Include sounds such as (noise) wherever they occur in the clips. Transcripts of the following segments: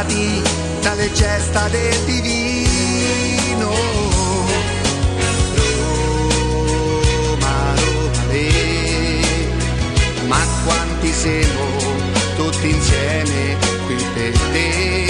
incantati dalle gesta del divino. Roma, Roma, le, ma quanti siamo tutti insieme qui per te.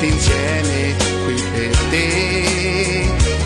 tutti insieme qui per te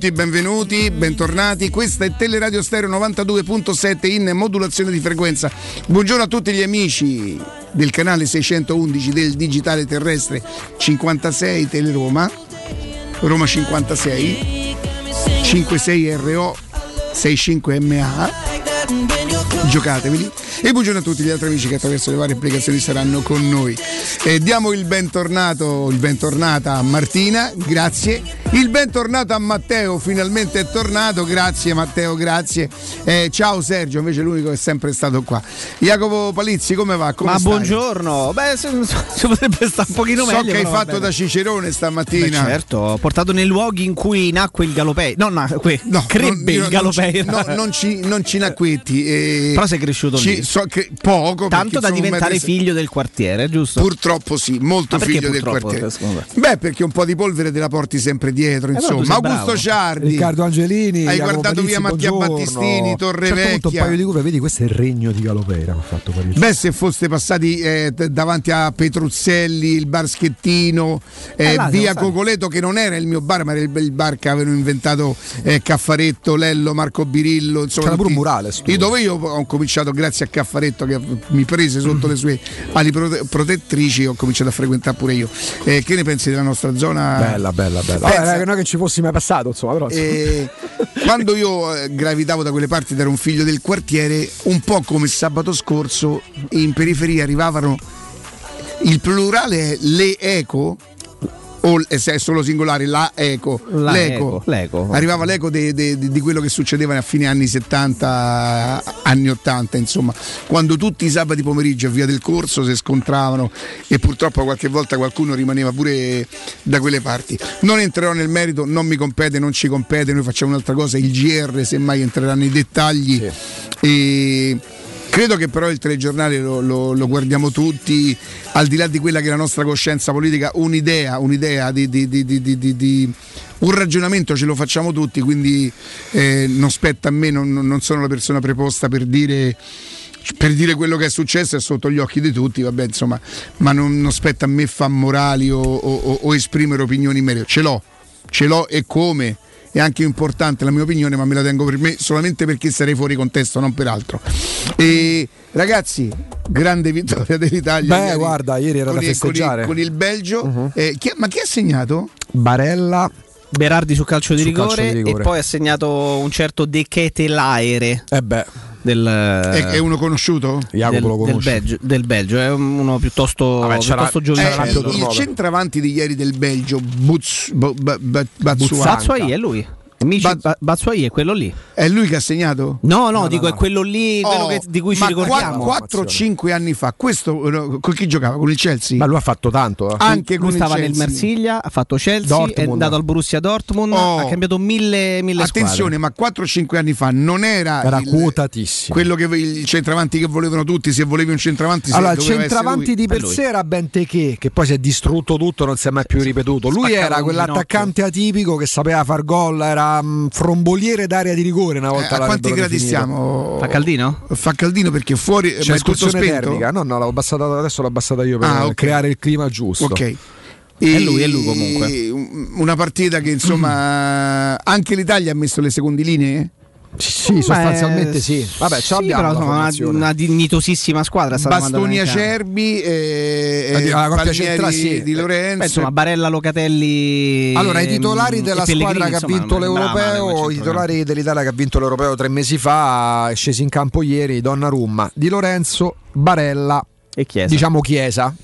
tutti, benvenuti, bentornati. Questa è Teleradio Stereo 92.7 in modulazione di frequenza. Buongiorno a tutti gli amici del canale 611 del digitale terrestre 56 Teleroma, Roma 56, 56 RO 65 MA. Giocateveli e buongiorno a tutti gli altri amici che attraverso le varie applicazioni saranno con noi. Eh, diamo il bentornato, il bentornata a Martina, grazie. Il bentornato a Matteo, finalmente è tornato, grazie Matteo, grazie. Eh, ciao Sergio, invece l'unico che è sempre stato qua. Jacopo Palizzi, come va? Come Ma stai? buongiorno, beh, se- si potrebbe stare un pochino So meglio. che hai fatto bene. da Cicerone stamattina. Beh, certo, ho portato nei luoghi in cui nacque il Galopei. No, nacque, No, crebbe non- il ci- Galopei. No, non ci, non ci nacquetti. eh, Però sei cresciuto ci- lì. so che poco. Tanto da diventare metro e figlio del quartiere, giusto? Purtroppo sì, molto figlio del quartiere. Beh, perché un po' di polvere te la porti sempre dietro, Eh, però tu insomma. Augusto bravo. Ciardi. Riccardo Angelini, Hai guardato via Mattia buongiorno. Battistini, A un Torrevecchia. paio di curve, vedi questo è il regno di Galopera. Ho fatto Parigi. Beh, se foste passati eh, davanti a Petruzzelli, il bar Schettino, eh, Eh, là, via. Cocoleto, che non era il mio bar, ma era il, il bar che avevano inventato eh, Caffaretto, Lello, Marco Birillo. Insomma, C'era pure un murales, tu. Io dove io ho cominciato, grazie a Caffaretto, che mi prese sotto le sue ali prote- protettrici, ho cominciato a frequentare pure io. Eh, che ne pensi della nostra zona? Bella, bella, bella. Pensa- Vabbè, non è che ci fossi mai passato, insomma, però. E (laughs) quando io eh, gravitavo da quelle parti ed ero un figlio del quartiere, un po' come sabato scorso, in periferia arrivavano il plurale è le eco. O l- se è solo singolare, la eco, La l'eco. eco, l'eco. Arrivava l'eco de- de- de- di quello che succedeva a fine anni 70, anni 80, insomma, quando tutti i sabati pomeriggio a via del corso si scontravano e purtroppo qualche volta qualcuno rimaneva pure da quelle parti. Non entrerò nel merito, non mi compete, non ci compete, noi facciamo un'altra cosa, il GR semmai entrerà nei dettagli. E credo che però il telegiornale lo, lo- lo guardiamo tutti, al di là di quella che è la nostra coscienza politica, un'idea, un'idea di, di- di- di- un ragionamento ce lo facciamo tutti, quindi eh, non spetta a me, non, non sono la persona preposta per dire per dire quello che è successo è sotto gli occhi di tutti, vabbè, insomma, ma non, non spetta a me fa morali o, o- o esprimere opinioni in merito. Ce l'ho, ce l'ho e come. È anche importante la mia opinione, ma me la tengo per me solamente perché sarei fuori contesto, non per altro. E ragazzi, grande vittoria dell'Italia. Beh, ieri guarda, ieri era da il- con il- festeggiare. Con il, Belgio. Eh, chi- ma chi ha segnato? Barella. Berardi su calcio di, Su rigore, calcio di rigore. e poi ha segnato un certo De Ketelaere Eh beh, del, È, è uno conosciuto? Jacopo del, lo del conosce. Belgio, del Belgio, è uno piuttosto, Vabbè, c'era- piuttosto Eh, giovincello. l'ampio il centravanti di ieri del Belgio, Buz, Bo- Ba- Ba- Batshuayi. Batshuayi è lui. Amici, Ba- Ba- Batshuayi è quello lì. È lui che ha segnato? No, no, no, dico no. è quello lì quello Oh, che- di cui ci ma ricordiamo. 4-5 anni fa, questo eh, con chi giocava? Con il Chelsea? Ma lui ha fatto tanto. eh. Anche con Lui stava il nel Chelsea. Marsiglia, ha fatto Chelsea, è Dortmund. andato al Borussia Dortmund, Oh. ha cambiato mille, mille Attenzione, squadre. ma 4-5 anni fa non era, Era il- quotatissimo. quello che il centravanti che volevano tutti. Se volevi un centravanti, Allora, il centravanti lui. di per È lui. sé era Benteke, che poi si è distrutto tutto, non si è mai più ripetuto. Lui Spaccava era quell'attaccante atipico che sapeva far gol, era mm, fromboliere d'area di rigore una Eh, volta. a quanti gradi definito. stiamo? Fa caldino? Fa caldino perché fuori eh, C'è ma è tutto escursione spento. termica. No, no, l'ho abbassata, adesso l'ho abbassata io per Ah, ok. creare il clima giusto. Ok. È lui, è lui comunque. un- Una partita che insomma (clears throat) anche l'Italia ha messo le seconde linee. Sì, sì, sostanzialmente Beh, sì. Vabbè, ce sì, l'abbiamo però una, una dignitosissima squadra. Bastoni. Acerbi, La di- la coppia centrale, sì. di Lorenzo. Beh, insomma, Barella Locatelli. Allora, i titolari e della squadra che ha vinto l'Europeo, i titolari dell'Italia che ha vinto l'Europeo tre mesi fa, è scesi in campo ieri Donnarumma, Di Lorenzo, Barella, e Chiesa. diciamo Chiesa.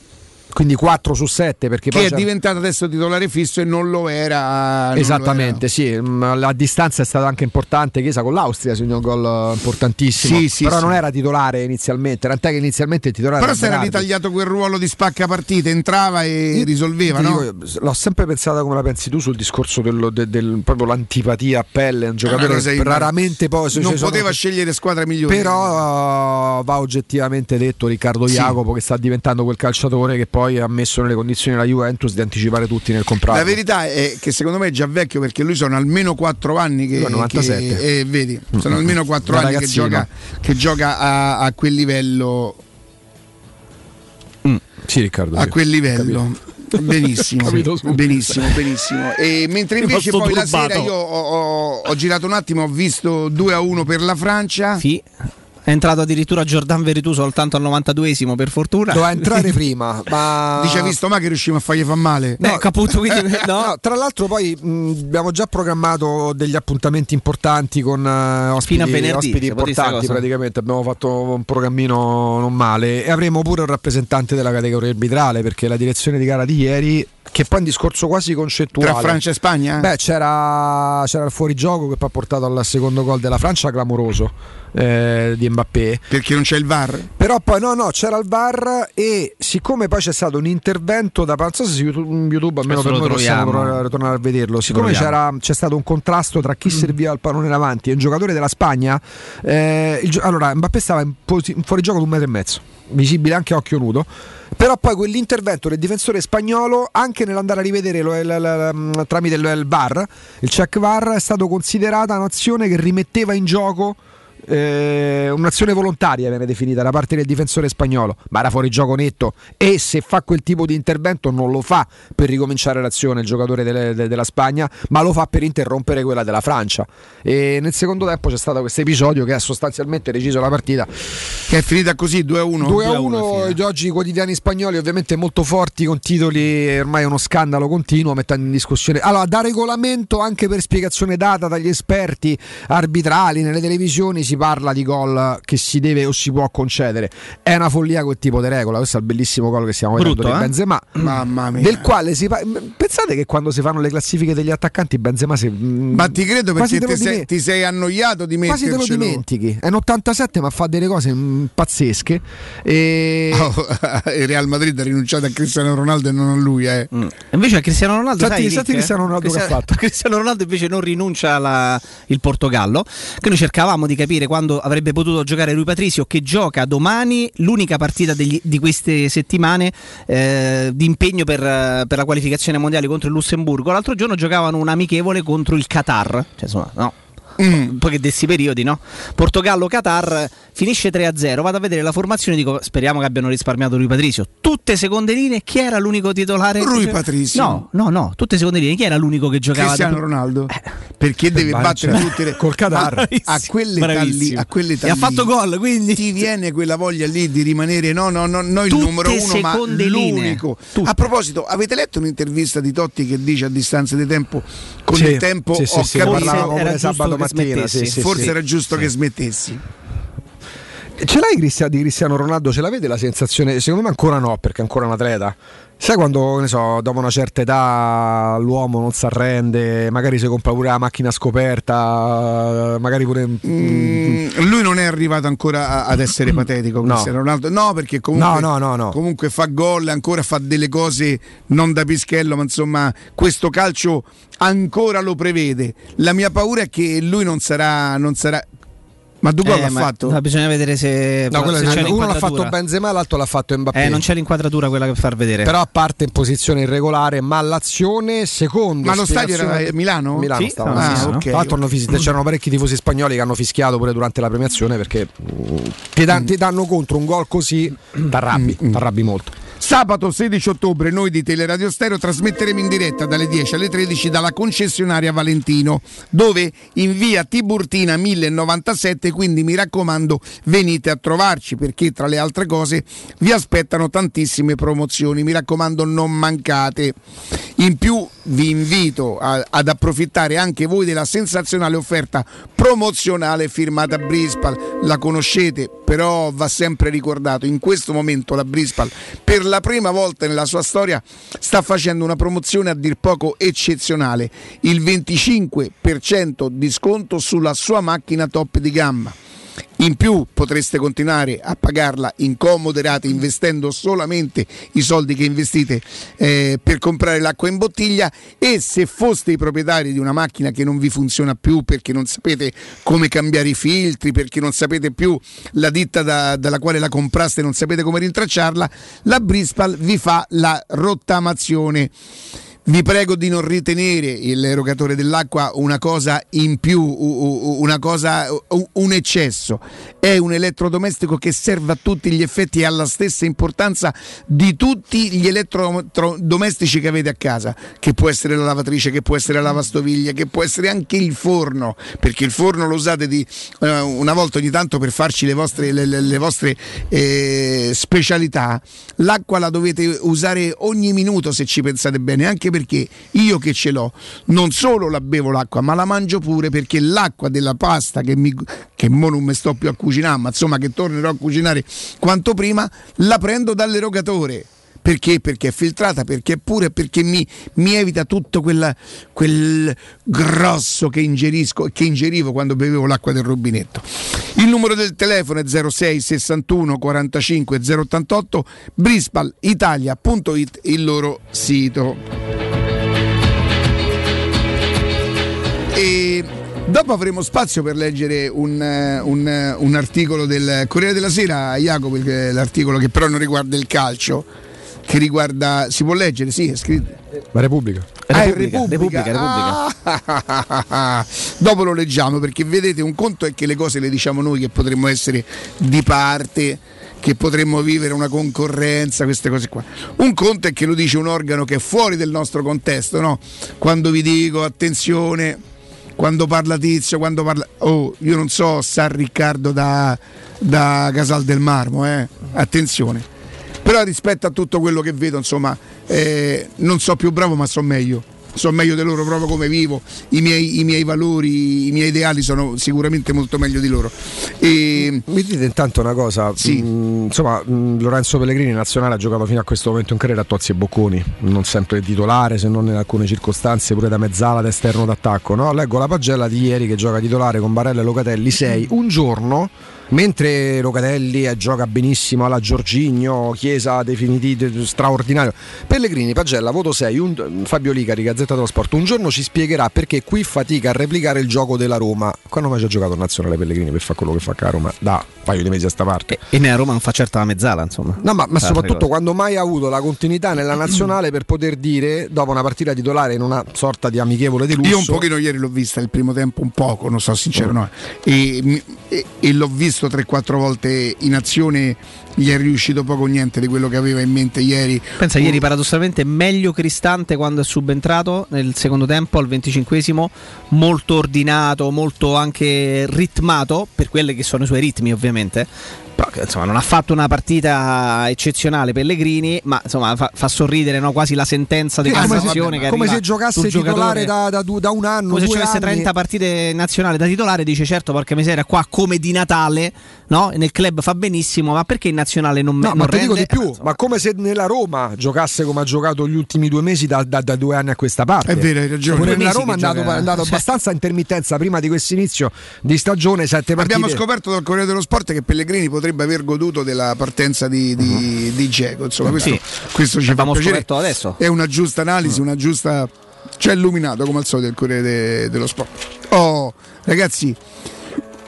Quindi 4 su 7 perché che è diventato adesso titolare fisso e non lo era. non lo Esattamente, sì, mm, la distanza è stata anche importante. Chiesa con l'Austria segnò un gol importantissimo. Sì, sì, però sì. non era titolare inizialmente, tant'è che inizialmente il titolare Però era si era ritagliato quel ruolo di spacca partita, entrava e risolveva, no? dico, l'ho sempre pensata come la pensi tu sul discorso dello- de- del, proprio l'antipatia a pelle, un giocatore cosa che raramente poi non ci sono- poteva scegliere squadra migliore. Però va oggettivamente detto Riccardo. Jacopo che sta diventando quel calciatore che poi ha messo nelle condizioni la Juventus di anticipare tutti nel comprare. La verità è che secondo me è già vecchio perché lui sono almeno 4 anni che, Lui ha 97. che- eh, vedi, sono almeno (laughs) 4 Da anni che ragazzino. gioca, che gioca a, a quel livello. Sì, Riccardo. A sì. quel livello. (laughs) Benissimo, (laughs) Capito subito. benissimo, benissimo. E mentre invece poi la turbato. sera io ho, ho- ho girato un attimo, ho visto 2 a 1 per la Francia. Sì. È entrato addirittura Giordan Veritù soltanto al 92esimo per fortuna. Doveva entrare prima, (laughs) ma Dice, "Ha visto ma che riusciamo a fargli fa male. No, ecco, appunto, quindi, (laughs) no. No, tra l'altro poi mh, abbiamo già programmato degli appuntamenti importanti con eh, ospiti, Fino a venerdì, ospiti importanti praticamente, abbiamo fatto un programmino non male e avremo pure un rappresentante della categoria arbitrale perché la direzione di gara di ieri, che poi è un discorso quasi concettuale. Tra Francia e Spagna? Beh, c'era, c'era il fuorigioco che poi ha portato al secondo gol della Francia, clamoroso eh, di Mbappé. Perché non c'è il VAR? Però poi no, no, c'era il VAR e siccome poi c'è stato un intervento da non so se su YouTube, YouTube almeno per noi possiamo troviamo. tornare- tornare a vederlo. Siccome c'è stato un contrasto tra chi serviva il pallone davanti e un giocatore della Spagna, eh, il allora Mbappé stava in, posi- in fuorigioco di un metro e mezzo. Visibile anche a occhio nudo. Però poi quell'intervento del difensore spagnolo, anche nell'andare a rivedere lo- l- l- l- tramite il, il VAR, il check VAR, è stato considerata un'azione che rimetteva in gioco eh, un'azione volontaria viene definita da parte del difensore spagnolo, ma era fuori gioco netto e se fa quel tipo di intervento non lo fa per ricominciare l'azione il giocatore delle- de- della Spagna, ma lo fa per interrompere quella della Francia. E nel secondo tempo c'è stato questo episodio che ha sostanzialmente deciso la partita. Che è finita così 2 a 1. 2 a 2 a 1 1 alla fine. oggi i quotidiani spagnoli ovviamente molto forti con titoli ormai uno scandalo continuo mettendo in discussione allora da regolamento anche per spiegazione data dagli esperti arbitrali nelle televisioni si parla di gol che si deve o si può concedere è una follia quel tipo di regola questo è il bellissimo gol che stiamo vedendo Brutto, di eh? Benzema (clears throat) Mamma mia. del quale si pa- pensate che quando si fanno le classifiche degli attaccanti Benzema si Ma ti credo quasi perché te ti lo sei, ti sei annoiato di quasi te lo mettercelo. dimentichi è in 87 ma fa delle cose mm, pazzesche e (laughs) Oh, il Real Madrid ha rinunciato a Cristiano Ronaldo e non a lui, eh. Mm. Invece a Cristiano Ronaldo Senti- sai, senti Rick? Cristiano Ronaldo che ha fatto. (laughs) Cristiano Ronaldo invece non rinuncia alla- il Portogallo che noi cercavamo di capire quando avrebbe potuto giocare Rui Patricio che gioca domani l'unica partita degli- di queste settimane eh, di impegno per, per la qualificazione mondiale contro il Lussemburgo l'altro giorno giocavano un amichevole contro il Qatar cioè, insomma, no. Un po' che dessi periodi, no? Portogallo-Qatar finisce 3-0. Vado a vedere la formazione e dico: speriamo che abbiano risparmiato Rui Patricio. Tutte seconde linee, chi era l'unico titolare? Rui Patricio. No, no, no, tutte seconde linee. Chi era l'unico che giocava? Cristiano da- Ronaldo. Perché deve battere certo. tutte le Col Qatar. A quell'età lì, a quell'età E ha fatto gol, quindi. ti viene quella voglia lì di rimanere no, no, no, non il Tutte numero uno, ma linee. l'unico. Tutte. A proposito, avete letto un'intervista di Totti che dice a distanza di tempo con Sì, il tempo sì, sì, ho sì, capito era sabato mattina sì, sì, forse era giusto che smettessi. Ce l'hai di Cristiano Ronaldo? Ce l'avete la sensazione? Secondo me ancora no, perché è ancora un atleta. Sai quando, ne so, dopo una certa età l'uomo non si arrende, magari si compra pure la macchina scoperta, magari pure... Mm, lui non è arrivato ancora ad essere patetico No. Ronaldo no perché comunque, No, no, no, no. comunque fa gol ancora fa delle cose non da pischello ma insomma questo calcio ancora lo prevede la mia paura è che lui non sarà non sarà ma tu gol Eh, l'ha ma- fatto? no, bisogna vedere se, No, se c'è uno l'ha fatto Benzema, l'altro l'ha fatto Mbappé. Eh, non c'è l'inquadratura quella per far vedere. Però a parte in posizione irregolare, ma l'azione secondo Ma lo stadio era Milano? Milano Sì, stava, sì, sì. Ah, ok, Tra l'altro hanno fis- c'erano parecchi tifosi spagnoli che hanno fischiato pure durante la premiazione perché mm, ti, dan- ti danno contro un gol così, t'arrabbi, t'arrabbi molto. Sabato 16 ottobre noi di Teleradio Stereo trasmetteremo in diretta dalle 10 alle 13 dalla concessionaria Valentino, dove in via Tiburtina 1097, quindi mi raccomando venite a trovarci perché tra le altre cose vi aspettano tantissime promozioni, mi raccomando non mancate. In più vi invito a- ad approfittare anche voi della sensazionale offerta promozionale firmata Brispal, la conoscete, però va sempre ricordato, in questo momento la Brispal per la prima volta nella sua storia sta facendo una promozione a dir poco eccezionale, il 25% di sconto sulla sua macchina top di gamma. In più potreste continuare a pagarla in comode rate investendo solamente i soldi che investite eh, per comprare l'acqua in bottiglia e se foste i proprietari di una macchina che non vi funziona più perché non sapete come cambiare i filtri, perché non sapete più la ditta da- dalla quale la compraste, non sapete come rintracciarla, la Brispal vi fa la rottamazione. Vi prego di non ritenere l'erogatore dell'acqua una cosa in più, una cosa, un eccesso. È un elettrodomestico che serve a tutti gli effetti e ha la stessa importanza di tutti gli elettrodomestici che avete a casa, che può essere la lavatrice, che può essere la lavastoviglie, che può essere anche il forno, perché il forno lo usate di, eh, una volta ogni tanto per farci le vostre, le- le- le vostre eh, specialità. L'acqua la dovete usare ogni minuto se ci pensate bene, anche perché io che ce l'ho non solo la bevo l'acqua, ma la mangio pure perché l'acqua della pasta che, mi, che mo non mi sto più a cucinare, ma insomma che tornerò a cucinare quanto prima, la prendo dall'erogatore. Perché? Perché è filtrata, perché è pura, perché mi, mi evita tutto quella- quel grosso che ingerisco che ingerivo quando bevevo l'acqua del rubinetto. Il numero del telefono è 06 61 45 088 brispalitalia.it il loro sito. E Dopo avremo spazio per leggere un, eh, un, eh, un articolo del Corriere della Sera, Jacopo, il- l'articolo che però non riguarda il calcio, che riguarda... si può leggere? Sì, è scritto. La Repubblica. Ah, è Repubblica, Repubblica, Repubblica. Ah, (laughs) dopo lo leggiamo perché vedete un conto è che le cose le diciamo noi che potremmo essere di parte, che potremmo vivere una concorrenza, queste cose qua. Un conto è che lo dice un organo che è fuori del nostro contesto, no? Quando vi dico attenzione, quando parla Tizio, quando parla... Oh, io non so San Riccardo da, da Casal del Marmo, eh? Attenzione. Però rispetto a tutto quello che vedo, insomma, eh, non so più bravo, ma so meglio. So meglio di loro proprio come vivo, i miei, i miei valori, i miei ideali sono sicuramente molto meglio di loro. E, Mi dite intanto una cosa, Sì. Mm, insomma mm, Lorenzo Pellegrini in nazionale ha giocato fino a questo momento in carriera a Tozzi e Bocconi, non sempre titolare se non in alcune circostanze pure da mezzala, da esterno d'attacco. No? Leggo la pagella di ieri che gioca titolare con Barella e Locatelli 6, un giorno mentre Locatelli eh, gioca benissimo alla Giorgigno, Chiesa definitivo straordinario. Pellegrini, pagella, voto 6, un- Fabio Licari, Gazzetta dello Sport, un giorno ci spiegherà perché qui fatica a replicare il gioco della Roma. Quando mai ci ha giocato in nazionale Pellegrini per fare quello che fa a Roma? Da un paio di mesi a sta parte. E, e nella Roma non fa certo la mezzala, insomma. No, ma, ma soprattutto quando mai ha avuto la continuità nella (clears throat) nazionale per poter dire, dopo una partita titolare in una sorta di amichevole di lusso, io un pochino ieri l'ho vista il primo tempo, un poco, non so sincero, no. e, e- e l'ho visto 3-4 volte in azione, gli è riuscito poco o niente di quello che aveva in mente ieri. Pensa, ieri paradossalmente meglio Cristante quando è subentrato nel secondo tempo al 25esimo, molto ordinato, molto anche ritmato, per quelli che sono i suoi ritmi ovviamente. Però insomma non ha fatto una partita eccezionale Pellegrini, ma insomma fa, fa sorridere no, quasi la sentenza di Sì, come, come se giocasse titolare da, da da un anno, come se ci avesse anni. 30 partite nazionali da titolare dice certo porca miseria qua come di Natale no? nel club fa benissimo ma perché in nazionale non, me- No, non ma ti dico rende? di più, Eh, ma come se nella Roma giocasse come ha giocato gli ultimi due mesi da, da- da due anni a questa parte. È vero, hai ragione. Due nella Roma è andato, gioca- è andato Cioè- abbastanza a intermittenza prima di questo inizio di stagione, sette partite. Abbiamo scoperto dal Corriere dello Sport che Pellegrini potrebbe aver goduto della partenza di, di, di Dzeko, insomma, questo, Sì. questo ci fa L'abbiamo piacere. scoperto adesso. È una giusta analisi, una giusta. Ci ha illuminato come al solito il Corriere de- dello Sport. Oh, ragazzi,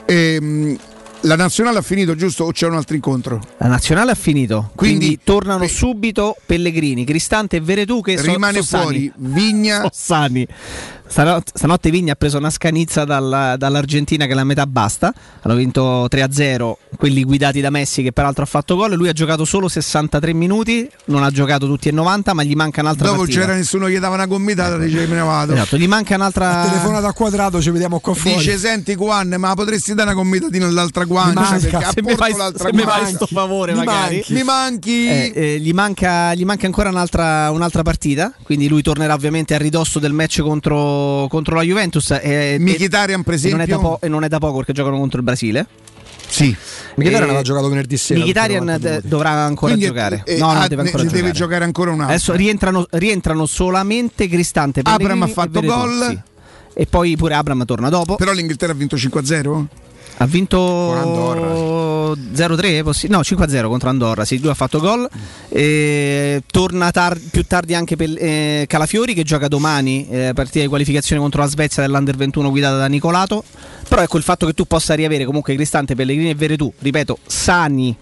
ehm, la nazionale ha finito giusto o c'è un altro incontro? La nazionale ha finito, quindi, Quindi- tornano Pe- subito Pellegrini, Cristante e Veretù che so- Rimane sono fuori sani. Vigna. (laughs) Sani. Stanotte, stanotte Vigna ha preso una scanizza dalla- dall'Argentina che la metà basta. Hanno vinto 3-0 quelli guidati da Messi che peraltro ha fatto gol. Lui ha giocato solo 63 minuti, non ha giocato tutti e 90, ma gli manca un'altra Dopo partita. c'era nessuno che gli dava una gomitata, dice me ne vado. Esatto, gli manca un'altra telefonata a quadrato, ci vediamo qua fuori. Dice senti Juan, ma potresti dare una gomitatina all'altra guancia? manca. Se mi fai, l'altra se mi fai sto favore Mi magari. manchi. Mi manchi. Eh, eh, gli, manca, gli manca ancora un'altra, un'altra partita, quindi lui tornerà ovviamente a ridosso del match contro, contro la Juventus. E, Mkhitaryan, per e non, è da esempio? po- e non è da poco perché giocano contro il Brasile. Sì. Mkhitaryan Eh, aveva giocato venerdì sera. Mkhitaryan tutti d- 90 dovrà ancora Quindi, giocare. eh, no, no, ah, deve ancora ne deve giocare. giocare ancora un altro. Adesso rientrano, rientrano solamente Cristante Abram ha fatto gol. sì. E poi pure Abram torna dopo. Però l'Inghilterra ha vinto 5-0? Ha vinto Andorra. 0-3, possi- no 5-0 contro Andorra, sì, lui ha fatto gol. E torna tar- più tardi anche per, eh, Calafiori che gioca domani, eh, partita di qualificazione contro la Svezia dell'Under 21 guidata da Nicolato. Però ecco il fatto che tu possa riavere comunque Cristante, Pellegrini e Veretù, ripeto, sani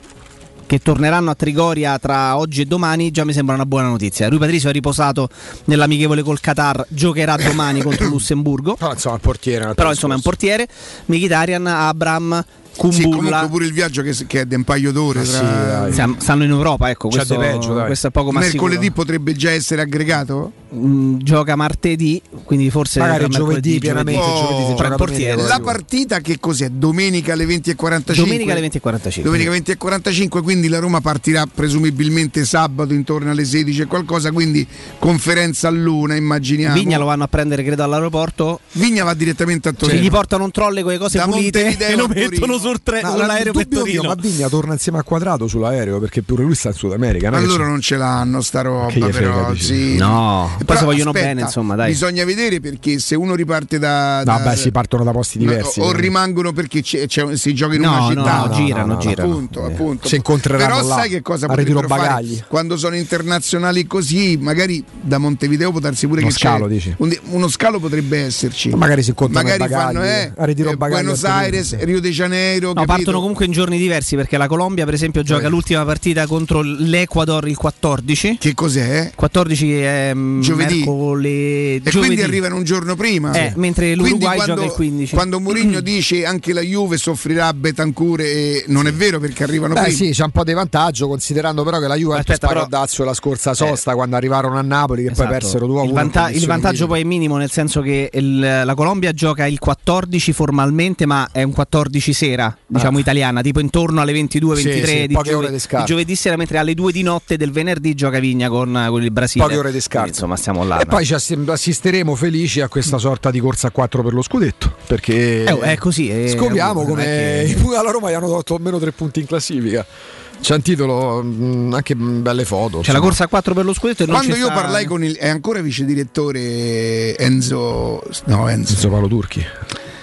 che torneranno a Trigoria tra oggi e domani, già mi sembra una buona notizia. Rui Patricio è riposato nell'amichevole col Qatar, giocherà domani contro il (coughs) Lussemburgo. Però insomma portiere. Però insomma è un portiere, Mkhitaryan, Abram, Sì, comunque Kumbulla. pure il viaggio che, che è di un paio d'ore. Ah, sì, tra-. Siamo- stanno in Europa, ecco, questo, peggio, questo è poco ma Mercoledì sicuro. potrebbe già essere aggregato? Mm, gioca martedì, quindi forse Magari giovedì pienamente, giovedì. giovedì Oh, gioca il portiere. domenica, La partita che cos'è? Domenica alle 20.45? Domenica alle 20.45. Domenica 20.45, quindi la Roma partirà presumibilmente sabato intorno alle 16 e qualcosa, quindi conferenza a luna, immaginiamo. Vigna lo vanno a prendere credo all'aeroporto Vigna va direttamente a Cioè, Torino. gli portano un trolle con le cose Da pulite (laughs) e lo a Torino. Sul tre- Ma sull'aereo per mio, Torino. ma Vigna torna insieme a Quadrato sull'aereo perché pure lui sta in Sud America. Allora c'è- non ce l'hanno sta roba, Che gli frega, però dici? sì. No, poi Però se vogliono aspetta, bene, insomma, dai. Bisogna vedere perché se uno riparte da. No, da- beh, si partono da posti diversi. o, o eh. rimangono perché c'è- c'è- si gioca in No, una no, città. no, girano, girano. Appunto, Eh, appunto. si incontreranno Però là, sai che cosa potrebbero fare bagagli. quando sono internazionali così? Magari da Montevideo può darsi pure Uno che scalo, c'è dici? un- uno scalo potrebbe esserci. Magari si incontrano Magari fanno eh, a ritiro eh, Buenos Aires. Rio de Janeiro. No, capito? partono comunque in giorni diversi perché la Colombia, per esempio, gioca Eh. l'ultima partita contro l'Ecuador il 14. Che cos'è? 14 è mm, Giovedì. mercoledì. E giovedì. quindi arrivano un giorno prima. Eh, mentre Quindi l'Uruguay quando, gioca il 15. Quando Mourinho (clears throat) dice anche la Juve soffrirà a Betancourt, e non è vero perché arrivano Beh, prima. sì, c'è un po' di vantaggio, considerando però che la Aspetta, pagò però- Dazio la scorsa sosta quando arrivarono a Napoli, che Esatto. poi persero 2 a 1. il, vanta- il vantaggio poi è minimo, nel senso che il- la Colombia gioca il 14 formalmente, ma è un 14 sera, diciamo Ah. italiana, tipo intorno alle 22-23 Sì, sì, di, poche giove- ore di di giovedì sera, mentre alle 2 di notte del venerdì gioca Vigna con, con il Brasile. Poche ore di scarto. Insomma, stiamo là. E no? poi ci assi- assisteremo felici a questa sorta di corsa a 4 per lo scudetto. Perché Eh, è così, eh, scopriamo non come è che- (laughs) alla Roma gli hanno dato almeno 3 punti in classifica. C'è un titolo, mh, anche belle foto. C'è la insomma. corsa a 4 per lo scudetto e Quando io sta- parlai con il. è ancora vice direttore Enzo. No, Enzo. Enzo Paolo Turchi.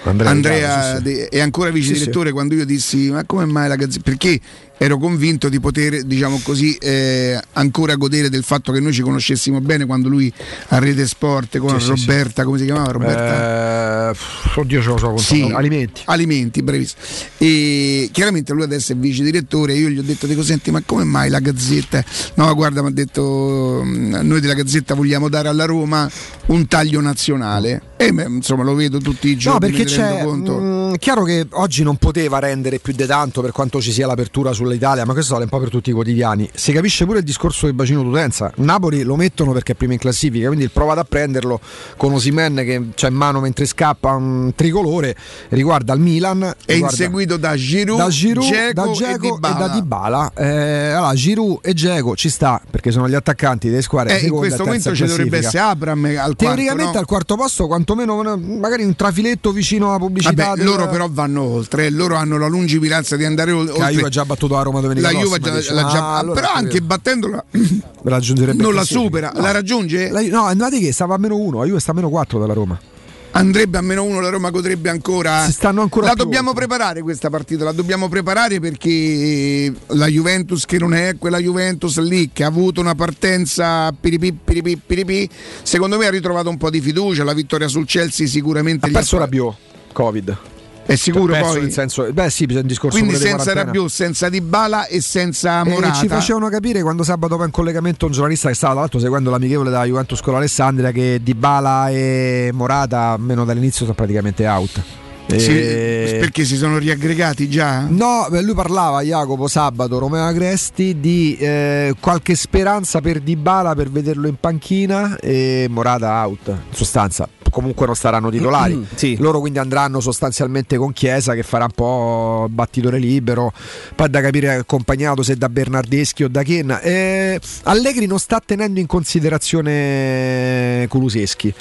Andrea, Andrea Riccardo, sì, sì. È ancora vice direttore quando io dissi ma come mai la Gazzetta perché ero convinto di poter diciamo così eh, ancora godere del fatto che noi ci conoscessimo bene quando lui a Rete Sport con Sì, sì, sì. Roberta come si chiamava Roberta Eh, oddio, ce lo so. Sì. Alimenti. Alimenti, bravissimo. E chiaramente lui adesso è vice direttore. Io gli ho detto: dico, senti, ma come mai la Gazzetta? No, guarda, mi ha detto: "Mm, Noi della Gazzetta vogliamo dare alla Roma un taglio nazionale. E insomma, lo vedo tutti i giorni. No, perché rendo c'è. conto. mh, chiaro che oggi non poteva rendere più di tanto per quanto ci sia l'apertura sull'Italia, ma questo vale un po' per tutti i quotidiani. Si capisce pure il discorso del bacino d'utenza. Napoli lo mettono perché è prima in classifica, quindi il provate a prenderlo con Osimen che c'ha in mano mentre scappa un tricolore. Riguarda il Milan. È riguarda- inseguito da Giroud, da Giroud, Dzeko da e Dzeko e, Dybala. da Dybala. Eh, allora, Giroud e Dzeko ci sta perché sono gli attaccanti delle squadre. Eh, in e questo momento ci dovrebbe essere Abram al quarto, Teoricamente no? al quarto posto, quantomeno magari un trafiletto vicino alla pubblicità. Vabbè, del- loro però vanno oltre, loro hanno la lungimiranza di andare ol- Che la oltre. Juve ha già battuto la Roma domenica la Juve già- l'ha già- Ah, allora però anche battendola raggiungerebbe non la supera, No. la raggiunge? La no, andate che stava a meno uno, la Juve sta a meno 4 dalla Roma. andrebbe a meno uno, la Roma godrebbe ancora. Si stanno ancora la dobbiamo oltre. preparare questa partita, la dobbiamo preparare perché la Juventus che non è quella Juventus lì che ha avuto una partenza piripì, piripì, piripì, secondo me ha ritrovato un po' di fiducia, la vittoria sul Chelsea sicuramente Ha perso fa- Rabiot, Covid. È sicuro poi. nel senso, beh sì, c'è un discorso Quindi senza. Rabiot, senza Dybala e senza E Morata. ci facevano capire quando sabato va in collegamento un giornalista che stava tra l'altro seguendo l'amichevole della Juventus con l'Alessandria che Dybala e Morata almeno dall'inizio sono praticamente out. Sì, E- perché si sono riaggregati già? No, lui parlava Jacopo sabato, Romeo Agresti di eh, qualche speranza per Dybala per vederlo in panchina e Morata out. In sostanza, comunque non saranno titolari. Sì. Loro quindi andranno sostanzialmente con Chiesa che farà un po' battitore libero. Poi da capire accompagnato se da Bernardeschi o da Ken. Eh, Allegri non sta tenendo in considerazione Kuluseschi.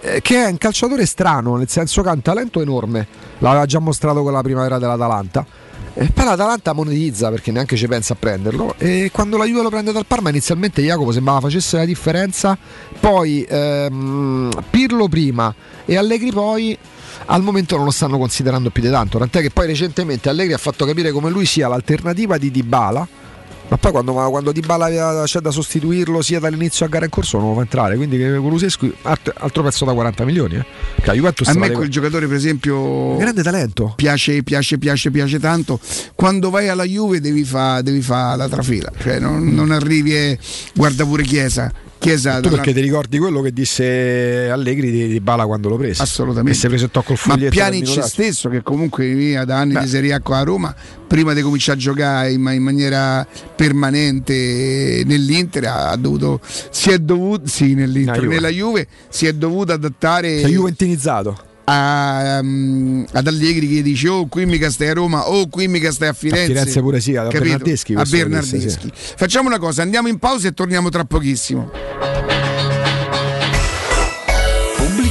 Eh, Che è un calciatore strano, nel senso che ha un talento enorme, l'aveva già mostrato con la primavera dell'Atalanta. E poi l'Atalanta monetizza perché neanche ci pensa a prenderlo. E quando la Juve lo prende dal Parma, inizialmente Jacopo sembrava facesse la differenza. Poi ehm, Pirlo prima e Allegri poi. Al momento non lo stanno considerando più di tanto. Tant'è che poi recentemente Allegri ha fatto capire come lui sia l'alternativa di Dybala. Ma poi quando, quando Dybala c'è da sostituirlo sia dall'inizio a gara in corso non può entrare. Quindi che Kulusescu alt- altro pezzo da 40 milioni. Eh. Juventus A me quel giocatore, per esempio, grande talento. piace, piace, piace, piace tanto. Quando vai alla Juve devi fare devi fa la trafila, cioè non, non arrivi e guarda pure Chiesa. Chiesa Tu perché ti ricordi quello che disse Allegri di, di Bala quando lo prese? Assolutamente. Si presentò col Ma foglietto. del Pjanic minutaggio. stesso, che comunque via da anni Beh. di Serie A qua a Roma, prima di cominciare a giocare in, ma- in maniera permanente nell'Inter, ha dovuto, si è dovuto, sì, nell'Inter, La Juve. nella Juve, si è dovuto adattare Si è juventinizzato. A, um, ad Allegri che dice oh qui mica stai a Roma, oh qui mica stai a Firenze. Firenze pure sì, a? Bernardeschi A Bernardeschi. Facciamo una cosa, andiamo in pausa e torniamo tra pochissimo.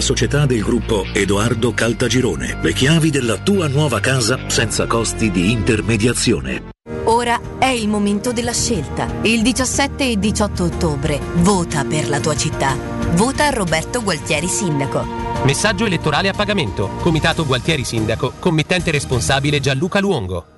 società del gruppo Edoardo Caltagirone. Le chiavi della tua nuova casa senza costi di intermediazione. Ora è il momento della scelta. Il 17 e 18 ottobre vota per la tua città. Vota Roberto Gualtieri Sindaco. Messaggio elettorale a pagamento. Comitato Gualtieri Sindaco. Committente responsabile Gianluca Luongo.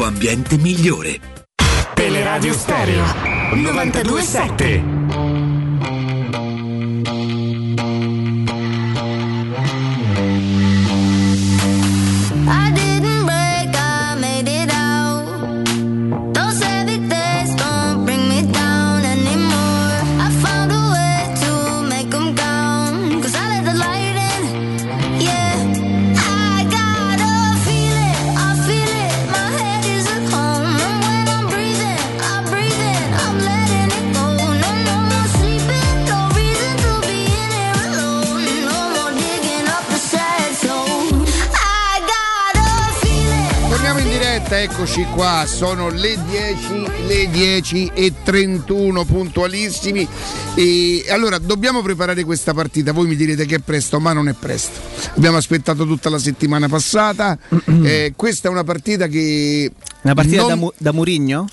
tuo ambiente migliore. Teleradio Stereo 927 sono le 10, le 10 e 31 puntualissimi e allora dobbiamo preparare questa partita, voi mi direte che è presto, ma non è presto. Abbiamo aspettato tutta la settimana passata, (clears throat) eh, questa è una partita che... Una partita non- da, Mu- da Murigno?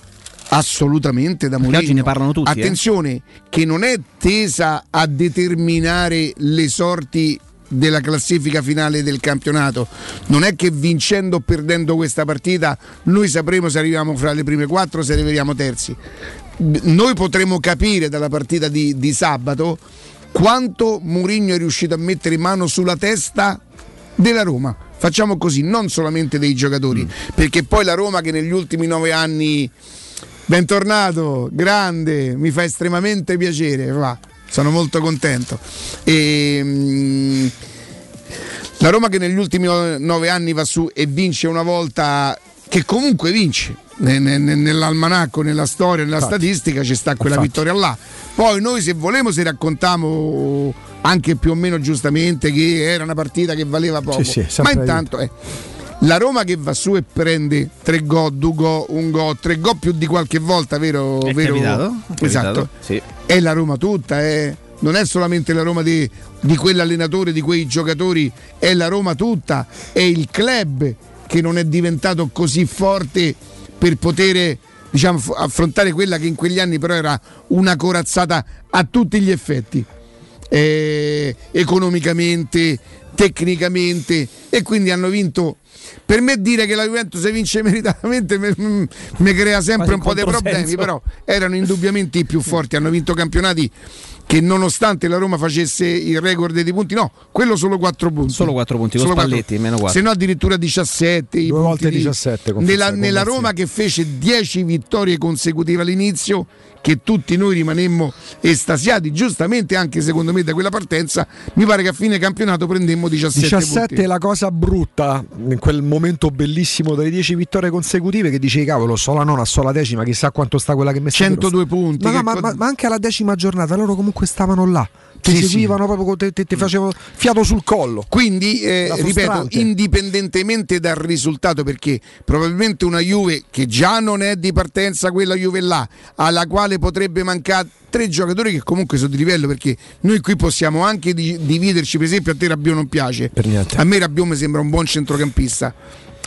Assolutamente da Mourinho. oggi ne parlano tutti, eh. Attenzione, che non è tesa a determinare le sorti della classifica finale del campionato. Non è che vincendo o perdendo questa partita noi sapremo se arriviamo fra le prime quattro o se arriviamo terzi. Noi potremo capire dalla partita di, di sabato quanto Mourinho è riuscito a mettere in mano sulla testa della Roma. Facciamo così, non solamente dei giocatori, perché poi la Roma che negli ultimi nove anni Bentornato, grande, mi fa estremamente piacere, va, sono molto contento. E, mm, la Roma che negli ultimi nove anni va su e vince una volta, che comunque vince, ne- ne- ne- nell'almanacco, nella storia, nella Infatti. statistica ci sta quella Infatti. vittoria là. Poi noi se volemo se raccontiamo anche più o meno giustamente che era una partita che valeva poco, Sì, sì, ma intanto è la Roma che va su e prende tre go, due go, un go, tre go più di qualche volta, vero? È vero? capitato? È Esatto. capitato, sì. È la Roma tutta, eh. non è solamente la Roma di, di quell'allenatore, di quei giocatori, è la Roma tutta, è il club che non è diventato così forte per poter diciamo, affrontare quella che in quegli anni però era una corazzata a tutti gli effetti, eh, economicamente, tecnicamente e quindi hanno vinto. Per me dire che la Juventus vince meritatamente mi crea sempre un po' controsenso. problemi, però erano indubbiamente i più forti, hanno vinto campionati che nonostante la Roma facesse il record di punti, no, quello solo 4 punti. Solo 4 punti, Solo. Spalletti, meno 4. Se no addirittura 17. i Due volte di- 17 con Nella, nella Roma che fece 10 vittorie consecutive all'inizio, che tutti noi rimanemmo estasiati, giustamente anche secondo me da quella partenza, mi pare che a fine campionato prendemmo 17, 17 punti. è la cosa brutta in quel momento bellissimo delle 10 vittorie consecutive che dicevi cavolo so la nona, so la decima chissà quanto sta quella che mi sta 102 punti. ma, no, ma, ma- ma anche alla decima giornata loro comunque stavano là ti Sì, sì. seguivano proprio con te, te, te facevano fiato sul collo. Quindi, eh, ripeto, indipendentemente dal risultato, perché probabilmente una Juve che già non è di partenza quella Juve là, alla quale potrebbe mancare tre giocatori che comunque sono di livello, perché noi qui possiamo anche di- dividerci, per esempio a te Rabiot non piace, a me Rabiot mi sembra un buon centrocampista,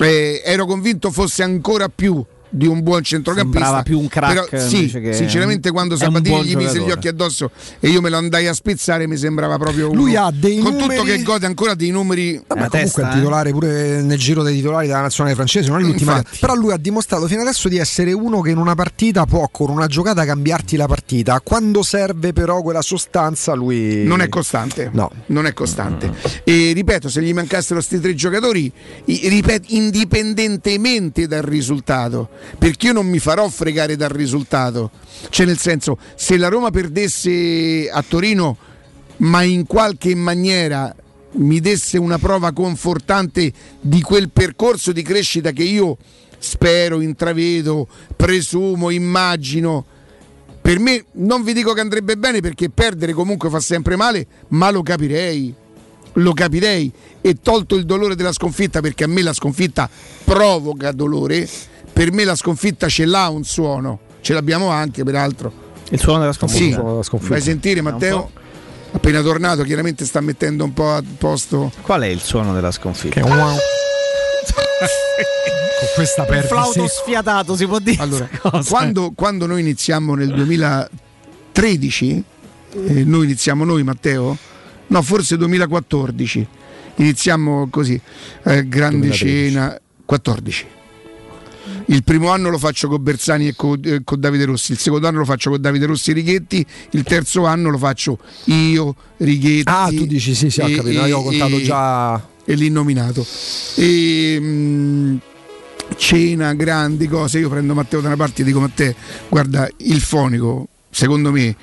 Eh, ero convinto fosse ancora più di un buon centrocampista Sembrava più un crack però sì, sinceramente quando Sabatini gli mise gli occhi addosso e io me lo andai a spezzare mi sembrava proprio Lui uno- ha dei con numeri- tutto che gode ancora dei numeri Vabbè, La comunque testa, è eh. titolare pure nel giro dei titolari della nazionale francese, non è l'ultima. Infatti. Però lui ha dimostrato fino adesso di essere uno che in una partita può con una giocata cambiarti la partita. Quando serve però quella sostanza lui non è costante. No. Non è costante. E ripeto, se gli mancassero questi tre giocatori, ripeto, indipendentemente dal risultato, perché io non mi farò fregare dal risultato. Cioè, nel senso, se la Roma perdesse a Torino, ma in qualche maniera mi desse una prova confortante di quel percorso di crescita che io spero, intravedo, presumo, immagino. Per me non vi dico che andrebbe bene perché perdere comunque fa sempre male, ma lo capirei. Lo capirei e tolto il dolore della sconfitta perché a me la sconfitta provoca dolore, per me la sconfitta ce l'ha un suono, ce l'abbiamo anche peraltro. Il suono della Sì, sconfitta. suono della sconfitta. fai sentire Matteo? Appena tornato chiaramente sta mettendo un po' a posto. Qual è il suono della sconfitta? Che wow. (laughs) con questa Un perdita flauto sfiatato si può dire. Allora, quando, quando noi iniziamo nel 2013, eh, noi iniziamo noi Matteo? No, forse 2014, iniziamo così, eh, grande 2013. cena, 14. Il primo anno lo faccio con Bersani e con, eh, con Davide Rossi, il secondo anno lo faccio con Davide Rossi e Righetti, il terzo anno lo faccio io, Righetti. Ah, tu dici sì, sì, ho e- capito. no, Io ho e- contato e- già e l'innominato. E, mh, cena, grandi cose. Io prendo Matteo da una parte e dico: Matteo, guarda, il fonico, secondo me,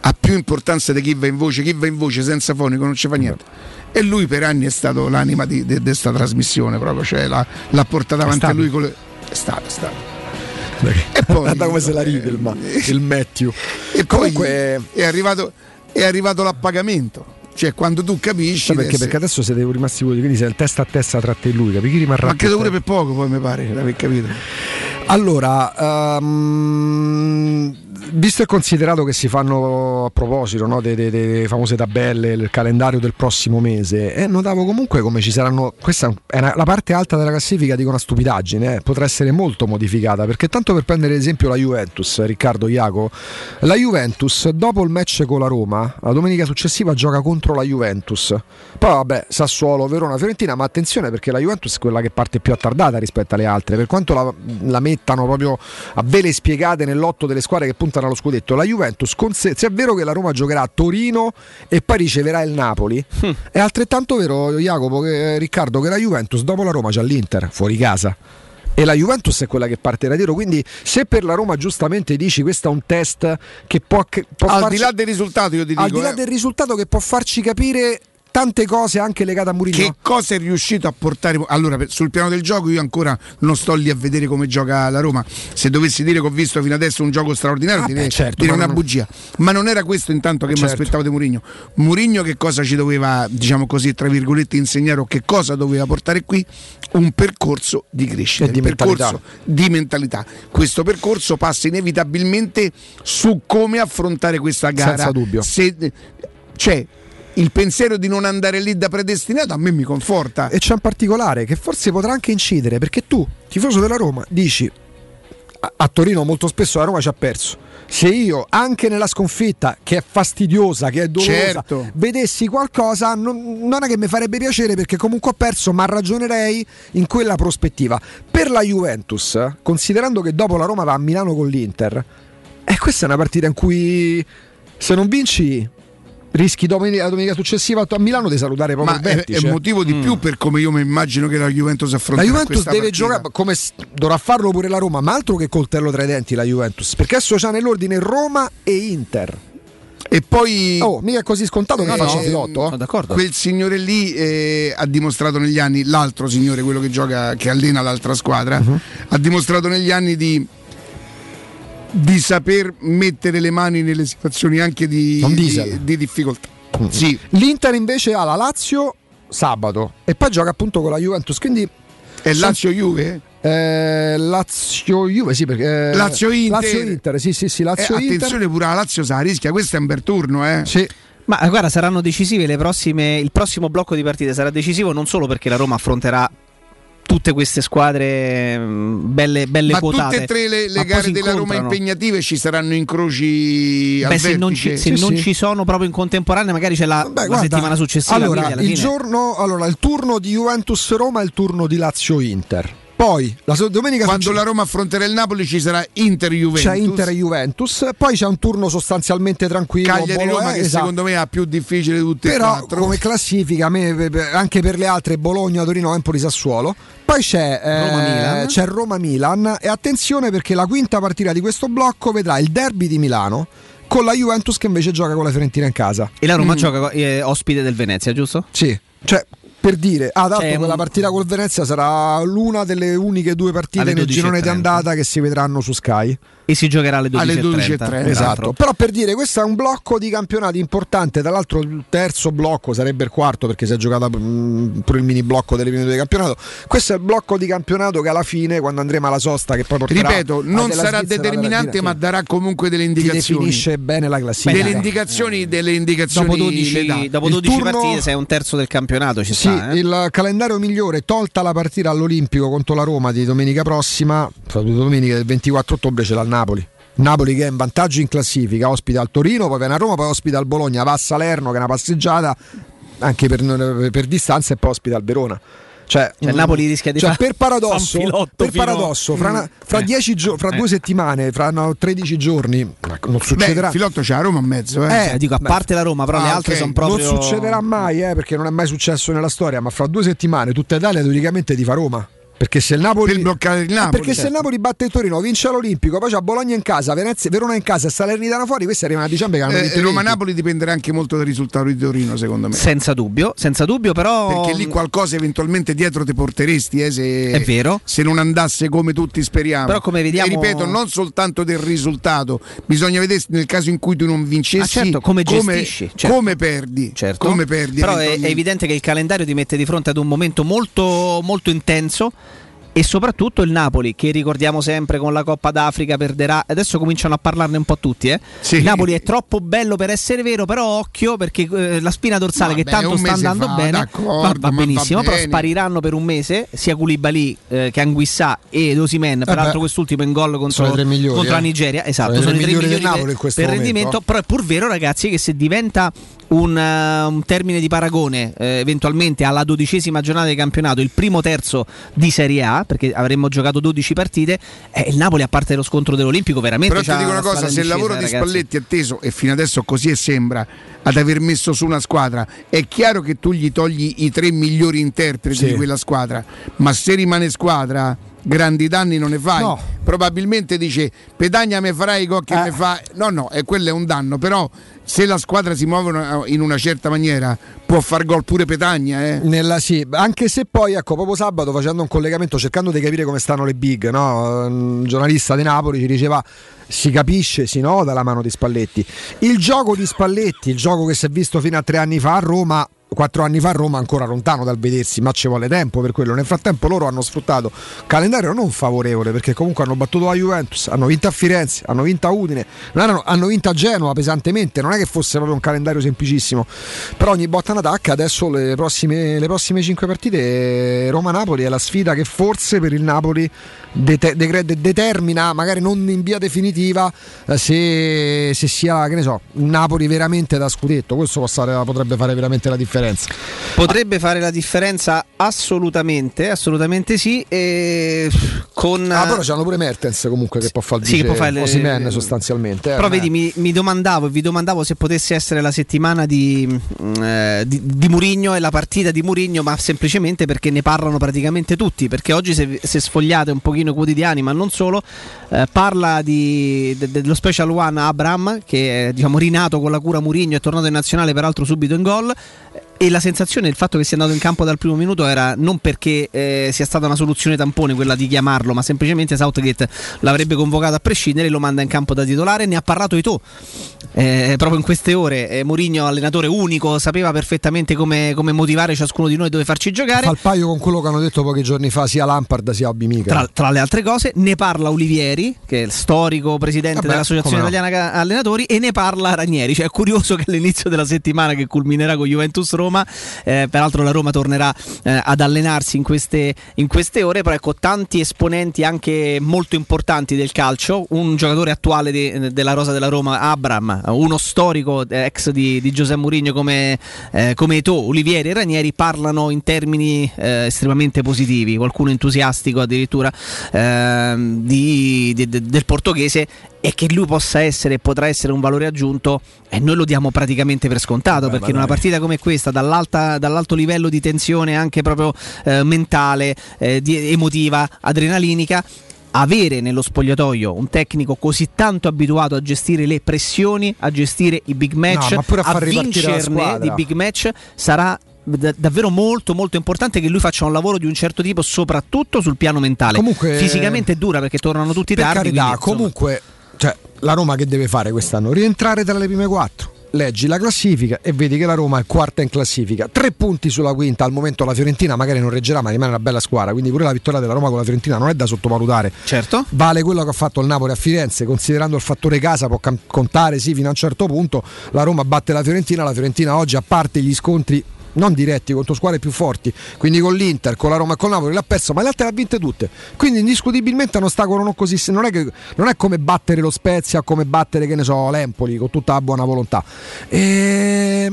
ha più importanza di chi va in voce. Chi va in voce senza fonico non ci fa niente. E lui per anni è stato l'anima di questa trasmissione, proprio, cioè l'ha, l'ha portata avanti a lui con le. È stato, è stato. E poi, (laughs) Guarda come se la ride il, ma- il Matthew. e poi Comunque- è arrivato, è arrivato l'appagamento. Cioè, quando tu capisci. Sai perché, perché adesso siete rimasti voi, quindi sei il testa a testa tra te e lui, capi? Chi rimarrà Ma credo pure per poco, poi mi pare, l'aver capito. Allora, ehm, visto e considerato che si fanno a proposito no, delle, famose tabelle, il calendario del prossimo mese, eh, notavo comunque come ci saranno. Questa è una- la parte alta della classifica, dico una stupidaggine, eh, potrà essere molto modificata. Perché tanto per prendere esempio la Juventus, Riccardo Iaco, la Juventus dopo il match con la Roma, la domenica successiva gioca contro la Juventus. Poi vabbè, Sassuolo, Verona, Fiorentina, ma attenzione perché la Juventus è quella che parte più attardata rispetto alle altre, per quanto la, la mettano proprio a vele spiegate nell'otto delle squadre che puntano allo scudetto. La Juventus, se, è vero che la Roma giocherà a Torino e poi riceverà il Napoli, è altrettanto vero, Jacopo, che, Riccardo, che la Juventus dopo la Roma c'ha l'Inter fuori casa. E la Juventus è quella che parte da tiro. Quindi, se per la Roma giustamente dici questo è un test che può, che può Al farci- di là del risultato, io ti dico. al di là eh, del risultato che può farci capire tante cose anche legate a Mourinho. Che cosa è riuscito a portare? Allora, sul piano del gioco, io ancora non sto lì a vedere come gioca la Roma. Se dovessi dire che ho visto fino adesso un gioco straordinario, Ah, direi, certo, direi ma una non- bugia. Ma non era questo intanto che mi Certo. aspettavo di Mourinho. Mourinho che cosa ci doveva, diciamo così, tra virgolette, insegnare o che cosa doveva portare qui? Un percorso di crescita, di un percorso mentalità. di mentalità. Questo percorso passa inevitabilmente su come affrontare questa gara. Senza dubbio. Se, cioè, il pensiero di non andare lì da predestinato a me mi conforta. E c'è un particolare che forse potrà anche incidere perché tu, tifoso della Roma, dici a, Torino molto spesso la Roma ci ha perso. Se io anche nella sconfitta, che è fastidiosa, che è dolorosa, Certo. vedessi qualcosa, non, non è che mi farebbe piacere perché comunque ho perso, ma ragionerei in quella prospettiva. Per la Juventus, considerando che dopo la Roma va a Milano con l'Inter, e questa è una partita in cui se non vinci rischi domenica, la domenica successiva a Milano di salutare proprio Ma il è, vertice. è motivo di più per come io mi immagino che la Juventus La affronterà Juventus deve partita. giocare come dovrà farlo pure la Roma, ma altro che coltello tra i denti la Juventus, perché adesso c'ha nell'ordine Roma e Inter. E poi Oh, mica è così scontato che Eh, faccia no, filotto. Sono d'accordo. quel signore lì eh, ha dimostrato negli anni, l'altro signore, quello che gioca, che allena l'altra squadra, Mhm. ha dimostrato negli anni di, di saper mettere le mani nelle situazioni anche di, di, di difficoltà. Sì, L'Inter invece ha la Lazio sabato e poi gioca appunto con la Juventus, quindi è Lazio Juve? eh, Lazio Juve, sì, perché eh, Lazio Inter. Lazio Inter, sì, sì, sì, Eh, Lazio Inter. attenzione pure la Lazio sa rischia, questo è un bel turno, eh. Sì. Ma eh, guarda, saranno decisive le prossime. Il prossimo blocco di partite sarà decisivo non solo perché la Roma affronterà tutte queste squadre mm, belle, belle Ma quotate. tutte e tre le, le gare della Roma impegnative ci saranno incroci Beh, se non, ci, se Sì, non sì. ci sono proprio in contemporanea, magari c'è la, Vabbè, la guarda, settimana successiva. Allora, il, giorno, allora, il turno di Juventus Roma è il turno di Lazio Inter. Poi la so- domenica Quando succe- la Roma affronterà il Napoli ci sarà Inter Juventus. c'è Inter Juventus, poi c'è un turno sostanzialmente tranquillo. Cagliari Roma eh, che esatto. secondo me ha più difficile di tutte e Però quattro. come classifica, a me, anche per le altre, Bologna, Torino, Empoli, Sassuolo. Poi c'è eh, Roma-Milan. c'è Roma-Milan e attenzione perché la quinta partita di questo blocco vedrà il derby di Milano con la Juventus che invece gioca con la Fiorentina in casa. E la Roma Mm. gioca eh, ospite del Venezia, giusto? Sì, cioè per dire, ah, tanto C'è quella partita col Venezia sarà l'una delle uniche due partite nel 12.30. girone di andata che si vedranno su Sky. E si giocherà alle 12.30. Alle 12.30. Esatto, però per dire, questo è un blocco di campionati importante. Tra l'altro, il terzo blocco sarebbe il quarto perché si è giocato mm, pure il mini blocco delle prime due di campionato. Questo è il blocco di campionato che alla fine, quando andremo alla sosta, che poi porterà Ripeto, non sarà Svizzera, determinante, ma darà comunque delle ti indicazioni. definisce bene la classifica. Delle indicazioni, delle indicazioni Dopo le 12, dà. dopo Il 12 turno- partite sei un terzo del campionato, ci Sì, sta. eh? il calendario migliore, tolta la partita all'Olimpico contro la Roma di domenica prossima, fra due domeniche del 24 ottobre c'è il Napoli. Napoli che è in vantaggio in classifica, ospita al Torino, poi viene a Roma, poi ospita al Bologna, va a Salerno che è una passeggiata anche per, per distanza e poi ospita al Verona. Cioè, Cioè, il Napoli rischia di cioè, fa- per paradosso, per fino- paradosso fra, fra Eh. dieci gio- fra Eh. due settimane, fra no, 13 giorni, ma non Beh, succederà. il filotto c'è a Roma a mezzo, eh. Eh, dico, a beh. parte la Roma, però le Ah, altre ok. sono proprio. Non succederà mai, eh, perché non è mai successo nella storia, ma fra due settimane tutta Italia teoricamente ti fa Roma. Perché se il Napoli. Per bloccare il Eh, Napoli. perché se il Napoli batte il Torino, vince l'Olimpico, poi c'ha Bologna in casa, Venezia, Verona in casa e Salernitana fuori, questi arrivano a dicembre che hanno Eh, Roma-Napoli dipenderà anche molto dal risultato di Torino, secondo me. Senza dubbio, senza dubbio, però. Perché lì qualcosa eventualmente dietro ti porteresti, eh, se, È vero. se non andasse come tutti speriamo. Però come vediamo- E ripeto, non soltanto del risultato, bisogna vedere nel caso in cui tu non vincessi Ah, certo, come come, gestisci, certo. come perdi. Certo. Come perdi Però è, è evidente che il calendario ti mette di fronte ad un momento molto, molto intenso. E soprattutto il Napoli, che ricordiamo sempre con la Coppa d'Africa perderà. Adesso cominciano a parlarne un po' tutti. Eh? Il Napoli è troppo bello per essere vero, però occhio perché eh, la spina dorsale che Vabbè, tanto un sta andando fa, bene va, va ma va benissimo. però spariranno per un mese sia Koulibaly eh, che Anguissà ed Osimen. Peraltro, beh, quest'ultimo in gol contro, migliori, contro la eh. Nigeria. Esatto, Sono i sono, i tre migliori del migliori Napoli per, questo per momento. rendimento. Però è pur vero, ragazzi, che se diventa un, eh, un termine di paragone eh, eventualmente alla dodicesima giornata di campionato, il primo terzo di Serie A, perché avremmo giocato 12 partite, eh, il Napoli a parte lo scontro dell'Olimpico veramente Però ti dico una cosa, se il lavoro di. Spalletti è atteso, e fino adesso così è sembra, ad aver messo su una squadra, è chiaro che tu gli togli i tre migliori interpreti Sì. di quella squadra, ma se rimane squadra grandi danni non ne fai. No. Probabilmente dice Pedagna me farà i gol che Eh. me fa. No, no, e quello è un danno, però se la squadra si muove una- in una certa maniera può far gol pure Pedagna, eh. Nella, sì, anche se poi, ecco, proprio sabato facendo un collegamento, cercando di capire come stanno le big, no? un giornalista di Napoli ci diceva si capisce, si nota la mano di Spalletti. Il gioco di Spalletti, il gioco che si è visto fino a tre anni fa a Roma, quattro anni fa Roma ancora lontano dal vedersi, ma ci vuole tempo per quello. Nel frattempo loro hanno sfruttato calendario non favorevole perché comunque hanno battuto la Juventus, hanno vinto a Firenze, hanno vinto a Udine, erano- hanno vinto a Genova pesantemente, non è che fosse proprio un calendario semplicissimo. Però ogni botta in attacca, adesso le prossime, le prossime 5 partite Roma-Napoli è la sfida che forse per il Napoli dete- decre- de- determina, magari non in via definitiva, eh, se, se sia, che ne so, Napoli veramente da scudetto. Questo potrebbe fare veramente la differenza. Potrebbe fare la differenza assolutamente, assolutamente sì. E con, Ah, però c'hanno pure Mertens comunque che può fare il Sì, che può vice fare le- sostanzialmente. eh, Però è- vedi, mi, mi domandavo, vi domandavo se potesse essere la settimana di, mm, eh, di, di Murigno e la partita di Murigno, ma semplicemente perché ne parlano praticamente tutti. Perché oggi, se, se sfogliate un pochino i quotidiani, ma non solo, eh, parla di- de- dello special one Abram, che è diciamo, rinato con la cura Murigno, è tornato in nazionale, peraltro subito in gol. E la sensazione, il fatto che sia andato in campo dal primo minuto era non perché eh, sia stata una soluzione tampone quella di chiamarlo, ma semplicemente Southgate l'avrebbe convocato a prescindere e lo manda in campo da titolare. Ne ha parlato Ito eh, proprio in queste ore. Eh, Mourinho, allenatore unico, sapeva perfettamente come, come motivare ciascuno di noi dove farci giocare. Fa il paio con quello che hanno detto pochi giorni fa sia Lampard sia Obimica. Tra, tra le altre cose, ne parla Olivieri, che è il storico presidente Vabbè, dell'Associazione no. Italiana Allenatori, e ne parla Ranieri. Cioè, è curioso che all'inizio della settimana che culminerà con Juventus Roma, eh, peraltro la Roma tornerà eh, ad allenarsi in queste, in queste ore, però ecco tanti esponenti anche molto importanti del calcio, un giocatore attuale di- della rosa della Roma, Abram, uno storico eh, ex di, di Giuseppe Mourinho come, eh, come Eto'o, Olivieri e Ranieri parlano in termini eh, estremamente positivi, qualcuno entusiastico addirittura ehm, di- di- de- del portoghese e che lui possa essere e potrà essere un valore aggiunto e noi lo diamo praticamente per scontato Beh, perché in una partita come questa dall'alta- dall'alto livello di tensione anche proprio eh, mentale, eh, di- emotiva, adrenalinica avere nello spogliatoio un tecnico così tanto abituato a gestire le pressioni, a gestire i big match, No, a la vincerne di big match sarà da- davvero molto molto importante che lui faccia un lavoro di un certo tipo soprattutto sul piano mentale Comunque- fisicamente è dura perché tornano tutti per tardi carità, quindi, comunque, cioè, la Roma che deve fare quest'anno? Rientrare tra le prime quattro. Leggi la classifica e vedi che la Roma è quarta in classifica. Tre punti sulla quinta. Al momento la Fiorentina magari non reggerà, ma rimane una bella squadra. Quindi pure la vittoria della Roma con la Fiorentina non è da sottovalutare. Certo. Vale quello che ha fatto il Napoli a Firenze, considerando il fattore casa, può cam- contare sì fino a un certo punto. La Roma batte la Fiorentina. La Fiorentina oggi, a parte gli scontri non diretti contro squadre più forti, quindi con l'Inter, con la Roma e con Napoli l'ha perso, ma le altre le ha vinte tutte. Quindi indiscutibilmente è un ostacolo non così. Non è, che, non è come battere lo Spezia come battere, che ne so, l'Empoli con tutta la buona volontà. E...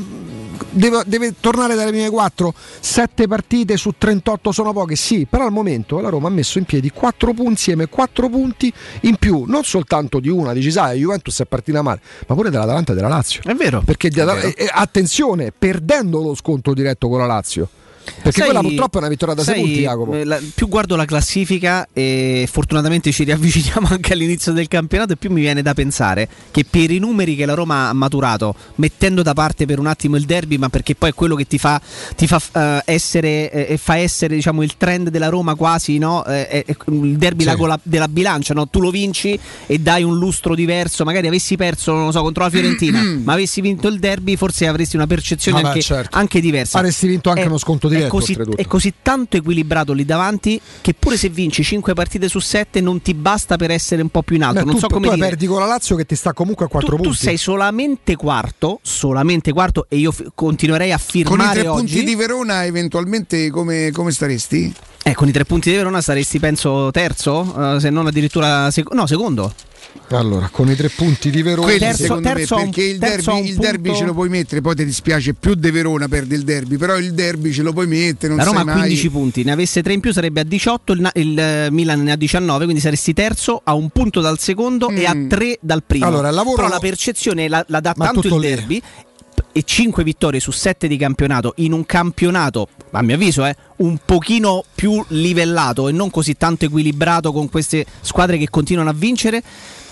Deve, deve tornare dalle prime 4, 7 partite su 38 sono poche, sì, però al momento la Roma ha messo in piedi 4 punti insieme, 4 punti in più, non soltanto di una, dici sai, Juventus è partita male, ma pure dell'Atalanta e della Lazio. È vero. Perché e- e- attenzione, perdendo lo scontro diretto con la Lazio. Perché Sai- quella purtroppo è una vittoria da sei sai, punti, Jacopo. eh, la- più guardo la classifica e fortunatamente ci riavviciniamo (laughs) anche all'inizio del campionato e più mi viene da pensare che per i numeri che la Roma ha maturato, mettendo da parte per un attimo il derby, ma perché poi è quello che ti fa, ti fa eh, essere eh, e fa essere diciamo, il trend della Roma quasi, no? Eh, è il derby Sì. la- della bilancia, no? tu lo vinci e dai un lustro diverso, magari avessi perso non lo so, contro la Fiorentina, (clears throat) ma avessi vinto il derby forse avresti una percezione Vabbè, anche, certo. anche diversa. Avresti vinto anche uno sconto diretto, È così, oltretutto. è così tanto equilibrato lì davanti che pure se vinci 5 partite su 7 non ti basta per essere un po' più in alto. Beh, non tu, so come tu dire. perdi con la Lazio che ti sta comunque a 4 Tu, tu punti. sei solamente quarto, solamente quarto e io f- continuerei a Con i firmare tre oggi. punti di Verona eventualmente come, come staresti? Eh, con i tre punti di Verona saresti penso terzo, eh, se non addirittura sec- no, secondo. Allora, con i tre punti di Verona. Quello terzo- secondo terzo me perché il derby, il derby ce lo puoi mettere, poi ti dispiace più De Verona perde il derby, però il derby ce lo puoi mettere, non La Roma ha mai. 15 punti, ne avesse 3 in più sarebbe a 18, il, il, eh, Milan ne ha 19, quindi saresti terzo a un punto dal secondo e a 3 dal primo. Allora, lavoro- Però la percezione la, la dà Ma tanto il lì. derby e 5 vittorie su 7 di campionato in un campionato, a mio avviso, eh, un pochino più livellato e non così tanto equilibrato con queste squadre che continuano a vincere,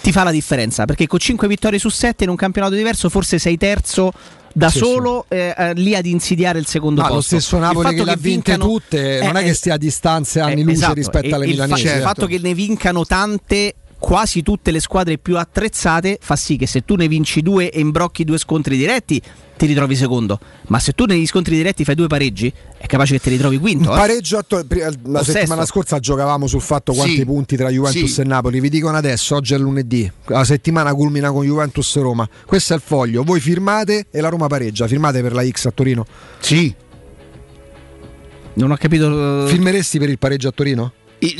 ti fa la differenza, perché con 5 vittorie su 7 in un campionato diverso forse sei terzo da Sì, solo eh, eh, lì ad insidiare il secondo lo posto. stesso Il Napoli che le ha vinte vincano- tutte, non eh, è che eh, stia a distanze anni eh, luce esatto, rispetto alle il fa- milanesi. Il fatto che ne vincano tante, quasi tutte le squadre più attrezzate, fa sì che se tu ne vinci due e imbrocchi due scontri diretti, ti ritrovi secondo. Ma se tu negli scontri diretti fai due pareggi, è capace che ti ritrovi Un quinto. eh. pareggio atto- la O settimana sesto. scorsa giocavamo sul fatto quanti Sì, punti tra Juventus sì. e Napoli. Vi dicono adesso, oggi è lunedì, la settimana culmina con Juventus e Roma. Questo è il foglio. Voi firmate e la Roma pareggia. Firmate per la X a Torino? Sì, Non ho capito. eh, Firmeresti per il pareggio a Torino?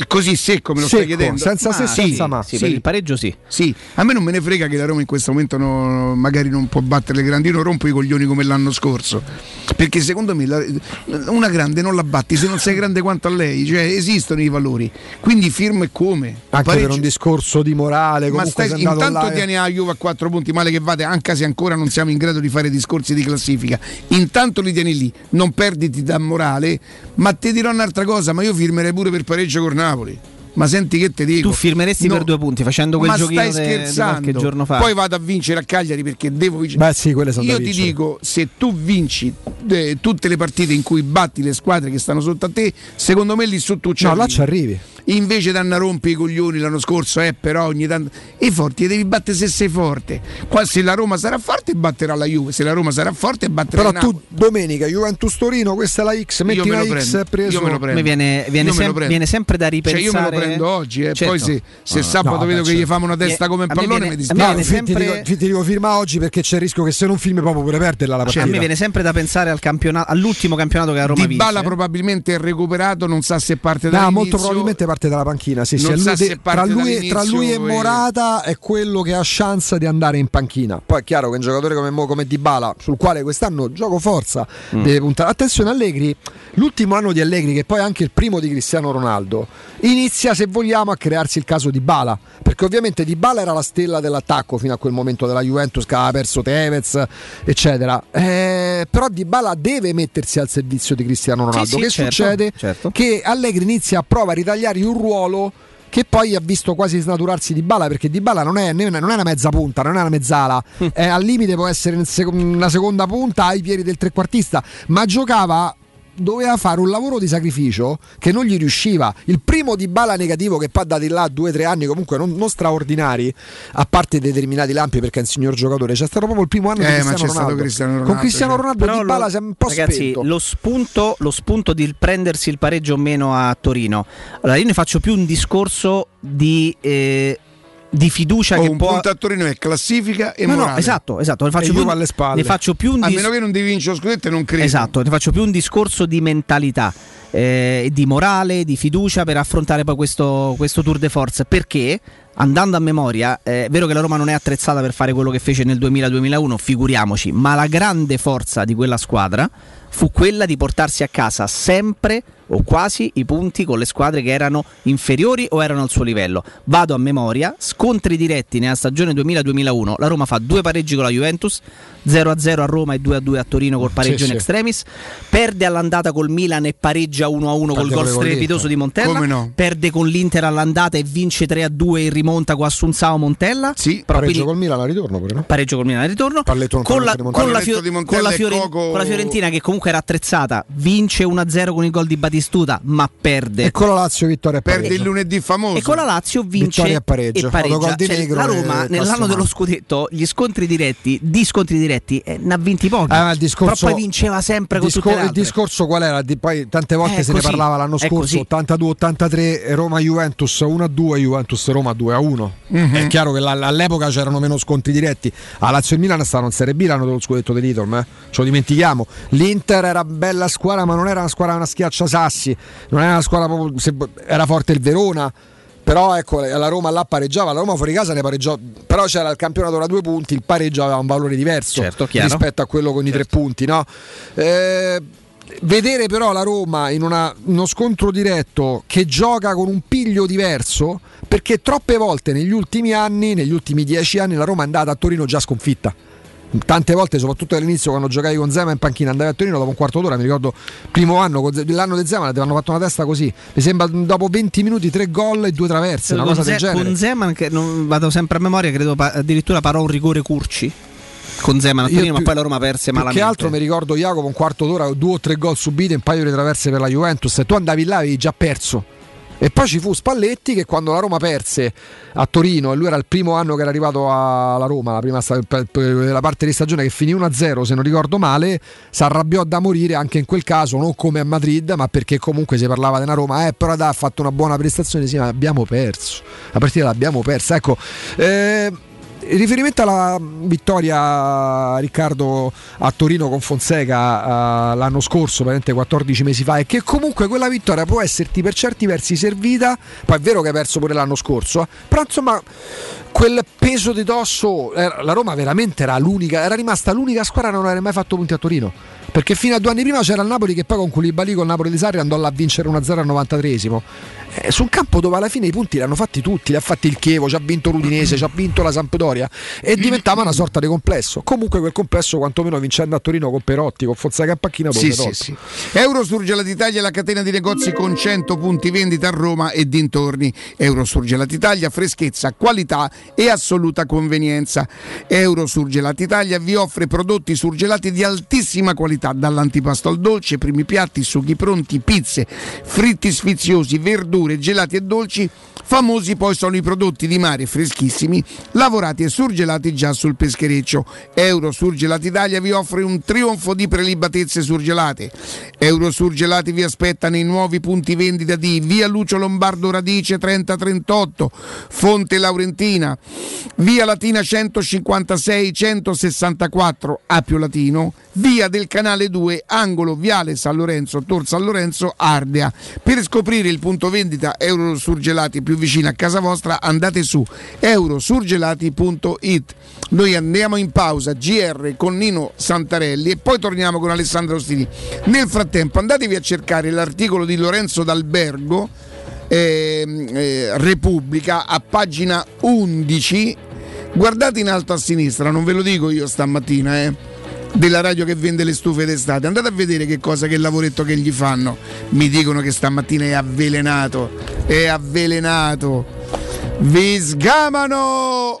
Così secco me lo Secco, stai chiedendo. senza se, Ma senza sì, ma. Sì, per il pareggio sì. Sì, a me non me ne frega che la Roma in questo momento no- magari non può battere le grandi, io non rompo i coglioni come l'anno scorso. Perché secondo me la- una grande non la batti se non sei grande quanto a lei, cioè esistono i valori. Quindi firmo e come? Anche per Pareggio- un discorso di morale. Ma stai, intanto là tieni la Juve a 4 punti, male che vada, anche se ancora non siamo in grado di fare discorsi di classifica. Intanto li tieni lì, non perditi da morale, ma ti dirò un'altra cosa, ma io firmerei pure per pareggio con Napoli. Ma senti che ti dico. Tu firmeresti No. per due punti facendo quel ma giochino stai di scherzando? qualche giorno fa. Poi vado a vincere a Cagliari perché devo vincere. Beh, sì, quelle sono Io ti vincere. dico, se tu vinci eh, tutte le partite in cui batti le squadre che stanno sotto a te, secondo me lì su tu ci No, là arrivi. ci arrivi. Invece danno a rompere i coglioni l'anno scorso, eh, però ogni tanto. I forti li devi battere se sei forte. Qua se la Roma sarà forte batterà la Juve, se la Roma sarà forte batterà Però il Napoli. tu domenica Juventus Torino, questa è la X, metti Io me una lo X prendo, preso. io me lo prendo. Mi viene, viene Io me lo sem- prendo. viene sempre da Cioè ripensare. io me lo prendo oggi, eh. Certo. poi se, se Ah, sabato no, vedo beh, che gli certo. fanno una testa come un pallone viene- mi No, dispiace. ti, sempre- dico, ti dico firma oggi perché c'è il rischio che se non filmi proprio pure perderla la Cioè, partita. a me viene sempre da pensare al campionato, all'ultimo campionato che la Roma Di Balla vince. probabilmente è recuperato, non sa se parte da No, molto probabilmente parte dalla panchina. Sì, sì, lui tra, lui, tra lui e e- Morata è quello che ha chance di andare in panchina. Poi è chiaro che un giocatore come, come Dybala, sul quale quest'anno gioco forza, Mm. deve puntare. Attenzione Allegri, l'ultimo anno di Allegri, che poi è anche il primo di Cristiano Ronaldo, inizia se vogliamo a crearsi il caso di Bala, perché ovviamente Dybala era la stella dell'attacco fino a quel momento della Juventus che aveva perso Tevez, eccetera. Eh, però Dybala deve mettersi al servizio di Cristiano Ronaldo. sì, che certo, succede? certo. Che Allegri inizia a prova a ritagliargli un ruolo che poi ha visto quasi snaturarsi di Bala perché Di Bala non è, non è una mezza punta, non è una mezzala, Mm. è al limite può essere una seconda punta ai piedi del trequartista, ma giocava doveva fare un lavoro di sacrificio che non gli riusciva. Il primo di bala negativo che poi ha dati là due o tre anni, comunque non, non straordinari, a parte determinati lampi perché è un signor giocatore, c'è stato proprio il primo anno Eh, di ma Cristiano Ronaldo. Cristiano Ronaldo, Con Cristiano cioè. Ronaldo Però di bala lo- si è un po' ragazzi, spento. lo spunto, lo spunto di prendersi il pareggio o meno a Torino. Allora, io ne faccio più un discorso di, eh, di fiducia Oh, che un può. punto a Torino è classifica e No, no, morale. esatto, esatto. Ne E faccio, più, alle spalle. ne faccio più un A dis- meno che non devi vincere lo scudetto e non credo. Esatto, ne faccio più un discorso di mentalità, eh, di morale, di fiducia per affrontare poi questo, questo tour de force. Perché andando a memoria, eh, è vero che la Roma non è attrezzata per fare quello che fece nel 2000-2001, figuriamoci, ma la grande forza di quella squadra fu quella di portarsi a casa sempre o quasi i punti con le squadre che erano inferiori o erano al suo livello. Vado a memoria, scontri diretti nella stagione 2000-2001, la Roma fa due pareggi con la Juventus, 0-0 a Roma e 2-2 a Torino col pareggio Sì, in sì. extremis, perde all'andata col Milan e pareggia 1-1 col gol strepitoso di Montella, Come no? perde con l'Inter all'andata e vince 3-2 in rimonta con Assunzao Montella. Sì, Però Pareggio quindi- col Milan al ritorno pure, no? pareggio col Milan al ritorno Pallettone, con la, pallettone di Montella. con la Palletto Fio- di Montella con la Fiore- Coco- con la Fiorentina che comunque era attrezzata vince 1-0 con il gol di Batistuta ma perde E con la Lazio vittoria e Perde il lunedì famoso. e con la Lazio vince Vittoria e pareggio. pareggia. Autogol di Cioè, Negro la e Roma nell'anno dello scudetto gli scontri diretti di scontri diretti eh, ne ha vinti pochi Ah, il discorso- però poi vinceva sempre con Discor- tutte le il discorso qual era? Di- poi tante volte È se ne così, parlava l'anno scorso, così. 82-83 Roma-Juventus 1-2, Juventus-Roma 2-1. Mhm. È chiaro che all'epoca c'erano meno scontri diretti. A Lazio e Milan stavano in Serie B l'anno dello scudetto di Lidl, eh? ce lo dimentichiamo. L'Inter era bella squadra, ma non era una squadra una schiaccia sassi, non era una squadra proprio, se- era forte il Verona. Però ecco, la Roma là pareggiava, la Roma fuori casa ne pareggiò, però c'era il campionato da due punti, il pareggio aveva un valore diverso Certo, rispetto a quello con i tre punti. No? Eh, vedere però la Roma in una- uno scontro diretto che gioca con un piglio diverso, perché troppe volte negli ultimi anni, negli ultimi dieci anni, la Roma è andata a Torino già sconfitta. Tante volte, soprattutto all'inizio, quando giocavi con Zema in panchina, andavi a Torino dopo un quarto d'ora. Mi ricordo primo anno, l'anno di Zema, ti hanno fatto una testa così. Mi sembra dopo 20 minuti, tre gol e due traverse, una con, cosa del Ze- genere. con Zeman che non vado sempre a memoria credo pa- addirittura parò un rigore Curci con Zeman a Torino ma poi la Roma perse malamente che altro mi ricordo Jacopo un quarto d'ora, due o tre gol subiti, un paio di traverse per la Juventus e tu andavi là e avevi già perso. E poi ci fu Spalletti che quando la Roma perse a Torino, e lui era il primo anno che era arrivato alla Roma, la prima la parte di stagione che finì 1-0 se non ricordo male, si arrabbiò da morire anche in quel caso, non come a Madrid, ma perché comunque si parlava della Roma, eh però dai, ha fatto una buona prestazione, sì ma abbiamo perso, la partita l'abbiamo persa. Ecco, eh, in riferimento alla vittoria Riccardo a Torino con Fonseca eh, l'anno scorso, praticamente 14 mesi fa, e che comunque quella vittoria può esserti per certi versi servita, poi è vero che hai perso pure l'anno scorso, eh, però insomma quel peso di dosso, la Roma veramente era l'unica, era rimasta l'unica squadra a non aver mai fatto punti a Torino. Perché fino a due anni prima c'era il Napoli che poi con Koulibaly con Napoli di Sarri andò là a vincere 1-0 al 93esimo. Eh, su un campo dove alla fine i punti li hanno fatti tutti, li ha fatti il Chievo, ci ha vinto l'Udinese, ci ha vinto la Sampdoria e diventava una sorta di complesso. Comunque quel complesso quantomeno vincendo a Torino con Perotti, con Fonseca e Pacchina Sì, poi sì, sì. Eurosurgelati Italia è la catena di negozi con 100 punti vendita a Roma e dintorni. Eurosurgelati Italia, freschezza, qualità e assoluta convenienza. Eurosurgelati Italia vi offre prodotti surgelati di altissima qualità, dall'antipasto al dolce, primi piatti, sughi pronti, pizze, fritti sfiziosi, verdure, gelati e dolci. Famosi poi sono i prodotti di mare freschissimi, lavorati e surgelati già sul peschereccio. Eurosurgelati Italia vi offre un trionfo di prelibatezze surgelate. Eurosurgelati vi aspetta nei nuovi punti vendita di Via Lucio Lombardo Radice 3038, Fonte Laurentina, Via Latina 156 164 Appio Latino, Via del Canale 2, angolo Viale San Lorenzo, Tor San Lorenzo, Ardea. Per scoprire il punto vendita Eurosurgelati più vicino a casa vostra andate su eurosurgelati.it. Noi andiamo in pausa GR con Nino Santarelli e poi torniamo con Alessandro Ostini. Nel frattempo andatevi a cercare l'articolo di Lorenzo D'Albergo eh, Repubblica a pagina 11 guardate in alto a sinistra non ve lo dico io stamattina eh, della radio che vende le stufe d'estate. Andate a vedere che cosa che lavoretto che gli fanno. Mi dicono che stamattina è avvelenato è avvelenato. Vi sgamano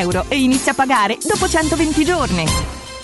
euro e inizia a pagare dopo 120 giorni.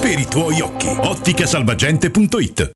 per i tuoi occhi. Otticasalvagente.it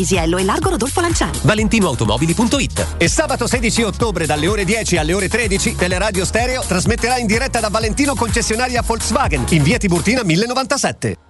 Paisiello e largo Rodolfo Lanciani. ValentinoAutomobili.it E sabato 16 ottobre dalle ore 10 alle ore 13 Teleradio Stereo trasmetterà in diretta da Valentino concessionaria Volkswagen in via Tiburtina 1097.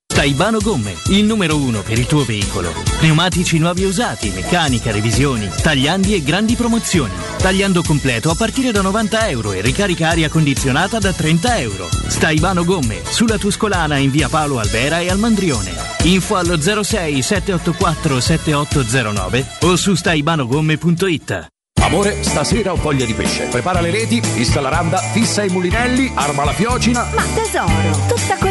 Staibano Gomme, il numero uno per il tuo veicolo. Pneumatici nuovi e usati, meccanica, revisioni, tagliandi e grandi promozioni. Tagliando completo a partire da 90 euro e ricarica aria condizionata da 30 euro. Staibano Gomme, sulla Tuscolana in via Paolo Albera e al Mandrione. Info allo 06 784 7809 o su staibanogomme.it. Amore, stasera ho voglia di pesce. Prepara le reti, fissa la randa, fissa i mulinelli, arma la fiocina. Ma tesoro, tutta questa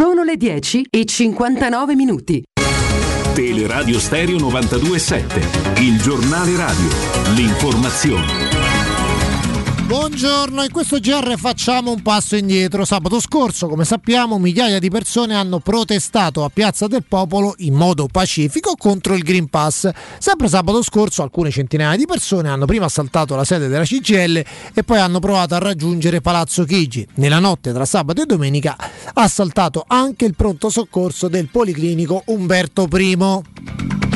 Sono le 10 e 59 minuti. Teleradio Stereo 927. Il giornale radio. L'informazione. Buongiorno, in questo GR facciamo un passo indietro. Sabato scorso, come sappiamo, migliaia di persone hanno protestato a Piazza del Popolo in modo pacifico contro il Green Pass. Sempre sabato scorso alcune centinaia di persone hanno prima assaltato la sede della CGL e poi hanno provato a raggiungere Palazzo Chigi. Nella notte tra sabato e domenica ha assaltato anche il pronto soccorso del Policlinico Umberto I.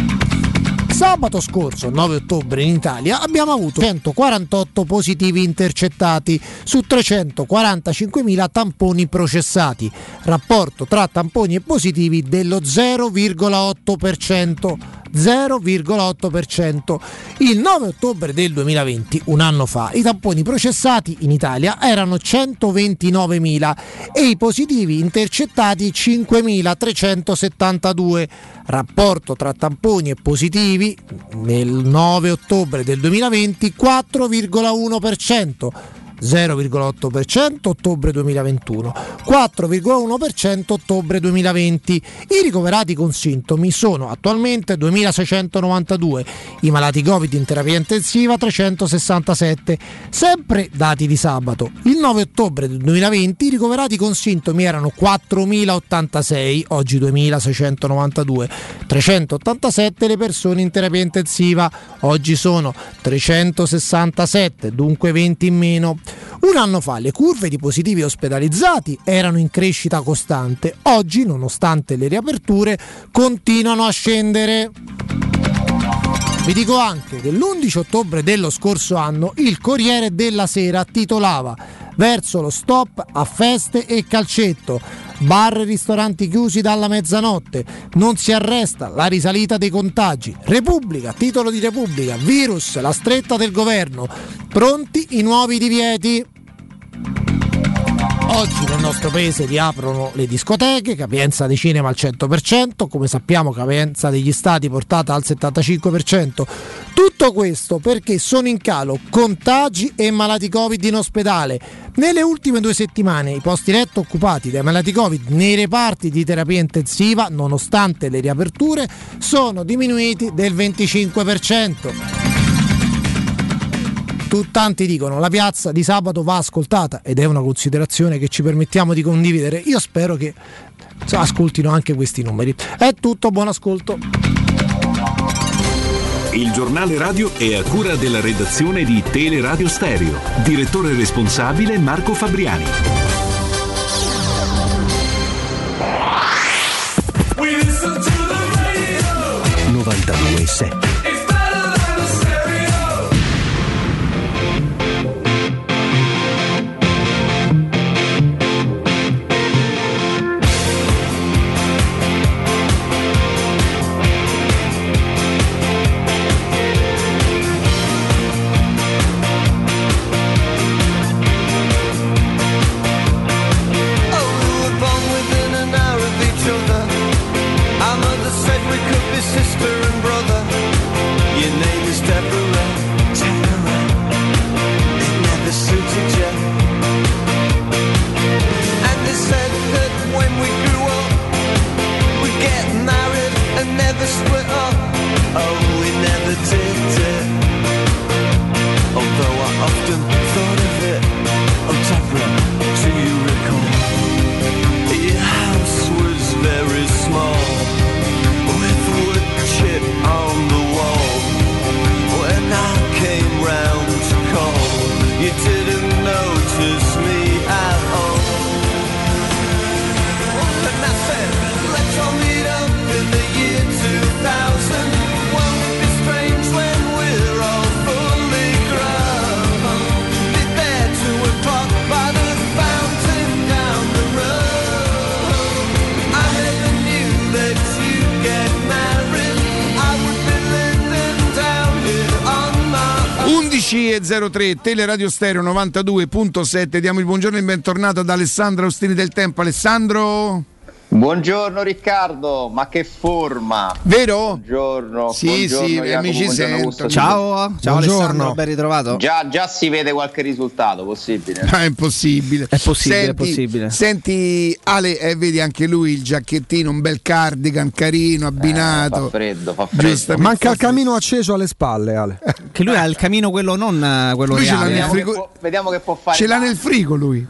Sabato scorso, 9 ottobre, in Italia abbiamo avuto 148 positivi intercettati su 345.000 tamponi processati, rapporto tra tamponi e positivi dello 0,8%. 0,8%. Il 9 ottobre del 2020, un anno fa, i tamponi processati in Italia erano 129.000 e i positivi intercettati 5.372. Rapporto tra tamponi e positivi nel 9 ottobre del 2020 4,1%. 0,8% ottobre 2021, 4,1% ottobre 2020. I ricoverati con sintomi sono attualmente 2692, i malati Covid in terapia intensiva 367, sempre dati di sabato. Il 9 ottobre del 2020 i ricoverati con sintomi erano 4086, oggi 2692, 387 le persone in terapia intensiva, oggi sono 367, dunque 20 in meno. Un anno fa le curve di positivi ospedalizzati erano in crescita costante, oggi nonostante le riaperture continuano a scendere. Vi dico anche che l'11 ottobre dello scorso anno il Corriere della Sera titolava Verso lo stop a feste e calcetto. Bar e ristoranti chiusi dalla mezzanotte. Non si arresta la risalita dei contagi. Repubblica, titolo di Repubblica. Virus, la stretta del governo. Pronti i nuovi divieti. Oggi nel nostro paese riaprono le discoteche, capienza dei cinema al 100%, come sappiamo capienza degli stati portata al 75%. Tutto questo perché sono in calo contagi e malati Covid in ospedale. Nelle ultime due settimane i posti letto occupati dai malati Covid nei reparti di terapia intensiva, nonostante le riaperture, sono diminuiti del 25% tu, tanti dicono la piazza di sabato va ascoltata ed è una considerazione che ci permettiamo di condividere. Io spero che so, ascoltino anche questi numeri. È tutto, buon ascolto. Il giornale radio è a cura della redazione di Teleradio Stereo. Direttore responsabile Marco Fabriani. We 92.7 CE03 Teleradio Stereo 92.7 diamo il buongiorno e bentornato ad Alessandro Ostini del Tempo. Alessandro? Buongiorno Riccardo, ma che forma! Vero? Buongiorno. Sì, buongiorno, sì, Jacopo, mi ci buongiorno, sento. Ciao, ciao Alessandro, ben ritrovato. Già, già si vede qualche risultato possibile. Ah, (laughs) è impossibile. È possibile, senti, è possibile. Senti Ale, eh, vedi anche lui il giacchettino, un bel cardigan carino, abbinato. fa freddo, fa freddo. Manca il camino acceso alle spalle, Ale. Che lui ha il camino quello non eh, quello Lui ce l'ha reale. nel eh. frigo- vediamo che può fare. Ce l'ha nel frigo lui.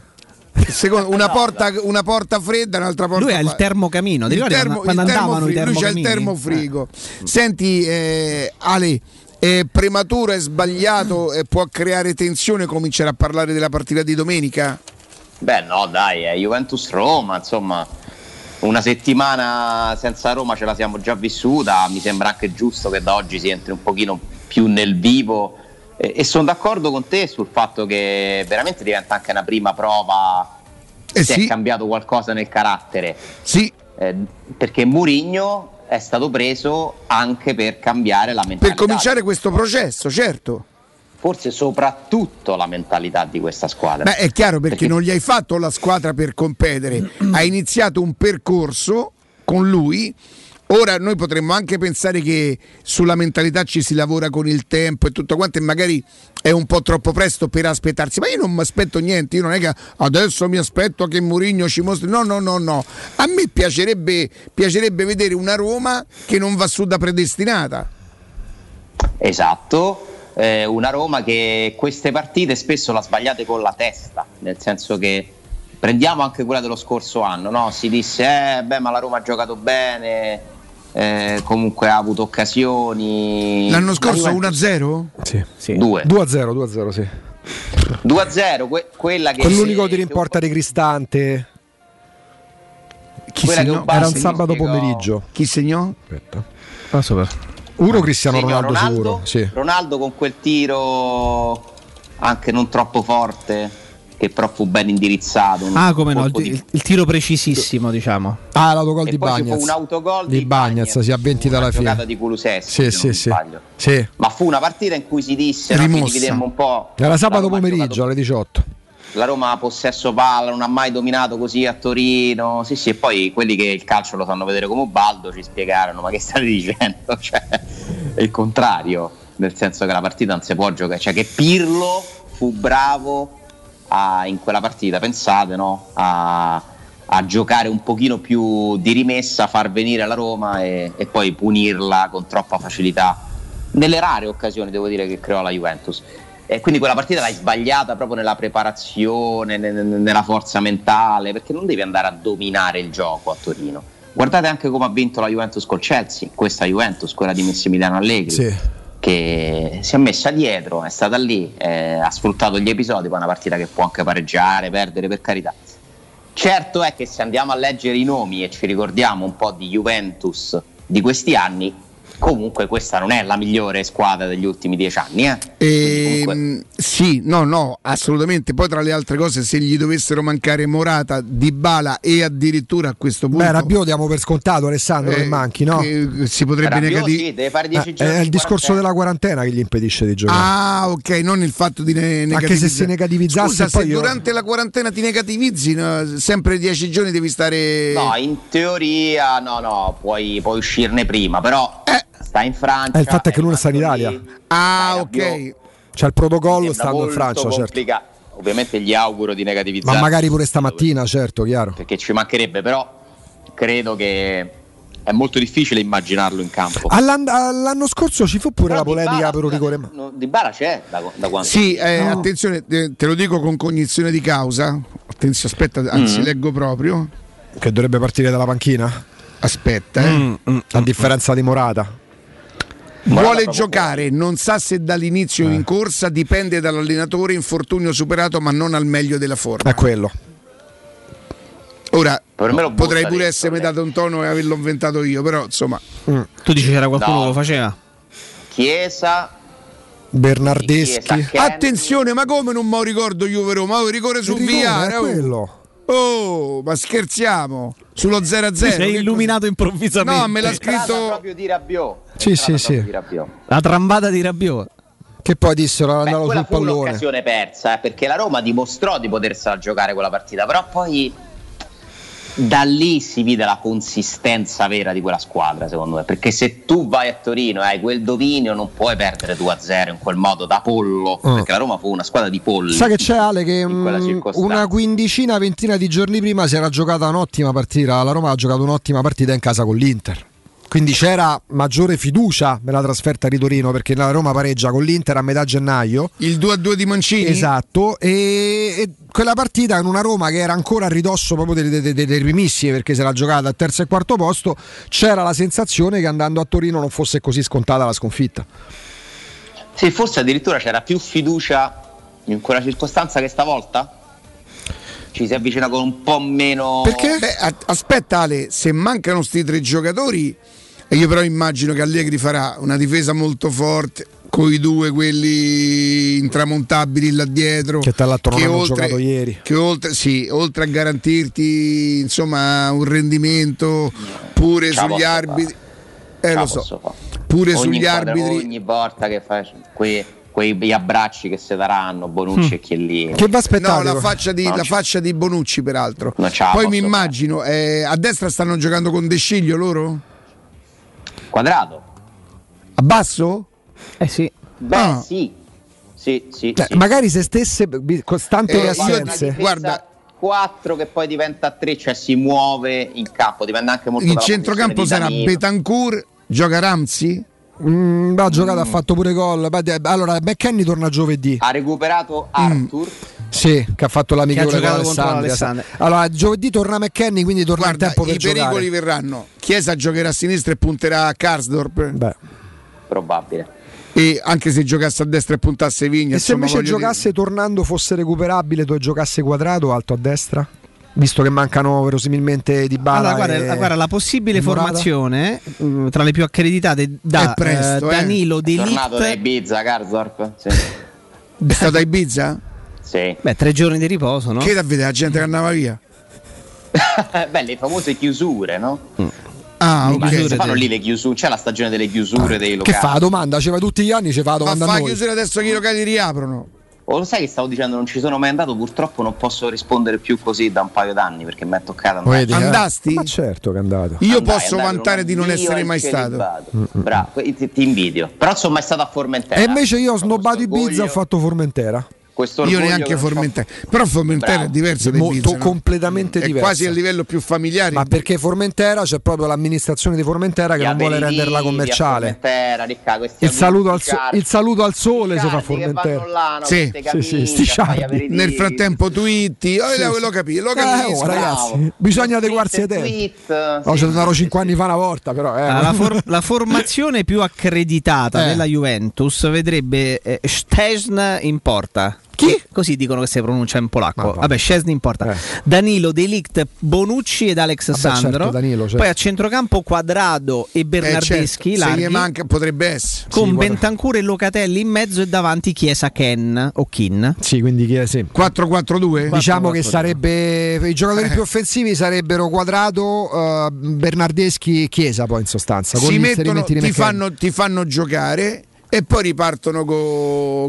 Secondo- una, No, porta, una porta fredda, un'altra porta Lui ha il termocamino, Il termo- quando il andavano i termofrigo, Lui c'ha il termofrigo. Senti, eh, Ale, è prematuro, è sbagliato e può creare tensione cominciare a parlare della partita di domenica? Beh, no, dai, è Juventus Roma, insomma. Una settimana senza Roma ce la siamo già vissuta, mi sembra anche giusto che da oggi si entri un pochino più nel vivo e, e sono d'accordo con te sul fatto che veramente diventa anche una prima prova Eh se sì. è cambiato qualcosa nel carattere. Sì. Eh, perché Murigno è stato preso anche per cambiare la mentalità. Per cominciare questo processo, certo. Forse soprattutto la mentalità di questa squadra. Beh, è chiaro perché, non gli hai fatto la squadra per competere, (clears throat) hai iniziato un percorso con lui Ora noi potremmo anche pensare che sulla mentalità ci si lavora con il tempo e tutto quanto e magari è un po' troppo presto per aspettarsi, ma io non mi aspetto niente, io non è che adesso mi aspetto che Mourinho ci mostri, no no no no, a me piacerebbe, piacerebbe vedere una Roma che non va su da predestinata. Esatto, eh, una Roma che queste partite spesso la sbagliate con la testa, nel senso che prendiamo anche quella dello scorso anno, no? si disse eh, beh ma la Roma ha giocato bene, eh, comunque ha avuto occasioni. L'anno scorso La Juventus- 1-0? Sì. Due. 2-0, 2-0, sì. 2-0, que- quella che... Quell'unico tiro in porta di Cristante. Chi segnò? un Era un sabato spiegò- pomeriggio. Chi segnò? Aspetta. Passo per. Uno Cristiano Segnò Ronaldo, sicuro. Sì. Ronaldo con quel tiro anche non troppo forte, che però fu ben indirizzato. Ah, come no, il, di- il- tiro precisissimo, diciamo. Ah, l'autogol E di ci fu un autogol di di Bagnez, si ha 20 dalla una giocata fine. di Kuluseschi, Sì, se sì, non sì. sbaglio. Sì. Ma fu una partita in cui si disse, no, un po'. Era sabato pomeriggio giocato- alle 18. La Roma ha possesso palla, non ha mai dominato così a Torino. Sì, sì, e poi quelli che il calcio lo sanno vedere come Baldo ci spiegarono: ma che state dicendo? (laughs) Cioè, è il contrario, nel senso che la partita non si può giocare, cioè che Pirlo fu bravo a- in quella partita, pensate, no? A, a giocare un pochino più di rimessa, far venire la Roma e, e poi punirla con troppa facilità. Nelle rare occasioni, devo dire, che creò la Juventus. E quindi quella partita l'hai sbagliata proprio nella preparazione, ne- ne- nella forza mentale, perché non devi andare a dominare il gioco a Torino. Guardate anche come ha vinto la Juventus col Chelsea, questa Juventus, quella di Massimiliano Allegri, Sì. Che si è messa dietro, è stata lì, eh, ha sfruttato gli episodi, poi è una partita che può anche pareggiare, perdere per carità. Certo è che se andiamo a leggere i nomi e ci ricordiamo un po' di Juventus di questi anni, comunque questa non è la migliore squadra degli ultimi dieci anni. Eh? Ehm, sì, no, no, assolutamente. Poi tra le altre cose, se gli dovessero mancare Morata, Dybala e addirittura a questo punto Beh, Rabiot diamo per scontato, Alessandro, che Eh, manchi, no? che si potrebbe sì, deve fare 10 Eh, giorni è il di discorso quarantena. della quarantena che gli impedisce di giocare. Ah, ok, non il fatto di ne- Anche negativizzare. se si negativizzasse, Scusa, poi se io- durante la quarantena ti negativizzi, no, sempre 10 giorni devi stare. No, in teoria no, no, puoi, puoi uscirne prima, però sta in Francia. Eh, il fatto è che lui è sta in Italia. lì, Ah, ok. C'è il protocollo stando in Francia, certo. complica- Ovviamente gli auguro di negativizzare. Ma magari pure stamattina, certo, chiaro. Perché ci mancherebbe, però credo che è molto difficile immaginarlo in campo. All'an- all'anno scorso ci fu pure Però la polemica Dybala, per un rigore. ma- No, Di Bara c'è da, da quando? Sì, eh, attenzione, te, lo dico con cognizione di causa. Attenzione, aspetta, anzi, Mm. leggo proprio. Che dovrebbe partire dalla panchina? Aspetta, eh. A differenza di Morata. Vuole giocare, non sa se dall'inizio in corsa, dipende dall'allenatore, infortunio superato, ma non al meglio della forma. È quello. Ora potrei pure dentro, essermi lei. dato un tono e averlo inventato io, però insomma. Tu dici c'era qualcuno No. che lo faceva? Chiesa, Bernardeschi. Chiesa, Attenzione, ma come non me lo ricordo Juve Roma? Oh, rigore su è oh. quello. Oh, ma scherziamo? Sullo 0-0. Ti sei che illuminato improvvisamente. No, me l'ha scritto proprio di Rabiot. Sì, sì, sì. Rabiot. La trambata di Rabiot. Che poi dissero andavo quella sul fu pallone. un'occasione persa, eh, perché la Roma dimostrò di potersela giocare quella partita, però poi da lì si vide la consistenza vera di quella squadra, secondo me, perché se tu vai a Torino e hai quel dominio non puoi perdere 2-0 in quel modo da pollo, Mm. perché la Roma fu una squadra di polli. Sai che c'è Ale che mm, una quindicina, ventina di giorni prima si era giocata un'ottima partita. La Roma ha giocato un'ottima partita in casa con l'Inter. Quindi c'era maggiore fiducia nella trasferta di Torino perché la Roma pareggia con l'Inter a metà gennaio. il 2-2 di Mancini. Esatto, e, e quella partita in una Roma che era ancora a ridosso proprio dei, dei- dei- dei primissimi perché si era giocata al terzo e quarto posto, c'era la sensazione che andando a Torino non fosse così scontata la sconfitta. Sì, forse addirittura c'era più fiducia in quella circostanza che stavolta? Ci si avvicina con un po' meno... Perché? Beh, aspetta Ale, se mancano sti tre giocatori, e io però immagino che Allegri farà una difesa molto forte, con i due quelli intramontabili là dietro. Che tra l'altro non che hanno oltre- giocato ieri. Che oltre, sì, oltre a garantirti insomma un rendimento pure la sugli arbitri. Eh lo so. Pure Ogni sugli inquadra- arbitri. Ogni volta che fai quei, quei abbracci che si daranno, Bonucci e Chiellini. Che va aspettato? No, la faccia, di, No, la ci- faccia di Bonucci, peraltro. Non Poi mi immagino, eh, a destra stanno giocando con De Sciglio loro? Quadrato. A basso? Eh sì. Beh, Ah. sì. Sì, sì, Cioè, sì. Magari se stesse costante Eh, le assenze. Guarda, 4 che poi diventa 3, cioè si muove in campo, dipende anche molto In dalla centrocampo sarà. Betancourt, gioca Ramsey? Mm, ha giocato, ha fatto pure gol. Allora, McKenny torna giovedì. Ha recuperato Arthur. Sì, che ha fatto l'amichevole Che ha giocato con l'Alessandria. Allora, giovedì torna McKenny, quindi torna Guarda, in tempo per i pericoli giocare. verranno. Chiesa giocherà a sinistra e punterà a Karsdorp. Beh. Probabile. E anche se giocasse a destra e puntasse Vigna, E se invece giocasse tornando fosse recuperabile, tu giocasse quadrato alto a destra? Visto che mancano verosimilmente di Bala Allora, guarda, e... guarda, la possibile Morata? formazione mh, tra le più accreditate da È presto, eh, eh. Danilo De Tornato da Ligt. Ibiza, Garzorp. Sì. È stato a Ibiza? sì. Beh, tre giorni di riposo, no? Che da vedere la gente che andava via? (laughs) Beh, le famose chiusure, no? Ah, Ma ok. si fanno lì le chiusure, c'è la stagione delle chiusure dei Che locali. fa la domanda? Ci va tutti gli anni, ci fa la Ma domanda fa a la noi. chiusura adesso che i locali riaprono. O lo sai che stavo dicendo, non ci sono mai andato, purtroppo non posso rispondere più così da un paio d'anni perché mi è toccata andare. Vedi, eh? Andasti? Ma certo che è andato. Io Andai, posso andai, vantare non di non essere e mai stato. celibato. Bravo, ti, ti invidio. Però non sono mai stato a Formentera. E invece io ho snobbato questo Ibiza, ho orgoglio- fatto Formentera. Questo Io neanche Formentera. Però Formentera Bravo. è diverso da Molto no? completamente È diverso. quasi a livello più familiare. Ma perché Formentera c'è proprio l'amministrazione di Formentera che non vuole renderla a commerciale. Formentera, ricca, Il saluto, al so- il saluto al sole si fa a Formentera. là, no, Sì, sì, sì, sti. Nel frattempo twitti, oh, lo, lo capi- lo Eh, capisco. oh, ragazzi, bisogna adeguarsi ai tempi. Tweet, No, c'è stato 5 anni fa una volta, però. Eh. La, for- (laughs) la formazione più accreditata Eh. della Juventus vedrebbe eh, Szczesny in porta. Chi? Così dicono che si pronuncia in polacco. Ma va. Vabbè, Szczesny in porta. Eh. Danilo, Delict, Bonucci ed Alex Vabbè, Sandro. certo, Danilo, certo. Poi a centrocampo Quadrado e Eh, Bernardeschi, certo, se gli manca potrebbe essere. con Sì. Bentancur e Locatelli in mezzo e davanti Chiesa Ken o Kin. Sì, quindi chi è? Sì. 4-4-2? Diciamo che 4-4-2. sarebbe i giocatori Eh. più offensivi sarebbero Quadrato, eh, Bernardeschi e Chiesa poi in sostanza. Con si mettono, ti fanno, ti fanno giocare e poi ripartono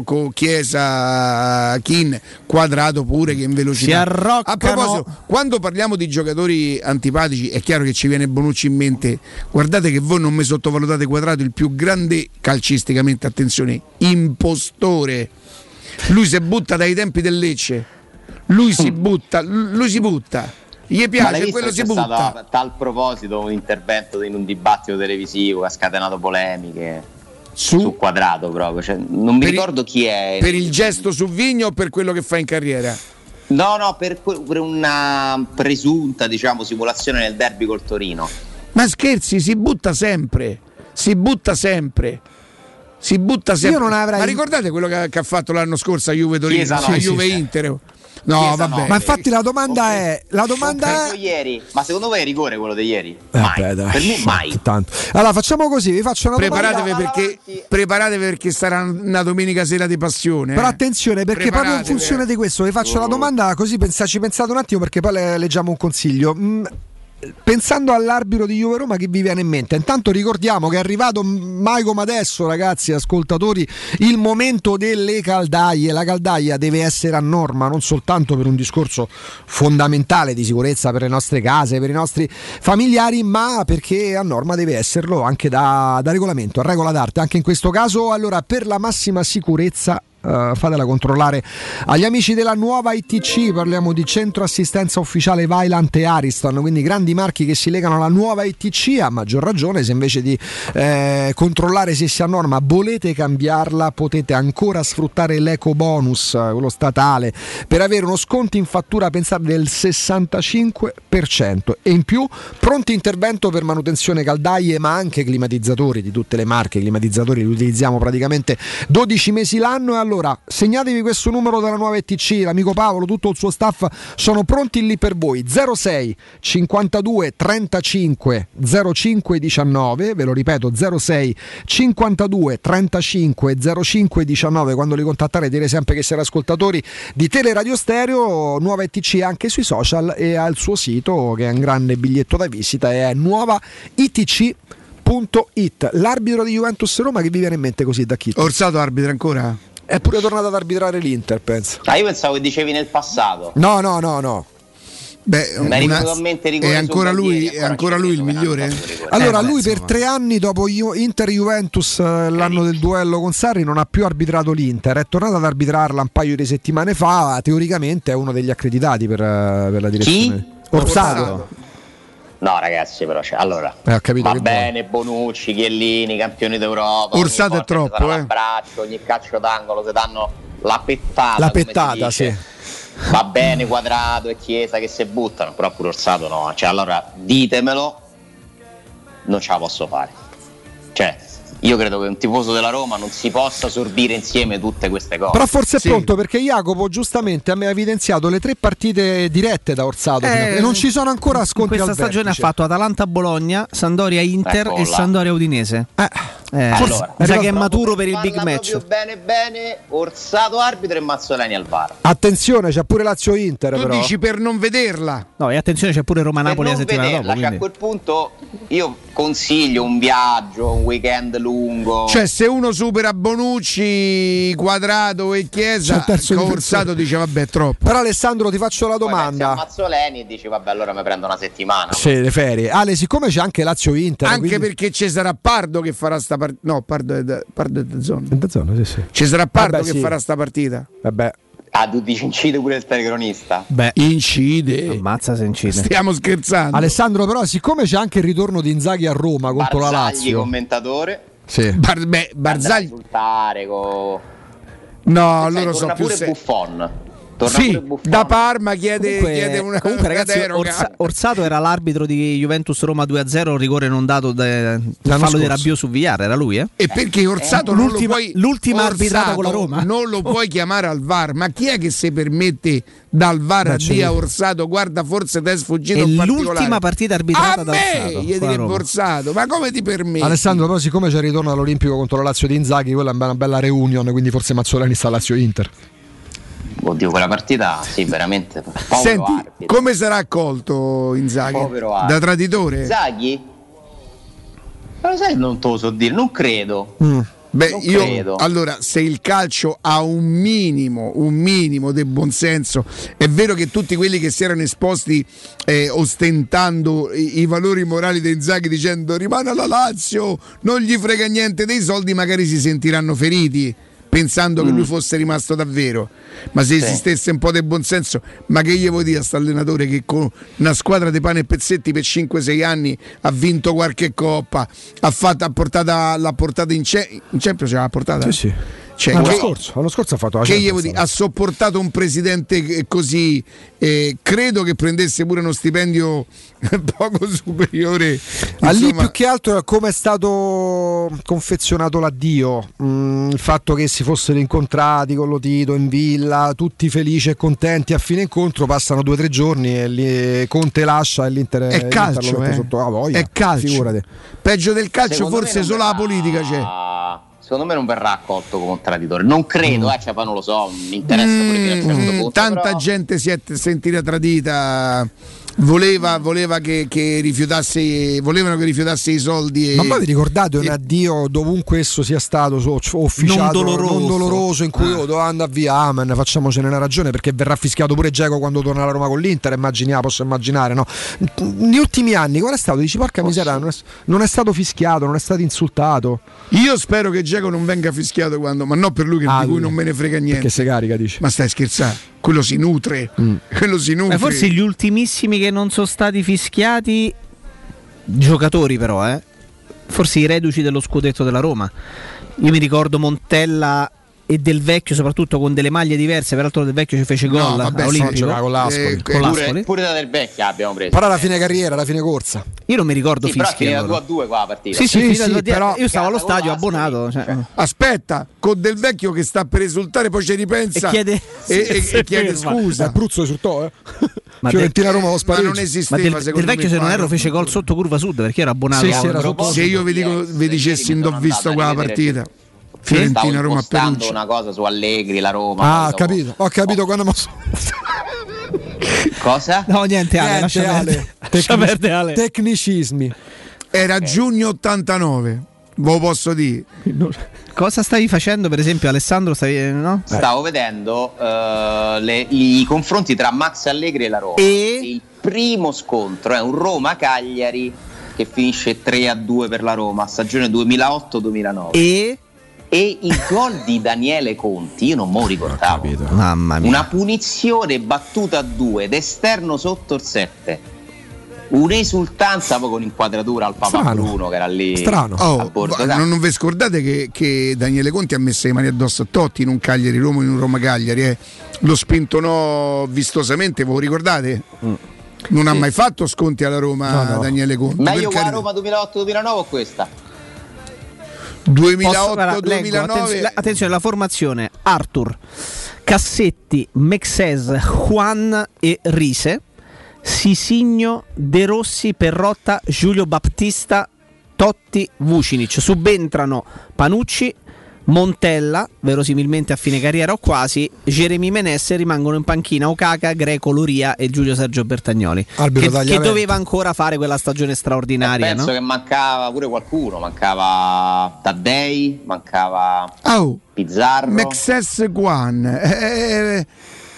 con Chiesa, Kin, Quadrato pure che in Si velocità. arroccano. A proposito, quando parliamo di giocatori antipatici, è chiaro che ci viene Bonucci in mente. Guardate che voi non mi sottovalutate Quadrato, il più grande calcisticamente, attenzione, impostore. Lui si butta dai tempi del Lecce. Lui si butta, lui si butta. Gli piace, quello che si butta. stato a tal proposito un intervento in un dibattito televisivo che ha scatenato polemiche Su? su quadrato proprio. Cioè, non mi Per ricordo chi è. Per il gesto su Vigno o per quello che fa in carriera? No, no, per, per una presunta diciamo, simulazione nel derby col Torino. Ma scherzi, si butta sempre. Si butta sempre. Si butta sempre. Io non avrei- Ma ricordate quello che, che ha fatto l'anno scorso a Juve Torino? Chiesa no, a Juve sì. Inter. No, Chiesa vabbè. no. Ma infatti la domanda è. La domanda è. ieri. Ma secondo voi è rigore quello di ieri? Eh, Mai. beh, dai. per me mai. Tanto. Allora facciamo così, vi faccio una Preparatevi domanda. perché, preparatevi perché sarà una domenica sera di passione. Però eh. attenzione perché proprio in Preparatevi. funzione di questo vi faccio Oh. la domanda così pensa- ci pensate un attimo perché poi le- leggiamo un consiglio. Mm, Pensando all'arbitro di Juve Roma, che vi viene in mente? Intanto ricordiamo che è arrivato mai come adesso, ragazzi, ascoltatori, il momento delle caldaie. La caldaia deve essere a norma, non soltanto per un discorso fondamentale di sicurezza per le nostre case, per i nostri familiari, ma perché a norma deve esserlo anche da, da regolamento, a regola d'arte. Anche in questo caso, allora, per la massima sicurezza eh, fatela controllare. Agli amici della nuova ITC parliamo di centro assistenza ufficiale Vailant e Ariston quindi grandi marchi che si legano alla nuova ITC a maggior ragione se invece di eh, controllare se sia a norma volete cambiarla potete ancora sfruttare l'eco bonus quello statale per avere uno sconto in fattura pensate del 65% e in più pronti intervento per manutenzione caldaie ma anche climatizzatori di tutte le marche. Climatizzatori li utilizziamo praticamente 12 mesi l'anno e allora segnatevi questo numero della nuova ETC l'amico Paolo tutto il suo staff sono pronti lì per voi 06 52 35 05 19 ve lo ripeto 06 52 35 05 19 quando li contattare dire sempre che siete ascoltatori di Teleradio Stereo nuova ETC anche sui social e ha il suo sito che è un grande biglietto da visita è nuova ITC It. L'arbitro di Juventus Roma che vi viene in mente così da chi? Orsato arbitra ancora? È pure tornato ad arbitrare l'Inter, penso. Ah, io pensavo che dicevi nel passato. No, no, no, no. Beh, una- è ancora lui, Gaglieri, è ancora lui il migliore? Allora, Eh, lui per tre anni dopo Ju- Inter-Juventus, eh, l'anno del duello con Sarri, non ha più arbitrato l'Inter. È tornato ad arbitrarla un paio di settimane fa. Teoricamente è uno degli accreditati per, eh, per la direzione. Orsato. No, ragazzi, però c'è. Allora, Eh, va bene, Bonucci, Chiellini, campioni d'Europa. Ogni è troppo, eh. l'abbraccio, ogni calcio d'angolo si danno la pettata. La pettata, sì. Va bene Quadrato e Chiesa che si buttano, però pure Orsato no. Cioè, allora ditemelo, non ce la posso fare. Cioè, io credo che un tifoso della Roma non si possa sorbire insieme tutte queste cose. Però forse è pronto perché Jacopo giustamente ha evidenziato le tre partite dirette da Orsato Eh, e non ci sono ancora In scontri questa al stagione vertice. ha fatto Atalanta-Bologna, Sandoria-Inter Ecco e. Sandoria-Udinese. Eh, Allora, mi sa che è maturo per il big match. bene bene, Orsato arbitro e Mazzoleni al VAR. Attenzione, c'è pure Lazio-Inter Tu però. dici per non vederla. No, e attenzione, c'è pure Per Roma-Napoli la settimana vederla, dopo. cioè, a quel punto io consiglio un viaggio, un weekend lungo. Cioè, se uno supera Bonucci, Quadrato e Chiesa, il terzo Orsato dice vabbè è troppo. Però Alessandro ti faccio la Poi domanda. Mazzoleni e dici vabbè allora mi prendo una settimana. Sì, le ferie. Ale, siccome c'è anche Lazio-Inter, Anche quindi- perché ci sarà Pardo che farà sta partita. No, Pardo è, da- Pardo è da zona. Da zona, sì, sì. Ci sarà Pardo Vabbè, che sì. farà sta partita. Vabbè. Ah, tu dici incide pure il telecronista? Beh, incide. Ammazza se incide. Stiamo scherzando. Alessandro, però, siccome c'è anche il ritorno di Inzaghi a Roma contro la Barzagli Lazio. commentatore. Sì. Bar- beh, Barzagli. Insultare co... No, Sai, loro sono più pure se- Buffon. Torna Sì, da Parma chiede, Comunque, chiede una, comunque, ragazzi. Orsa- Orsato era l'arbitro di Juventus Roma 2-0, rigore non dato da fallo scorso. di Rabiot su Villar, era lui, eh? E perché Orsato non lo l'ultima, puoi l'ultima Orsato arbitrata con la Roma. Non lo puoi (laughs) chiamare al VAR, ma chi è che si permette dal VAR a c'è dire a lui. Orsato guarda forse ti è sfuggito È l'ultima partita arbitrata a da me Orsato gli direbbe Roma. Orsato, ma come ti permetti? Alessandro, però, siccome c'è il ritorno all'Olimpico contro la Lazio di Inzaghi, quella è una bella reunion, quindi forse Mazzoleni sta a Lazio-Inter. Oddio, quella partita, sì, veramente. Senti, arbitro. come sarà accolto Inzaghi? Da traditore? Inzaghi? Ma lo sai, non te lo so dire, non credo. Beh, Non io credo. allora, se il calcio ha un minimo, un minimo di buonsenso, è vero che tutti quelli che si erano esposti eh, ostentando i, i valori morali di Inzaghi dicendo rimane alla Lazio, non gli frega niente dei soldi, magari si sentiranno feriti pensando che lui fosse rimasto davvero. Ma se Mm. Sì. esistesse un po' di buonsenso, ma che gli vuoi dire a sto allenatore che con una squadra di pane e pezzetti per 5-6 anni ha vinto qualche coppa, ha, fatto, ha portata, l'ha portata in, ce- in Champions, ce l'ha portata? Sì, sì. Cioè, l'anno, che- scorso, l'anno scorso ha fatto la che gli Champions. ha sopportato un presidente che- così, eh, credo che prendesse pure uno stipendio (laughs) poco superiore. Ah, lì più che altro è come è stato confezionato l'addio, Mm, il fatto che si fossero incontrati con Lotito in villa, tutti felici e contenti a fine incontro, passano due o tre giorni e lì Conte lascia e l'Inter è l'Inter calcio, lo mette eh. sotto la voglia. è calcio. Peggio del calcio, Secondo forse solo la politica c'è. Secondo me non verrà accolto come un traditore. Non credo, eh, cioè, poi non lo so, mi interessa pure fino a un certo Mm, punto. tanta però- gente si è sentita tradita. Voleva, voleva che, che rifiutasse, volevano che rifiutasse i soldi. E... Ma poi vi ricordate un addio dovunque esso sia stato so- ufficiato, Non doloroso. non doloroso, in cui Ah. devo andare via, amen, facciamocene una ragione perché verrà fischiato pure Geco quando torna alla Roma con l'Inter, immaginiamo, posso immaginare, no? Negli ultimi anni qual è stato? Dici porca miseria, non è, non è stato fischiato, non è stato insultato. Io spero che Geco non venga fischiato quando, ma non per lui che Ah, di cui non me ne frega niente. Perché si carica, dici. Ma stai scherzando? Quello si nutre. Quello si nutre. Ma forse gli ultimissimi che non sono stati fischiati, giocatori però, eh? Forse i reduci dello scudetto della Roma. Io mi ricordo Montella e Del Vecchio, soprattutto con delle maglie diverse. Peraltro Del Vecchio ci fece No, gol vabbè, a sì, Olimpico. giocava con l'Ascoli. Eh, Con Pure, l'Ascoli. pure da Del Vecchio abbiamo preso. Però alla fine carriera, alla fine corsa. Io non mi ricordo Sì, però fischi. finita allora. 2 a 2 qua la partita. Sì, sì, Sì, sì, però- io stavo allo stadio l'Ascoli, abbonato. cioè, cioè. Aspetta, con Del Vecchio che sta per esultare, poi ci ripensa E chiede- e, e- e chiede scusa. Abruzzo esultò, eh. (laughs) Ma Fiorentina Roma lo Ma spareggio. non Ma esisteva del, del secondo vecchio, se non erro, fece gol sotto curva sud perché era abbonato. Se io vi vi dicessi mi ho visto quella partita. Fiorentina Stavo Roma Perugia. una cosa su Allegri, la Roma. Ah, ho capito, ho capito quando mo- Cosa? No, niente, Ale, Niente, lascia Ale. perdere. Lascia perdere, Ale. Tecnicismi. Era giugno 89. Ve lo posso dire. Cosa stavi facendo, per esempio, Alessandro? Stavi, eh, no? Stavo vedendo eh, le- i confronti tra Max Allegri e la Roma. E? il primo scontro, è un Roma-Cagliari che finisce 3 a 2 per la Roma, stagione 2008-2009. E? E il gol di Daniele Conti, io non me lo ricordavo. Mamma mia. Una punizione battuta a due, d'esterno sotto il 7. Un'esultanza poi con inquadratura al Papa Strano. Bruno che era lì Strano. Oh, a bordo. ma non, non vi scordate che, che Daniele Conti ha messo le mani addosso a Totti in un Cagliari Roma in un Roma Cagliari. Eh. Lo spintonò vistosamente, ve lo ricordate? Non ha mai fatto sconti alla Roma No, no. Daniele Conti. Meglio qua carità. Roma 2008-2009 o questa? Posso- guarda, 2008-2009 leggo, attenzione, la- attenzione, la formazione Arthur, Cassetti, Mexes, Juan e Rise, Sisigno, De Rossi, Perrotta, Giulio Battista, Totti, Vucinic. Subentrano Panucci, Montella, verosimilmente a fine carriera o quasi, Jeremy Menesse rimangono in panchina Okaka, Greco, Luria e Giulio Sergio Bertagnoli. Che, che doveva ancora fare quella stagione straordinaria, Penso no? che mancava pure qualcuno, mancava Taddei, mancava Oh, Pizzarro. Mexes Guan, eh,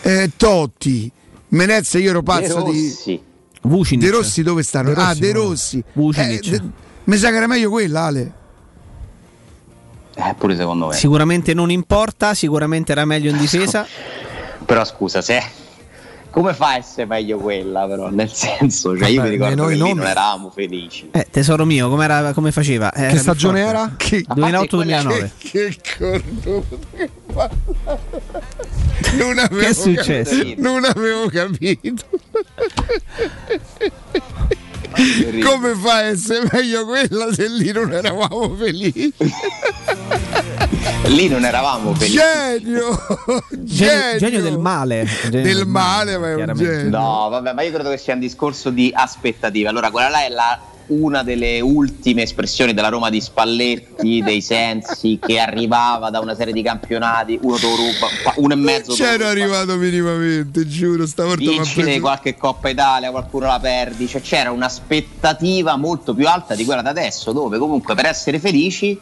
eh, Totti, Menezza, io ero pazzo De di. Rossi. Vucinic. De Rossi dove stanno? De ah, Rossi De no. Rossi. Vucinic. Eh, de- mi sa che era meglio quella, Ale. Eh, pure secondo me. Sicuramente non importa, sicuramente era meglio in difesa. (laughs) Però scusa, se come fa a essere meglio quella però? Nel senso, cioè io Vabbè, mi ricordo noi che non eravamo felici. Eh, tesoro mio, com'era- come faceva? Eh, Che stagione forte. era? (laughs) Che- 2008-2009. Che, che. Non avevo Che è successo? capito. Non avevo capito. Come fa a essere meglio quella se lì non eravamo felici? Lì non eravamo felici. Genio! Genio, genio del male. Genio Del male, ma è un genio. No, vabbè, ma io credo che sia un discorso di aspettative. Allora, quella là è la- una delle ultime espressioni della Roma di Spalletti, (laughs) dei Sensi, che arrivava da una serie di campionati, uno te lo ruba, pa- uno e mezzo ruba. arrivato minimamente, giuro, stavolta mi ha Vincile preso- qualche Coppa Italia, qualcuno la perdi, cioè c'era un'aspettativa molto più alta di quella da adesso, dove comunque per essere felici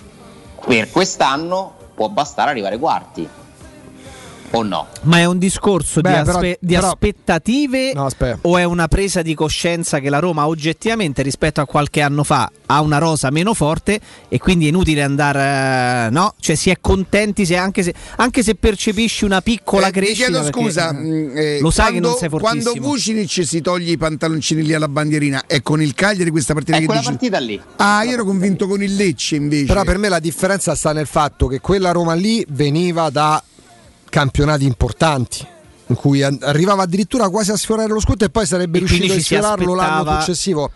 per quest'anno può bastare arrivare quarti. O no? Ma è un discorso Beh, di, però- aspe- di però- aspettative No, o è una presa di coscienza che la Roma oggettivamente rispetto a qualche anno fa ha una rosa meno forte e quindi è inutile andare, eh, no? Cioè si è contenti se anche, se, anche se percepisci una piccola Eh, ti crescita. chiedo perché, scusa, eh, mh, eh, lo sai che quando, non sei fortissimo. Quando Vucinic si toglie i pantaloncini lì alla bandierina, è con il Cagliari questa partita È che quella dici? partita lì. Ah, io ero convinto con il Lecce invece. Però per me la differenza sta nel fatto che quella Roma lì veniva da campionati importanti. In cui arrivava addirittura quasi a sfiorare lo scudetto e poi sarebbe E riuscito a sfiorarlo l'anno successivo.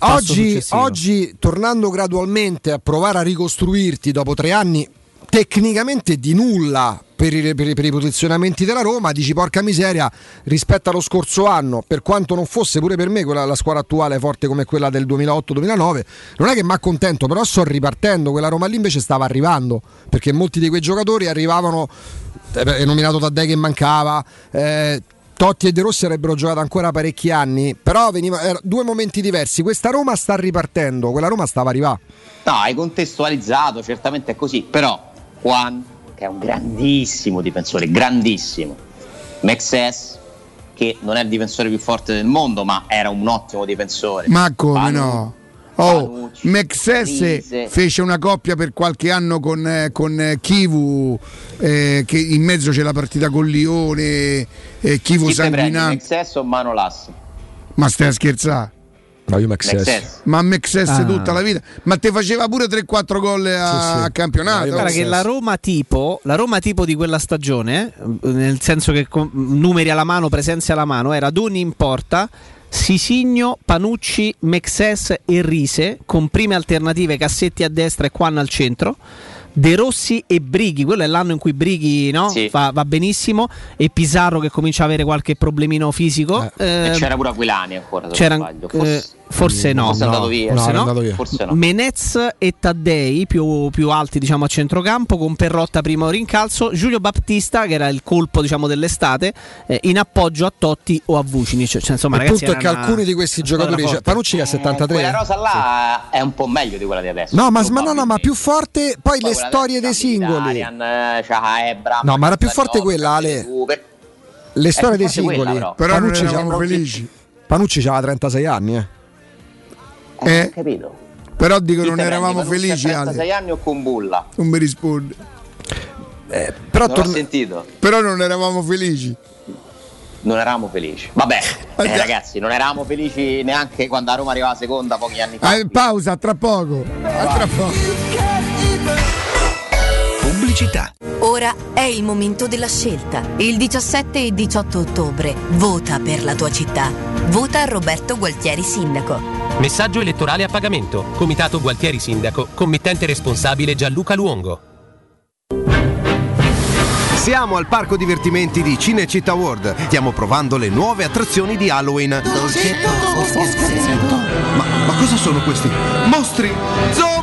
Oggi, successivo. oggi, tornando gradualmente a provare a ricostruirti dopo tre anni tecnicamente di nulla per i, per i- per i posizionamenti della Roma, dici porca miseria rispetto allo scorso anno, per quanto non fosse pure per me quella, la squadra attuale forte come quella del 2008-2009, non è che mi accontento, però sto ripartendo, quella Roma lì invece stava arrivando, perché molti di quei giocatori arrivavano, è nominato Taddei che mancava, eh, Totti e De Rossi avrebbero giocato ancora parecchi anni, però veniva, erano due momenti diversi. Questa Roma sta ripartendo, quella Roma stava arrivando. No, hai contestualizzato, certamente è così, però Juan, che è un grandissimo difensore, grandissimo, Mexes, che non è il difensore più forte del mondo, ma era un ottimo difensore. Ma come Panu- no? Oh, Mexes fece una coppia per qualche anno con, eh, con eh, Kivu, eh, che in mezzo c'è la partita con Lione, eh, Kivu sanguinante. Mexes o Manolas? Ma stai a scherzare? No, io Mexes. Ma Mexes Ah. tutta la vita. Ma te faceva pure 3-4 gol a, Sì, sì. a campionato? Guarda che la Roma tipo, la Roma tipo di quella stagione, eh, nel senso che numeri alla mano, presenze alla mano, era Doni in porta, Sisigno, Panucci, Mexes e Rise, con prime alternative Cassetti a destra e Quan al centro. De Rossi e Brighi, quello è l'anno in cui Brighi no? Sì. va, va benissimo, e Pizarro che comincia a avere qualche problemino fisico. E Eh, c'era pure Aquilani ancora, c'era, non sbaglio. eh, Forse, no, forse è andato via. forse No, no. Forse. Menez e Taddei più, più alti diciamo a centrocampo con Perrotta prima o rincalzo Giulio Battista che era il colpo diciamo dell'estate eh, in appoggio a Totti o a Vucinic cioè, insomma, il ragazzi, punto è che una- alcuni di questi giocatori, cioè. Panucci che ha Eh, 73. Quella rosa là è un po' meglio di quella di adesso. No, ma, ma no, no, ma più forte poi le quella storie dei singoli. Mkhitaryan, eh, c'ha Ebra, No, ma era più forte quella, Ale. Le storie dei forte quella, singoli. però. Però non Panucci eravamo c'ha- felici. Panucci aveva 36 anni, eh. Eh, capito. Però dico non eravamo a felici, Ale. 36 anni o con Bulla? Non mi risponde. però non ho sentito. Però non eravamo felici. Non eravamo felici. Vabbè, (laughs) Eh, eh, ragazzi, non eravamo felici neanche quando a Roma arrivava seconda pochi anni fa. Eh, pausa, tra poco. A tra poco. Pubblicità. Ora è il momento della scelta. Il 17 e 18 ottobre vota per la tua città. Vota Roberto Gualtieri Sindaco. Messaggio elettorale a pagamento. Comitato Gualtieri Sindaco. Committente responsabile Gianluca Luongo. Siamo al parco divertimenti di Cinecittà World. Stiamo provando le nuove attrazioni di Halloween. Ma, ma cosa sono questi? Mostri! Zombie!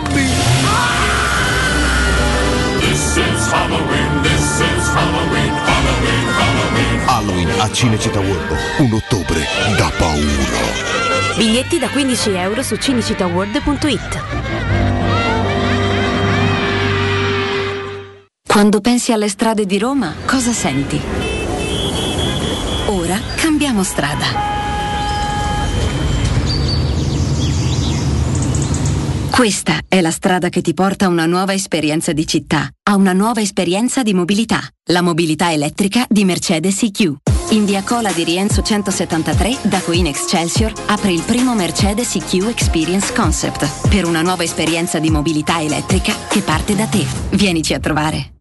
Halloween, this is Halloween, Halloween, Halloween. Halloween a Cinecittà World. Un ottobre da paura. Biglietti da 15 euro su cinecittàworld.it. Quando pensi alle strade di Roma, cosa senti? Ora cambiamo strada. Questa è la strada che ti porta a una nuova esperienza di città, a una nuova esperienza di mobilità, la mobilità elettrica di Mercedes EQ. In via Cola di Rienzo 173, da Queen Excelsior, apre il primo Mercedes EQ Experience Concept, per una nuova esperienza di mobilità elettrica che parte da te. Vienici a trovare.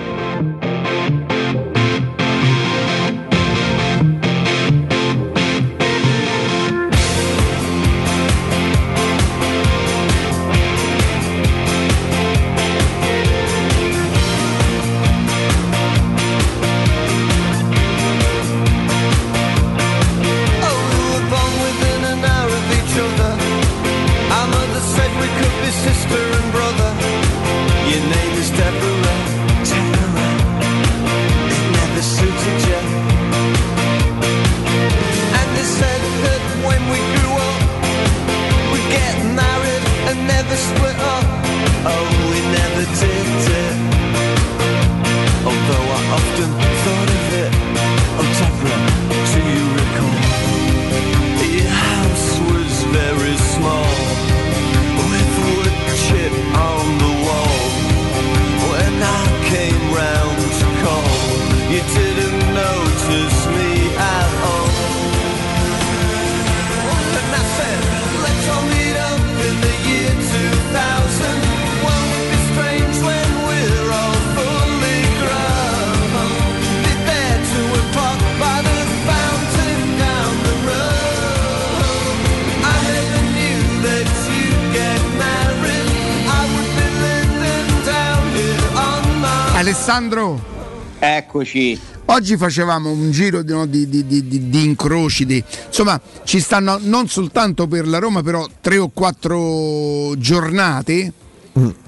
Eccoci. oggi facevamo un giro di, no, di- di- di- di- di incroci, di- insomma ci stanno non soltanto per la Roma però tre o quattro giornate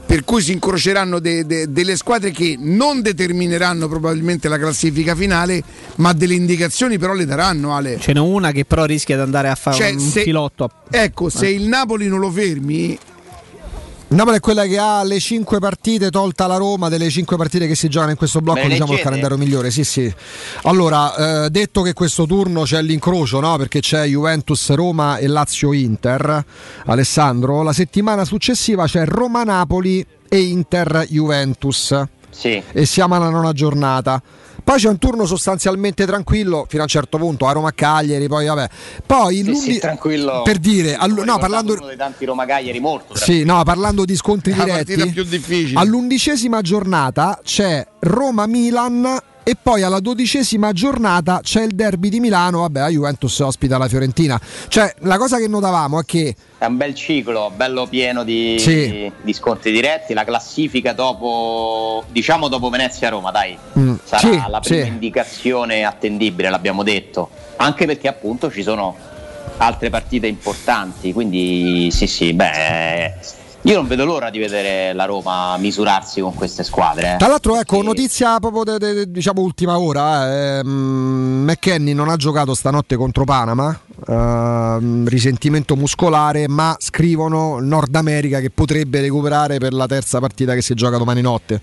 per cui si incroceranno de- de- delle squadre che non determineranno probabilmente la classifica finale ma delle indicazioni però le daranno Ale. Ce n'è una che però rischia di andare a fare Cioè, un se- filotto. Ecco, se Eh. il Napoli non lo fermi Il Napoli è quella che ha le 5 partite tolta la Roma delle 5 partite che si giocano in questo blocco, le diciamo il calendario migliore. Sì, sì. Allora, eh, detto che questo turno c'è l'incrocio, no? Perché c'è Juventus Roma e Lazio Inter. Alessandro, la settimana successiva c'è Roma Napoli e Inter Juventus. Sì. E siamo alla nona giornata. Poi c'è un turno sostanzialmente tranquillo fino a un certo punto, a Roma Cagliari, poi vabbè. Poi Sì, sì, tranquillo. per dire, allu- no, parlando uno dei tanti Roma Cagliari morto. sì, no, parlando di scontri (laughs) La diretti, più difficile. all'undicesima giornata c'è Roma-Milan e poi alla dodicesima giornata c'è il derby di Milano, vabbè, la Juventus ospita la Fiorentina. Cioè, la cosa che notavamo è che È un bel ciclo, bello pieno di, Sì. di scontri diretti. La classifica dopo, diciamo dopo Venezia-Roma, dai, Mm, sarà sì, la prima sì. indicazione attendibile, l'abbiamo detto. Anche perché appunto ci sono altre partite importanti, quindi sì, sì, beh, io non vedo l'ora di vedere la Roma misurarsi con queste squadre. eh. Tra l'altro, ecco, notizia proprio de- de- diciamo ultima ora. eh, ehm, McKenny non ha giocato stanotte contro Panama, ehm, risentimento muscolare, ma scrivono Nord America che potrebbe recuperare per la terza partita che si gioca domani notte.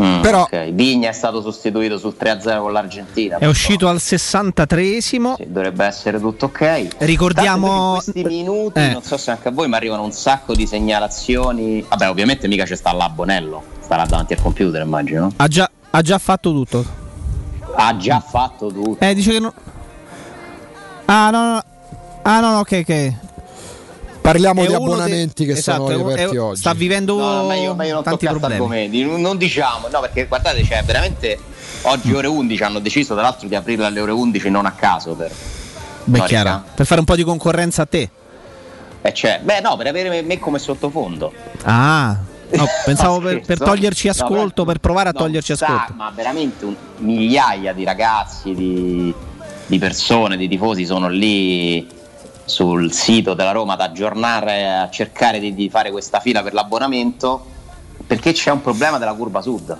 Mm, Però- ok. Vigna è stato sostituito sul 3-0 con l'Argentina. È uscito al 63esimo. Sì, dovrebbe essere tutto ok. Ricordiamo- in questi minuti, Eh. non so se anche a voi, ma arrivano un sacco di segnalazioni. Vabbè, ovviamente mica c'è sta l'Abbonello, starà davanti al computer, immagino. Ha già, ha già fatto tutto. Ha già fatto tutto. Eh, dice che non. Ah, no, no. Ah, no, no, ok, ok. Parliamo È di abbonamenti de- che esatto, sono è- oggi. Sta vivendo No, no, meglio, meglio non tanti problemi. argomenti, non, non diciamo, no, perché guardate, cioè, veramente oggi ore 11 hanno deciso tra l'altro di aprirla alle ore 11 non a caso per Beh, Norica. chiaro. Per fare un po' di concorrenza a te. Eh, cioè, beh no, per avere me come sottofondo. Ah, no, (laughs) pensavo No, per, per toglierci No, ascolto, però- per provare a no, toglierci sa- ascolto. Ma veramente un- migliaia di ragazzi, di, di persone, di tifosi sono lì sul sito della Roma ad aggiornare, a cercare di, di fare questa fila per l'abbonamento perché c'è un problema della curva sud.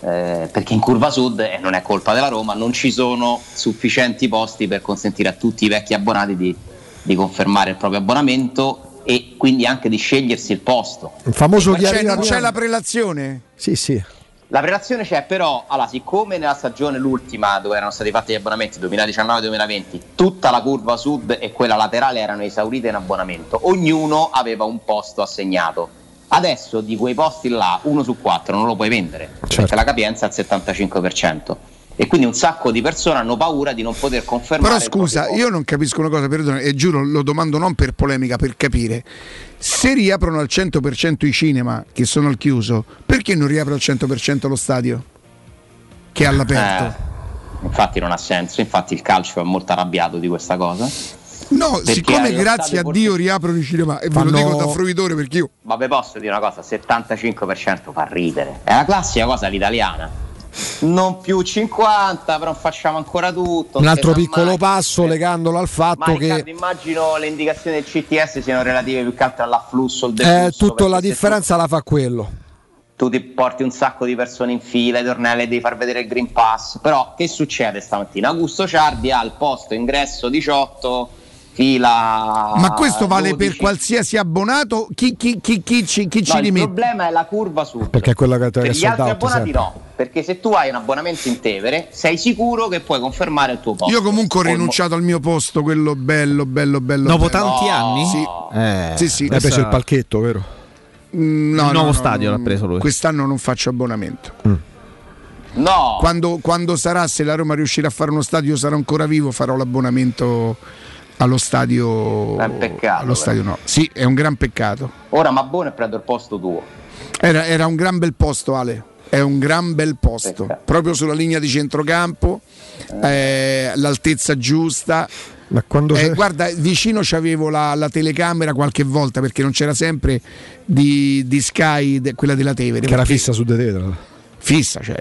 Eh, perché in curva sud, e non è colpa della Roma, non ci sono sufficienti posti per consentire a tutti i vecchi abbonati di, di confermare il proprio abbonamento e quindi anche di scegliersi il posto. Il famoso Ma c'è- non c'è la prelazione? Sì, sì. La prelazione c'è, però, allora, siccome nella stagione l'ultima dove erano stati fatti gli abbonamenti 2019-2020, tutta la curva sud e quella laterale erano esaurite in abbonamento, ognuno aveva un posto assegnato. Adesso di quei posti là, uno su quattro non lo puoi vendere, Certo. perché la capienza è al 75%. E quindi un sacco di persone hanno paura di non poter confermare. Però scusa, io non capisco una cosa, perdona, e giuro, lo domando non per polemica, per capire. Se riaprono al 100% i cinema che sono al chiuso, perché non riapre al 100% lo stadio? Che è all'aperto? Eh, infatti non ha senso, infatti il calcio è molto arrabbiato di questa cosa. no, perché siccome grazie a Dio riaprono i cinema, e ve Fanno- lo dico da fruitore perché io Ma vi posso dire una cosa, 75% fa ridere. È la classica cosa all'italiana. Non più 50, però facciamo ancora tutto. Un altro piccolo mai. passo legandolo al fatto Riccardo, che immagino le indicazioni del CTS siano relative più che altro all'afflusso, al eh, deflusso, tutto la perché se differenza la fa quello. Tu, tu ti porti un sacco di persone in fila, i tornelli devi far vedere il Green Pass. Però che succede stamattina? Augusto Ciardi ha il posto ingresso 18, fila. Ma questo vale 12. per qualsiasi abbonato? Chi, chi- chi- chi ci, chi ci No, il rimette? problema è la curva su. Perché è quella che Per è gli altri out abbonati sempre. no, perché se tu hai un abbonamento in Tevere sei sicuro che puoi confermare il tuo posto. Io comunque ho rinunciato al mio posto, quello bello, bello, bello. Dopo bello. tanti anni? Sì. Eh, Sì, sì. Hai questa- preso il palchetto, vero? Mm, no, Il nuovo no, stadio no, l'ha preso lui. Quest'anno non faccio abbonamento. No, Quando, quando sarà, se la Roma riuscirà a fare uno stadio, sarò ancora vivo, farò l'abbonamento allo stadio. È un peccato, Allo stadio no. Sì, è un gran peccato. ora Mabbone prendo il posto tuo. Era, era un gran bel posto, Ale. È un gran bel posto, proprio sulla linea di centrocampo, eh, l'altezza giusta. Ma quando Eh, guarda, vicino c'avevo la, la telecamera qualche volta perché non c'era sempre di, di Sky, de- quella della Tevere. che era fissa su De Te, Fissa, cioè,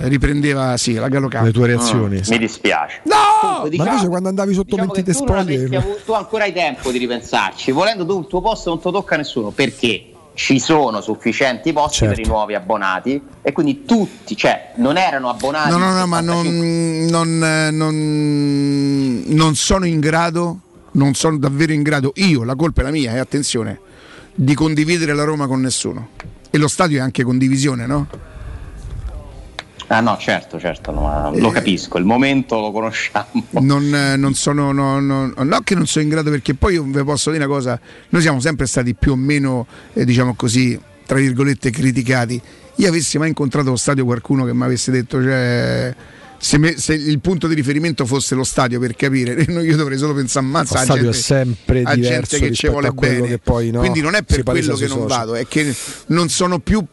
riprendeva sì, la Galocampo. Le tue reazioni. Mi dispiace. No! Comunque, Ma diciamo- invece quando andavi sotto diciamo mentite spoglie. avuto- tu ancora hai tempo di ripensarci. Volendo tu il tuo posto non lo tocca nessuno perché ci sono sufficienti posti Certo. per i nuovi abbonati e quindi tutti, cioè non erano abbonati. No, no, no, ma non, 75. non, eh, non- non sono in grado, non sono davvero in grado, io, la colpa è la mia, e attenzione, di condividere la Roma con nessuno. E lo stadio è anche condivisione, no? Ah no, certo, certo, no, ma lo capisco, il momento lo conosciamo. Non, eh, non sono, no, no, no che non sono in grado perché poi io vi posso dire una cosa, noi siamo sempre stati più o meno, eh, diciamo così, tra virgolette criticati. Io avessi mai incontrato allo stadio qualcuno che mi avesse detto, cioè, se, me- se il punto di riferimento fosse lo stadio per capire, (laughs) io dovrei solo pensare ammazza Lo a stadio gente, è sempre a diverso gente che ci vuole a bene. che poi, no, Quindi non è per quello che non social. vado, è che non sono più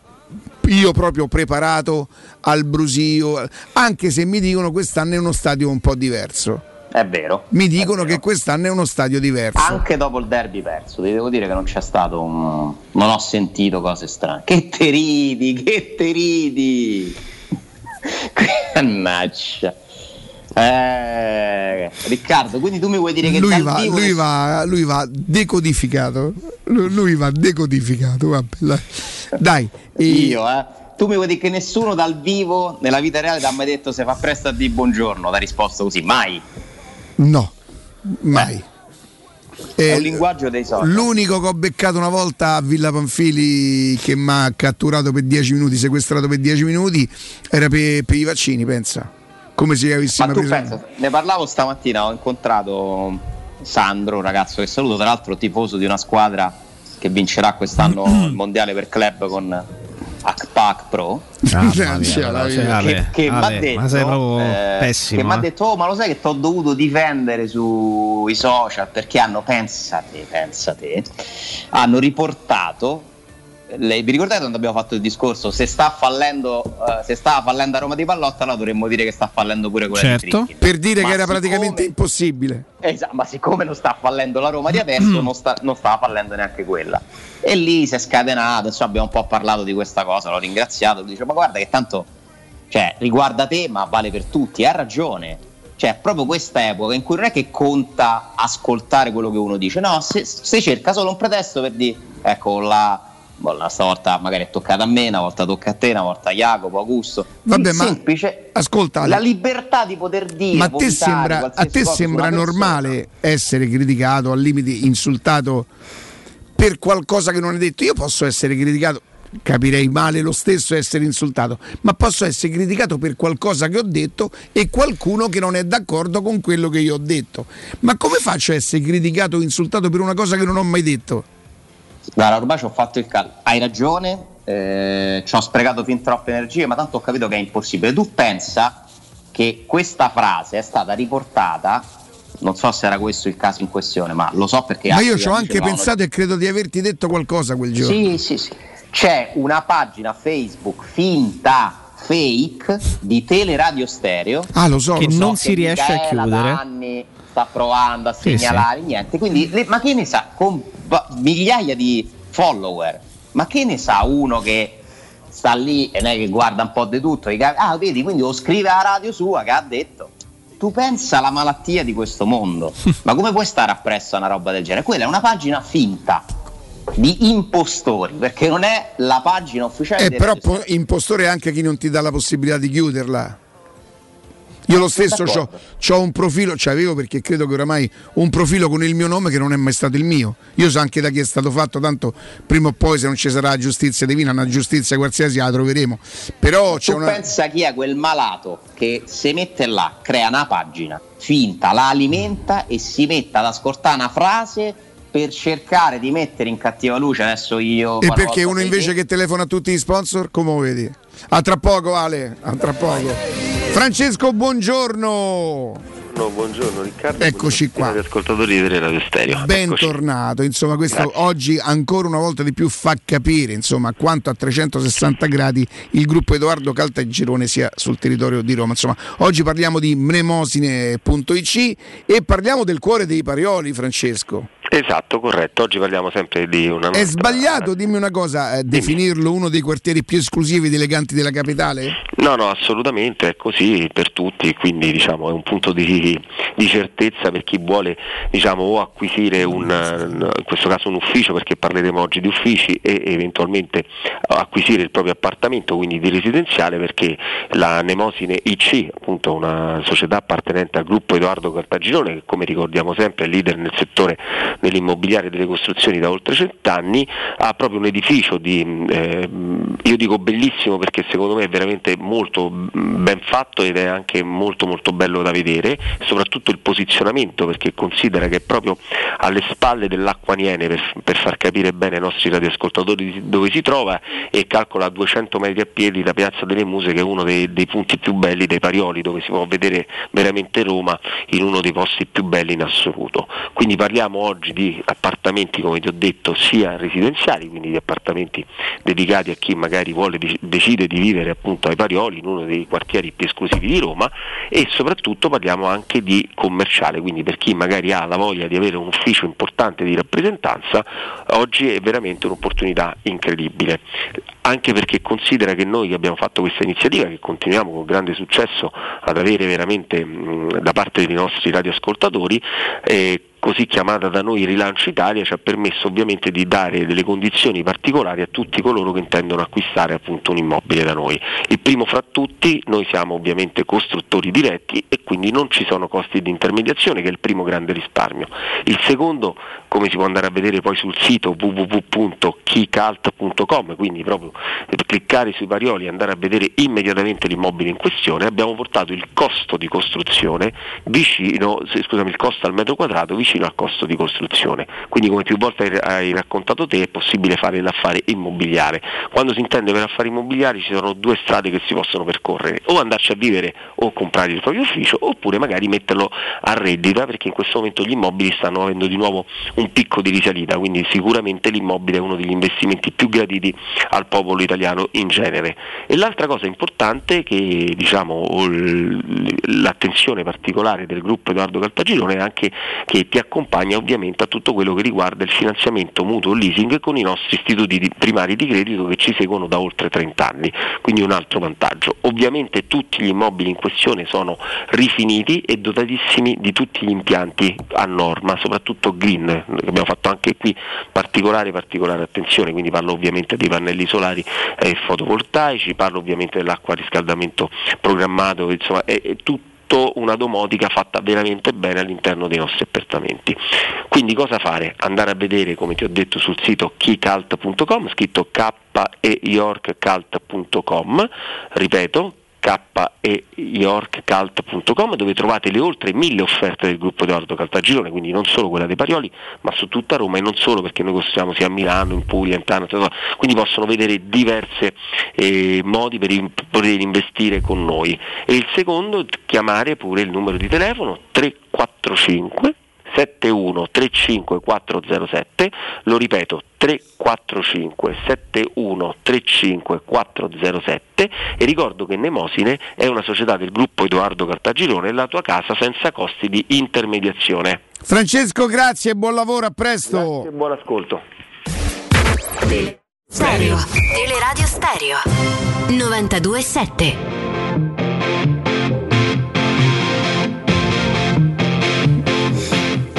io proprio preparato al brusio, anche se mi dicono quest'anno è uno stadio un po' diverso. È vero. Mi dicono che quest'anno è uno stadio diverso. Anche dopo il derby perso, ti devo dire che non c'è stato un... non ho sentito cose strane. Che te ridi, che te ridi! (laughs) Mannaggia. Eh, Riccardo, quindi tu mi vuoi dire che lui va, lui, va, lui va decodificato. Lui va decodificato. vabbè, Dai, e- io, eh? Tu mi vuoi dire che nessuno dal vivo nella vita reale ti ha mai detto se fa presto a di buongiorno? Ti ha risposto così, mai. no, mai. È Eh, un linguaggio dei social. L'unico che ho beccato una volta a Villa Panfili che mi ha catturato per 10 minuti, sequestrato per 10 minuti, era per, per i vaccini, pensa. Come se avessimo Ma tu preso. pensa, ne parlavo stamattina, ho incontrato Sandro, un ragazzo che saluto, tra l'altro tifoso di una squadra che vincerà quest'anno (clears throat) il mondiale per club con Akpak Pro. Cioè, mia, la cioè, vita. vabbè, che, che mi ha vabbè, detto, ma sei proprio eh, pessimo. che m'ha eh. detto, oh, ma lo sai che ti ho dovuto difendere sui social perché hanno, pensate, pensate, hanno riportato. Le- vi ricordate quando abbiamo fatto il discorso? Se sta fallendo, eh, se stava fallendo a Roma di Pallotta, allora dovremmo dire che sta fallendo pure quella di Certo. Fricchi. Per dire Ma che era siccome- praticamente impossibile. Esatto, ma siccome non sta fallendo la Roma di adesso, non, sta, non stava fallendo neanche quella. E lì si è scatenato, insomma, abbiamo un po' parlato di questa cosa, l'ho ringraziato, dice, ma guarda che tanto, cioè, riguarda te, ma vale per tutti, ha ragione. Cioè, proprio questa epoca in cui non è che conta ascoltare quello che uno dice, no, se, se cerca solo un pretesto per dire, ecco, la, boh, la stavolta magari è toccata a me, una volta tocca a te, una volta a Jacopo, Augusto. Vabbè, Il ma semplice, ascolta, la libertà di poter dire, ma a te sembra, a te sembra normale essere criticato, al limite insultato per qualcosa che non hai detto? Io posso essere criticato, capirei male lo stesso essere insultato, ma posso essere criticato per qualcosa che ho detto e qualcuno che non è d'accordo con quello che io ho detto. Ma come faccio a essere criticato o insultato per una cosa che non ho mai detto? Guarda, ormai ci ho fatto il callo. Hai ragione, eh, ci ho sprecato fin troppe energie, ma tanto ho capito che è impossibile. Tu pensa che questa frase è stata riportata, non so se era questo il caso in questione, ma lo so perché... Ma io ci ho anche pensato e credo di averti detto qualcosa quel giorno. Sì, sì, sì. C'è una pagina Facebook finta fake di Teleradio Stereo Ah, lo so, Che lo so. non si riesce a Michaela chiudere. da anni sta provando a Sì, segnalare niente. Quindi, le- ma che ne sa, con migliaia di follower, ma che ne sa uno che sta lì e non è che guarda un po' di tutto. Ah, vedi, quindi lo scrive alla radio sua che ha detto. Tu pensa alla malattia di questo mondo, (laughs) ma come puoi stare appresso a una roba del genere? Quella è una pagina finta di impostori, perché non è la pagina ufficiale Eh, però po- impostore è anche chi non ti dà la possibilità di chiuderla. Io lo stesso ho un profilo, cioè avevo perché credo che oramai un profilo con il mio nome che non è mai stato il mio. Io so anche da chi è stato fatto, tanto prima o poi se non ci sarà giustizia divina, una giustizia qualsiasi la troveremo. Però c'è tu una... pensa chi è quel malato che si mette là, crea una pagina finta, la alimenta e si mette ad ascoltare una frase per cercare di mettere in cattiva luce adesso io E perché uno invece te. che telefona a tutti gli sponsor, come vedi? A tra poco Ale, a tra poco. Francesco, buongiorno. No, buongiorno Riccardo. Eccoci qua. Gli ascoltatori di Radio Stereo. Bentornato, insomma questo Grazie. oggi ancora una volta di più fa capire insomma quanto a 360 gradi il gruppo Edoardo Caltagirone sia sul territorio di Roma. Insomma, oggi parliamo di mnemosine.it e parliamo del cuore dei Parioli, Francesco. Esatto, corretto. Oggi parliamo sempre di una È nostra- sbagliato, dimmi una cosa, eh, definirlo uno dei quartieri più esclusivi ed eleganti della capitale? No, no, assolutamente, è così per tutti, quindi diciamo è un punto di, di certezza per chi vuole diciamo, o acquisire un, in questo caso un ufficio, perché parleremo oggi di uffici, e eventualmente acquisire il proprio appartamento, quindi di residenziale, perché la Nemosine IC, appunto una società appartenente al gruppo Edoardo Cartagirone, che come ricordiamo sempre è leader nel settore dell'immobiliare e delle costruzioni da oltre cent'anni, ha proprio un edificio di, eh, io dico bellissimo perché secondo me è veramente molto ben fatto ed è anche molto molto bello da vedere, soprattutto il posizionamento perché considera che è proprio alle spalle dell'acqua Niene per, per far capire bene ai nostri radioascoltatori di- dove si trova e calcola a 200 metri a piedi da Piazza delle Muse che è uno dei, dei punti più belli dei Parioli dove si può vedere veramente Roma in uno dei posti più belli in assoluto. Quindi parliamo oggi di appartamenti come ti ho detto sia residenziali, quindi di appartamenti dedicati a chi magari vuole dec- decide di vivere appunto ai Parioli in uno dei quartieri più esclusivi di Roma e soprattutto parliamo anche di commerciale, quindi per chi magari ha la voglia di avere un ufficio importante di rappresentanza, oggi è veramente un'opportunità incredibile. Anche perché considera che noi abbiamo fatto questa iniziativa, che continuiamo con grande successo ad avere veramente mh, da parte dei nostri radioascoltatori, eh, così chiamata da noi Rilancio Italia ci ha permesso ovviamente di dare delle condizioni particolari a tutti coloro che intendono acquistare appunto un immobile da noi. Il primo fra tutti, noi siamo ovviamente costruttori diretti e quindi non ci sono costi di intermediazione che è il primo grande risparmio. Il secondo, come si può andare a vedere poi sul sito www.keycult.com, quindi proprio cliccare sui parioli e andare a vedere immediatamente l'immobile in questione, abbiamo portato il costo di costruzione vicino, scusami, il costo al metro quadrato vicino al costo di costruzione. Quindi come più volte hai raccontato te è possibile fare l'affare immobiliare. Quando si intende per affari immobiliari ci sono due strade che si possono percorrere, o andarci a vivere o comprare il proprio ufficio, oppure magari metterlo a reddita perché in questo momento gli immobili stanno avendo di nuovo un picco di risalita, quindi sicuramente l'immobile è uno degli investimenti più graditi al popolo italiano in genere. E l'altra cosa importante che diciamo l'attenzione particolare del gruppo Edoardo Caltagirone è anche che ti accompagna ovviamente a tutto quello che riguarda il finanziamento mutuo leasing con i nostri istituti primari di credito che ci seguono da oltre 30 anni, quindi un altro vantaggio. Ovviamente tutti gli immobili in questione sono rifiniti e dotatissimi di tutti gli impianti a norma, soprattutto green, abbiamo fatto anche qui particolare particolare attenzione, quindi parlo ovviamente dei pannelli solari e fotovoltaici, parlo ovviamente dell'acqua a riscaldamento programmato, insomma è, è tutto una domotica fatta veramente bene all'interno dei nostri appartamenti. Quindi cosa fare? Andare a vedere, come ti ho detto, sul sito keycult.com, scritto k e yorkcult.com, ripeto, yorkcult.com dove trovate le oltre mille offerte del gruppo Edoardo Caltagirone, quindi non solo quella dei Parioli, ma su tutta Roma e non solo perché noi costruiamo sia a Milano, in Puglia, in Tano, quindi possono vedere diversi modi per in- poter investire con noi. E il secondo, chiamare pure il numero di telefono 345 7135407, lo ripeto 345 7135407 e ricordo che Nemosine è una società del gruppo Edoardo Cartagirone, la tua casa senza costi di intermediazione. Francesco, grazie e buon lavoro, a presto. Grazie e buon ascolto. Stereo. Teleradio Stereo. 92.7.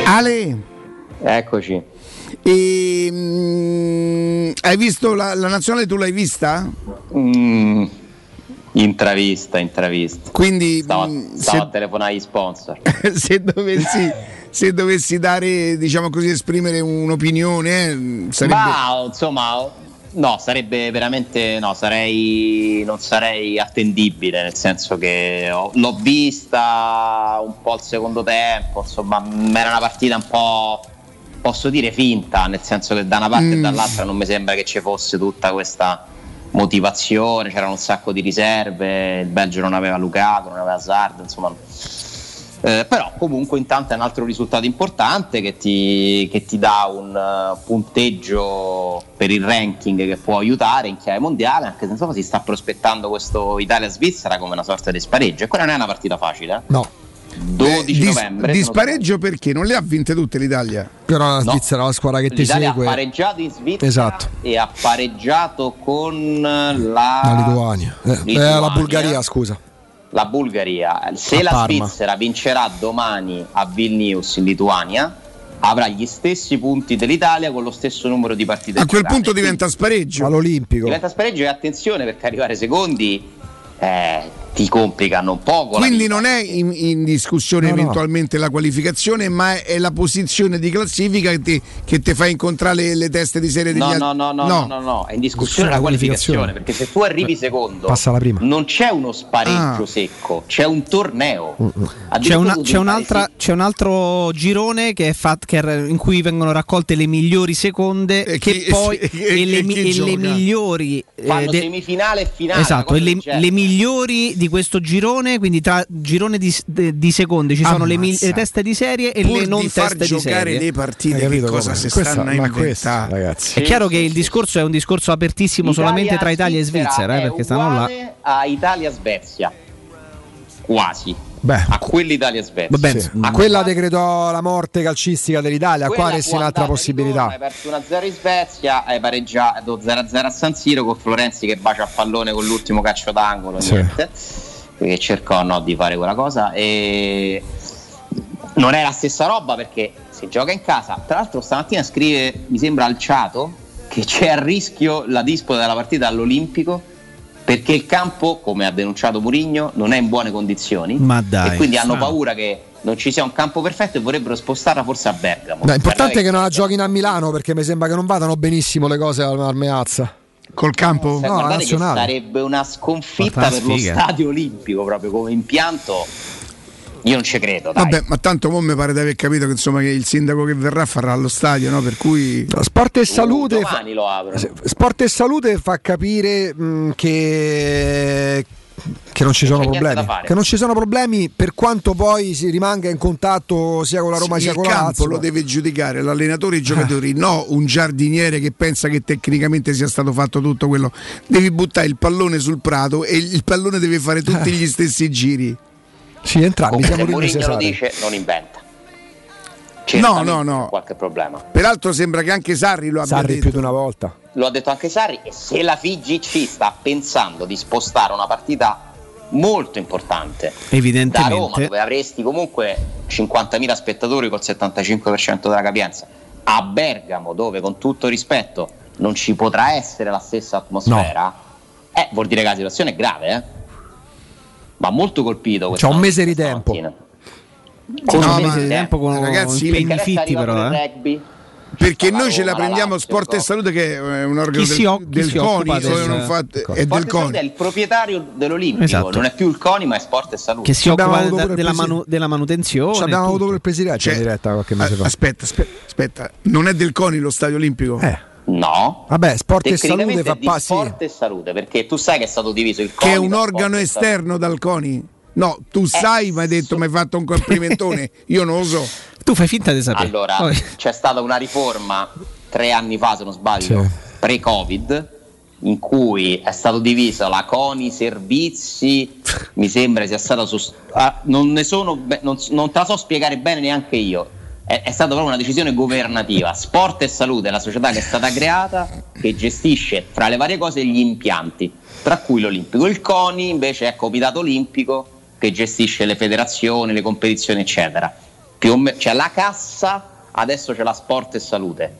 Ale, Eccoci. e, mm, hai visto la, la nazionale? Tu l'hai vista? Mm, intravista, intravista. Quindi Stavo, mm, stavo se- a telefonare agli sponsor. (laughs) se dovessi, se dovessi dare, diciamo così, esprimere un'opinione, eh, sarebbe. Ma insomma, no, sarebbe veramente no, sarei non sarei attendibile, nel senso che ho- l'ho vista un po' al secondo tempo, insomma, era una partita un po' posso dire finta, nel senso che da una parte e Mm. dall'altra non mi sembra che ci fosse tutta questa motivazione, c'erano un sacco di riserve, il Belgio non aveva Lukaku, non aveva Hazard, insomma eh, però comunque intanto è un altro risultato importante che ti, che ti dà un eh, punteggio per il ranking che può aiutare in chiave mondiale, anche se insomma si sta prospettando questo Italia-Svizzera come una sorta di spareggio e quella non è una partita facile. eh. No. 12 Di, novembre. di spareggio perché non le ha vinte tutte l'Italia. Però la No. Svizzera è la squadra che ti L'Italia segue. ha pareggiato in Svizzera Esatto. e ha pareggiato con la, La Lituania. Eh, eh, Lituania. la Bulgaria, scusa. La Bulgaria. Se A la Parma. Svizzera vincerà domani a Vilnius in Lituania, avrà gli stessi punti dell'Italia con lo stesso numero di partite. A quel giocate. punto diventa spareggio. All'Olimpico. Diventa spareggio e attenzione perché arrivare secondi eh, ti complicano un poco. Quindi non è in, in discussione No, no. eventualmente la qualificazione, ma è, la posizione di classifica che ti, che ti fa incontrare le, le teste di serie degli No, altri. no, no, no, no, no, no, è in discussione la qualificazione perché se tu arrivi secondo Passa la prima. non c'è uno spareggio Ah. secco, c'è un torneo. C'è, Addirittura una- tu c'è un'altra- c'è un altro girone che è fat- che è- in cui vengono raccolte le migliori seconde E che chi- (laughs) poi e- e, le, e e le gioca? migliori eh, fanno de- semifinale e finale. Esatto, una e le, le migliori di questo girone, quindi tra girone di, di secondi ci sono le, mi- Ammazza. le teste di serie e Pur le non di teste di giocare serie. le partite, che cosa si Questa- stanno ma questa, ragazzi. È chiaro che il discorso è un discorso apertissimo solamente tra Italia e Svizzera, eh, perché stanno là. a Italia-Svezia. Quasi. Beh, A quell'Italia-Svezia. Vabbè, sì. A quella decretò la morte calcistica dell'Italia. Qua Quella resti può un'altra possibilità. Hai perso 1-0 in Svezia, hai pareggiato 0-0 a San Siro con Florenzi che bacia a pallone con l'ultimo calcio d'angolo. Sì. Niente. Perché cercò no, di fare quella cosa. E non è la stessa roba perché si gioca in casa. Tra l'altro, stamattina scrive, mi sembra Alciato, che c'è a rischio la disputa della partita all'Olimpico. Perché il campo, come ha denunciato Murigno, non è in buone condizioni. Ma dai. E quindi hanno Strano. paura che non ci sia un campo perfetto e vorrebbero spostarla forse a Bergamo. No, l'importante è Per che non la giochino a Milano perché mi sembra che non vadano benissimo le cose al, Meazza. Col campo? Cioè, No, nazionale. sarebbe una sconfitta per lo stadio olimpico proprio come impianto. Io non ci credo, dai. Vabbè, ma tanto mo mi pare di aver capito che, insomma, che il sindaco che verrà farà allo stadio, no? Per cui. Sport e Uh, salute. fa- domani lo apro. Sport e salute fa capire mh, che, che non ci sono problemi. Che non ci sono problemi per quanto poi si rimanga in contatto sia con la Roma sia il con la campo Lazio. lo deve giudicare l'allenatore e i giocatori, no un giardiniere che pensa che tecnicamente sia stato fatto tutto quello. Devi buttare il pallone sul prato e il pallone deve fare tutti gli stessi giri. Sì, entrambi Comunque, siamo se Mourinho lo dice, non inventa. No, Certamente no, no. c'è Qualche problema. Peraltro sembra che anche Sarri lo abbia Sarri detto. più di una volta. Lo ha detto anche Sarri e se la FIGC sta pensando di spostare una partita molto importante da Evidentemente. Roma dove avresti comunque 50.000 spettatori col 75% della capienza a Bergamo dove con tutto rispetto non ci potrà essere la stessa atmosfera eh, vuol dire che la situazione è grave eh? Ma molto colpito C'ha un mese di tempo. Con No, un mese di tempo con ragazzi, impegni Perché fitti però, eh. rugby, Perché la noi ce la prendiamo Lazio, Sport e? Salute che è un organo Chi del, si del CONI, del- non fa- è Sport del CONI. è il proprietario dell'Olimpico Esatto. non è più il CONI ma è Sport e Salute Che si occupa da- della, presi- manu- della manutenzione. Ci abbiamo avuto il presidente Cioè, in diretta qualche mese fa. aspetta, aspetta, aspetta, non è del CONI lo stadio olimpico? Eh, no vabbè, sport e salute fa passi. sport e salute perché tu sai che è stato diviso il che CONI è un organo esterno dal CONI? No, tu Eh, sai, mi hai detto, mi hai fatto un complimentone, (laughs) io non lo so. Tu fai finta di sapere. allora Poi- c'è stata una riforma tre anni fa se non sbaglio Sì. pre-covid in cui è stato diviso la CONI servizi mi sembra sia stata sost- ah, non ne sono be- non, non te la so spiegare bene neanche io è, è stata proprio una decisione governativa. Sport e Salute è la società che è stata creata che gestisce fra le varie cose gli impianti, tra cui l'Olimpico. Il CONI invece è Comitato Olimpico che gestisce le federazioni, le competizioni, eccetera. Me- cioè la cassa adesso c'è la Sport e Salute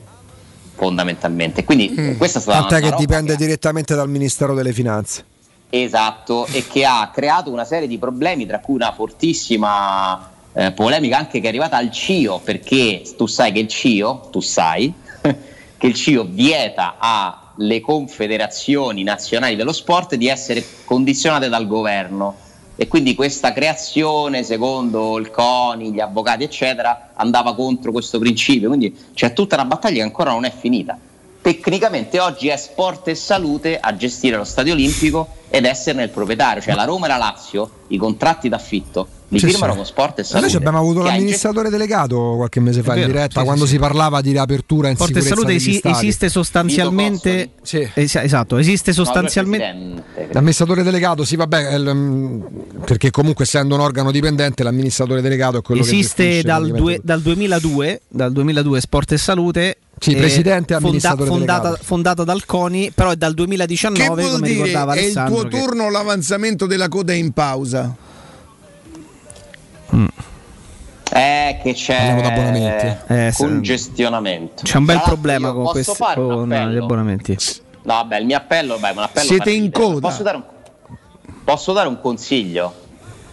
fondamentalmente. Quindi Mm. questa è stata Tant'è una che dipende direttamente dal Ministero delle Finanze. Esatto, e che ha creato una serie di problemi, tra cui una fortissima eh, polemica anche che è arrivata al CIO, perché tu sai che il CIO, tu sai, (laughs) che il CIO vieta alle confederazioni nazionali dello sport di essere condizionate dal governo. E quindi questa creazione, secondo il CONI, gli avvocati, eccetera, andava contro questo principio. Quindi c'è tutta una battaglia che ancora non è finita. Tecnicamente oggi è sport e salute a gestire lo stadio olimpico ed esserne il proprietario, cioè la Roma e la Lazio, i contratti d'affitto li Sì, firmano sì. con sport e Ma salute. Noi abbiamo avuto l'amministratore delegato qualche mese fa È in vero, diretta sì, quando sì, si parlava di riapertura in Sport e sicurezza Salute esi- esiste sostanzialmente. Es- esatto, esiste sostanzialmente. L'amministratore delegato, sì, vabbè, il, mm, perché comunque essendo un organo dipendente, l'amministratore delegato è quello che Esiste dal, due- dal 2002, dal 2002 Sport e Salute. Sì, eh, presidente e amministratore fondata, fondata dal CONI, però è dal 2019, Che vuol come dire? ricordava È il tuo che- turno l'avanzamento della coda è in pausa? Eh, che c'è. Eh, congestionamento. C'è un bel Tra l'altro problema con, un con gli appello? abbonamenti. No, vabbè, il mio appello, beh, un appello Siete in coda. Posso dare un, posso dare un consiglio?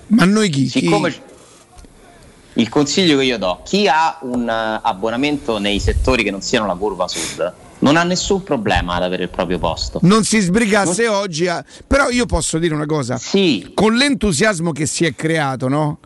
Ma noi chi? Siccome Chi? Il consiglio che io do, chi ha un eh, abbonamento nei settori che non siano la curva sud, non ha nessun problema ad avere il proprio posto. Non si sbrigasse oggi, a- però io posso dire una cosa. Con l'entusiasmo che si è creato, no?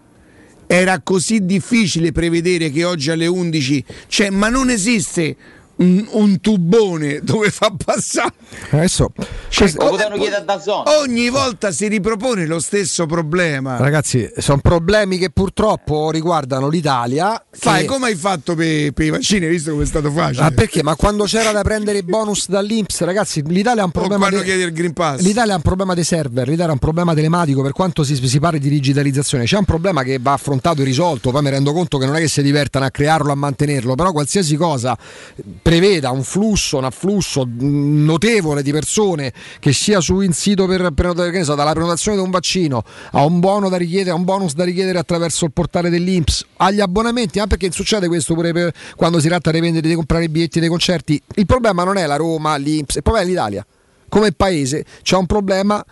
Era così difficile prevedere che oggi alle 11, cioè, ma non esiste un, un tubone dove fa passare. Adesso, Cioè, Lo potevano chiedere a Dazzone. ogni volta si ripropone lo stesso problema. Ragazzi, sono problemi che purtroppo riguardano l'Italia. Fai che- come hai fatto per i vaccini, hai visto come è stato facile? Ah, perché? Ma quando c'era da prendere i bonus dall'Inps, ragazzi, l'Italia ha un problema. quando de- chiedi il Green Pass. L'Italia ha un problema dei server, l'Italia ha un problema telematico. Per quanto si, si parli di digitalizzazione, c'è un problema che va affrontato e risolto. Poi mi rendo conto che non è che si divertano a crearlo, a mantenerlo, però qualsiasi cosa preveda un flusso, un afflusso notevole di persone che sia su un sito per prenotare, so, dalla prenotazione di un vaccino a un da richiedere, a un bonus da richiedere attraverso il portale dell'Inps, agli abbonamenti, ma perché succede questo pure per quando si tratta di vendere, di comprare i biglietti dei concerti. Il problema non è la Roma, l'Inps, il problema è l'Italia. Come paese c'è un problema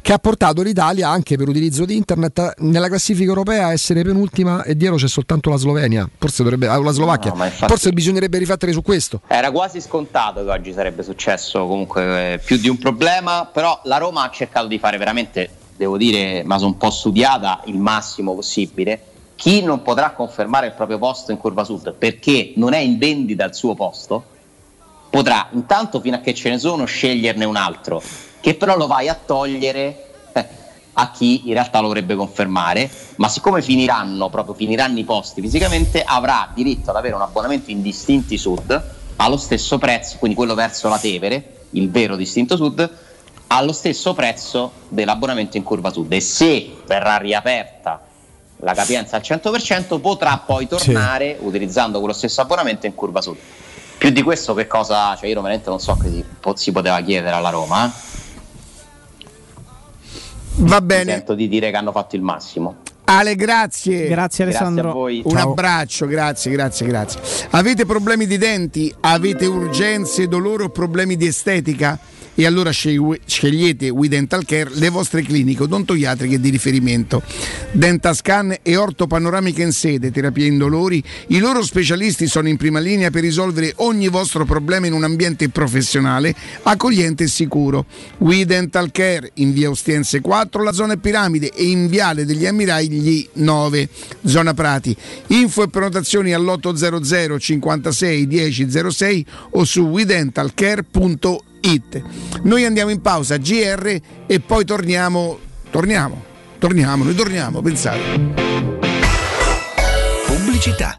che ha portato l'Italia anche per utilizzo di internet nella classifica europea a essere penultima e dietro c'è soltanto la Slovenia, forse dovrebbe la Slovacchia. No, infatti- Forse bisognerebbe riflettere su questo. Era quasi scontato che oggi sarebbe successo comunque eh, più di un problema, però la Roma ha cercato di fare veramente, devo dire, ma sono un po' studiata il massimo possibile. Chi non potrà confermare il proprio posto in curva sud perché non è in vendita il suo posto, potrà intanto fino a che ce ne sono sceglierne un altro, che però lo vai a togliere eh, a chi in realtà lo dovrebbe confermare, ma siccome finiranno, proprio finiranno i posti fisicamente, avrà diritto ad avere un abbonamento in distinti sud allo stesso prezzo, quindi quello verso la Tevere, il vero distinto sud, allo stesso prezzo dell'abbonamento in curva sud. E se verrà riaperta la capienza al 100%, potrà poi tornare utilizzando quello stesso abbonamento in curva sud. Più di questo che cosa, cioè io veramente non so che si, si poteva chiedere alla Roma. eh. Va Mi bene. sento di dire che hanno fatto il massimo. Ale, grazie. Grazie Alessandro. a voi. Un Ciao. abbraccio, grazie, grazie, grazie. Avete problemi di denti? Avete urgenze, dolore o problemi di estetica? E allora scegli- scegliete We Dental Care, le vostre cliniche odontoiatriche di riferimento. Dentascan e ortopanoramica in sede, terapia indolori. I loro specialisti sono in prima linea per risolvere ogni vostro problema in un ambiente professionale, accogliente e sicuro. We Dental Care in via Ostiense 4, la zona Piramide e in viale degli Ammiragli 9, zona Prati. Info e prenotazioni all'800 56 10 06 o su wedentalcare.it. Noi andiamo in pausa GR e poi torniamo, torniamo, torniamo, noi torniamo, pensate. Pubblicità.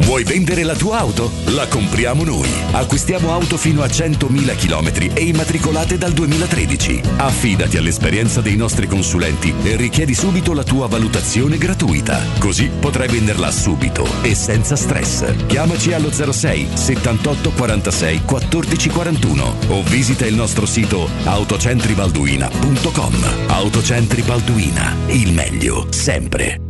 Vuoi vendere la tua auto? La compriamo noi. Acquistiamo auto fino a 100.000 km e immatricolate dal 2013. Affidati all'esperienza dei nostri consulenti e richiedi subito la tua valutazione gratuita. Così potrai venderla subito e senza stress. Chiamaci allo 06 78 46 14 41 o visita il nostro sito autocentribalduina.com. Autocentri Balduina, il meglio sempre.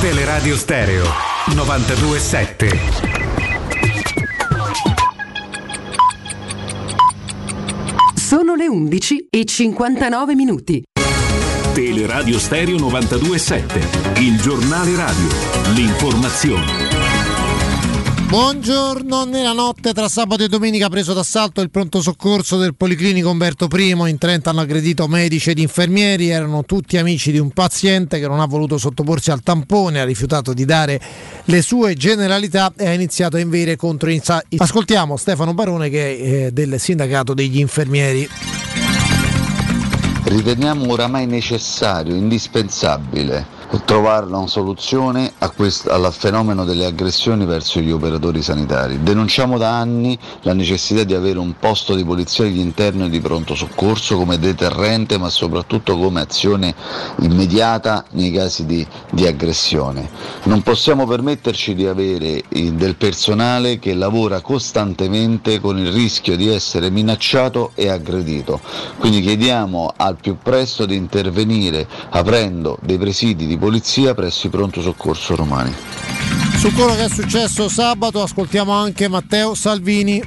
Teleradio Stereo 927. Sono le 11 e 59 minuti. Teleradio Stereo 927, il giornale radio, l'informazione. Buongiorno, nella notte tra sabato e domenica preso d'assalto il pronto soccorso del Policlinico Umberto I, in 30 hanno aggredito medici ed infermieri, erano tutti amici di un paziente che non ha voluto sottoporsi al tampone, ha rifiutato di dare le sue generalità e ha iniziato a inveire contro i... Ascoltiamo Stefano Barone che è eh, del sindacato degli infermieri. riteniamo oramai necessario, indispensabile trovare una soluzione quest- al fenomeno delle aggressioni verso gli operatori sanitari. Denunciamo da anni la necessità di avere un posto di polizia agli interni di pronto soccorso come deterrente ma soprattutto come azione immediata nei casi di, di aggressione. Non possiamo permetterci di avere eh, del personale che lavora costantemente con il rischio di essere minacciato e aggredito. Quindi chiediamo al più presto di intervenire aprendo dei presidi di polizia presso i pronto soccorso romani. Su quello che è successo sabato ascoltiamo anche Matteo Salvini.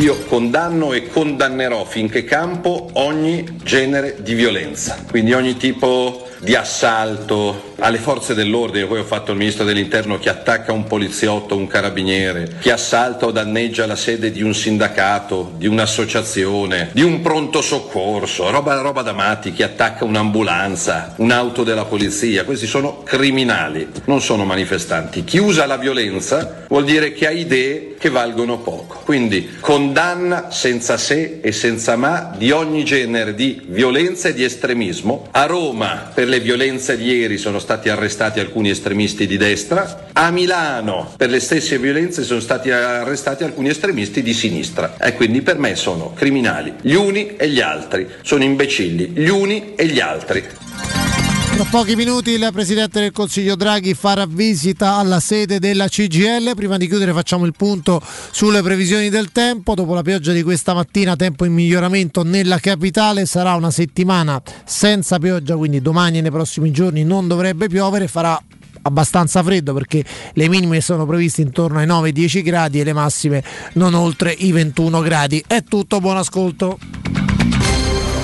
Io condanno e condannerò finché campo ogni genere di violenza, quindi ogni tipo di assalto alle forze dell'ordine, poi ho fatto il ministro dell'interno che attacca un poliziotto, un carabiniere, che assalta o danneggia la sede di un sindacato, di un'associazione, di un pronto soccorso, roba, roba da matti, che attacca un'ambulanza, un'auto della polizia, questi sono criminali, non sono manifestanti. Chi usa la violenza vuol dire che ha idee che valgono poco. Quindi condanna senza se e senza ma di ogni genere di violenza e di estremismo. A Roma per le violenze di ieri sono stati arrestati alcuni estremisti di destra, a Milano per le stesse violenze sono stati arrestati alcuni estremisti di sinistra. E quindi per me sono criminali gli uni e gli altri, sono imbecilli gli uni e gli altri. Tra pochi minuti il Presidente del Consiglio Draghi farà visita alla sede della CGL. Prima di chiudere facciamo il punto sulle previsioni del tempo. Dopo la pioggia di questa mattina, tempo in miglioramento nella capitale. Sarà una settimana senza pioggia, quindi domani e nei prossimi giorni non dovrebbe piovere. Farà abbastanza freddo perché le minime sono previste intorno ai 9-10 gradi e le massime non oltre i 21 gradi. È tutto, buon ascolto.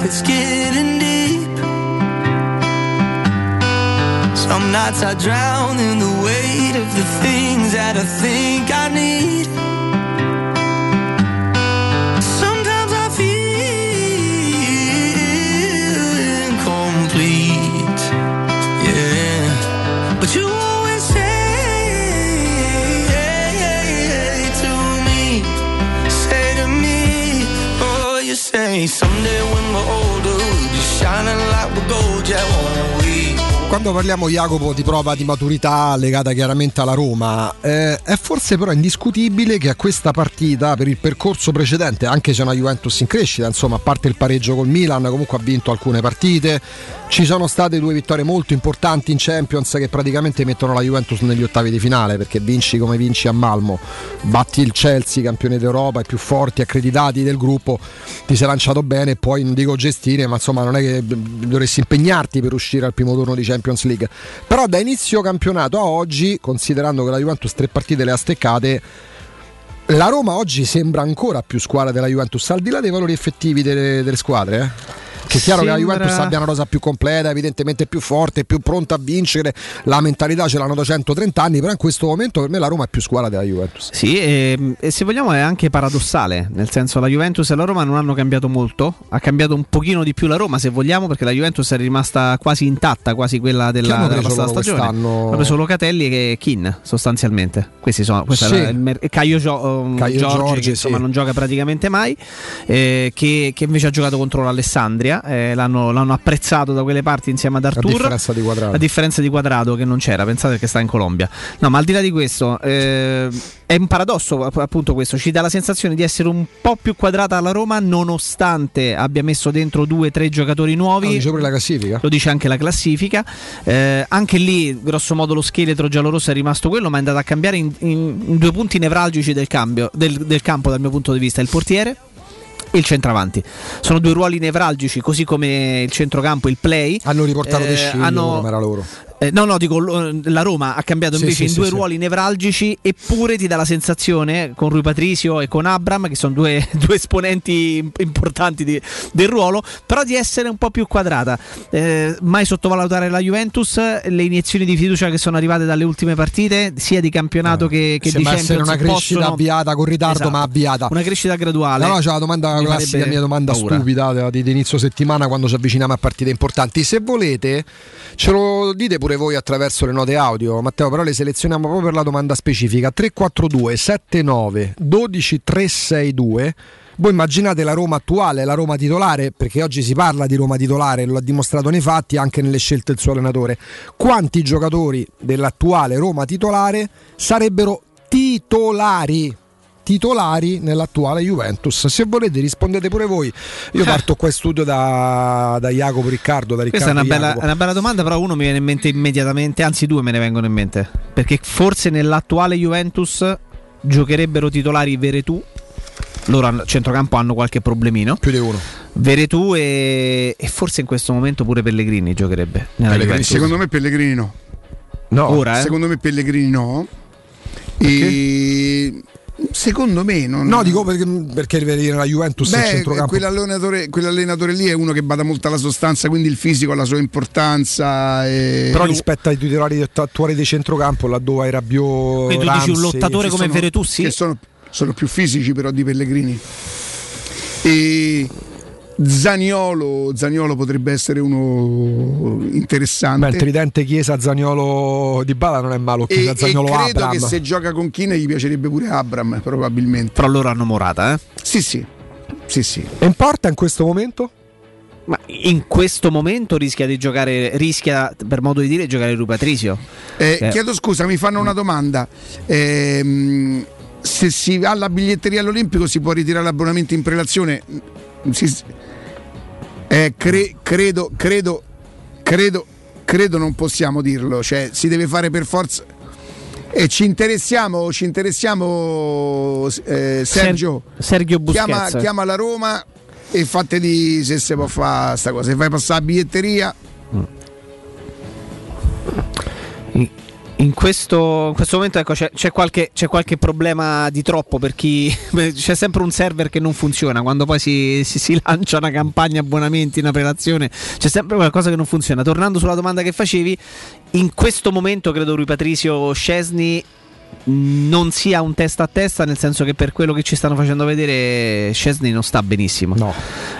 it's getting deep. Some nights I drown in the weight of the things that I think I need. Say someday when we're older, we'll be shining like we're gold, yeah? Quando parliamo Jacopo di prova di maturità legata chiaramente alla Roma, eh, è forse però indiscutibile che a questa partita, per il percorso precedente, anche se è una Juventus in crescita, insomma, a parte il pareggio col Milan, comunque ha vinto alcune partite, ci sono state due vittorie molto importanti in Champions che praticamente mettono la Juventus negli ottavi di finale, perché vinci come vinci a Malmo, batti il Chelsea, campione d'Europa, i più forti, accreditati del gruppo, ti sei lanciato bene, poi non dico gestire, ma insomma non è che dovresti impegnarti per uscire al primo turno di Champions League. Però da inizio campionato a oggi, considerando che la Juventus tre partite le ha steccate, la Roma oggi sembra ancora più squadra della Juventus, al di là dei valori effettivi delle, delle squadre. Eh? Che è chiaro Sembra- che la Juventus abbia una rosa più completa, evidentemente più forte, più pronta a vincere, la mentalità ce l'hanno da 130 anni, però in questo momento per me la Roma è più squadra della Juventus. Sì, e, e se vogliamo è anche paradossale, nel senso la Juventus e la Roma non hanno cambiato molto, ha cambiato un pochino di più la Roma se vogliamo perché la Juventus è rimasta quasi intatta, quasi quella della, hanno della passata stagione. quest'anno? Hanno preso Locatelli e Kin sostanzialmente. Questi sono, questo Sì. il mer- Caio, Gio- um, Caio Giorgi, Giorgi, che insomma sì. non gioca praticamente mai, eh, che, che invece ha giocato contro l'Alessandria, eh, l'hanno, l'hanno apprezzato da quelle parti insieme ad A Artur. differenza di quadrato. A differenza di Quadrado che non c'era, pensate che sta in Colombia. No, ma al di là di questo, eh, è un paradosso app- appunto questo, ci dà la sensazione di essere un po' più quadrata la Roma nonostante abbia messo dentro due o tre giocatori nuovi. Lo dice pure la classifica. Lo dice anche la classifica. Eh, anche lì, grosso modo, lo scheletro giallorosso è rimasto quello, ma è andato a cambiare in, in- in due punti nevralgici del, cambio, del, del campo dal mio punto di vista: il portiere e il centravanti. Sono due ruoli nevralgici, così come il centrocampo, il play. Hanno riportato Eh, De Sciglio hanno- come era loro. Eh, no, no, dico la Roma ha cambiato invece sì, in sì, due sì. ruoli nevralgici, eppure ti dà la sensazione con Rui Patricio e con Abram, che sono due, (laughs) due esponenti imp- importanti di- del ruolo, però di essere un po' più quadrata. Eh, mai sottovalutare la Juventus, le iniezioni di fiducia che sono arrivate dalle ultime partite, sia di campionato che, che di Champions. essere una crescita possono- avviata con ritardo, Esatto. ma avviata. Una crescita graduale. No, no, c'è la domanda Mi classica, farebbe mia domanda paura. stupida di, di inizio settimana quando ci avviciniamo a partite importanti. Se volete, ce lo dite pure voi attraverso le note audio, Matteo, però le selezioniamo proprio per la domanda specifica. 342 79 12 362. Voi immaginate la Roma attuale, la Roma titolare, perché oggi si parla di Roma titolare, lo ha dimostrato nei fatti anche nelle scelte del suo allenatore. Quanti giocatori dell'attuale Roma titolare sarebbero titolari? Titolari nell'attuale Juventus. Se volete rispondete pure voi. Io parto qua in studio da, da Jacopo Riccardo. Da Questa è Riccardo una bella, una bella domanda, però uno mi viene in mente immediatamente, anzi due me ne vengono in mente. Perché forse nell'attuale Juventus giocherebbero titolari Veretù. Loro a centrocampo hanno qualche problemino. Più di uno. Veretù e, e forse in questo momento pure Pellegrini giocherebbe. Nella Pellegrini, secondo me Pellegrini no. No, Ora, eh? Secondo me Pellegrini no. E secondo me non No, dico perché, perché vedere la Juventus il Beh, centrocampo. quell'allenatore, quell'allenatore lì è uno che bada molto alla sostanza, quindi il fisico ha la sua importanza. E... Però rispetto ai titolari attuali di centrocampo, laddove era Rabiot, Quindi tu dici un lottatore come sono- Veretù, sì? che sono, sono più fisici però di Pellegrini. E Zaniolo, Zaniolo potrebbe essere uno interessante. Beh, il tridente Chiesa, Zagnolo di Bala non è malo. e, Chiesa, e Zagnolo, credo Abram. che se gioca con Chine gli piacerebbe pure Abram, probabilmente. Però loro hanno Morata, eh? Sì, sì. Sì, sì. E in porta in questo momento? Ma in questo momento rischia di giocare, rischia per modo di dire, giocare Rui Patricio. Eh, Eh. Chiedo scusa, mi fanno una domanda. Ehm, se si va alla biglietteria all'Olimpico si può ritirare l'abbonamento in prelazione? Eh, cre- credo, credo, credo, credo non possiamo dirlo, cioè si deve fare per forza. E ci interessiamo, ci interessiamo eh, Sergio. Sergio. Chiama, chiama la Roma e fatevi se si può fare sta cosa. Se fai passare la biglietteria, In, in questo, in questo momento ecco, c'è, c'è qualche, c'è qualche problema di troppo per chi (laughs) c'è sempre un server che non funziona. Quando poi si, si- si lancia una campagna abbonamenti, una prelazione c'è sempre qualcosa che non funziona. Tornando sulla domanda che facevi in questo momento credo Rui Patricio Scesni non sia un testa a testa nel senso che per quello che ci stanno facendo vedere Scesni non sta benissimo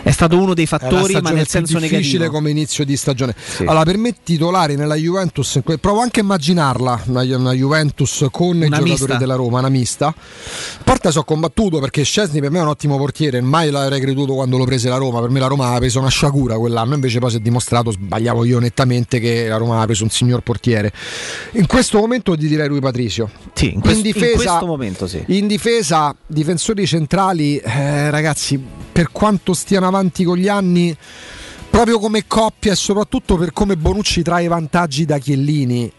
è stato uno dei È fattori ma nel senso difficile negativo come inizio di stagione. Allora, per me titolare nella Juventus, provo anche a immaginarla, una, Juventus con i Una giocatori mista. della Roma, una mista. Porta so combattuto perché Scesni per me è un ottimo portiere, mai l'avrei creduto quando lo prese la Roma, per me la Roma ha preso una sciagura quell'anno, invece poi si è dimostrato, sbagliavo io nettamente, che la Roma ha preso un signor portiere. In questo momento ti direi Rui Patricio. Sì, in, questo- in questo momento sì In difesa, difensori centrali, eh, ragazzi, per quanto stiano avanti con gli anni, proprio come coppia e soprattutto per come Bonucci trae vantaggi da Chiellini.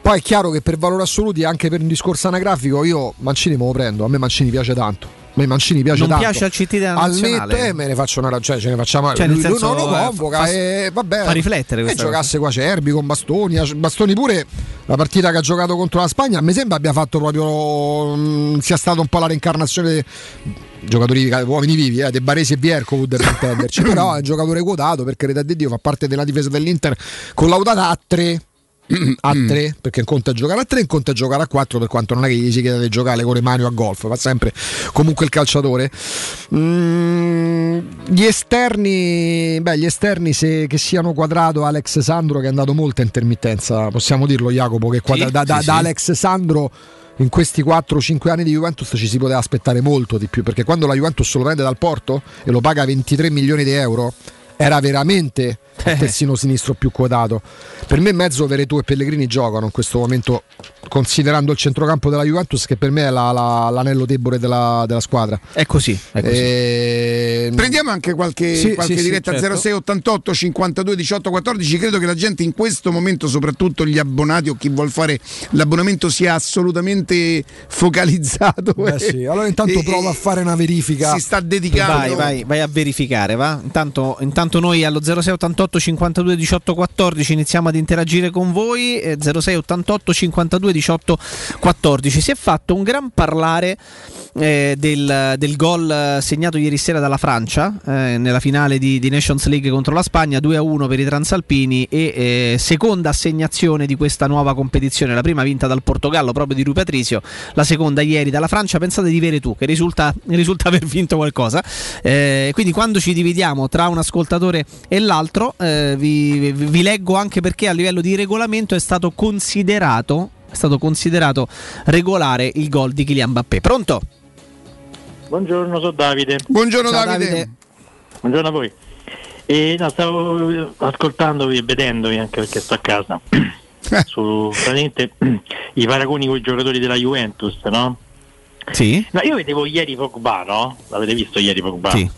Poi è chiaro che per valori assoluti, anche per un discorso anagrafico, io Mancini me lo prendo. A me Mancini piace tanto. A me Mancini piace non tanto. piace al CT della Al nazionale eh, me ne faccio una ragione, ce ne facciamo Cioè, lui, senso, non lo eh, convoca fa- e vabbè. fa riflettere E giocasse qua Cerbi con Bastoni, Bastoni pure la partita che ha giocato contro la Spagna, mi sembra abbia fatto proprio mm, sia stata un po' la reincarnazione dei giocatori uomini vivi, eh, De Baresi e Viercovud per intenderci, (coughs) però è un giocatore quotato per carità di Dio, fa parte della difesa dell'Inter collaudata a 3 a 3 perché è giocare a 3 un conto è giocare a 4 per quanto non è che gli si chiede di giocare con le mani o a golf fa sempre comunque il calciatore Mm, gli esterni beh gli esterni se, che siano quadrato Alex Sandro che è andato molto a intermittenza possiamo dirlo Jacopo che quadra- Sì, da, da- sì, da. Alex Sandro in questi 4-5 anni di Juventus ci si poteva aspettare molto di più perché quando la Juventus lo prende dal Porto e lo paga 23 milioni di euro era veramente il terzino sinistro più quotato per me mezzo Veretù e Pellegrini giocano in questo momento considerando il centrocampo della Juventus che per me è la- la- l'anello debole della, della squadra. È così. È così. Ehm, Prendiamo anche qualche, Sì, qualche sì, sì, diretta certo. 06 88 52 18 14. Credo che la gente in questo momento, soprattutto gli abbonati o chi vuol fare l'abbonamento, sia assolutamente focalizzato. Beh, sì. Allora intanto (laughs) E- provo a fare una verifica. Si sta dedicando. Vai, vai, vai a verificare, va. Intanto, intanto noi allo 0688 52 18 14 iniziamo ad interagire con voi. eh, 0688 52 18 14. Si è fatto un gran parlare eh, del, del gol segnato ieri sera dalla Francia eh, nella finale di, di Nations League contro la Spagna, 2 a 1 per i transalpini e eh, seconda assegnazione di questa nuova competizione. La prima vinta dal Portogallo proprio di Rui Patricio, la seconda ieri dalla Francia. Pensate di vere tu che risulta, (laughs) risulta aver vinto qualcosa. Eh, quindi quando ci dividiamo tra un ascoltatore e l'altro, eh, vi, vi- vi leggo anche perché a livello di regolamento è stato considerato, è stato considerato regolare il gol di Kylian Mbappé. Pronto? Buongiorno, sono Davide. Buongiorno Davide. Davide. Buongiorno a voi. E, no, stavo ascoltandovi e vedendovi anche perché sto a casa. Su praticamente i paragoni con i giocatori della Juventus, no? Sì. No, io vedevo ieri Pogba, no? L'avete visto ieri Pogba? Sì.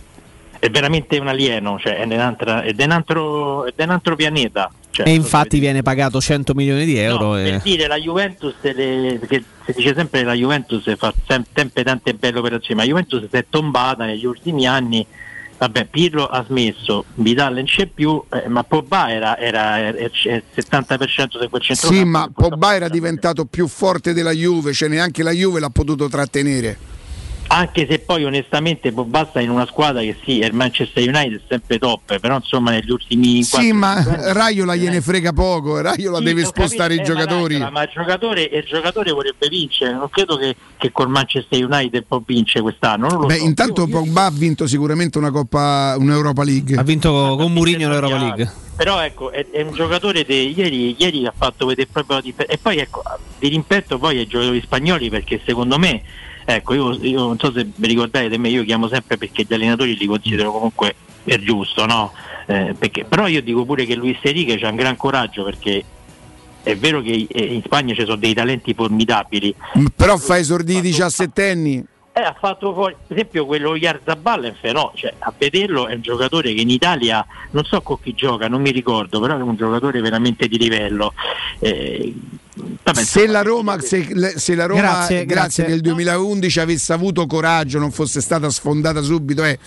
È veramente un alieno, cioè è di un altro- è un altro- è di un altro pianeta. Cioè, e infatti viene pagato 100 milioni di euro. e- per dire la Juventus le- perché si dice sempre che la Juventus fa sem- sempre tante belle operazioni ma la Juventus si è tombata negli ultimi anni vabbè Pirlo ha smesso Vidal non c'è più eh, ma Pogba era, era, era- era il 70% di quel centro Sì, ma Pogba era diventato più forte della Juve, cioè neanche la Juve l'ha potuto trattenere. Anche se poi onestamente Pogba sta in una squadra che sì è il Manchester United è sempre top però insomma negli ultimi Sì, 4-5 ma Raiola gliene frega poco, Raiola Sì, deve ho capito, spostare i eh, giocatori. Ma, ma il giocatore, il giocatore vorrebbe vincere, non credo che, che col Manchester United può vincere quest'anno. Non lo Beh, so. intanto Pogba ha vinto sicuramente una Coppa, un'Europa League. Ha vinto con Mourinho l'Europa League. Però ecco, è, è un giocatore che ieri, ieri ha fatto vedere proprio la differenza. E poi ecco, di rimpetto poi ai giocatori spagnoli perché secondo me, ecco, io, io non so se vi ricordate me, io chiamo sempre perché gli allenatori li considero comunque per giusto, no? Eh, perché- però io dico pure che Luis Enrique c'ha un gran coraggio perché è vero che in Spagna ci sono dei talenti formidabili, Però fa esordire i diciassettenni. Eh, ha fatto fuori, per esempio quello Yarzabal è fenomeno, cioè, a vederlo è un giocatore che in Italia non so con chi gioca, non mi ricordo, però è un giocatore veramente di livello. Eh, vabbè, Se la Roma, se, se la Roma Grazie, grazie, grazie. nel 2011 avesse avuto coraggio, non fosse stata sfondata subito, eh,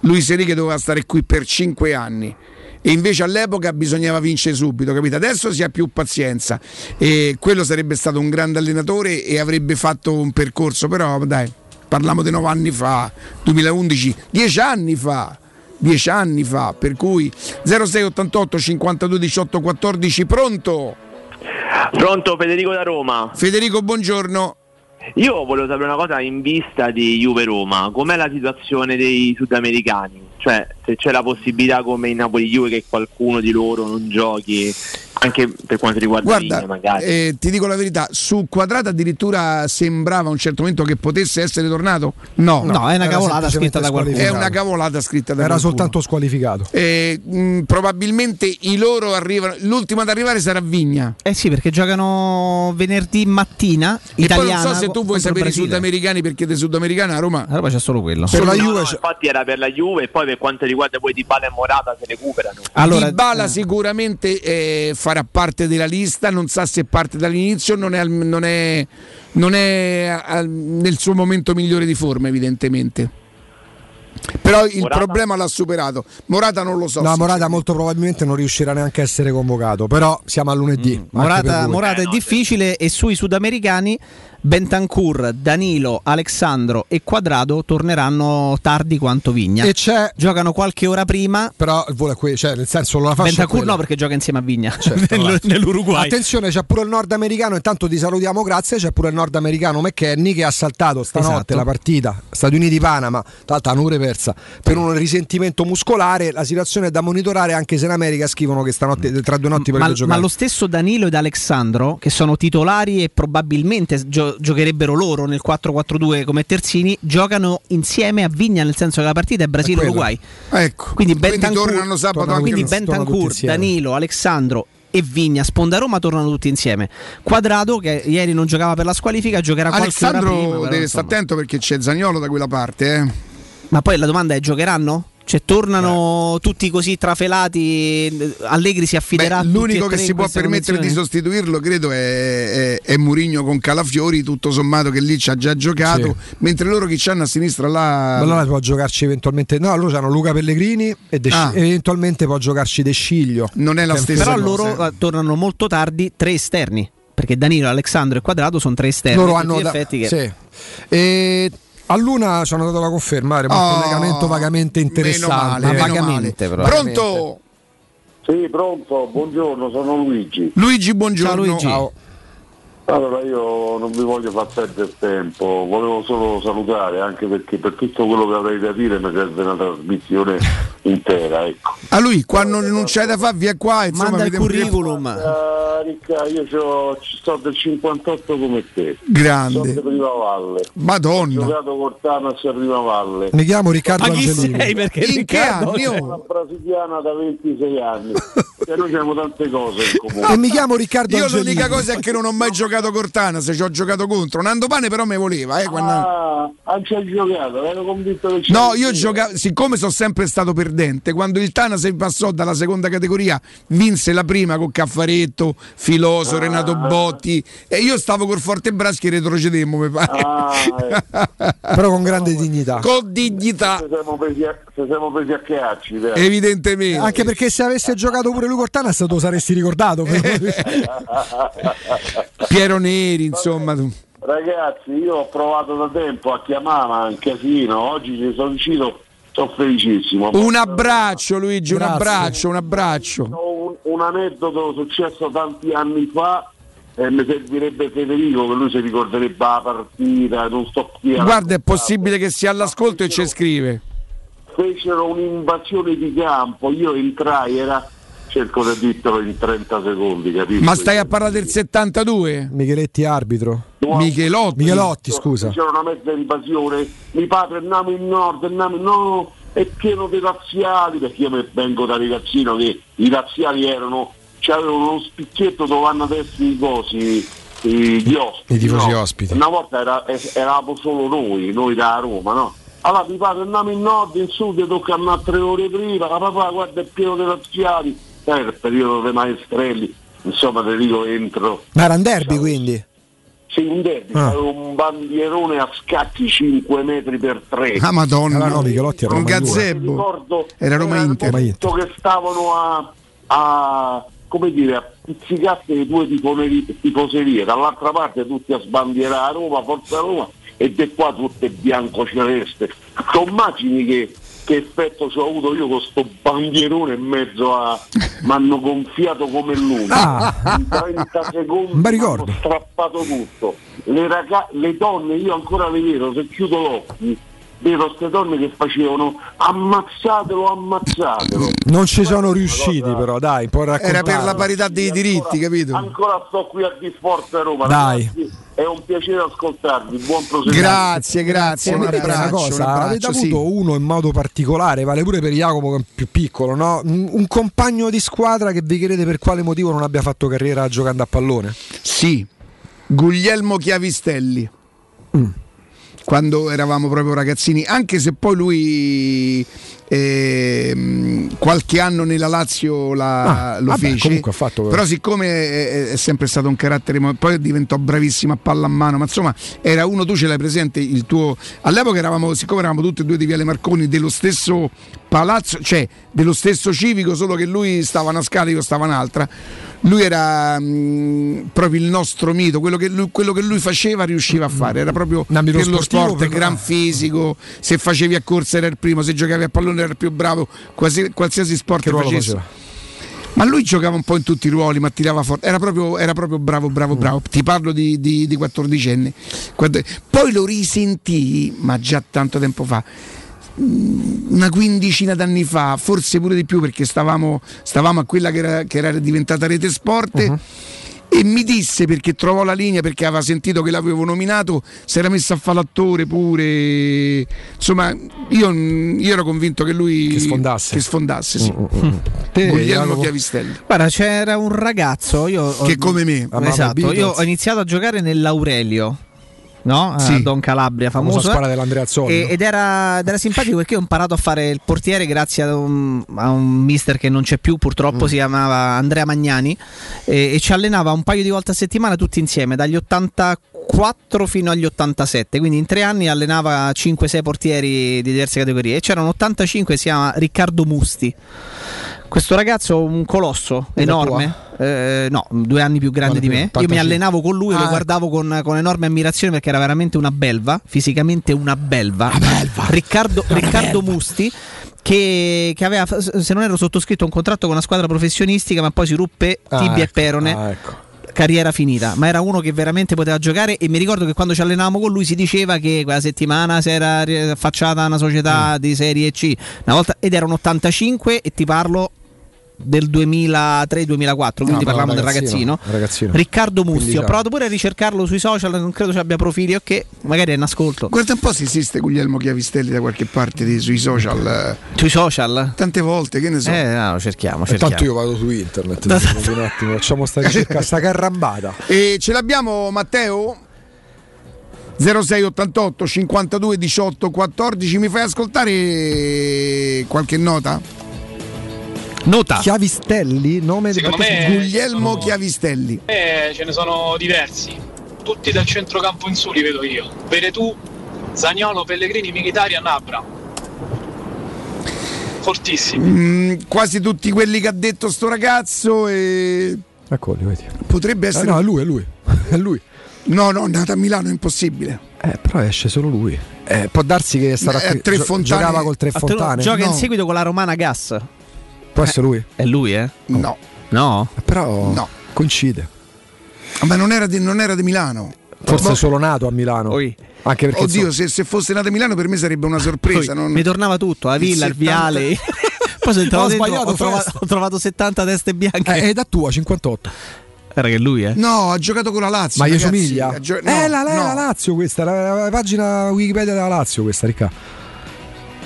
Luis Enrique doveva stare qui per 5 anni. E invece all'epoca bisognava vincere subito, capito? Adesso si ha più pazienza. E quello sarebbe stato un grande allenatore e avrebbe fatto un percorso, però dai, parliamo di 9 anni fa, 2011, 10 anni fa. 10 anni fa, per cui 0688 52 18 14 pronto? Pronto Federico da Roma. Federico, buongiorno. Io volevo sapere una cosa in vista di Juve Roma, com'è la situazione dei sudamericani? Cioè se c'è la possibilità come in Napoli Juve che qualcuno di loro non giochi, anche per quanto riguarda Guarda, magari. eh, ti dico la verità, su Quadrata addirittura sembrava a un certo momento che potesse essere tornato. No, No, è una cavolata scritta da qualcuno. È una cavolata scritta da Era qualcuno. soltanto squalificato. Eh, mh, probabilmente i loro arrivano. L'ultimo ad arrivare sarà Vigna. Eh sì, perché giocano venerdì mattina. E poi non italiana so se tu vuoi sapere i sudamericani perché dei sudamericani a Roma. A Roma c'è solo quello. Per la No, Juve no, c'è- infatti era per la Juve e poi per quanto riguarda poi Di Bala e Morata se recuperano. Allora, Dybala eh. sicuramente eh, farà parte della lista, non sa se parte dall'inizio, non è, non è- non è nel suo momento migliore di forma evidentemente. Però il Morata? problema l'ha superato. Morata non lo so. No, Morata molto probabilmente non riuscirà neanche a essere convocato, però siamo a lunedì. per Morata. Morata è difficile e sui sudamericani Bentancur, Danilo, Alexandro e Quadrado torneranno tardi quanto Vigna. E c'è Giocano qualche ora prima. però è quello, cioè nel senso la fascia è Bentancur no perché gioca insieme a Vigna Certo, (laughs) nel- nell'Uruguay. Attenzione, c'è pure il nordamericano. Intanto ti salutiamo, grazie. C'è pure il nordamericano McKenny che ha saltato stanotte Esatto. la partita Stati Uniti-Panama. Tra l'altro hanno pure persa per un risentimento muscolare. La situazione è da monitorare, anche se in America scrivono che stanotte, tra due notti Ma, potrebbe ma giocare. lo stesso Danilo ed Alexandro, che sono titolari e probabilmente gio- giocherebbero loro nel 4-4-2 come terzini, giocano insieme a Vigna, nel senso che la partita è Brasile-Uruguay. Ecco. Quindi Quindi Bentancur, quindi Bentancur. Danilo, Alexandro e Vigna, sponda Roma tornano tutti insieme. Quadrado che ieri non giocava per la squalifica giocherà qualche ora prima. Alessandro deve stare attento perché c'è Zagnolo da quella parte. Eh. Ma poi la domanda è giocheranno? Cioè tornano tutti così trafelati, Allegri si affiderà a tutti L'unico che si può permettere di sostituirlo, credo, è, è, è Murigno con Calafiori, tutto sommato che lì ci ha già giocato, mentre loro chi c'hanno a sinistra là. Ma allora può giocarci eventualmente. No, loro hanno Luca Pellegrini e De Ah. eventualmente può giocarci De Sciglio. Non è la stessa Però cosa. loro eh, tornano molto tardi, tre esterni. Perché Danilo, Alessandro e Quadrado sono tre esterni. Loro hanno gli da- effetti che- sì. E a Luna ci hanno dato la conferma, ma Oh, un collegamento vagamente interessante. male, Ma meno vagamente, male. però. Pronto? Sì, pronto, buongiorno, sono Luigi. Luigi, buongiorno. Ciao, Luigi. Ciao. Allora io non vi voglio far perdere tempo, volevo solo salutare anche perché per tutto quello che avrei da dire mi serve una trasmissione (laughs) intera, ecco. A lui, quando non c'è da fare, via qua. Insomma, Manda il che- curriculum. Ah, Ricca, io c'ho- ci sto del 58 come te. Grande. Sono di Prima Valle. Madonna. Ho giocato Cortana a Prima Valle. Mi chiamo Riccardo Ma chi Angelini. sei? Perché In che Riccardo- anni, oh? Sono una brasiliana da 26 anni. (laughs) e noi abbiamo tante cose in comune. E mi chiamo Riccardo Io Angelini. l'unica cosa è che non ho mai giocato Cortana, se ci ho giocato contro. Nando Pane però mi voleva, eh, quando- Ah, anche hai giocato, ero convinto che No, io giocavo, siccome sono sempre stato perdente, quando il Tana si passò dalla seconda categoria, vinse la prima con Caffaretto, Filoso, Ah. Renato Botti e io stavo col Forte Braschi e retrocedemmo, mi pare. Ah, eh. (laughs) Però con grande dignità. Con dignità, Ci siamo presi a, ci siamo presi a chiacci, vero? evidentemente. Anche perché se avesse giocato pure lui Cortana te lo saresti ricordato. (laughs) Piero Neri, insomma. Ragazzi, io ho provato da tempo a chiamare un casino, oggi ci sono riuscito, sono felicissimo. Un abbraccio Luigi, un Grazie. abbraccio, un abbraccio. Un, un aneddoto successo tanti anni fa e mi servirebbe Federico che lui si ricorderebbe la partita, non sto qui a Guarda, è possibile che sia all'ascolto e ci scrive. fecero un'invasione di campo, io entrai, era cerco di dirtelo in 30 secondi, capisci? Ma stai a parlare del 72? Micheletti arbitro. Michelotti. Michelotti, scusa. C'era una mezza invasione, mi padre andiamo in nord, andiamo in no, è pieno di razziali, perché io vengo da ragazzino che i razziali erano, c'avevano uno spicchietto dove vanno adesso i cosi, gli ospiti. I tifosi no? ospiti. Una volta era- eravamo solo noi, noi da Roma, no? Allora mi padre andiamo in nord, in sud tocca andare tre ore prima, la papà guarda è pieno di razziali, era il periodo dei maestrelli, insomma te dico entro. Ma era un derby quindi. Sì, un derby, Ah. un bandierone a scacchi 5 metri per 3. Ah, madonna. No, Michelotti era un gazebo. Ricordo Era Roma Inter. che stavano a, a come dire a pizzicarsi le due tifoserie, dall'altra parte tutti a sbandierare Roma, Forza Roma e di qua tutte bianco celeste. Tu immagini che, che effetto ci ho avuto io con sto bandierone in mezzo a. mi hanno gonfiato come l'una. In 30 secondi ricordo. strappato tutto. Le, raga- le donne, io ancora le vedo, se chiudo l'occhio, vedo queste donne che facevano ammazzatelo, ammazzatelo. Non ci sono riusciti però, dai, puoi raccontare. Era per la parità dei diritti, capito? Ancora sto qui a di Forza Roma. Dai. ragazzi, È un piacere ascoltarvi, buon proseguimento. Grazie, grazie. Un abbraccio, un cosa, avete abbraccio, avuto sì. uno in modo particolare, vale pure per Jacopo che è più piccolo, no? un, un compagno di squadra che vi chiedete per quale motivo non abbia fatto carriera giocando a pallone? Sì, Guglielmo Chiavistelli. Mm. Quando eravamo proprio ragazzini, anche se poi lui ehm, qualche anno nella Lazio la- Ah, lo vabbè, fece. comunque ha fatto- Però siccome è, è sempre stato un carattere, poi diventò bravissimo a palla a mano, ma insomma era uno, tu ce l'hai presente, il tuo... All'epoca eravamo, siccome eravamo tutti e due di Viale Marconi, dello stesso palazzo, cioè dello stesso civico, solo che lui stava una scala, io stava un'altra. Lui era mh, proprio il nostro mito, quello che, lui, quello che lui faceva riusciva a fare, era proprio per lo sport, per- gran fisico, se facevi a corsa era il primo, se giocavi a pallone era il più bravo, quasi- qualsiasi sport Che ruolo facessi. faceva? Ma lui giocava un po' in tutti i ruoli, ma tirava forte. Era proprio, era proprio bravo, bravo, Mm. bravo. Ti parlo di, di, di 14 anni. Poi lo risentii, ma già tanto tempo fa. Mm, Una quindicina d'anni fa, forse pure di più, perché stavamo, stavamo a quella che era, che era diventata rete sport. Uh-huh. e mi disse perché trovò la linea perché aveva sentito che l'avevo nominato si era messo a fare l'attore pure insomma io, io ero convinto che lui Che sfondasse. che sfondasse, sì. Te, Guglielmo Jacopo? Chiavistelli Guarda, c'era un ragazzo io, Che come me. Esatto, io ho iniziato a giocare nell'Aurelio. No? A Sì. Don Calabria, Famosa famoso. squadra dell'Andreazzoni, E- no? ed, era, ed era simpatico perché ho imparato a fare il portiere grazie a un, a un mister che non c'è più, purtroppo Mm. si chiamava Andrea Magnani e, e ci allenava un paio di volte a settimana tutti insieme, dagli 84 fino agli 87, quindi in tre anni allenava 5-6 portieri di diverse categorie e c'era un 85 che si chiama Riccardo Musti. Questo ragazzo, un colosso la enorme, eh, no, due anni più grande di me. Io mi 85. allenavo con lui e Ah, lo ecco. guardavo con, con enorme ammirazione perché era veramente una belva, fisicamente una belva. Riccardo, Riccardo Musti. Che, che aveva, se non ero sottoscritto un contratto con una squadra professionistica, ma poi si ruppe Ah, tibia e ecco, perone. ah, ecco. Carriera finita, ma era uno che veramente poteva giocare. E mi ricordo che quando ci allenavamo con lui si diceva che quella settimana si era affacciata una società Mm. di Serie C una volta, ed era un 85 e ti parlo del 2003-2004, quindi No, parliamo no, del ragazzino. ragazzino. Riccardo Musti, 15 ho provato pure a ricercarlo sui social, non credo ci abbia profili, ok, magari è in ascolto. guarda un po' se esiste Guglielmo Chiavistelli da qualche parte di- sui social eh, Sui social? tante volte che ne so Eh, no, cerchiamo, E cerchiamo. tanto io vado su internet un attimo, facciamo sta ricerca, sta carrambata. E ce l'abbiamo Matteo? 0688 52 18 14 mi fai ascoltare qualche nota? Nota Chiavistelli, nome di Guglielmo Chiavistelli. Eh, ce ne sono diversi, tutti dal centrocampo in su li vedo io. Veretù, Zagnolo, Pellegrini, Mkhitaryan, Abra. Fortissimi. Mm, quasi tutti quelli che ha detto sto ragazzo e Ecco, li vedi. potrebbe Eh, essere no, è lui, è lui. (laughs) È lui. No, no, nato a Milano è impossibile. Eh, però esce solo lui. Eh, può darsi che sarà Eh, qui- Tre gio- Fontane- giocava col Tre Ah, Fontane. Gioca in No. seguito con la Romana Gas. Può essere lui? È lui, eh? No, No? Però No. coincide. ma non era di, non era di Milano. Forse Boh, solo nato a Milano. Oi. Anche perché Oddio, insomma, se, se fosse nato a Milano per me sarebbe una sorpresa. Non- Mi tornava tutto, la Il villa, il 70 viale. (laughs) (laughs) Poi sono entrato Ho dentro, sbagliato ho trovato, ho trovato 70 teste bianche. eh, è da tua 58. Era che lui, eh? No, ha giocato con la Lazio. Ma gli somiglia? Gio- eh, no, la, la- no. la Lazio questa, la, la pagina Wikipedia della Lazio questa, Ricca.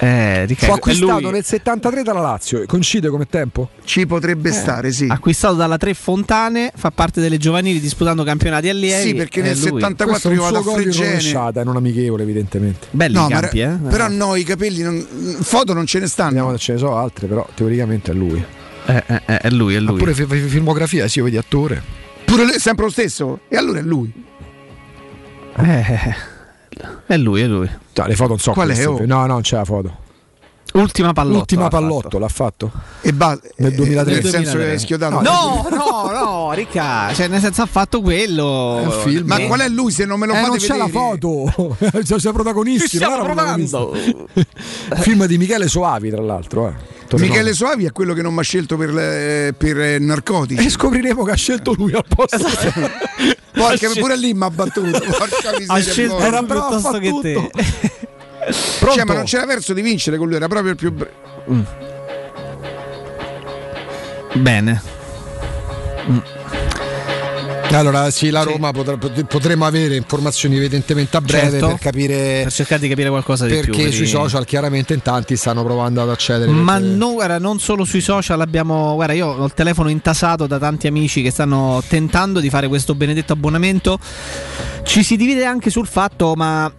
Eh, Fu acquistato lui. nel 73 dalla Lazio. Coincide come tempo? Ci potrebbe Eh. stare, sì. Acquistato dalla Tre Fontane, fa parte delle giovanili disputando campionati allievi. Sì, perché è nel lui. 74 Questo è un io vado a in Fregene. è non amichevole evidentemente. Belli No, campi, eh? però no, i capelli non- foto non ce ne stanno. Vediamo se ce ne so altre, però teoricamente è lui. Eh, eh, eh, è lui, è lui. pure fi- fi- filmografia, sì, vedi attore. Pure lui, sempre lo stesso. E allora è lui. Eh, è lui, è lui. Cioè, le foto non so Qual è, oh? No, no, non c'è la foto. Ultima pallotto. L'ultima l'ha pallotto fatto. l'ha fatto. E ba- Nel eh, 2003. Nel senso che 2003. è schiodato. No, no, no, Ricca, cioè nel senso ha fatto quello. È un film. Ma Eh, qual è lui se non me lo Eh, fate non c'è la vedere? foto. (laughs) C'è c'è protagonisti. Ci stiamo provando. protagonista. (laughs) Film di Michele Soavi, tra l'altro. Eh. Torre Michele Nonna. Soavi è quello che non mi ha scelto per, le- per eh, narcotici. E scopriremo che ha scelto lui al posto. (laughs) Porca, pure lì mi (laughs) ha battuto. Porca miseria. Ha scelto. Era piuttosto che te. (laughs) Cioè, ma non c'era verso di vincere con lui, era proprio il più. br- Bene. Allora, sì, la Roma potrà- pot- potremo avere informazioni evidentemente a breve Certo. per capire Per cercare di capire qualcosa di più. perché per sui social chiaramente in tanti stanno provando ad accedere. Ma perché- no, guarda, non solo sui social abbiamo. Guarda, io ho il telefono intasato da tanti amici che stanno tentando di fare questo benedetto abbonamento. Ci si divide anche sul fatto, ma.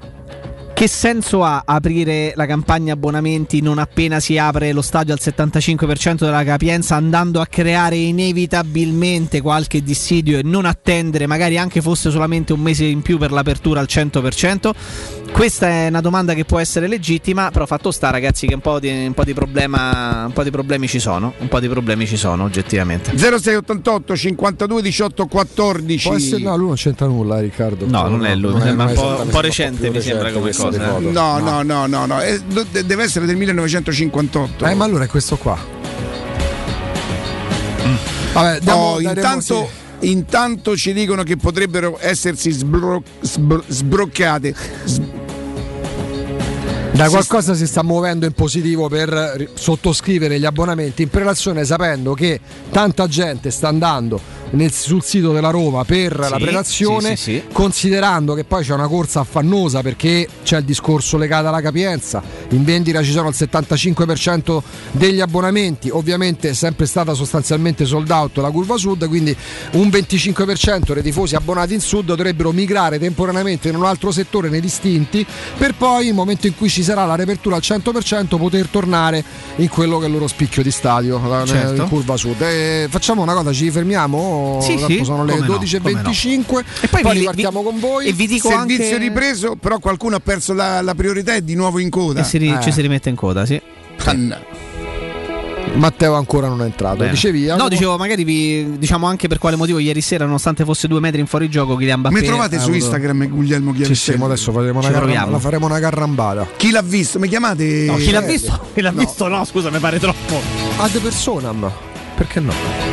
Che senso ha aprire la campagna abbonamenti non appena si apre lo stadio al 75% della capienza, andando a creare inevitabilmente qualche dissidio e non attendere, magari anche fosse solamente un mese in più per l'apertura al 100%? Questa è una domanda che può essere legittima, però fatto sta, ragazzi, che un po' di, un po' di problema, un po' di problemi ci sono. Un po' di problemi ci sono, oggettivamente. 0688 52 18 14. Può essere, no, lui non c'entra nulla, Riccardo. No, non è lui, mi sembra un po', un po' recente, mi sembra come cosa. foto. No, no, no, no, no. deve essere del 1958. Eh, ma allora è questo qua. Vabbè, diamo- Oh, intanto, intanto ci dicono che potrebbero essersi sbro- sbro- sbroccate. S- Da qualcosa si sta muovendo in positivo per ri- sottoscrivere gli abbonamenti in prelazione sapendo che tanta gente sta andando nel- sul sito della Roma per la Sì, prelazione, sì, sì, considerando che poi c'è una corsa affannosa perché c'è il discorso legato alla capienza, in vendita ci sono il 75% degli abbonamenti, ovviamente è sempre stata sostanzialmente sold out la curva sud, quindi un 25% dei tifosi abbonati in sud dovrebbero migrare temporaneamente in un altro settore nei distinti per poi nel momento in cui ci sarà la riapertura al 100% poter tornare in quello che è il loro spicchio di stadio, la- Certo. in curva sud. Eh, facciamo una cosa, ci fermiamo, Sì, Tanto sì, sono le come no, 12.25 E poi, vi- ripartiamo con voi. e vi dico Servizio anche- ripreso, però qualcuno ha perso la, la priorità e di nuovo in coda. E si ri- Eh. ci si rimette in coda, sì. Matteo ancora non è entrato. Bene. Dicevi? No, dicevo, magari vi diciamo anche per quale motivo ieri sera, nonostante fosse due metri in fuori gioco, Kylian Mbappé Mi trovate su avuto- Instagram Guglielmo Sì, Chiavestelli. sì, ma adesso faremo una, carram- faremo una carrambata. Chi l'ha visto? Mi chiamate? No, chi l'ha visto? (laughs) Chi l'ha visto? No, scusa, mi pare troppo. Ad personam. Perché no?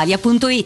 Corri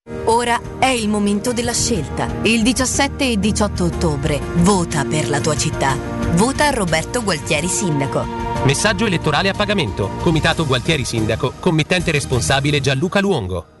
Ora è il momento della scelta. Il 17 e 18 ottobre vota per la tua città. Vota Roberto Gualtieri Sindaco. Messaggio elettorale a pagamento. Comitato Gualtieri Sindaco. Committente responsabile Gianluca Luongo.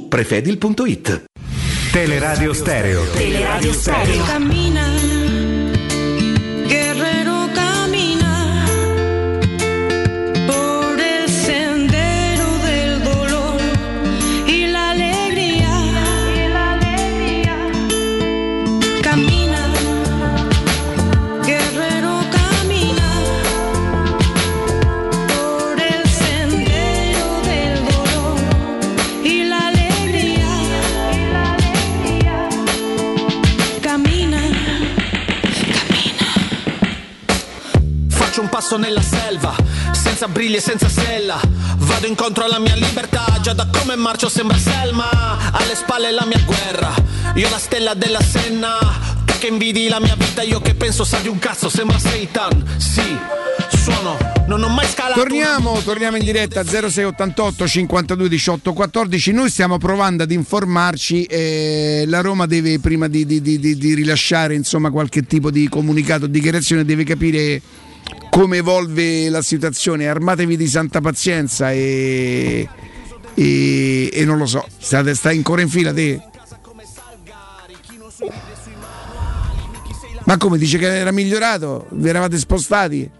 prefedil.it. Teleradio Stereo. Teleradio Stereo. Camina, guerrero Passo nella selva, senza briglie, senza sella. Vado incontro alla mia libertà, già da come marcio sembra Selma. Alle spalle la mia guerra, io la stella della Senna. Tu che invidi la mia vita, io che penso sa di un cazzo, sembra Satan. Sì, suono, non ho mai scalato. Torniamo, torniamo in diretta 0688 52 18 14. Noi stiamo provando ad informarci. eh, la Roma deve, prima di, di- di- di- rilasciare insomma, qualche tipo di comunicato dichiarazione, deve capire come evolve la situazione. Armatevi di santa pazienza e, e- e non lo so. State, stai ancora in fila te? Ma come dice che era migliorato? Vi eravate spostati?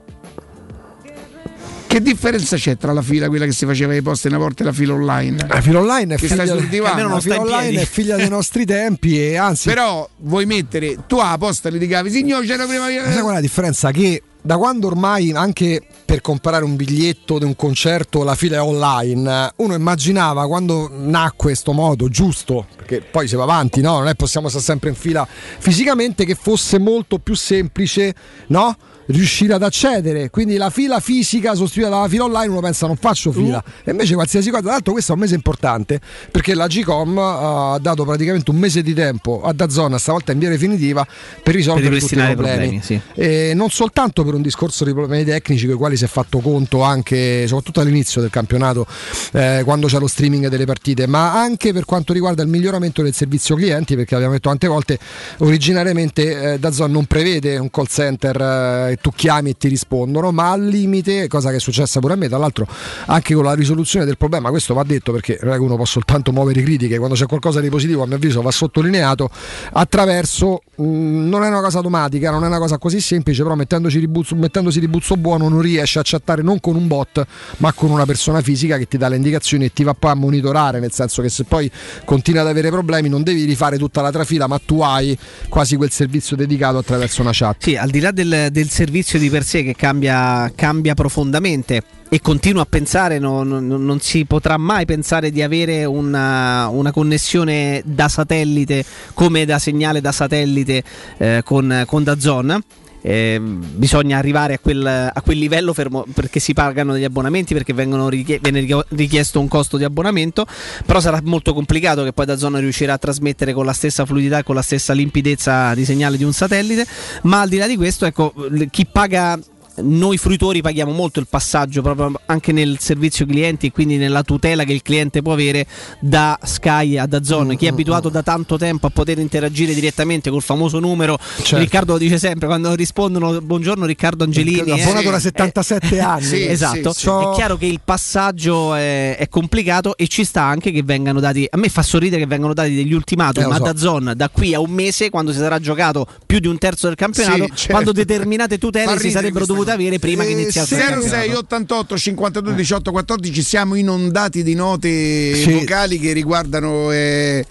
Che differenza c'è tra la fila, quella che si faceva ai posti una volta e la fila online? La fila online è che figlia, sul divano. la fila online è figlia dei nostri tempi e anzi Però vuoi mettere tu alla posta li dicavi, signore, c'era prima. Sai qual è la differenza? Che da quando ormai anche per comprare un biglietto di un concerto la fila è online, uno immaginava quando nacque questo modo giusto, perché poi si va avanti, no? Non è possiamo stare sempre in fila fisicamente, che fosse molto più semplice, no? Riuscire ad accedere. Quindi la fila fisica sostituita dalla fila online uno pensa non faccio fila. E invece qualsiasi cosa. Tra l'altro questo è un mese importante perché la GCOM ha dato praticamente un mese di tempo a Dazzona stavolta in via definitiva per risolvere Per tutti i problemi, problemi, E non soltanto per un discorso di problemi tecnici con i quali si è fatto conto anche soprattutto all'inizio del campionato eh, quando c'è lo streaming delle partite ma anche per quanto riguarda il miglioramento del servizio clienti perché abbiamo detto tante volte originariamente eh, Dazzon non prevede un call center eh, e tu chiami e ti rispondono ma al limite cosa che è successa pure a me tra l'altro anche con la risoluzione del problema questo va detto perché che uno può soltanto muovere critiche quando c'è qualcosa di positivo a mio avviso va sottolineato attraverso mh, non è una cosa automatica non è una cosa così semplice però mettendoci ribuzzo, mettendosi ribuzzo buono non riesce a chattare non con un bot ma con una persona fisica che ti dà le indicazioni e ti va poi a monitorare nel senso che se poi continui ad avere problemi non devi rifare tutta la trafila ma tu hai quasi quel servizio dedicato attraverso una chat. Sì, al di là del, del servizio di per sé che cambia, cambia profondamente e continuo a pensare, no- no- non si potrà mai pensare di avere una, una connessione da satellite come da segnale da satellite eh, con, con Dazon. Eh, bisogna arrivare a quel, a quel livello fermo perché si pagano degli abbonamenti perché richie- viene richie- richiesto un costo di abbonamento però sarà molto complicato che poi da zona riuscirà a trasmettere con la stessa fluidità e con la stessa limpidezza di segnale di un satellite ma al di là di questo ecco chi paga noi fruitori paghiamo molto il passaggio proprio anche nel servizio clienti e quindi nella tutela che il cliente può avere da Sky a Dazon. Chi è abituato da tanto tempo a poter interagire direttamente col famoso numero, Certo. Riccardo lo dice sempre quando rispondono buongiorno Riccardo Angelini. abbonato eh, da 77 (laughs) anni sì, esatto. So- È chiaro che il passaggio è, è complicato e ci sta anche che vengano dati. A me fa sorridere che vengano dati degli ultimatum Eh, lo a so. Dazon da qui a un mese, quando si sarà giocato più di un terzo del campionato, Sì, certo. quando determinate tutele si sarebbero dovute avere prima che Eh, iniziasse il 06 campionato. 88 52 18 14 siamo inondati di note Sì. vocali che riguardano eh,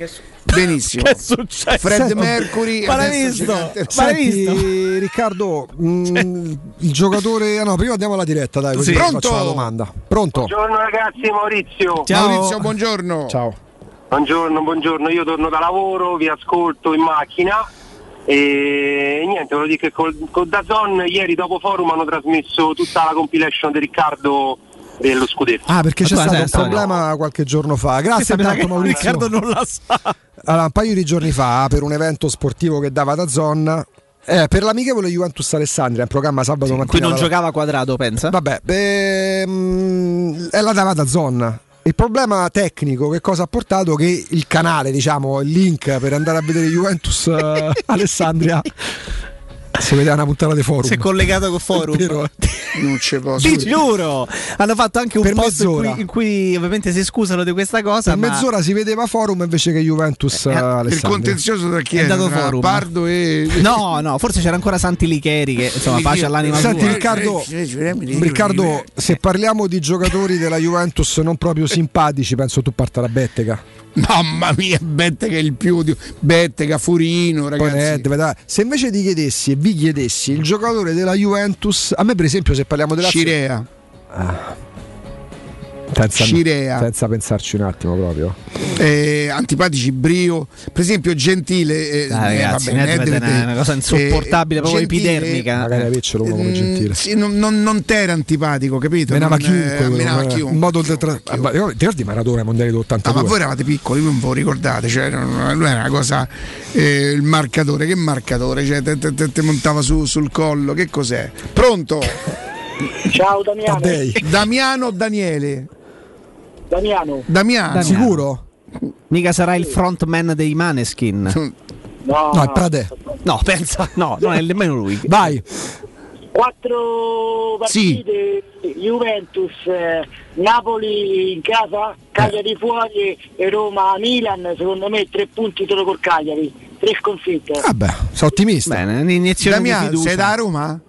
benissimo (laughs) Che è successo? Fred Senti, Mercury ma l'hai adesso visto? ci canta- Ma l'hai Senti, visto? Riccardo, mh, (laughs) il giocatore. ah, No, prima andiamo alla diretta, dai, così Sì. Pronto? faccio la domanda. Pronto? Buongiorno ragazzi, Maurizio. Ciao. Maurizio buongiorno Ciao. Buongiorno, buongiorno. Io torno da lavoro, vi ascolto in macchina e niente, volevo dire che col, con Dazon ieri dopo forum hanno trasmesso tutta la compilation di Riccardo e lo scudetto. Ah, perché c'è stato un problema qualche giorno fa. Grazie Questa mi sa tanto che Maurizio. Riccardo non la sa. Allora, un paio di giorni fa, per un evento sportivo che dava da zona, eh, per l'amichevole Juventus Alessandria, in programma sabato mattina. Qui non dalla- giocava quadrato, pensa? Vabbè, ehm, è la dava da zona. Il problema tecnico che cosa ha portato? Che il canale, diciamo, il link per andare a vedere Juventus eh, (laughs) Alessandria (laughs) si vedeva una puntata di forum. Si è collegato col forum. Vero? Non ci (laughs) posso. Ti giuro! Hanno fatto anche un Per post in cui, in cui ovviamente si scusano di questa cosa. Per ma mezz'ora si vedeva forum invece che Juventus eh, Il Alessandria. contenzioso da chi È è? andato Tra forum. Pardo e. No, no, forse c'era ancora Santi Licheri che insomma pace all'anima Senti. Riccardo, Eh, Riccardo, se parliamo di giocatori della Juventus non proprio (laughs) simpatici, penso tu parta da Bettega. (laughs) Mamma mia, Bettega è il più di Bettega, Furino, Poi ragazzi. Dai. Se invece ti chiedessi e vi chiedessi il giocatore della Juventus, a me per esempio se parliamo della Cirea. Senza, Cirea. senza pensarci un attimo proprio. eh, antipatici Brio per esempio Gentile eh, Dai, eh, ragazzi, vabbè, Nedved una- una cosa insopportabile, proprio epidermica. Magari avercelo uno come mm, Gentile. sì, non, non, non t'era antipatico capito Menava Non, chiunque, eh, menava eh, chiunque. in modo de- tra- Ah, ma- ti ricordi Maradona ai mondiali dell'82? Ah, ma voi eravate piccoli, voi non ve lo ricordate, cioè, non, lui era una cosa, eh, il marcatore, che marcatore, cioè, te, te- te- te montava su- sul collo, che cos'è? Pronto? Ciao Damiano. Damiano Daniele? Damiano. Damiano. Damiano. Sicuro? Mica sarà il frontman dei Maneskin. (laughs) No, No, è Pradè. No, pensa, no, non è nemmeno lui. Vai. Quattro partite, Juventus, eh, Napoli in casa, Cagliari fuori e Roma Milan, secondo me tre punti solo col Cagliari, tre sconfitte. Vabbè, sono ottimista. Bene, un'iniezione di Damiano, fiducia. sei da Roma?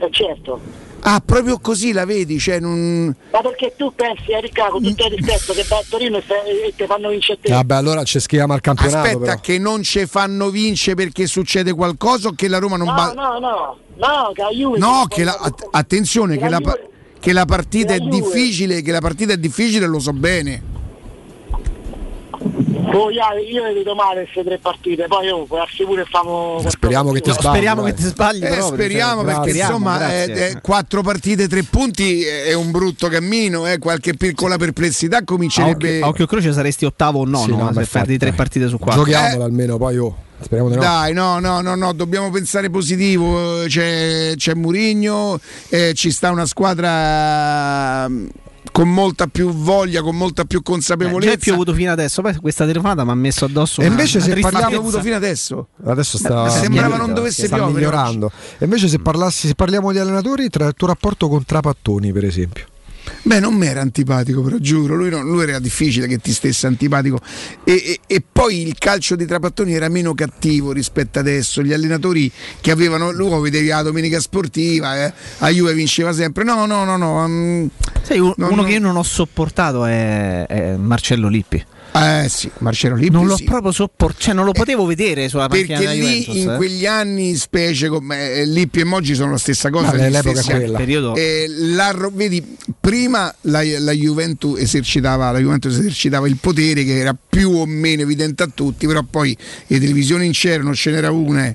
Eh, certo. Ah, proprio così la vedi, cioè non... Ma perché tu pensi, eh, Riccardo, con tutto il rispetto, che vai a Torino e, e ti fanno vincere te? Vabbè, allora ci schiama il campionato. Aspetta però. che non ci fanno vincere perché succede qualcosa o che la Roma non No, va... no, no, no, che la Juve... No, che la, att- attenzione, che la, pa- che la partita La è difficile, che la partita è difficile lo so bene. Poi ah, io le vedo male queste tre partite, poi io puoi assicurare famo... Speriamo che ti sbagli. Speriamo che ti sbagli. Eh, proprio, speriamo cioè, perché speriamo, insomma grazie. eh, eh, quattro partite, tre punti eh, è un brutto cammino, eh, qualche piccola perplessità A comincerebbe... occhio, a occhio croce saresti ottavo o nono Sì, no, se perdi tre partite su quattro. Giochiamola almeno, poi oh. Speriamo di no. Dai, no, no, no, no, dobbiamo pensare positivo. C'è, c'è Murigno, eh, ci sta una squadra con molta più voglia, con molta più Eh, già è consapevolezza. piovuto fino adesso, poi questa telefonata mi ha messo addosso E una- invece una se parliamo- piovuto fino adesso. Adesso sta, Eh, sembrava sta- non dovesse sta piovere migliorando. E invece se, parlassi, se parliamo di allenatori, tra il tuo rapporto con Trapattoni, per esempio. Beh, non mi era antipatico, però giuro, lui, no- lui era difficile che ti stesse antipatico. E, e- e poi il calcio di Trapattoni era meno cattivo rispetto adesso. Gli allenatori che avevano, lui lo vedevi la domenica sportiva, eh, a Juve vinceva sempre. No, no, no, no. mm, Sai, un- no, uno no. che io non ho sopportato è, è Marcello Lippi. Eh sì, Marcello Lippi Non l'ho sì. proprio sopportato, cioè non lo potevo vedere sulla panchina Perché lì Juventus. in eh. quegli anni, specie come eh, Lippi e Moggi sono la stessa cosa. Ma l'epoca quella. periodo Eh, la vedi, prima la, la Juventus esercitava, la Juventus esercitava il potere che era più o meno evidente a tutti, però poi le televisioni in c'erano, ce n'era una.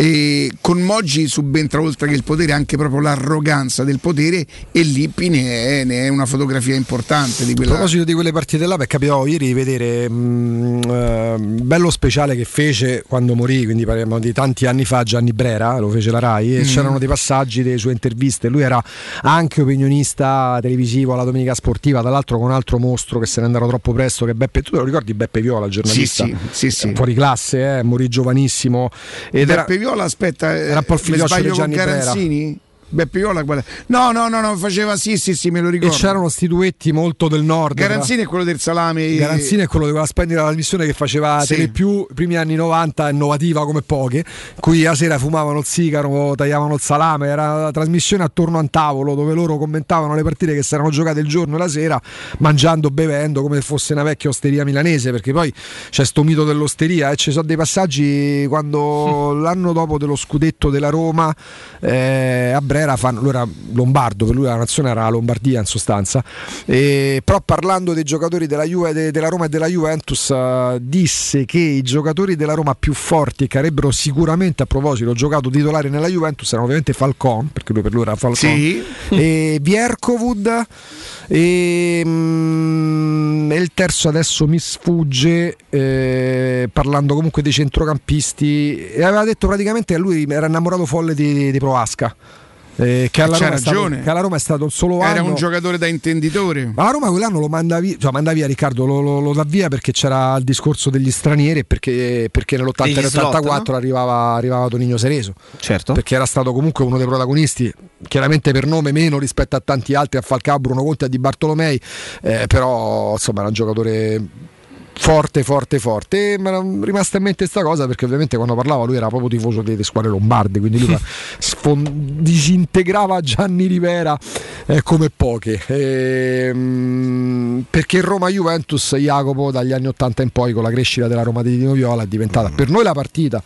E con Moggi subentra oltre che il potere anche proprio l'arroganza del potere e Lippi ne è, ne è una fotografia importante di A quella. proposito di quelle partite là, mi è capitato ieri di vedere mm, eh, bello speciale che fece quando morì, quindi parliamo di tanti anni fa, Gianni Brera, lo fece la RAI, e Mm. c'erano dei passaggi delle sue interviste. Lui era anche opinionista televisivo alla domenica sportiva, tra l'altro con un altro mostro che se ne è andato troppo presto, che Beppe, tu te lo ricordi Beppe Viola, giornalista? Sì, sì, sì, sì. Fuori classe, eh, morì giovanissimo. Ed era, Beppe Viola, aspetta, eh, era il mi sbaglio di con Gianni. Garanzini? Viola, qual è? No, no, no, no, faceva sì, sì, sì, me lo e ricordo. c'erano sti duetti molto del nord. Garanzini è quello del salame. Garanzini è quello di quella splendida trasmissione che faceva Sì. Tele più primi anni 90 innovativa come poche qui la sera fumavano il sigaro tagliavano il salame era una trasmissione attorno a un tavolo dove loro commentavano le partite che si erano giocate il giorno e la sera mangiando bevendo come se fosse una vecchia osteria milanese perché poi c'è sto mito dell'osteria e ci sono dei passaggi quando (laughs) l'anno dopo dello scudetto della Roma eh, a Brescia era, fan, lui era lombardo, per lui la nazione era la Lombardia in sostanza. E, però parlando dei giocatori della, Juve, de, della Roma e della Juventus, uh, disse che i giocatori della Roma più forti che avrebbero sicuramente a proposito giocato titolare nella Juventus erano ovviamente Falcon, perché lui per lui era Falcon, Sì. e Bierkovud e, mm, e il terzo adesso mi sfugge eh, parlando comunque dei centrocampisti e aveva detto praticamente che lui era innamorato folle di, di Proasca eh, che, alla Roma è stato, ragione. che alla Roma è stato un solo Era anno un giocatore da intenditore. ma la Roma quell'anno lo manda via, cioè manda via Riccardo, lo, lo- lo dà via perché c'era il discorso degli stranieri e perché, perché nell'83 Degli e slot, l'84 arrivava, arrivava Tonino Cereso. Certo. Perché era stato comunque uno dei protagonisti, chiaramente per nome meno rispetto a tanti altri, a Falcao, Bruno Conte, a Di Bartolomei, eh, però insomma era un giocatore forte, forte, forte. E mi era rimasta in mente questa cosa perché ovviamente quando parlava lui era proprio tifoso delle squadre lombarde, quindi lui (laughs) sfon- disintegrava Gianni Rivera eh, come poche. Ehm, perché Roma-Juventus, Jacopo, dagli anni 80 in poi, con la crescita della Roma di Dino Viola, è diventata per noi la partita.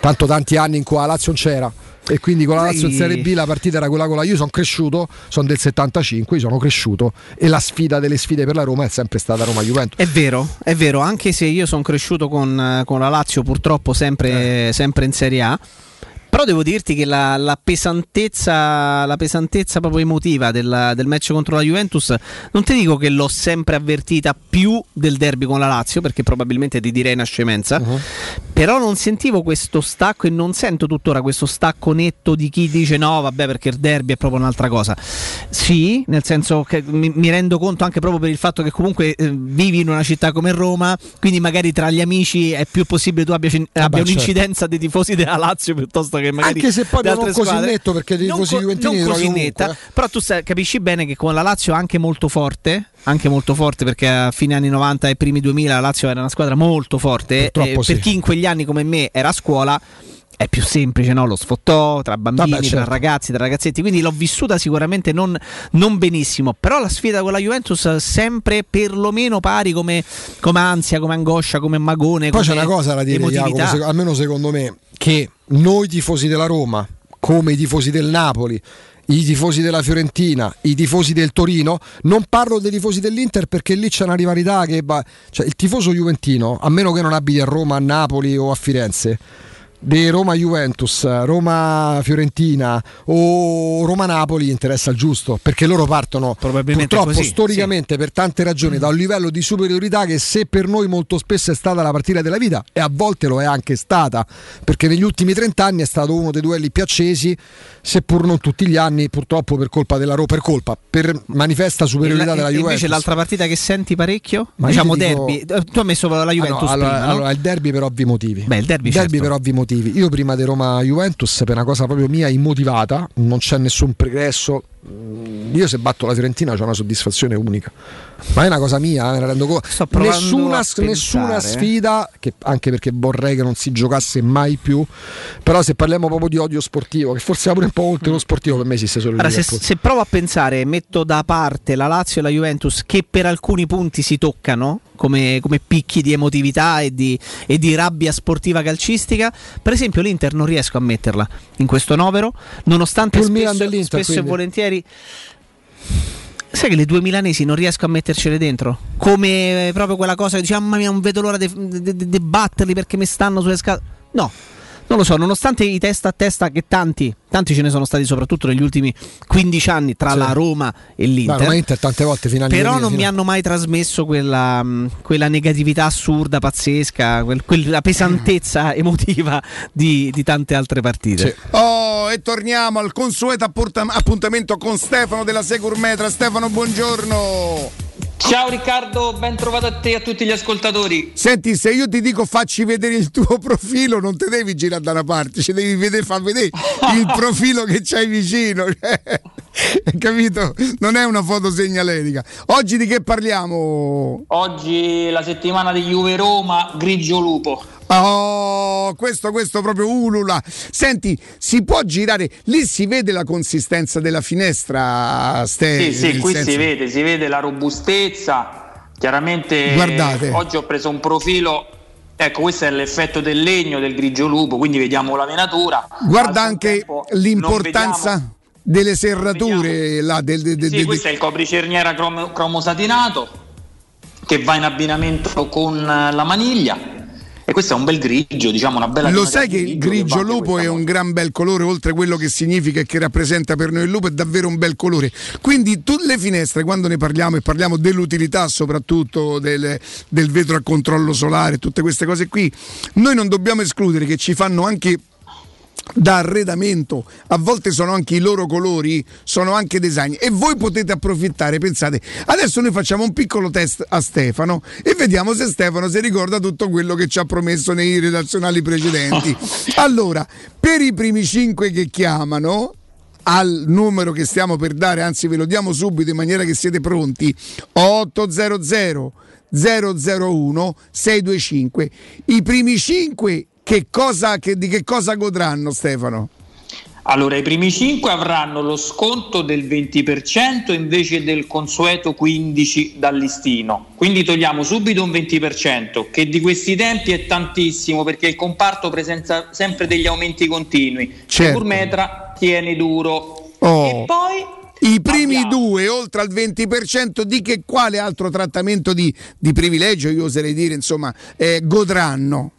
Tanto tanti anni in cui la Lazio non c'era. E quindi con la Lazio in Serie B la partita era quella con la Io sono cresciuto, sono del 75, io sono cresciuto e la sfida delle sfide per la Roma è sempre stata Roma-Juventus. È vero, è vero, anche se io sono cresciuto con, eh, con la Lazio purtroppo sempre, sempre in Serie A. Però devo dirti che la, la pesantezza, la pesantezza proprio emotiva della- del match contro la Juventus, non ti dico che l'ho sempre avvertita più del derby con la Lazio, perché probabilmente ti direi una scemenza, però non sentivo questo stacco e non sento tuttora questo stacco netto di chi dice no, vabbè, perché il derby è proprio un'altra cosa. Sì, nel senso che mi, mi rendo conto anche proprio per il fatto che comunque eh, vivi in una città come Roma, quindi magari tra gli amici è più possibile tu abbia, abbia certo. un'incidenza dei tifosi della Lazio piuttosto che magari Anche se poi non così squadre. netto, perché dei Non co- non così netta, eh. però tu sai- capisci bene che con la Lazio anche molto forte, anche molto forte perché a fine anni 90 e primi 2000 la Lazio era una squadra molto forte Purtroppo e sì. per chi in quegli anni come me era a scuola è più semplice, no? Lo sfottò tra bambini, Vabbè, tra certo. ragazzi, tra ragazzetti. Quindi l'ho vissuta sicuramente non, non benissimo. Però la sfida con la Juventus sempre perlomeno pari come, come ansia, come angoscia, come magone. Poi c'è come una cosa da dire. Jacopo, almeno secondo me, che noi tifosi della Roma, come i tifosi del Napoli, i tifosi della Fiorentina, i tifosi del Torino, non parlo dei tifosi dell'Inter perché lì c'è una rivalità che... Cioè il tifoso juventino, a meno che non abiti a Roma, a Napoli o a Firenze, di Roma Juventus, Roma Fiorentina o Roma Napoli interessa il giusto perché loro partono purtroppo così, storicamente per tante ragioni da un livello di superiorità che se per noi molto spesso è stata la partita della vita e a volte lo è anche stata perché negli ultimi 30 anni è stato uno dei duelli più accesi seppur non tutti gli anni purtroppo per colpa della Roma per colpa per manifesta superiorità la- della e Juventus invece l'altra partita che senti parecchio? Ma diciamo dico- derby. Eh, Tu hai messo la Ah, no, Juventus allora, prima, no? allora, il derby per ovvi motivi. Beh, il derby, derby certo. per ovvi motivi. Io prima di Roma Juventus, per una cosa proprio mia immotivata, non c'è nessun pregresso. Mm, Io se batto la Fiorentina c'ho una soddisfazione unica. Ma è una cosa mia, eh, me ne rendo conto. Nessuna, nessuna eh. sfida, che- anche perché vorrei che non si giocasse mai più. Però se parliamo proprio di odio sportivo, che forse è pure un po' oltre lo sportivo, per me esiste solo il Allora, se, Liverpool. se provo a pensare, metto da parte la Lazio e la Juventus che per alcuni punti si toccano come, come picchi di emotività e di, e di rabbia sportiva calcistica. Per esempio, l'Inter non riesco a metterla in questo novero, nonostante spesso, spesso e quindi. Volentieri. Sai che le due milanesi non riesco a mettercele dentro? Come eh, proprio quella cosa che dici, mamma mia, non vedo l'ora di batterli perché mi stanno sulle scale. No, non lo so, nonostante i testa a testa che tanti, tanti ce ne sono stati soprattutto negli ultimi 15 anni tra Sì. la Roma e l'Inter. Roma Inter tante volte finali Però non mi finale. hanno mai trasmesso quella, mh, quella negatività assurda, pazzesca, quel- quella pesantezza (clears throat) emotiva di, di tante altre partite. Oh, e torniamo al consueto appuntamento con Stefano della Securmetra. Stefano, buongiorno. Ciao Riccardo, ben trovato a te e a tutti gli ascoltatori. Senti, se io ti dico facci vedere il tuo profilo, non te devi girare da una parte, ci devi vedere, far vedere il (laughs) profilo che c'hai vicino. (laughs) cioè, Capito? Non è una foto segnaletica. Oggi di che parliamo? Oggi la settimana di Juve Roma, grigio lupo. Oh, questo, questo proprio ulula. Senti, si può girare, lì si vede la consistenza della finestra, Ste, Sì, sì, qui senso- si vede, si vede la robustezza. Chiaramente Guardate. oggi ho preso un profilo. Ecco, questo è l'effetto del legno del grigio lupo, quindi vediamo la venatura. Guarda anche l'importanza. delle serrature là, del, del- del- Sì, questo è il copricerniera cromo, cromosatinato che va in abbinamento con eh, la maniglia e questo è un bel grigio, diciamo una bella Lo sai che il grigio lupo è un gran bel colore, oltre a quello che significa e che rappresenta per noi il lupo, è davvero un bel colore. Quindi tutte le finestre, quando ne parliamo e parliamo dell'utilità soprattutto del, del vetro a controllo solare, tutte queste cose qui, noi non dobbiamo escludere che ci fanno anche da arredamento, a volte sono anche i loro colori, sono anche design e voi potete approfittare, pensate, adesso noi facciamo un piccolo test a Stefano e vediamo se Stefano si ricorda tutto quello che ci ha promesso nei redazionali precedenti. (laughs) Allora, per i primi cinque che chiamano, al numero che stiamo per dare, anzi ve lo diamo subito in maniera che siete pronti, 800 001 625. I primi 5 che cosa, che, di che cosa godranno Stefano? Allora, i primi 5 avranno lo sconto del 20% invece del consueto 15% dal listino. Quindi togliamo subito un 20%, che di questi tempi è tantissimo perché il comparto presenta sempre degli aumenti continui. Certo. Securmetra tiene duro. Oh. E poi I primi due, oltre al 20%, di che quale altro trattamento di, di privilegio, io oserei dire, insomma, eh, godranno?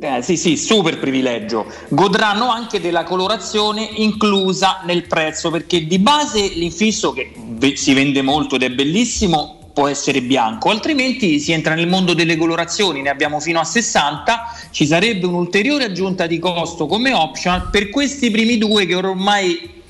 Eh, sì, sì, super privilegio. Godranno anche della colorazione inclusa nel prezzo, perché di base l'infisso che si vende molto ed è bellissimo può essere bianco, altrimenti si entra nel mondo delle colorazioni, ne abbiamo fino a 60, ci sarebbe un'ulteriore aggiunta di costo come optional per questi primi due che ormai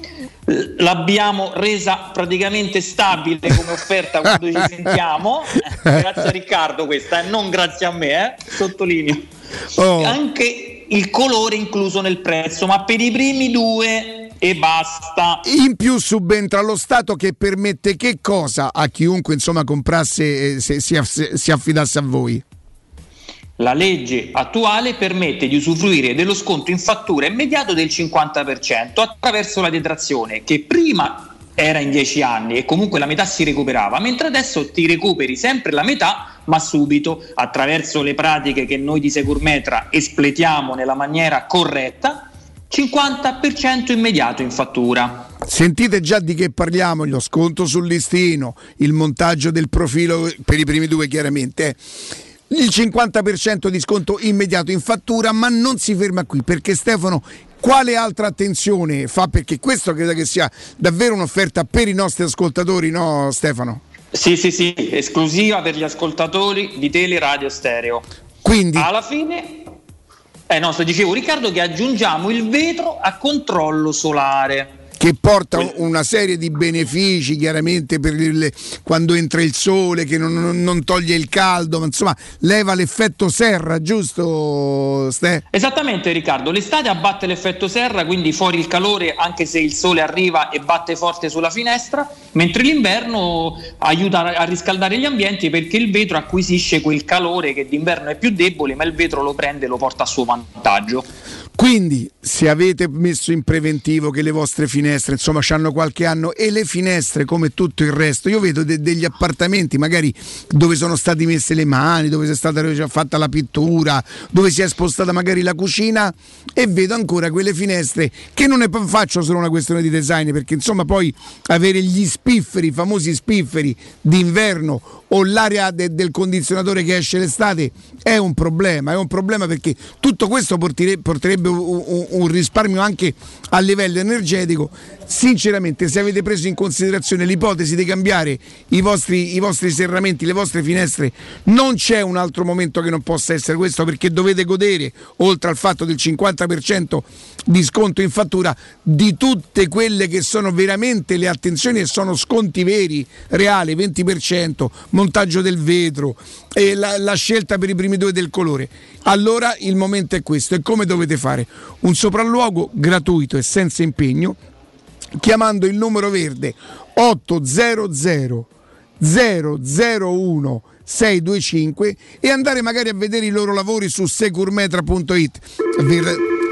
eh, l'abbiamo resa praticamente stabile come offerta quando ci sentiamo. (laughs) Eh, grazie a Riccardo questa, e non grazie a me, eh, sottolineo. Anche il colore incluso nel prezzo, ma per i primi due e basta. In più subentra lo Stato che permette che cosa a chiunque insomma comprasse, eh, se, si, si affidasse a voi? La legge attuale permette di usufruire dello sconto in fattura immediato del 50% attraverso la detrazione che prima era in 10 anni e comunque la metà si recuperava, mentre adesso ti recuperi sempre la metà ma subito attraverso le pratiche che noi di Securmetra espletiamo nella maniera corretta, 50% immediato in fattura. Sentite già di che parliamo, lo sconto sul listino, il montaggio del profilo per i primi due chiaramente. Il 50% di sconto immediato in fattura, ma non si ferma qui perché Stefano quale altra attenzione fa? Perché questo credo che sia davvero un'offerta per i nostri ascoltatori, no Stefano? Sì, sì, sì, esclusiva per gli ascoltatori di Tele Radio Stereo. Quindi alla fine eh no, dicevo Riccardo che aggiungiamo il vetro a controllo solare. Che porta una serie di benefici chiaramente per il- quando entra il sole, che non, non- toglie il caldo, ma insomma leva l'effetto serra, giusto Ste? Esattamente Riccardo, l'estate abbatte l'effetto serra, quindi fuori il calore anche se il sole arriva e batte forte sulla finestra, mentre l'inverno aiuta a a riscaldare gli ambienti perché il vetro acquisisce quel calore che d'inverno è più debole, ma il vetro lo prende e lo porta a suo vantaggio. Quindi, se avete messo in preventivo che le vostre finestre, insomma, hanno qualche anno e le finestre, come tutto il resto, io vedo de- degli appartamenti magari dove sono state messe le mani, dove è stata fatta la pittura, dove si è spostata magari la cucina e vedo ancora quelle finestre che non ne faccio solo una questione di design, perché insomma poi avere gli spifferi, i famosi spifferi d'inverno o l'aria de- del condizionatore che esce l'estate è un problema, è un problema perché tutto questo portire- porterebbe un, un- un risparmio anche a livello energetico. Sinceramente, se avete preso in considerazione l'ipotesi di cambiare i vostri, i vostri serramenti, le vostre finestre, non c'è un altro momento che non possa essere questo perché dovete godere, oltre al fatto del 50% di sconto in fattura, di tutte quelle che sono veramente le attenzioni e sono sconti veri, reali, 20%, montaggio del vetro, e la, la scelta per i primi due del colore. Allora il momento è questo e come dovete fare? Un sopralluogo gratuito e senza impegno chiamando il numero verde 800 001 625 e andare magari a vedere i loro lavori su securmetra.it.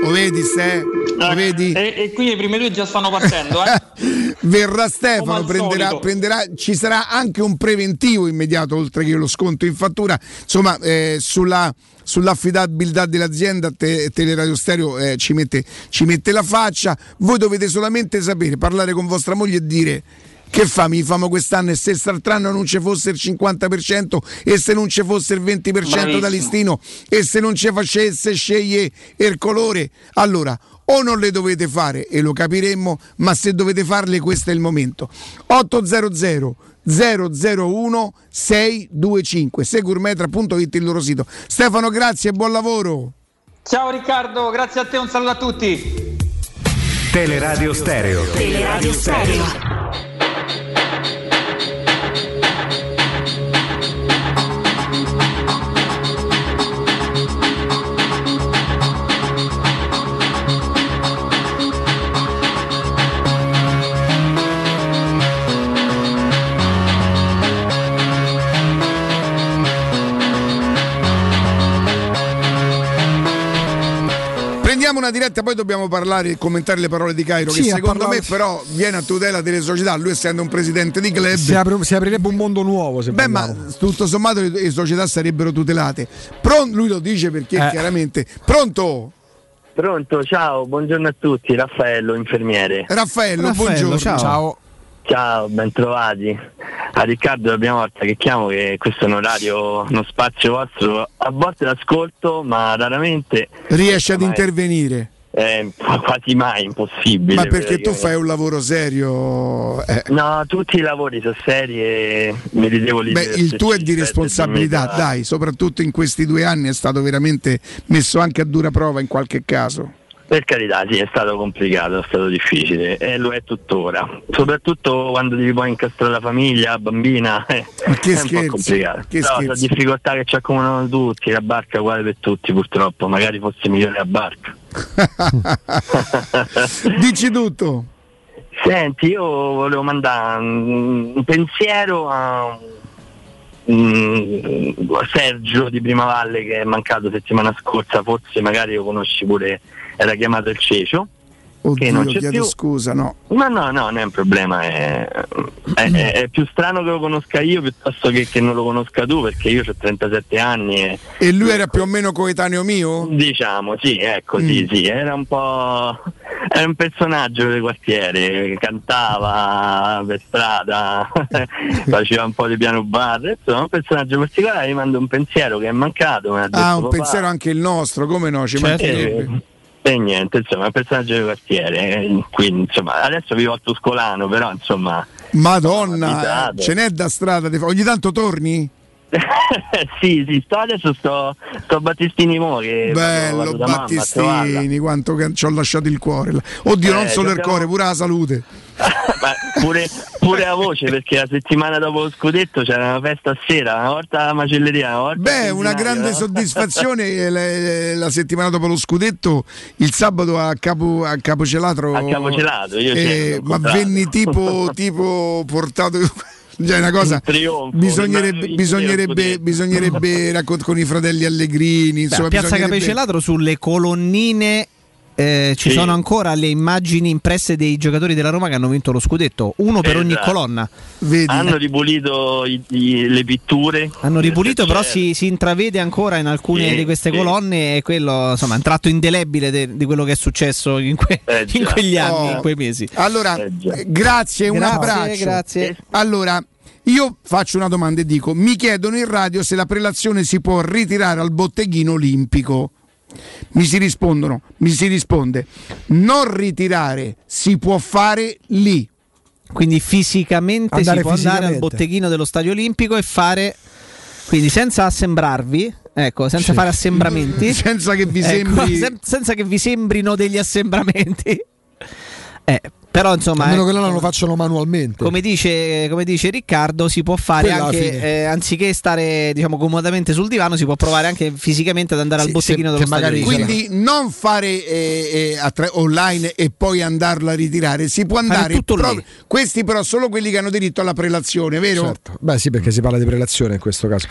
Lo vedi, Ste? Lo vedi? E, e qui le prime due già stanno partendo, eh? (laughs) Verrà Stefano, prenderà, prenderà- ci sarà anche un preventivo immediato oltre che lo sconto in fattura. Insomma, eh, sulla, sull'affidabilità dell'azienda te, Teleradio Stereo eh, ci, mette, ci mette la faccia. Voi dovete solamente sapere, parlare con vostra moglie e dire che fa, mi famo quest'anno e se quest'altro non ci fosse il 50% e se non ci fosse il 20% da Bravissimo. listino e se non ci facesse sceglie il colore, allora o non le dovete fare e lo capiremmo, ma se dovete farle questo è il momento. 800 001 625 segurmetra.it il loro sito. Stefano, grazie e buon lavoro. Ciao Riccardo, grazie a te, un saluto a tutti. Teleradio Stereo. Teleradio Stereo. Prendiamo una diretta, poi dobbiamo parlare e commentare le parole di Cairo, Sì, che secondo parlato- me però viene a tutela delle società, lui essendo un presidente di club. Si, apre- si aprirebbe un mondo nuovo se Beh, parliamo. ma tutto sommato le, le società sarebbero tutelate. Pron- lui lo dice perché Eh. chiaramente. Pronto? Pronto, ciao, buongiorno a tutti, Raffaello, infermiere. Raffaello, Raffaello, buongiorno. ciao. Ciao, bentrovati. A Riccardo è la prima volta che chiamo che questo è un orario, uno spazio vostro. A volte l'ascolto, ma raramente Riesce ad Ma è- intervenire. è quasi mai impossibile. Ma perché tu fai un lavoro serio? eh. No, tutti i lavori sono seri e meritevoli Beh, il tuo è di responsabilità, dai, soprattutto in questi due anni è stato veramente messo anche a dura prova in qualche caso. Per carità, sì, è stato complicato, è stato difficile e lo è tuttora. Soprattutto quando devi poi incastrare la famiglia, la bambina, (laughs) che è un po' scherzi, complicato. che scherzi. la difficoltà che ci accomunano tutti, la barca è uguale per tutti purtroppo, magari fosse migliore la barca. (laughs) Dici tutto. Senti, io volevo mandare un, pensiero a a Sergio di Primavalle che è mancato settimana scorsa, forse magari lo conosci pure, era chiamato il Cecio. che non Oddio, c'è chiedo più. scusa, no. Ma no, no, non è un problema, è, è- è- è più strano che lo conosca io piuttosto che, che non lo conosca tu, perché io ho 37 anni e E lui era più o meno coetaneo mio? diciamo, sì, ecco, sì, Mm. sì, era un po' era un personaggio del quartiere, cantava per strada, (laughs) faceva un po' di piano bar, insomma, un personaggio particolare, gli mando un pensiero che è mancato. Ah, un "Papà". pensiero anche il nostro, come no? Ci mancherebbe. E, e niente, insomma, è un personaggio del quartiere, eh, quindi insomma, adesso vivo a Tuscolano, però insomma, Madonna, ce n'è da strada. di Ogni tanto torni? (laughs) sì, sì, sto adesso sto, sto a Battistini Mo che Bello, a. Battistini, quanto che ci ho lasciato il cuore. Oddio, Eh, non solo il dobbiamo- cuore, pure la salute. (laughs) Pure, pure la voce perché la settimana dopo lo scudetto c'era una festa a sera, una volta alla macelleria, una volta Beh, una grande no? soddisfazione (laughs) eh, la, la settimana dopo lo scudetto, il sabato a, Capo, a Capocelatro. A Capocelato, io eh, c'ero, l'ho ma venni tipo, tipo portato. Già è una cosa. Trionfo, bisognerebbe, bisognerebbe, bisognerebbe (laughs) raccontare con i fratelli Allegrini. Beh, Insomma, a Piazza bisognerebbe- Capecelatro sulle colonnine eh, ci Sì. sono ancora le immagini impresse dei giocatori della Roma che hanno vinto lo scudetto, uno per ogni Esatto. colonna. Hanno ripulito i- i- le pitture. Hanno ripulito, però C'era. si, si intravede ancora in alcune Sì, di queste sì. colonne e quello insomma è un tratto indelebile de- di quello che è successo in, que- Eh, in quegli anni, Oh. in quei mesi. Allora, Eh, eh, grazie, un Grazie, abbraccio. grazie. Allora, io faccio una domanda e dico: mi chiedono in radio se la prelazione si può ritirare al botteghino olimpico. Mi si rispondono, mi si risponde: non ritirare, si può fare lì. Quindi fisicamente Andare si può andare al fisicamente. botteghino dello Stadio Olimpico e fare quindi senza assembrarvi, ecco, senza fare assembramenti, (laughs) Senza che vi Ecco, sembri. sen- senza che vi sembrino degli assembramenti. Eh, (laughs) Però insomma, a meno eh, che loro lo facciano manualmente. come dice, come dice Riccardo, si può fare Quella anche eh, anziché stare diciamo comodamente sul divano, si può provare anche fisicamente ad andare al Sì, botteghino se- dello che magari- stadio. Quindi non fare eh, eh, attra- online e poi andarlo a ritirare, si può andare tutto proprio- questi però solo quelli che hanno diritto alla prelazione, vero? Certo. Beh, sì, perché si parla di prelazione in questo caso.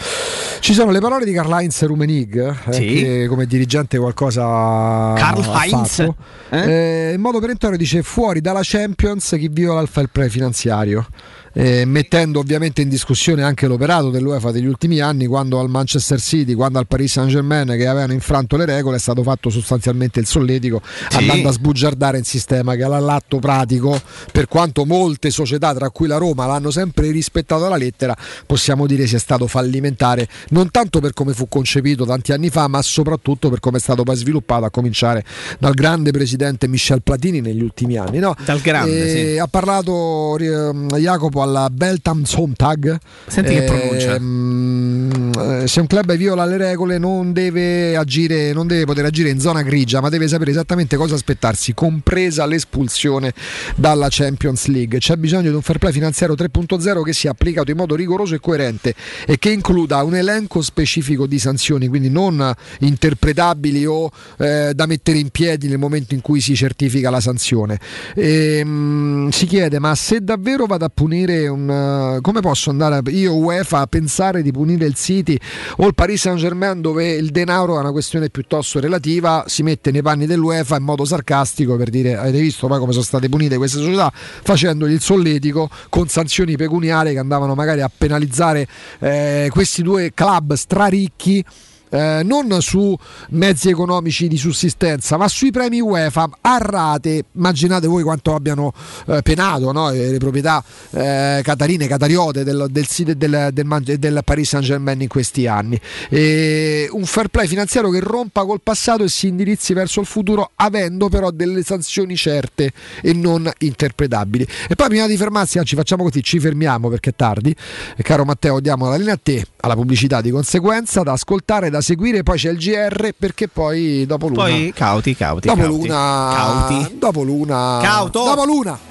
Ci sono le parole di Karl-Heinz Rummenig, eh, Sì. che come dirigente qualcosa fatto. Eh? Eh, in modo perentorio dice fuori dalla Champions chi viola il fair play finanziario. Eh, mettendo ovviamente in discussione anche l'operato dell'UEFA degli ultimi anni quando al Manchester City, quando al Paris Saint Germain che avevano infranto le regole è stato fatto sostanzialmente il solletico Sì. andando a sbugiardare un sistema che all'atto pratico per quanto molte società tra cui la Roma l'hanno sempre rispettato alla lettera possiamo dire sia stato fallimentare non tanto per come fu concepito tanti anni fa ma soprattutto per come è stato poi sviluppato a cominciare dal grande presidente Michel Platini negli ultimi anni no? Dal grande, E sì. ha parlato eh, Jacopo alla Beltam Sontag Senti che pronuncia. Ehm, eh, se un club viola le regole non deve agire non deve poter agire in zona grigia ma deve sapere esattamente cosa aspettarsi compresa l'espulsione dalla Champions League. C'è bisogno di un fair play finanziario 3.0 che sia applicato in modo rigoroso e coerente e che includa un elenco specifico di sanzioni quindi non interpretabili o eh, da mettere in piedi nel momento in cui si certifica la sanzione. Ehm, si chiede ma se davvero vado a punire un eh, come posso andare io UEFA a pensare di punire il City o il Paris Saint Germain dove il denaro è una questione piuttosto relativa si mette nei panni dell'UEFA in modo sarcastico per dire avete visto poi come sono state punite queste società? Facendogli il solletico con sanzioni pecuniarie che andavano magari a penalizzare eh, questi due club straricchi eh, non su mezzi economici di sussistenza, ma sui premi UEFA a rate. Immaginate voi quanto abbiano eh, penato no? Eh, le proprietà eh, catarine, catariote del, del, del, del, Paris Saint Germain in questi anni. E un fair play finanziario che rompa col passato e si indirizzi verso il futuro, avendo però delle sanzioni certe e non interpretabili. E poi, prima di fermarsi, anzi, facciamo così: ci fermiamo perché è tardi. E caro Matteo, diamo la linea a te, alla pubblicità di conseguenza, da ascoltare, da seguire. Poi c'è il GR perché poi dopo l'una. Poi cauti, cauti. dopo cauti. l'una. Cauti. Dopo l'una. Cauto. Dopo l'una.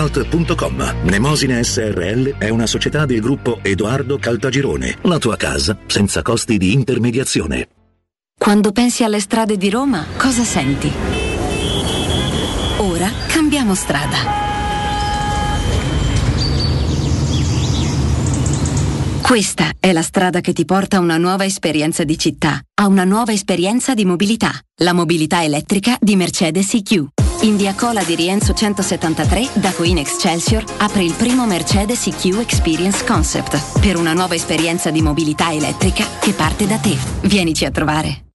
www.kcult.com. Mnemosine SRL è una società del gruppo Edoardo Caltagirone. La tua casa senza costi di intermediazione. Quando pensi alle strade di Roma, cosa senti? Ora cambiamo strada. Questa è la strada che ti porta a una nuova esperienza di città, a una nuova esperienza di mobilità, la mobilità elettrica di Mercedes EQ. In via Cola di Rienzo 173, da Coin Excelsior, apre il primo Mercedes EQ Experience Concept, per una nuova esperienza di mobilità elettrica che parte da te. Vienici a trovare.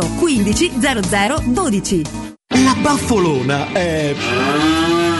15 0012. La baffolona è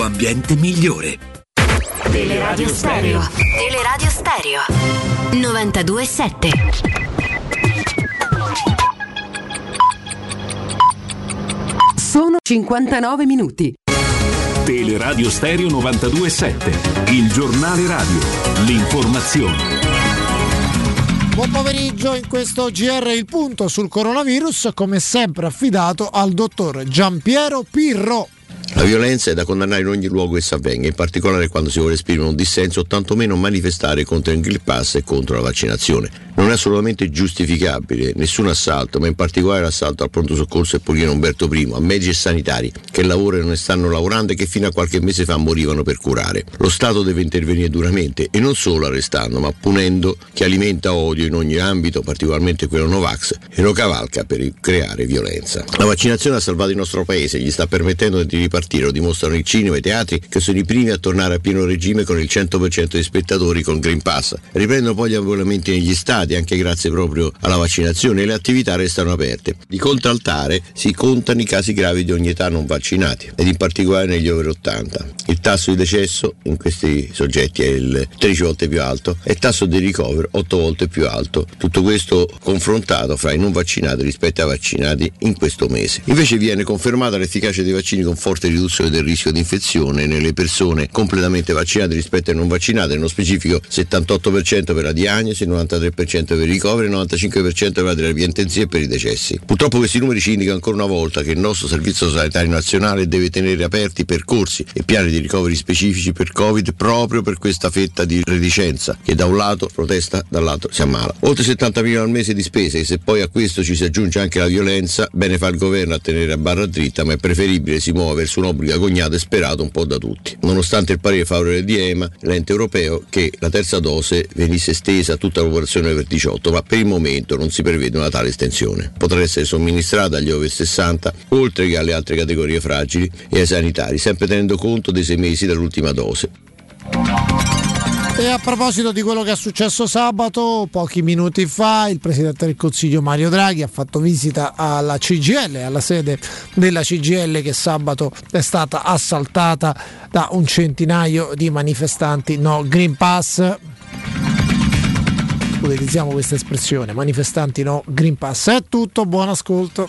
ambiente migliore. Teleradio Stereo. Teleradio Stereo. 92.7. Sono 59 minuti. Teleradio Stereo 92.7. Il giornale radio. L'informazione. Buon pomeriggio in questo GR il punto sul coronavirus, come sempre affidato al dottor Giampiero Pirro. La violenza è da condannare in ogni luogo essa avvenga, in particolare quando si vuole esprimere un dissenso o tantomeno manifestare contro il Green Pass e contro la vaccinazione. Non è assolutamente giustificabile nessun assalto, ma in particolare l'assalto al pronto soccorso e Poliano Umberto I, a medici e sanitari che lavorano e stanno lavorando e che fino a qualche mese fa morivano per curare. Lo Stato deve intervenire duramente e non solo arrestando, ma punendo chi alimenta odio in ogni ambito, particolarmente quello Novax, e lo cavalca per creare violenza. La vaccinazione ha salvato il nostro paese, gli sta permettendo di ripartire, lo dimostrano i cinema e i teatri che sono i primi a tornare a pieno regime con il 100% di spettatori con Green Pass. Riprendono poi gli abbonamenti negli stadi anche grazie proprio alla vaccinazione e le attività restano aperte. Di contraltare si contano i casi gravi di ogni età non vaccinati ed in particolare negli over 80. Il tasso di decesso in questi soggetti è il 13 volte più alto e il tasso di ricovero 8 volte più alto. Tutto questo confrontato fra i non vaccinati rispetto ai vaccinati in questo mese. Invece viene confermata l'efficacia dei vaccini con forte riduzione del rischio di infezione nelle persone completamente vaccinate rispetto ai non vaccinati, nello specifico 78% per la diagnosi, 93% per i ricoveri e 95% per la terapia intensiva e per i decessi. Purtroppo questi numeri ci indicano ancora una volta che il nostro Servizio Sanitario Nazionale deve tenere aperti percorsi e piani di ricoveri specifici per Covid proprio per questa fetta di reticenza che da un lato protesta, dall'altro si ammala. Oltre 70 milioni al mese di spese e se poi a questo ci si aggiunge anche la violenza, bene fa il governo a tenere a barra dritta, ma è preferibile si verso un obbligo agognato e sperato un po' da tutti. Nonostante il parere favorevole di EMA, l'ente europeo, che la terza dose venisse estesa a tutta la popolazione over 18, ma per il momento non si prevede una tale estensione. Potrà essere somministrata agli over 60, oltre che alle altre categorie fragili e ai sanitari, sempre tenendo conto dei sei mesi dall'ultima dose. E a proposito di quello che è successo sabato, pochi minuti fa, il Presidente del Consiglio Mario Draghi ha fatto visita alla CGL, alla sede della CGL che sabato è stata assaltata da un centinaio di manifestanti no Green Pass. Utilizziamo questa espressione, manifestanti no Green Pass. È tutto, buon ascolto.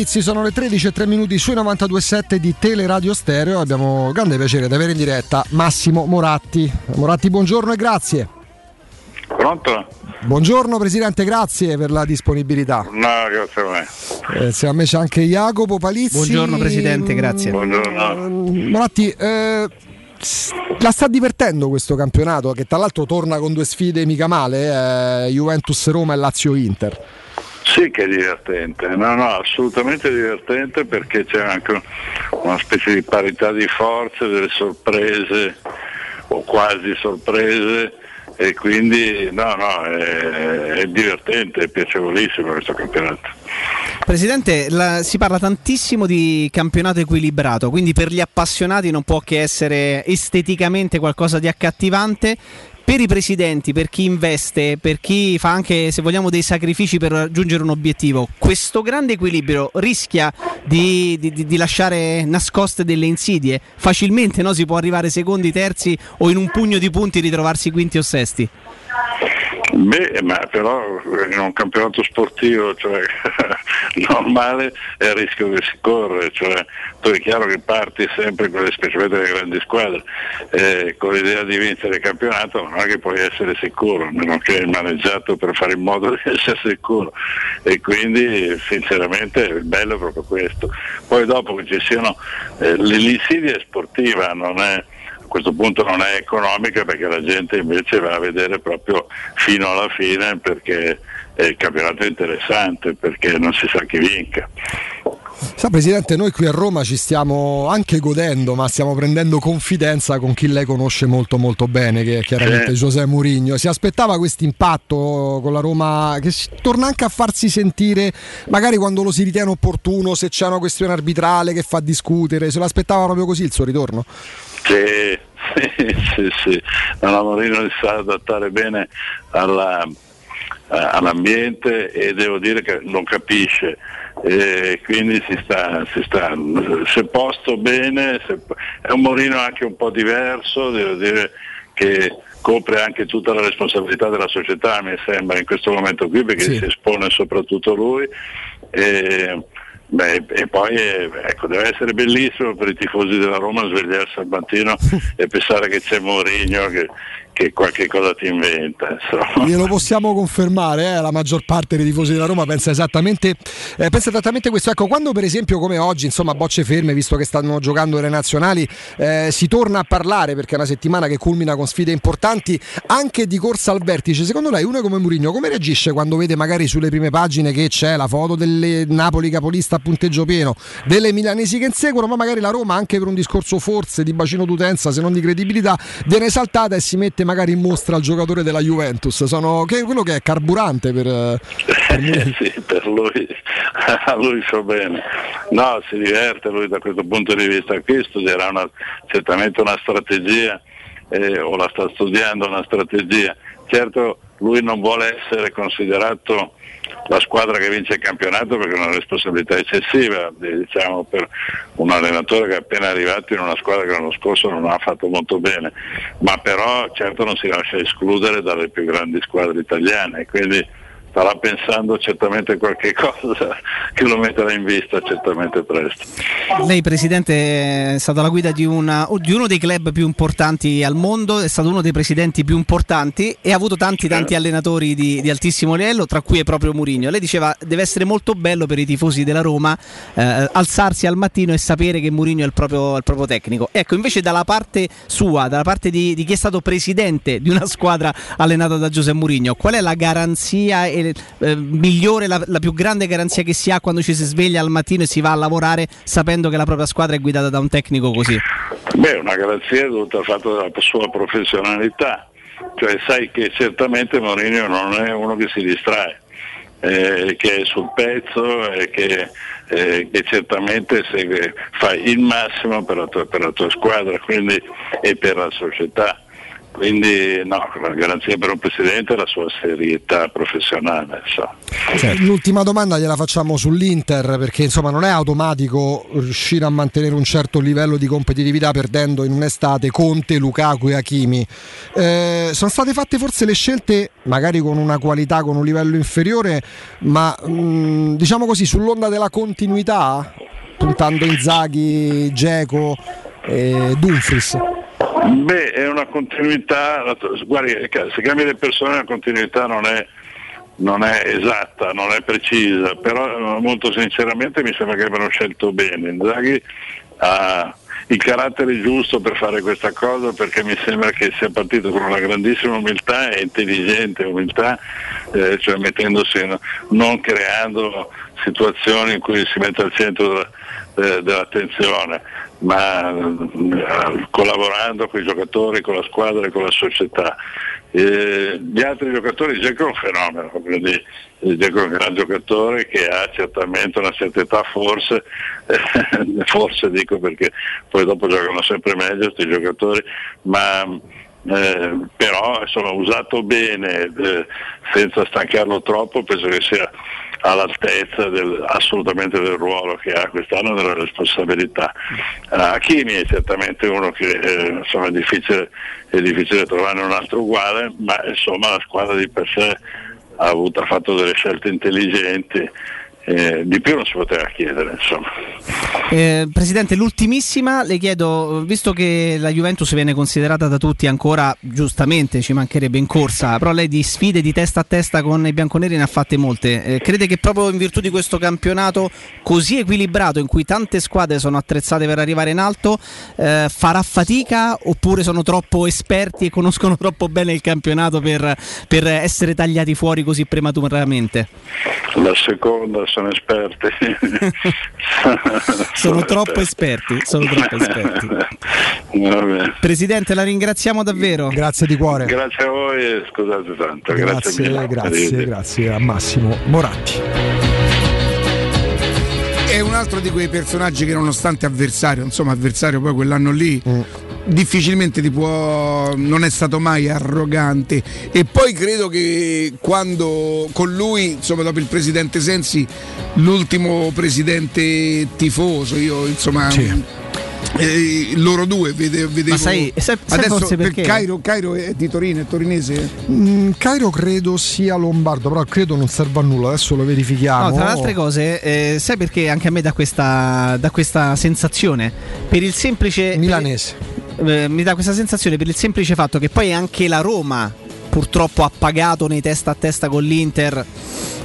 Palizzi, sono le 13 e 3 minuti sui 92.7 di Teleradio Stereo. Abbiamo grande piacere di avere in diretta Massimo Moratti. Moratti, buongiorno e grazie. Pronto? Buongiorno Presidente, grazie per la disponibilità. No, grazie a me. Eh, me c'è anche Jacopo Palizzi. Buongiorno Presidente, grazie. Buongiorno. Moratti, eh, la sta divertendo questo campionato che tra l'altro torna con due sfide mica male, eh, Juventus-Roma e Lazio-Inter. Sì che è divertente, no, no, assolutamente divertente perché c'è anche una specie di parità di forze, delle sorprese o quasi sorprese e quindi no, no, è, è divertente, è piacevolissimo questo campionato. Presidente, la- si parla tantissimo di campionato equilibrato, quindi per gli appassionati non può che essere esteticamente qualcosa di accattivante. Per i presidenti, per chi investe, per chi fa anche, se vogliamo, dei sacrifici per raggiungere un obiettivo, questo grande equilibrio rischia di, di- di- lasciare nascoste delle insidie. Facilmente no? si può arrivare secondi, terzi o in un pugno di punti ritrovarsi quinti o sesti. Beh, ma però in un campionato sportivo cioè, (laughs) normale è il rischio che si corre, cioè, tu è chiaro che parti sempre con le specialmente le grandi squadre, eh, con l'idea di vincere il campionato non è che puoi essere sicuro, a meno che hai maneggiato per fare in modo (laughs) di essere sicuro e quindi sinceramente il bello è proprio questo. Poi dopo che ci siano, eh, l'insidia è sportiva, non è questo punto non è economica perché la gente invece va a vedere proprio fino alla fine perché il campionato è interessante, perché non si sa chi vinca. Sa Presidente, noi qui a Roma ci stiamo anche godendo, ma stiamo prendendo confidenza con chi lei conosce molto molto bene, che è chiaramente Sì. Giuseppe Mourinho. Si aspettava questo impatto con la Roma che torna anche a farsi sentire, magari quando lo si ritiene opportuno, se c'è una questione arbitrale che fa discutere, se lo aspettava proprio così il suo ritorno? (laughs) Sì, sì, sì, sì. No, no, Marino si sa adattare bene alla- eh, all'ambiente e devo dire che non capisce. E quindi si sta, si sta si è posto bene, è- è un Morino anche un po' diverso, devo dire che copre anche tutta la responsabilità della società, mi sembra, in questo momento qui, perché Sì. si espone soprattutto lui. E, beh, e poi eh, ecco, deve essere bellissimo per i tifosi della Roma svegliarsi al mattino (laughs) e pensare che c'è Mourinho che, che qualche cosa ti inventa. Insomma. Glielo possiamo confermare, eh, la maggior parte dei tifosi della Roma pensa esattamente, eh, pensa esattamente questo. Ecco, quando per esempio come oggi, insomma, bocce ferme, visto che stanno giocando le nazionali, eh, si torna a parlare perché è una settimana che culmina con sfide importanti anche di corsa al vertice. Secondo lei uno come Mourinho come reagisce quando vede magari sulle prime pagine che c'è la foto del Napoli capolista a punteggio pieno, delle milanesi che inseguono, ma magari la Roma anche per un discorso forse di bacino d'utenza, se non di credibilità, viene esaltata e si mette magari in mostra il giocatore della Juventus. Sono che, quello che è carburante per, per (laughs) Mourinho. sì, per lui, a (laughs) lui fa bene. No, si diverte lui da questo punto di vista qui, studierà una- certamente una strategia eh, o la sta studiando una strategia. Certo lui non vuole essere considerato la squadra che vince il campionato perché è una responsabilità eccessiva, diciamo, per un allenatore che è appena arrivato in una squadra che l'anno scorso non ha fatto molto bene, ma però certo non si lascia escludere dalle più grandi squadre italiane, quindi starà pensando certamente qualche (laughs) cosa che lo metterà in vista certamente presto. Lei, Presidente, è stato alla guida di, una- di uno dei club più importanti al mondo, è stato uno dei presidenti più importanti e ha avuto tanti tanti allenatori di, di altissimo livello, tra cui è proprio Mourinho. Lei diceva deve essere molto bello per i tifosi della Roma eh, alzarsi al mattino e sapere che Mourinho è il proprio, il proprio tecnico. Ecco, invece dalla parte sua, dalla parte di, di chi è stato presidente di una squadra allenata da Giuseppe Mourinho, qual è la garanzia e, eh, migliore, la, la più grande garanzia che si ha quando ci si sveglia al mattino e si va a lavorare sapendo che la propria squadra è guidata da un tecnico così? Beh, una garanzia è dovuta al fatto sua professionalità, cioè sai che certamente Mourinho non è uno che si distrae, eh, che è sul pezzo e che, eh, che certamente segue, fa il massimo per la tua, per la tua squadra quindi, e per la società. Quindi no, la garanzia per un presidente è la sua serietà professionale. insomma. L'ultima domanda gliela facciamo sull'Inter perché insomma non è automatico riuscire a mantenere un certo livello di competitività perdendo in un'estate Conte, Lukaku e Hakimi. Eh, sono state fatte forse le scelte magari con una qualità, con un livello inferiore, ma mh, diciamo così sull'onda della continuità, puntando Inzaghi, Geco e Dumfries. Beh, è una continuità, guardi, se cambi le persone la continuità non è, non è esatta, non è precisa, però eh, molto sinceramente mi sembra che abbiano scelto bene. Inzaghi ha il carattere giusto per fare questa cosa perché mi sembra che sia partito con una grandissima umiltà e intelligente umiltà, eh, cioè mettendosi, non creando situazioni in cui si mette al centro della- eh, dell'attenzione, ma eh, collaborando con i giocatori, con la squadra e con la società. Eh, gli altri giocatori, Dzeko è un fenomeno, quindi eh, Dzeko è un gran giocatore che ha certamente una certa età, forse, eh, (laughs) forse dico perché poi dopo giocano sempre meglio questi giocatori, ma eh, però insomma usato bene, eh, senza stancarlo troppo, penso che sia all'altezza del- assolutamente del ruolo che ha quest'anno della responsabilità. Uh, Hakimi è certamente uno che eh, insomma, è, difficile, è difficile trovare un altro uguale, ma insomma la squadra di per sé ha, avuto, ha fatto delle scelte intelligenti. Eh, di più non si poteva chiedere, insomma. Eh, Presidente, l'ultimissima, le chiedo, visto che la Juventus viene considerata da tutti ancora giustamente, ci mancherebbe in corsa, però lei di sfide di testa a testa con i bianconeri ne ha fatte molte. Eh, crede che proprio in virtù di questo campionato così equilibrato, in cui tante squadre sono attrezzate per arrivare in alto, eh, farà fatica oppure sono troppo esperti e conoscono (laughs) troppo bene il campionato per, per essere tagliati fuori così prematuramente? La seconda sono esperti. (laughs) Sono troppo esperti, sono troppo esperti. (laughs) Presidente, la ringraziamo davvero. Grazie di cuore. Grazie a voi e scusate tanto. Grazie, Grazie, mille. grazie, grazie a Massimo Moratti. È un altro di quei personaggi che nonostante avversario, insomma avversario poi quell'anno lì, difficilmente ti può, non è stato mai arrogante e poi credo che quando con lui, insomma dopo il presidente Sensi, l'ultimo presidente tifoso, io insomma... eh, loro due vede- vedevo sai- sai- sai adesso forse per perché? Cairo, Cairo è di Torino, è torinese Mm, Cairo credo sia lombardo, però credo non serva a nulla, adesso lo verifichiamo. No, tra le altre cose, eh, sai perché anche a me dà questa, dà questa sensazione? Per il semplice. Milanese. Eh, mi dà questa sensazione per il semplice fatto che poi anche la Roma purtroppo ha pagato nei testa a testa con l'Inter.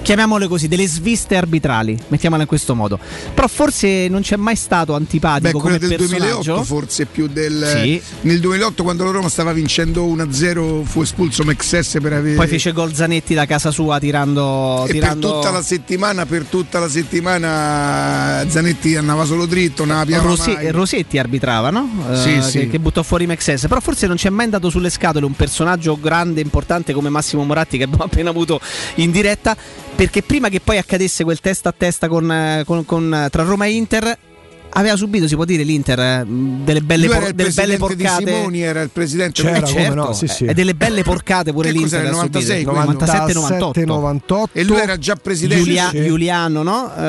Chiamiamole così, delle sviste arbitrali, mettiamola in questo modo. Però forse non c'è mai stato antipatico Beh, come del personaggio. 2008 forse più del Sì. nel 2008 quando la Roma stava vincendo 1-0 fu espulso Mexes per avere Poi fece gol Zanetti da casa sua tirando. e tirando... per tutta la settimana per tutta la settimana Zanetti andava solo dritto non Rose- mai. Rosetti arbitrava, no? Sì, che, sì. che buttò fuori Mexes. Però forse non ci è mai andato sulle scatole un personaggio grande, importante come Massimo Moratti che abbiamo (laughs) appena avuto in diretta. Perché prima che poi accadesse quel testa a testa con, eh, con- con- tra Roma e Inter. Aveva subito, si può dire, l'Inter eh, delle belle, por- delle belle porcate. Simoni, era il presidente C'era, Eh, come certo, no, sì, sì. E delle belle porcate pure Che l'Inter subito. 96, quello? 97 98 98 E lui era già presidente. Giulia- Sì. Giuliano, no? Eh,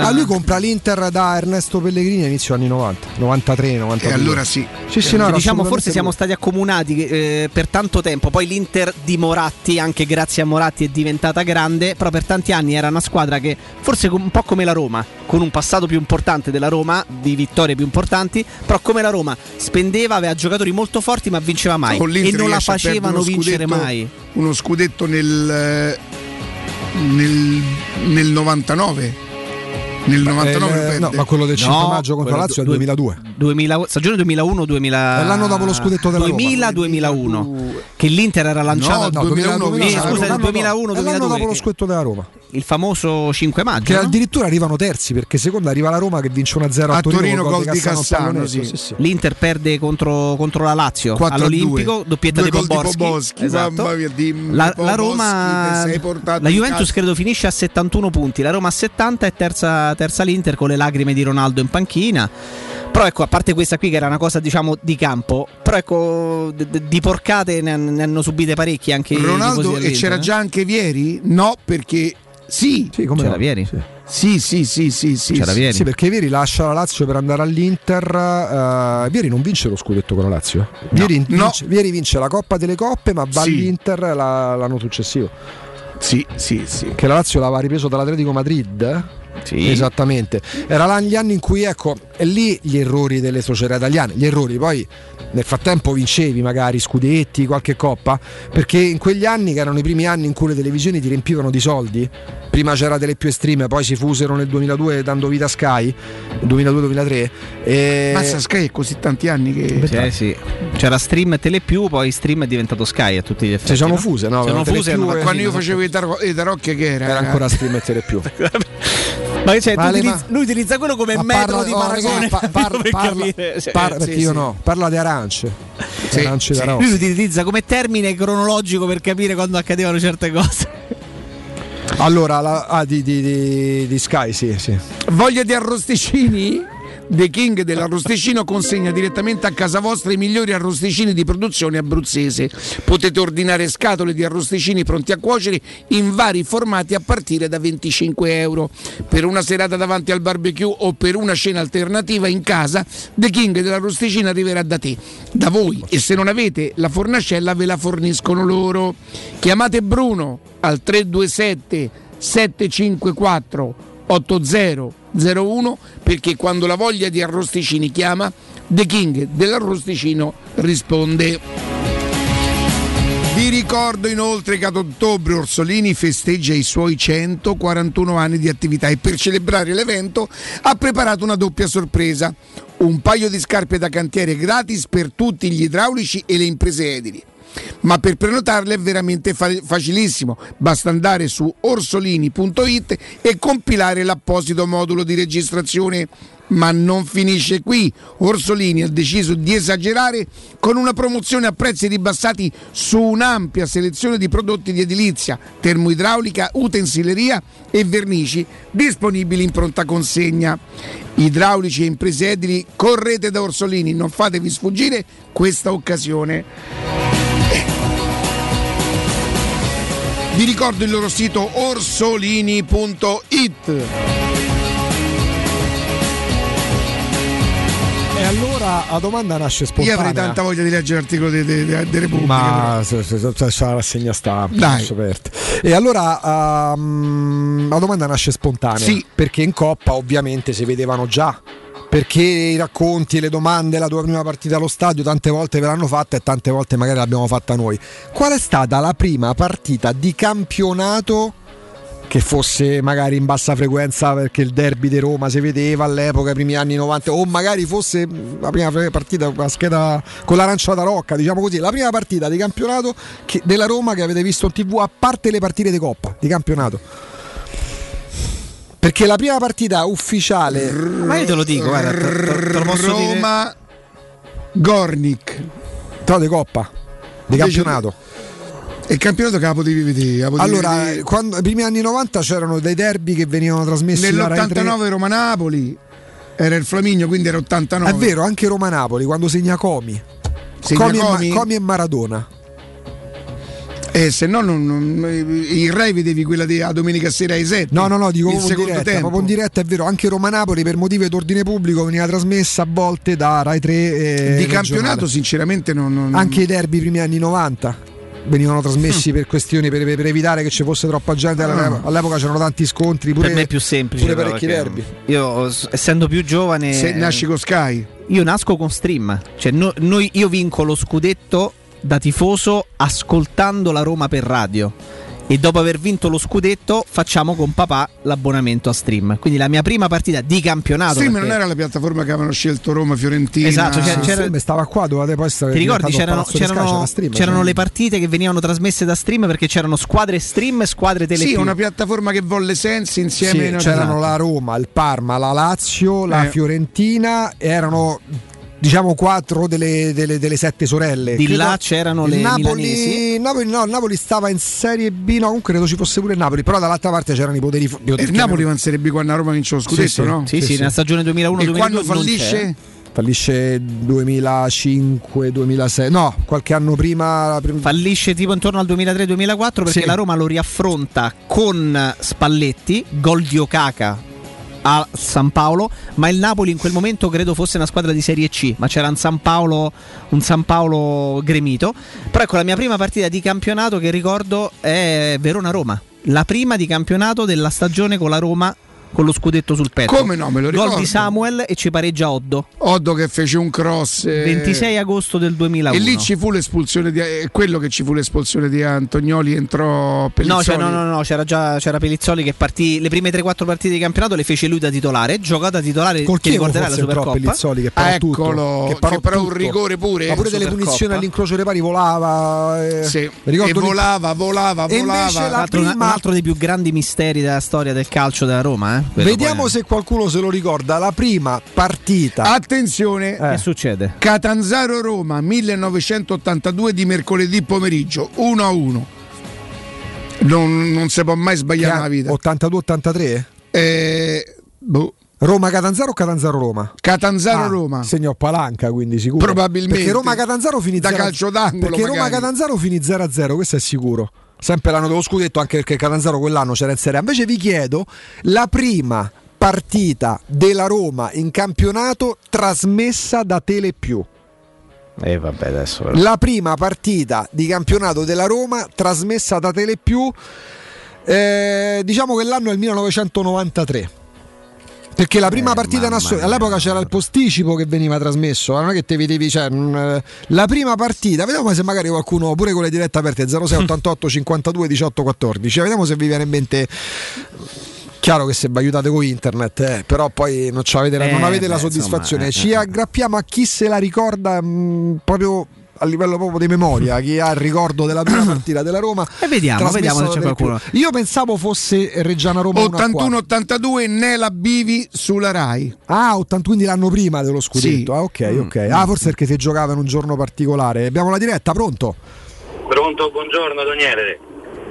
Ah, lui compra l'Inter da Ernesto Pellegrini inizio anni 90, 93, 92. E allora sì. Sì, sì, no, diciamo forse siamo stati accomunati eh, per tanto tempo. Poi l'Inter di Moratti, anche grazie a Moratti, è diventata grande. Però per tanti anni era una squadra che, forse un po' come la Roma, con un passato più importante della Roma, di vittorie più importanti. Però come la Roma spendeva, aveva giocatori molto forti, ma vinceva mai. E non la facevano vincere scudetto- mai. Uno scudetto nel, eh, nel, nel 99. Nel 99 Eh, no, ma quello del 5 No, maggio contro Lazio è du- il 2002. 2000, stagione 2001-2000 È l'anno dopo lo scudetto della Roma. 2000-2001 che l'Inter era lanciato No, 2001, Eh, no, scusa, l'anno- 2001 è l'anno dopo lo 2002 scudetto della Roma. il famoso 5 maggio Che no? addirittura arrivano terzi perché seconda arriva la Roma che vince 1-0 a, A Torino, con gol di Cassano, sì. sì. L'Inter perde contro, contro la Lazio 4 a all'Olimpico, 2. doppietta di gol Boborski. Boboschi, Esatto. mamma mia, La, la Roma, la Juventus credo finisce a 71 punti, la Roma a 70 e terza, terza l'Inter con le lacrime di Ronaldo in panchina. Però ecco, a parte questa qui che era una cosa diciamo di campo, però ecco d- d- di porcate ne, han- ne hanno subite parecchie anche i Ronaldo e c'era eh. già anche Vieri? No, perché sì. Sì, come C'era no? Vieri? Sì. Sì, sì, sì, sì, sì. C'era sì. Vieri. Sì, perché Vieri lascia la Lazio per andare all'Inter. eh, Vieri non vince lo scudetto con la Lazio. Vieri, No. vince, Vieri vince la Coppa delle Coppe, ma va Sì. all'Inter la- l'anno successivo. Sì, sì, sì. Che la Lazio l'aveva ripreso dall'Atletico Madrid. Sì. Esattamente. Era là gli anni in cui, ecco, e lì gli errori delle società italiane, gli errori, poi nel frattempo vincevi magari scudetti, qualche coppa, perché in quegli anni, che erano i primi anni in cui le televisioni ti riempivano di soldi, prima c'era Tele più Stream, poi si fusero nel 2002 dando vita a Sky, 2002-2003. E... Massa Sky è così tanti anni che... Sì, sì. C'era Stream e Telepiù, poi Stream è diventato Sky a tutti gli effetti. Si sono no? fuse, no? Sono Telepiù fuse, fatto Quando io facevo i taro- i tarocchi che era? Era ancora Stream e Tele più. (laughs) Ma cioè, tu Ma le utilizzi- ma- lui utilizza quello come metro parla- di oh, paragone raga, pa- (laughs) par- per parla-. Cioè, Par- perché sì, io sì. no, parla di arance. Sì, arance sì. Lui utilizza come termine cronologico per capire quando accadevano certe cose. Allora, la- ah, di, di- di- di Sky, sì, sì. Voglia di arrosticini? The King dell'arrosticino consegna direttamente a casa vostra i migliori arrosticini di produzione abruzzese. Potete ordinare scatole di arrosticini pronti a cuocere in vari formati a partire da 25 euro. Per una serata davanti al barbecue o per una cena alternativa in casa, The King dell'arrosticino arriverà da te, da voi. E se non avete la fornacella ve la forniscono loro. Chiamate Bruno al 327 754 8001 perché quando la voglia di arrosticini chiama The King dell'arrosticino risponde. Vi ricordo inoltre che ad ottobre Orsolini festeggia i suoi 141 anni di attività e per celebrare l'evento ha preparato una doppia sorpresa. Un paio di scarpe da cantiere gratis per tutti gli idraulici e le imprese edili. Ma per prenotarle è veramente fa- facilissimo, basta andare su orsolini.it e compilare l'apposito modulo di registrazione. Ma non finisce qui, Orsolini ha deciso di esagerare con una promozione a prezzi ribassati su un'ampia selezione di prodotti di edilizia, termoidraulica, utensileria e vernici disponibili in pronta consegna. Idraulici e imprese edili, correte da Orsolini, non fatevi sfuggire questa occasione. Vi ricordo il loro sito orsolini.it. E allora la domanda nasce Io spontanea. avrei tanta voglia di leggere l'articolo di, di, di- di Repubblica. Ma se- se- se- c'è la rassegna stampa Dai. E allora ehm, la domanda nasce spontanea. Sì. Perché in Coppa ovviamente si vedevano già. Perché i racconti le domande, la tua prima partita allo stadio, tante volte ve l'hanno fatta e tante volte magari l'abbiamo fatta noi. Qual è stata la prima partita di campionato che fosse magari in bassa frequenza perché il derby di Roma si vedeva all'epoca, i primi anni 90, o magari fosse la prima partita con la scheda con l'aranciata rocca, diciamo così, la prima partita di campionato che- della Roma che avete visto in tv, a parte le partite di Coppa, di campionato. Perché la prima partita ufficiale. Ma io te lo dico, guarda, te, te- lo posso dire. Roma Gornik. No, di Coppa, di campionato. E il campionato che la potevi vedere. la potevi Allora, vedere. quando, i primi anni 90 c'erano dei derby che venivano trasmessi da Rai 3. nell'89 Roma Napoli. era il Flaminio, quindi era 89. È vero, anche Roma-Napoli quando segna Comi. Segna Comi, e Ma- Comi? Comi e Maradona. Eh, se no, non, non- il Rai vedevi quella di a domenica sera ai 7. No, no, no, dico proprio in secondo diretta, tempo. proprio in diretta è vero, anche Roma-Napoli per motivi d'ordine pubblico veniva trasmessa a volte da Rai 3 e Di regionale. campionato, sinceramente, non. non- Anche i derby primi anni 90 venivano trasmessi per questioni per, per evitare che ci fosse troppa gente. All'epoca, all'epoca c'erano tanti scontri, pure, per me è più semplice. pure parecchi derby. Io, essendo più giovane. Se nasci con Sky. Io nasco con stream. Cioè, no- noi, io vinco lo scudetto da tifoso ascoltando la Roma per radio. E dopo aver vinto lo scudetto, facciamo con papà l'abbonamento a stream. Quindi la mia prima partita di campionato. Stream perché- non era la piattaforma che avevano scelto Roma, Fiorentina. Esatto, c'era- Sì, c'era- sì, stava qua, dovevate poi stare Ti ricordi? C'erano, di Sky, c'erano- c'era stream, c'erano c'era- le partite che venivano trasmesse da stream perché c'erano squadre stream e squadre tele. Sì, una piattaforma che volle sensi insieme. Sì, no, c'erano esatto. la Roma, il Parma, la Lazio, la Eh. Fiorentina, erano diciamo quattro delle, delle- delle sette sorelle. Di Credo- là c'erano le Napoli, milanesi. Napoli, no, Napoli stava in Serie B, no, comunque credo ci fosse pure il Napoli, però dall'altra parte c'erano i poteri. i E poteri il Napoli avanzerebbe quando a Roma vince lo scudetto, Sì, sì. no? Sì, sì, nella stagione 2001-2002 E quando fallisce? Fallisce 2005-2006, no, qualche anno prima. prim- Fallisce tipo intorno al 2003-2004 perché Sì. la Roma lo riaffronta con Spalletti, gol di Okaka a San Paolo, ma il Napoli in quel momento credo fosse una squadra di Serie C, ma c'era un San Paolo, un San Paolo gremito. Però ecco la mia prima partita di campionato che ricordo è Verona-Roma, la prima di campionato della stagione con la Roma con lo scudetto sul petto. Come no, me lo Gol ricordo. di Samuel e ci pareggia Oddo. Oddo che fece un cross. eh, 26 agosto del 2001. E lì ci fu l'espulsione di. È quello che ci fu l'espulsione di Antonioli, entrò No, Pellizzoli. cioè, no, no, no, c'era già c'era Pellizzoli che partì le prime 3-4 partite di campionato le fece lui da titolare, giocò da titolare Col che ricorderà la Supercoppa. Pellizzoli che parò Ah, eccolo, tutto, che però un rigore pure. Ma pure delle Supercoppa. punizioni all'incrocio dei pari volava. eh. Sì. Ricordo e lì- volava, volava, E volava. invece un- prima- un altro dei più grandi misteri della storia del calcio della Roma. Eh? Vediamo poi se qualcuno se lo ricorda. La prima partita. Attenzione, è- Che succede? Catanzaro Roma 1982 di mercoledì pomeriggio 1 a 1. Non, non si può mai sbagliare nella vita. 82-83? Eh, boh. Roma Catanzaro o Catanzaro Roma? Catanzaro Ah, Roma. Segnò Palanca, quindi sicuro. Probabilmente. Perché Roma Catanzaro finì Da 0 calcio d'angolo, Perché Roma magari. Catanzaro finì 0-0, questo è sicuro. Sempre l'anno dello scudetto, anche perché Catanzaro quell'anno c'era in Serie A. Invece vi chiedo la prima partita della Roma in campionato trasmessa da Telepiù. Eh vabbè, adesso però. La prima partita di campionato della Roma trasmessa da Telepiù, eh, diciamo che l'anno è il 1993. Perché la prima Eh, partita nazionale, mia. all'epoca c'era il posticipo che veniva trasmesso, eh, non è che te vedevi, cioè, la prima partita, vediamo se magari qualcuno, pure con le dirette aperte, 0688 52 18 14, vediamo se vi viene in mente Chiaro che se vi aiutate con internet, eh, però poi non, c'avete la- Eh, non avete la beh, soddisfazione. insomma, Ci eh, aggrappiamo a chi se la ricorda mh, proprio a livello proprio di memoria, chi ha il ricordo della prima (coughs) partita della Roma. E vediamo, vediamo se c'è qualcuno. Io pensavo fosse Reggiana Roma 81-82 Nela Bivi sulla Rai. Ah, 81, quindi l'anno prima dello scudetto. Sì. Ah, ok, Mm. ok. Ah, forse perché si giocava in un giorno particolare. Abbiamo la diretta, pronto? Pronto, buongiorno Daniele.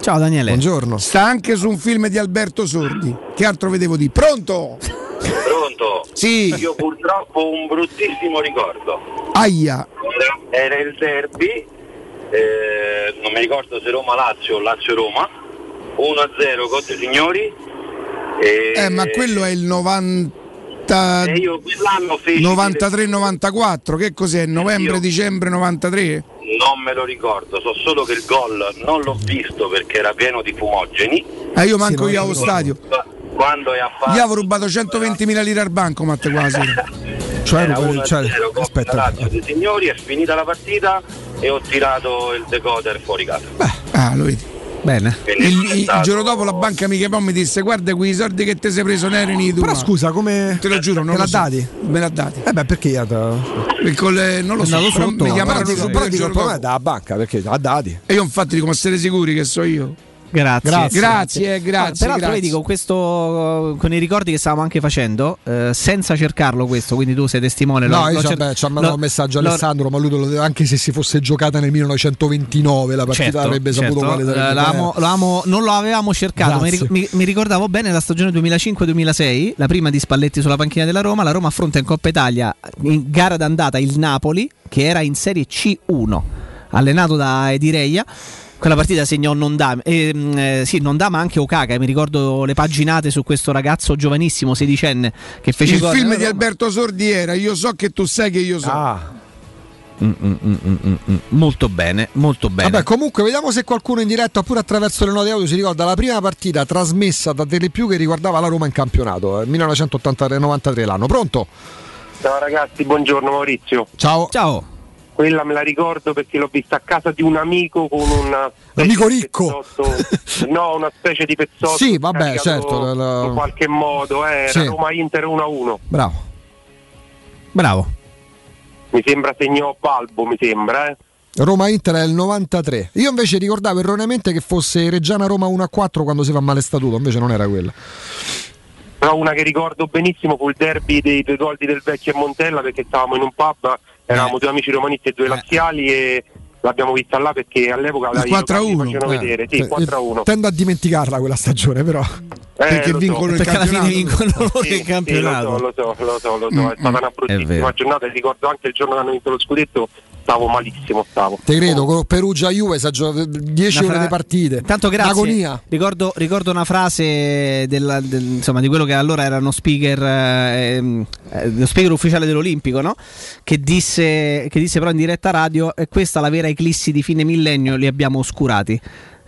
Ciao Daniele. Buongiorno. Sta anche su un film di Alberto Sordi. Che altro vedevo di? Pronto? Pronto? Sì. Io purtroppo ho un bruttissimo ricordo. Aia. Era, il derby, eh, non mi ricordo se Roma-Lazio o Lazio-Roma, 1-0 Cotte Signori. E, Eh, ma quello è il 90... e io quell'anno feci 93-94. Che cos'è? Novembre-dicembre 93? Non me lo ricordo, so solo che il gol non l'ho visto perché era pieno di fumogeni. Ah, io manco Sì, io allo stadio. Quando è apparso Io avevo rubato 120.000 lire al bancomat quasi. Cioè, era rubare- 1 cioè, Coppe aspetta. Dei signori, è finita la partita e ho tirato il decoder fuori casa. Ah, lo vedi. Bene. Il, il- giorno dopo la banca amica poi mi disse guarda quei soldi che ti sei preso non erano i tuoi. Però scusa, come. Te lo giuro, non Te lo l'ha so. dati? Me l'ha dati. Eh beh, perché io da... E con le- non lo so, sotto, mi no? chiamarono subito però il dico il giorno dopo. dalla banca, perché ha dati. E io infatti dico, ma siete sicuri che so io? Grazie, Grazie, grazie, grazie, Allora, peraltro, vedi con questo, con i ricordi che stavamo anche facendo, eh, senza cercarlo questo, quindi tu sei testimone. No, l'ho- io cer- ci ha mandato un messaggio l'ho- Alessandro, ma lui lo anche se si fosse giocata nel 1929 la partita Certo, avrebbe saputo certo. quale sarebbe. Eh, l'avevamo- l'avevamo- non lo avevamo cercato, mi, mi- mi ricordavo bene la stagione 2005-2006, la prima di Spalletti sulla panchina della Roma, la Roma affronta in Coppa Italia in gara d'andata il Napoli che era in Serie C1, allenato da Edireia. Quella partita segnò Nondama, eh, mh, eh, sì, Nondama anche Okaka, mi ricordo le paginate su questo ragazzo giovanissimo, sedicenne, che fece Il film di. Alberto Sordi era Io so che tu sai che io so. Mm, mm, mm, mm, mm, mm. Molto bene, molto bene. Vabbè, comunque vediamo se qualcuno in diretta oppure attraverso le note audio si ricorda la prima partita trasmessa da Telepiù che riguardava la Roma in campionato, eh, 1993 l'anno. Pronto? Ciao ragazzi, buongiorno Maurizio. Ciao. Ciao. Quella me la ricordo perché l'ho vista a casa di un amico con una specie Amico ricco. pezzotto- (laughs) no, una specie di pezzotto. Sì, vabbè, certo, la- In qualche modo, eh, era Sì. Roma Inter 1-1. Bravo. Bravo. Mi sembra segnò Balbo, mi sembra, eh. Roma Inter è il 93. Io invece ricordavo erroneamente che fosse Reggiana Roma 1-4 quando si fa male statuto, invece non era quella. Però una che ricordo benissimo fu il derby dei due gol Del Vecchio e Montella perché stavamo in un pub, eravamo Eh. due amici romanisti e due laziali e l'abbiamo vista là perché all'epoca la- i locali ci facevano vedere, sì, Eh, 4-1. Tendo a dimenticarla quella stagione, però. perché vincono Perché alla fine vincono loro Sì, il campionato. Sì, lo so, lo so, lo so, lo so. è stata una È bruttissima giornata e ricordo anche il giorno che hanno vinto lo scudetto, stavo malissimo, stavo. Te credo, con Perugia Juve si ha giocato 10 Una ore fra- di partite. Tanto grazie. Agonia. Ricordo, ricordo una frase della- del- insomma, di quello che allora era uno speaker, eh, ehm, eh, lo speaker ufficiale dell'Olimpico, no? che, disse, che disse però in diretta radio: E questa la vera eclissi di fine millennio, li abbiamo oscurati.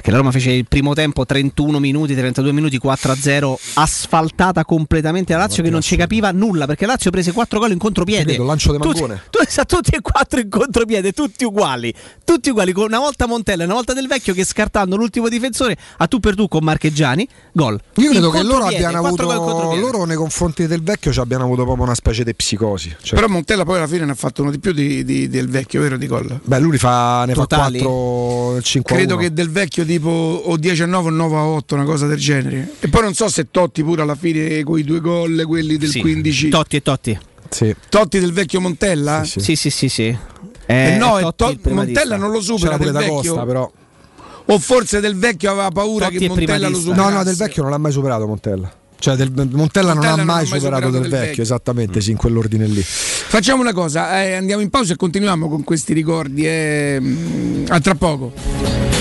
Perché la Roma fece il primo tempo 31 minuti, 32 minuti, 4-0, asfaltata completamente la Lazio che non ci capiva nulla perché la Lazio prese 4 gol in contropiede. Credo, lancio Tutti- Mangone. (laughs) tu- sa- tutti e quattro in contropiede, tutti uguali, tutti uguali, con una volta Montella e una volta Del Vecchio che scartando l'ultimo difensore a tu per tu con Marcheggiani, gol. Io credo In che loro abbiano avuto loro nei confronti del vecchio ci abbiano avuto proprio una specie di psicosi. Cioè, Però Montella poi alla fine ne ha fatto uno di più di- di- del vecchio, vero di gol? beh, lui fa, ne Totali? fa 4 5 Credo che del vecchio tipo o 10 a 9 o 9 a 8, una cosa del genere. E poi non so se Totti pure alla fine con i due gol, quelli del Sì, 15. Totti e Totti. Sì. Totti del vecchio Montella? Sì, sì, sì, sì. Eh, no, è è Totti To- il primatista. Montella non lo supera pure del da vecchio. Costa, però. O forse del vecchio aveva paura Totti che Montella lo superasse. No, no, del vecchio non l'ha mai superato Montella. Cioè, del- Montella, non Montella ha non mai ha mai superato, superato del del vecchio, vecchio. esattamente, sì, in quell'ordine lì. Facciamo una cosa, eh, andiamo in pausa e continuiamo con questi ricordi. eh, mm, a tra poco.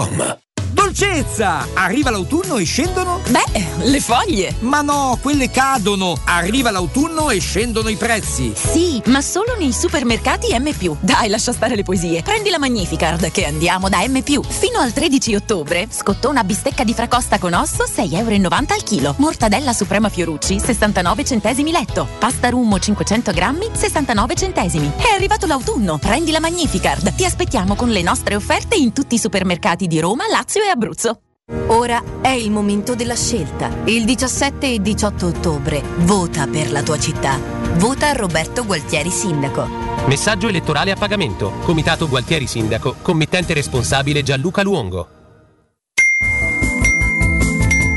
www.radioplay.com. Dolcezza! Arriva l'autunno e scendono? Beh, le foglie. Ma no, quelle cadono! Arriva l'autunno e scendono i prezzi. Sì, ma solo nei supermercati M+. Dai, lascia stare le poesie. Prendi la Magnificard che andiamo da M+. Fino al 13 ottobre, scottona bistecca di fracosta con osso 6,90 euro al chilo. Mortadella Suprema Fiorucci 69 centesimi letto. Pasta Rummo 500 grammi 69 centesimi. È arrivato l'autunno. Prendi la Magnificard. Ti aspettiamo con le nostre offerte in tutti i supermercati di Roma, Lazio e Abruzzo. Ora è il momento della scelta. Il 17 e 18 ottobre vota per la tua città. Vota Roberto Gualtieri Sindaco. Messaggio elettorale a pagamento. Comitato Gualtieri Sindaco. Committente responsabile Gianluca Luongo.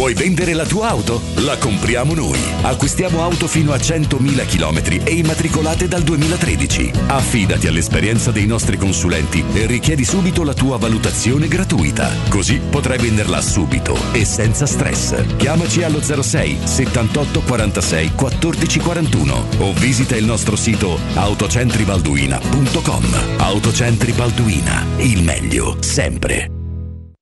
Vuoi vendere la tua auto? La compriamo noi. Acquistiamo auto fino a 100.000 km e immatricolate dal 2013. Affidati all'esperienza dei nostri consulenti e richiedi subito la tua valutazione gratuita. Così potrai venderla subito e senza stress. Chiamaci allo 06 78 46 14 41 o visita il nostro sito autocentribalduina.com. Autocentri Balduina, il meglio sempre.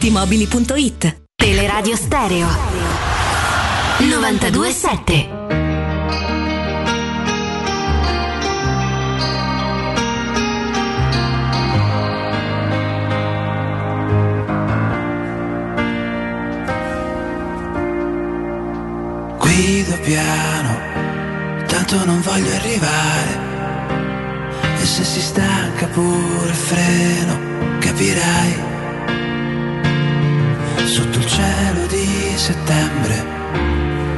paolettimobili.it Teleradio Stereo 927 Guido piano, tanto non voglio arrivare. E se si stanca pure il freno, capirai. Sotto il cielo di settembre,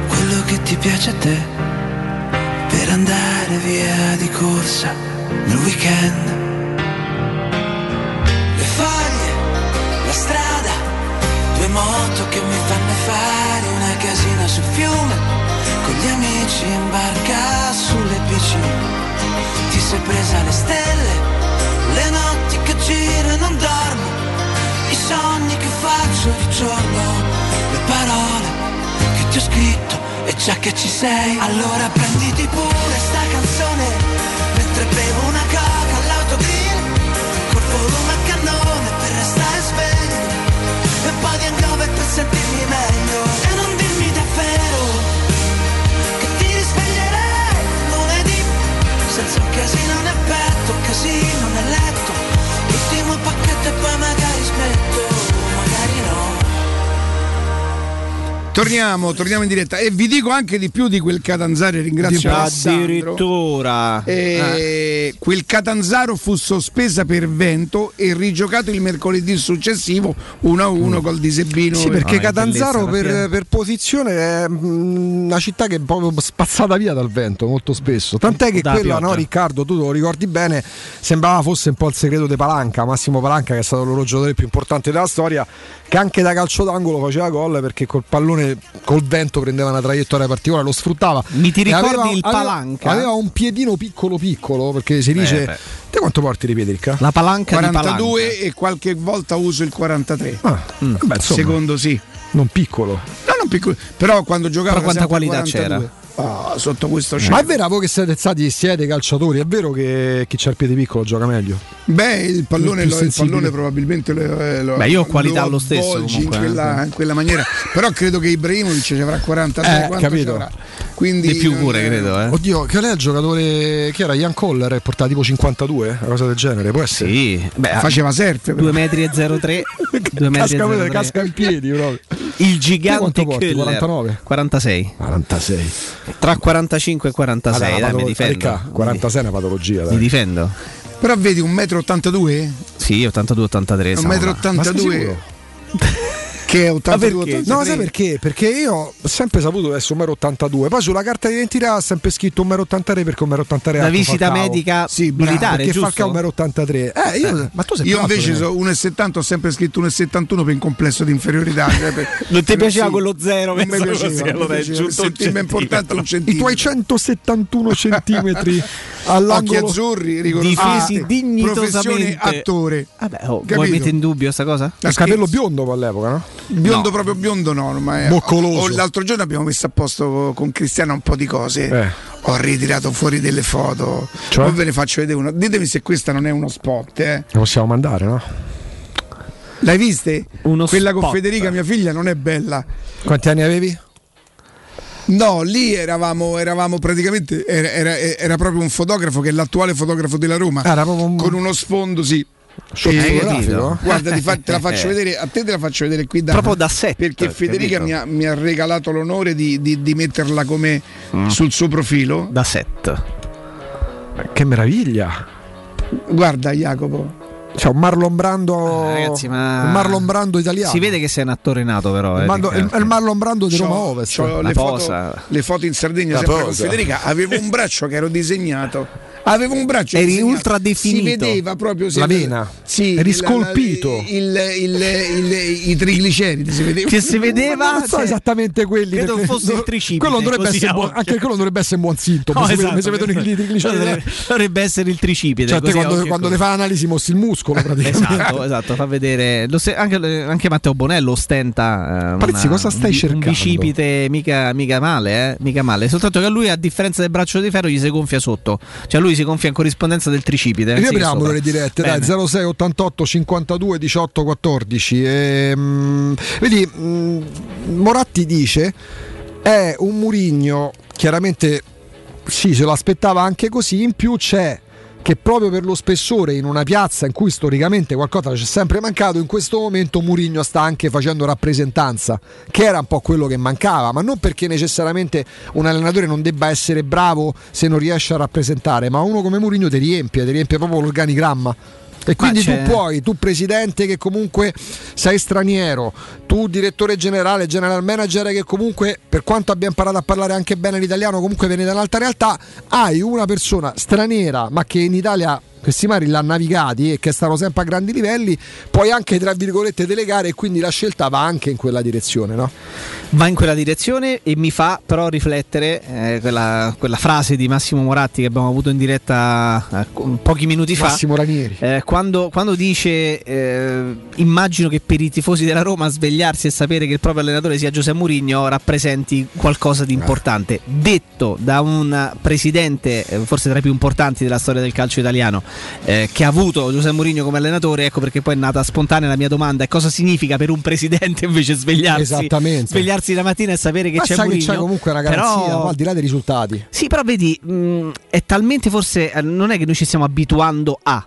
quello che ti piace a te, per andare via di corsa nel weekend. Le foglie, la strada, due moto che mi fanno fare una casina sul fiume, con gli amici in barca sulle bici. Ti sei presa le stelle, le notti che giro e non dormo, i sogni che faccio di giorno, le parole che ti ho scritto e già che ci sei, allora prenditi pure sta canzone, mentre bevo una coca all'autogrill, col volume a cannone per restare sveglio, e poi di hangover per sentirmi meglio, e non dirmi davvero, che ti risveglierei lunedì, senza un casino nel petto, un casino nel letto, l'ultimo pacchetto e poi magari smetto, magari Torniamo, torniamo in diretta e vi dico anche di più di quel Catanzaro, ringrazio Alessandro. Addirittura. Eh, Quel Catanzaro fu sospesa per vento e rigiocato il mercoledì successivo 1-1 col Disebino. Sì, perché Ah, è Catanzaro per, per posizione è mm, una città che è proprio spazzata via dal vento molto spesso. Tant'è che Da quella, no, Riccardo, tu lo ricordi bene, sembrava fosse un po' il segreto di Palanca, Massimo Palanca che è stato il loro giocatore più importante della storia, che anche da calcio d'angolo faceva gol perché col pallone, col vento prendeva una traiettoria particolare, lo sfruttava. Mi ti ricordi aveva- il aveva- Palanca? Aveva un piedino piccolo piccolo perché si dice... Eh, te quanto porti di piedi, Ricca? La palanca 42 e qualche volta uso il 43. Ah, beh, insomma. Secondo sì. Non piccolo. No, non piccolo. Però quando giocava Però quanta qualità 42. c'era? Ah, sotto questo cielo. Ma è vero voi che siete stati siete calciatori, è vero che chi c'ha il piede piccolo gioca meglio? Beh, il pallone, lo- il pallone probabilmente lo, eh, lo- Beh, io ho qualità lo lo stesso, comunque, in quella, eh. in quella maniera. Però credo che Ibrahimovic ci avrà 43 Eh, capito. ci avrà. Quindi Di più pure, credo, eh. Oddio, che lei è il giocatore che era Ian Coller, portava tipo 52, una cosa del genere, può essere? Sì, beh, Faceva surf. 2 metri e 03 2 (laughs) metri e Casca, 03. casca in piedi proprio. Il gigante? Köhler. 49? 46 46. tra 45 e 46 Vabbè, una dai, mi patolo- difendo Ricca, 46 è una patologia, mi dai. difendo Però vedi un metro 82? sì 82 83 Un (laughs) metro 82 che è 82 perché? No, sai perché? Perché io ho sempre saputo di essere 1,82 m. Poi sulla carta d'identità ha sempre scritto 1,83 perché 1,83 la visita medica militare perché giusto? Falcao 1,83 Eh, io, ma tu sei Io invece di me. so 1,70 ho sempre scritto 1,71 per un complesso di inferiorità. cioè per- (laughs) Non ti piaceva sì, quello zero, Non mi piaceva, non mi è piaceva, un sentirmi importante un I centimetro. tuoi 171 centimetri (laughs) Occhi all'angolo azzurri, difesi riconosciuti. Professione dignitosamente attore. Vabbè, oh, vuoi mettere in dubbio sta cosa? Il capello biondo all'epoca, no? Biondo No. proprio biondo no, ma è- Boccoloso. l'altro giorno abbiamo messo a posto con Cristiano un po' di cose. Eh. Ho ritirato fuori delle foto. Cioè? Poi ve ne faccio vedere una. Ditemi se questa non è uno spot, eh. La possiamo mandare, no? L'hai viste? Uno Quella con spot. Federica, mia figlia, non è bella. Quanti anni avevi? No, lì eravamo, eravamo praticamente. Era, era- era proprio un fotografo che è l'attuale fotografo della Roma. Era proprio un Con uno sfondo, sì. Shot fotografico? Guarda, ti fa- te la (laughs) faccio vedere, a te te la faccio vedere qui da Proprio da set, Perché Federica mi ha, mi ha regalato l'onore di, di- di metterla come sul suo profilo. da set Che meraviglia! Guarda Jacopo. C'è un Marlon Brando. Ah, ragazzi, ma- Un Marlon Brando italiano. si vede che sei un attore nato però eh, Riccardo. il- il Marlon Brando di C'ho- Roma Ovest. le, foto, le foto in Sardegna sempre con. Federica. Avevo un braccio che ero disegnato. (laughs) Avevo un braccio Eri disegnato. ultra definito. Si vedeva proprio si La vedeva- vena. Sì, Eri scolpito. il, il- il- I trigliceridi si vedeva. che si vedeva non so cioè, esattamente quelli. credo perché- fosse il tricipite, Quello dovrebbe essere buon- anche quello non dovrebbe essere un buon sintomo. No, se, esatto, se vedono i trigliceridi. dovrebbe, dovrebbe essere il tricipite Cioè, te quando, quando così. le fa l'analisi mostri il muscolo praticamente. Esatto, esatto, fa vedere. lo se- anche, anche Matteo Bonello ostenta. eh, una- cosa stai un, cercando? Un bicipite mica, mica male, eh? Mica male. Soltanto che a lui, a differenza del braccio di ferro, gli si gonfia sotto. Cioè, lui si gonfia in corrispondenza del tricipite. Riapriamo le dirette, Bene. dai 06 88 52 18 14. Ehm, vedi, mh, Moratti dice è un Murigno, chiaramente sì, se lo aspettava anche così, in più c'è che proprio per lo spessore in una piazza in cui storicamente qualcosa c'è sempre mancato, in questo momento Murigno sta anche facendo rappresentanza, che era un po' quello che mancava, ma non perché necessariamente un allenatore non debba essere bravo se non riesce a rappresentare, ma uno come Murigno ti riempie, ti riempie proprio l'organigramma. E quindi tu puoi, tu presidente che comunque sei straniero, tu direttore generale, general manager che comunque per quanto abbia imparato a parlare anche bene l'italiano, comunque viene da un'altra realtà, hai una persona straniera ma che in Italia questi mari l'ha navigati e che stanno sempre a grandi livelli, puoi anche tra virgolette delegare e quindi la scelta va anche in quella direzione, no? Va in quella direzione e mi fa però riflettere eh, quella, quella frase di Massimo Moratti che abbiamo avuto in diretta eh, pochi minuti fa. Massimo Ranieri. Eh, quando, quando dice eh, immagino che per i tifosi della Roma svegliarsi e sapere che il proprio allenatore sia Giuseppe Mourinho rappresenti qualcosa di importante detto da un presidente eh, forse tra i più importanti della storia del calcio italiano eh, che ha avuto Giuseppe Mourinho come allenatore ecco perché poi è nata spontanea la mia domanda e cosa significa per un presidente (laughs) invece svegliarsi Esattamente. svegliarsi la mattina e sapere che Ma c'è Mourinho c'è comunque una garanzia, Però- al di là dei risultati. sì, però vedi, mh, è talmente forse. eh, Non è che noi ci stiamo abituando a.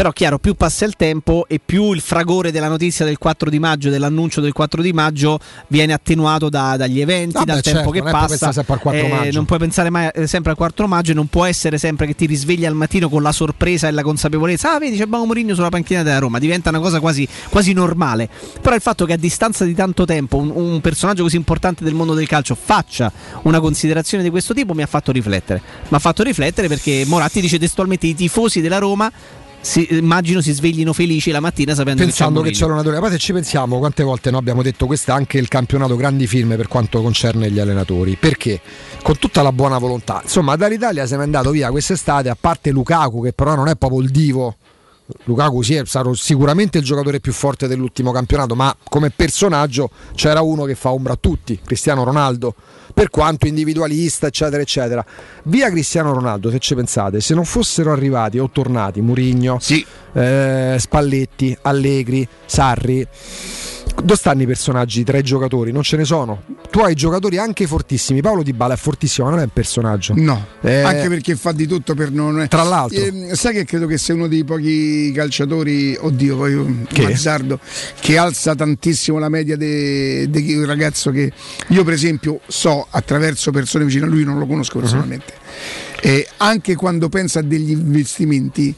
Però chiaro, più passa il tempo e più il fragore della notizia del 4 di maggio, dell'annuncio del 4 di maggio, viene attenuato da- dagli eventi, Vabbè, dal certo, tempo che passa. pensare sempre al 4 Eh, non puoi pensare mai eh, sempre al 4 maggio, e non può essere sempre che ti risvegli al mattino con la sorpresa e la consapevolezza. Ah, vedi, c'è Baum Mourinho sulla panchina della Roma. Diventa una cosa quasi, quasi normale. Però il fatto che a distanza di tanto tempo un, un personaggio così importante del mondo del calcio faccia una considerazione di questo tipo mi ha fatto riflettere. Mi ha fatto riflettere perché Moratti dice testualmente i tifosi della Roma. Si- immagino si sveglino felici la mattina sapendo pensando che c'è l'allenatore. Poi se ci pensiamo, quante volte noi abbiamo detto questo è anche il campionato grandi firme per quanto concerne gli allenatori. Perché? Con tutta la buona volontà. Insomma, dall'Italia se n'è andato via quest'estate, a parte Lukaku, che però non è proprio il divo Lukaku sì, è stato sicuramente il giocatore più forte dell'ultimo campionato, ma come personaggio c'era uno che fa ombra a tutti, Cristiano Ronaldo, per quanto individualista, eccetera, eccetera. Via Cristiano Ronaldo, se ci pensate, se non fossero arrivati o tornati Murigno, eh, Spalletti, Allegri, Sarri, dove stanno i personaggi tra i giocatori? Non ce ne sono. Tu hai giocatori anche fortissimi. Paolo Di Bala è fortissimo, ma non è un personaggio. No, Eh, anche perché fa di tutto per non. Tra l'altro. Ehm, sai che credo che sia uno dei pochi calciatori, oddio, poi un Che? azzardo, che alza tantissimo la media del ragazzo che io, per esempio, so attraverso persone vicine a lui, non lo conosco Mhm. personalmente. E anche quando pensa a degli investimenti,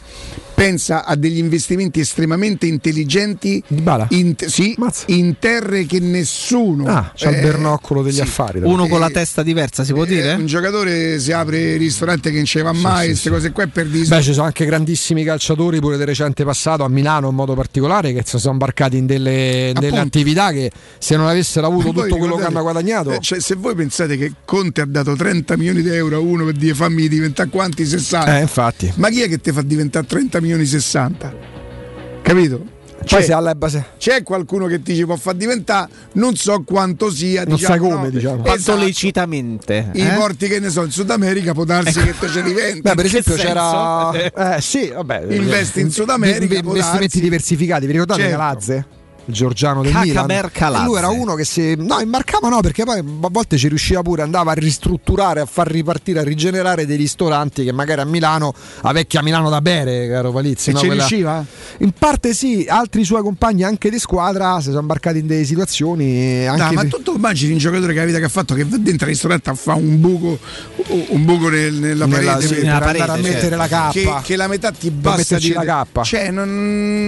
pensa a degli investimenti estremamente intelligenti in, sì, in terre che nessuno Ah, c'ha il eh, bernoccolo degli sì. affari. Uno con la testa diversa, si può Eh, dire? un giocatore si apre il ristorante che non ci va mai, sì, queste sì. cose qua per di Beh, ci sono anche grandissimi calciatori pure del recente passato, a Milano in modo particolare, che si sono imbarcati in delle, delle attività che se non avessero avuto tutto quello che hanno guadagnato. eh, cioè, se voi pensate che Conte ha dato 30 milioni di euro a uno per dire fammi diventare quanti 60, Eh, infatti. ma chi è che ti fa diventare 30 milioni 60? Capito? C'è, base. c'è qualcuno che ti ci può far diventare, non so quanto sia, Non diciamo, sai come, no? diciamo. Quanto Esatto. lecitamente. I eh? porti che ne so, in Sud America può darsi che te ce li vendi. Beh, per esempio c'era. senso? Eh, sì, vabbè. Investi in Sud America, investimenti darsi. diversificati. Vi ricordate Certo. Calazze? Il Giorgiano del Cacaber Milan. E Lui era uno che si. No, immarcava no, perché poi a volte ci riusciva pure, andava a ristrutturare, a far ripartire, a rigenerare dei ristoranti che magari a Milano, a vecchia Milano da bere, caro Palizzi. E no? ci Quella- riusciva? In parte sì, altri suoi compagni anche di squadra si sono imbarcati in delle situazioni. Anche Dai, ma tu tu immagini un giocatore che la vita che ha fatto che va dentro al ristorante a fare un buco un buco nel- nella Nella- parete sì, per- nella per parete, andare a certo. mettere la Che- che, che la metà ti basta metterci di la K. cioè non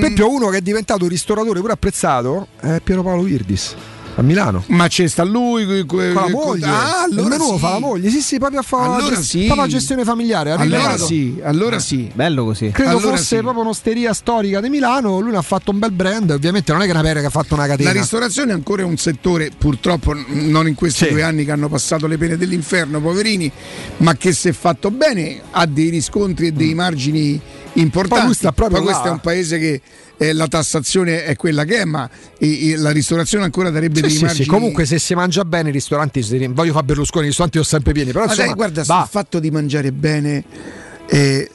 Per esempio, uno che è diventato un ristoratore pure apprezzato è Piero Paolo Irdis a Milano. ma c'è sta lui que- que- Con la que- moglie, ah, allora menù sì. fa la moglie, sì, sì, proprio a fare Allora sì. proprio gestione familiare. allora sì allora sì Bello così. Credo Allora fosse sì. proprio un'osteria storica di Milano. Lui ne ha fatto un bel brand. Ovviamente non è che una pera che ha fatto una catena. la ristorazione è ancora un settore, purtroppo non in questi Sì. due anni che hanno passato le pene dell'inferno, poverini, ma che se fatto bene ha dei riscontri e dei margini importanti. Mm. Poi lui sta proprio Poi questo là. è un paese che eh, la tassazione è quella che è, ma eh, eh, la ristorazione ancora darebbe Sì, dei sì, sì. margini. Comunque, se si mangia bene, i ristoranti si voglio fare Berlusconi, i ristoranti sono sempre pieni. Però Ma insomma, sai, guarda, sul fatto di mangiare bene, eh,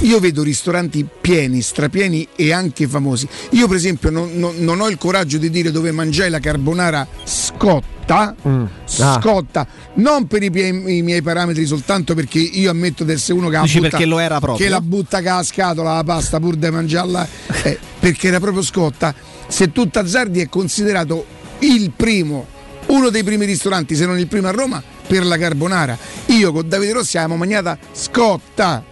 io vedo ristoranti pieni, strapieni e anche famosi. Io, per esempio, non, non- non ho il coraggio di dire dove mangiai la carbonara scotta. Mm. Ah. Scotta, non per i, i miei parametri, soltanto perché io ammetto di essere uno che Dici butta, perché lo era proprio? che la butta con la scatola la pasta pur di mangiarla, eh, perché era proprio scotta. Se tu Tazzardi è considerato il primo, uno dei primi ristoranti, se non il primo a Roma, per la carbonara. Io con Davide Rossi abbiamo mangiata scotta.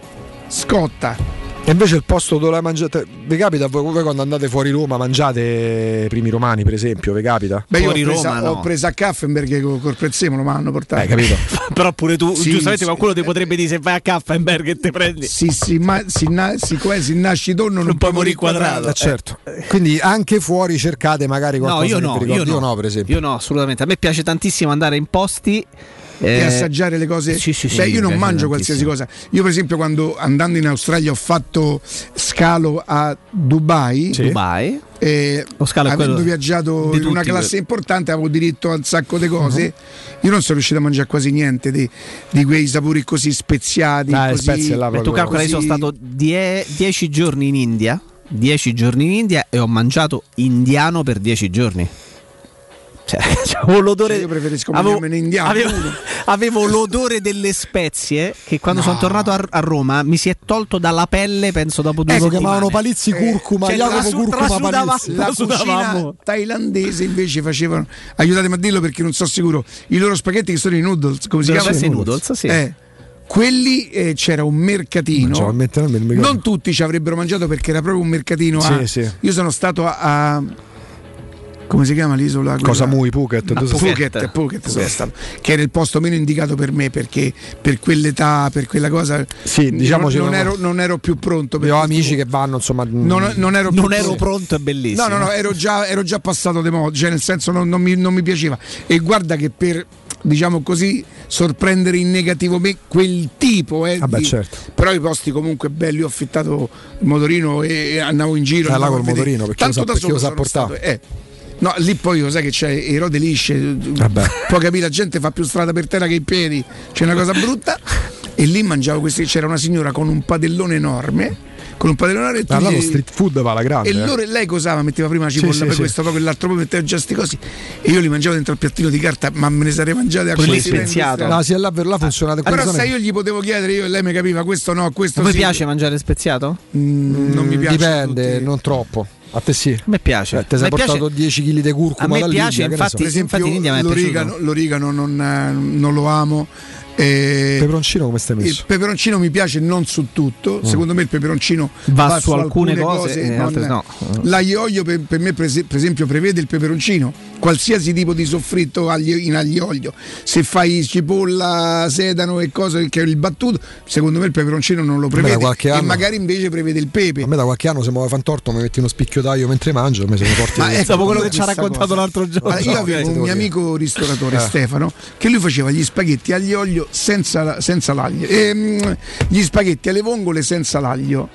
Scotta. E invece il posto dove la mangiate. Vi capita voi, voi quando andate fuori Roma mangiate i primi romani, per esempio? Vi capita? Beh, io ho Fuori presa, Roma, no. ho presa a Kaffenberg col, col prezzemolo, ma hanno portato. Hai capito? (laughs) (laughs) Però pure tu, Sì, giustamente sì. qualcuno ti potrebbe dire se vai a Kaffenberg e te prendi. Sì, sì, ma si, na- siccome si nasce tonno non, puoi morire quadrato. Eh, certo. Quindi anche fuori cercate magari qualcosa No, io no, vi ricordi. io no. per esempio. Io no, assolutamente. A me piace tantissimo andare in posti e eh, assaggiare le cose. sì, sì, sì, Beh, io non mangio qualsiasi tantissimo. cosa. Io, per esempio, quando andando in Australia ho fatto scalo a Dubai. Dubai. E è avendo viaggiato di in una classe quello. importante avevo diritto a un sacco di cose Mhm. io non sono riuscito a mangiare quasi niente di, di quei sapori così speziati le così, spezie là E tu calcola, io sono così- stato 10 giorni in India. 10 giorni in India e ho mangiato indiano per 10 giorni. Cioè, (laughs) avevo l'odore. io preferisco avevo, mangiarmene indiano avevo, (laughs) avevo l'odore delle spezie che quando No. sono tornato a, a Roma mi si è tolto dalla pelle, penso dopo due Lo settimane. chiamavano Palizzi curcuma, cioè, Jacopo trasu- curcuma trasudava- Palizzi. la Trasudavamo. cucina thailandese invece facevano aiutatemi a dirlo perché non so sicuro i loro spaghetti che sono i noodles come si chiamano? essere noodles, sì. Eh, quelli eh, c'era un mercatino non tutti ci avrebbero mangiato perché era proprio un mercatino Sì, a- sì. io sono stato a, a- come si chiama l'isola? quella- Cosa Mui, Phuket? No, Phuket, Phuket, stato, che era il posto meno indicato per me perché per quell'età, per quella cosa, Sì, diciamoci, non, non ero, non ero più pronto. Io ho amici che vanno, insomma. non, non ero, Non più ero pronto, è bellissimo. No, no, no, ero già, ero già passato di modo, cioè nel senso non, non mi, non mi piaceva. E guarda che per, diciamo così, sorprendere in negativo me, quel tipo, eh, Vabbè, di- certo. però i posti comunque belli, ho affittato il motorino e, andavo in giro. Eh, là col motorino, perché lo Tanto sa- da perché lo solo sa portare. stato, eh. No, lì poi lo sai che c'è i rode lisce, puoi capire, la gente fa più strada per terra che in piedi, c'è una cosa brutta. E lì mangiavo questi, c'era una signora con un padellone enorme, con un padellone enorme e tu Ma là lo street food va alla grande. e eh. loro, lei cosava? Metteva prima la cipolla, Sì, sì, poi sì. questo, poi quell'altro, poi metteva già sti cosi. E io li mangiavo dentro al piattino di carta, ma me ne sarei mangiati a Quelli industriali. No, sì, là, là funziona Però quelle zone- se io gli potevo chiedere, io e lei mi capiva, questo no, questo A voi sì. piace mangiare speziato? Mm, non mi piace. Dipende, non troppo. A te sì. A me piace. ti sei A me piace- portato 10 kg di curcuma A me piace, infatti- so. Per esempio, infatti l'origano, l'origano non, eh, non lo amo. Eh, Peperoncino come stai il messo? peperoncino mi piace non su tutto, Mm. secondo me il peperoncino Va su alcune cose e non- altre no. L'aglio olio per, per me per es- per esempio prevede il peperoncino, qualsiasi tipo di soffritto aglio- in aglio olio. Se fai cipolla, sedano e cose che è il battuto, secondo me il peperoncino non lo da prevede qualche e anno- magari invece prevede il pepe. A me da qualche anno se muove fantorto mi metti uno spicchio d'aglio mentre mangio, a me se mi porti Ma ecco, Dopo quello che ci ha raccontato cosa. l'altro giorno. Allora, io No, avevo un mio amico ristoratore Eh. Stefano che lui faceva gli spaghetti aglio olio senza, senza l'aglio Ehm, gli spaghetti alle vongole senza l'aglio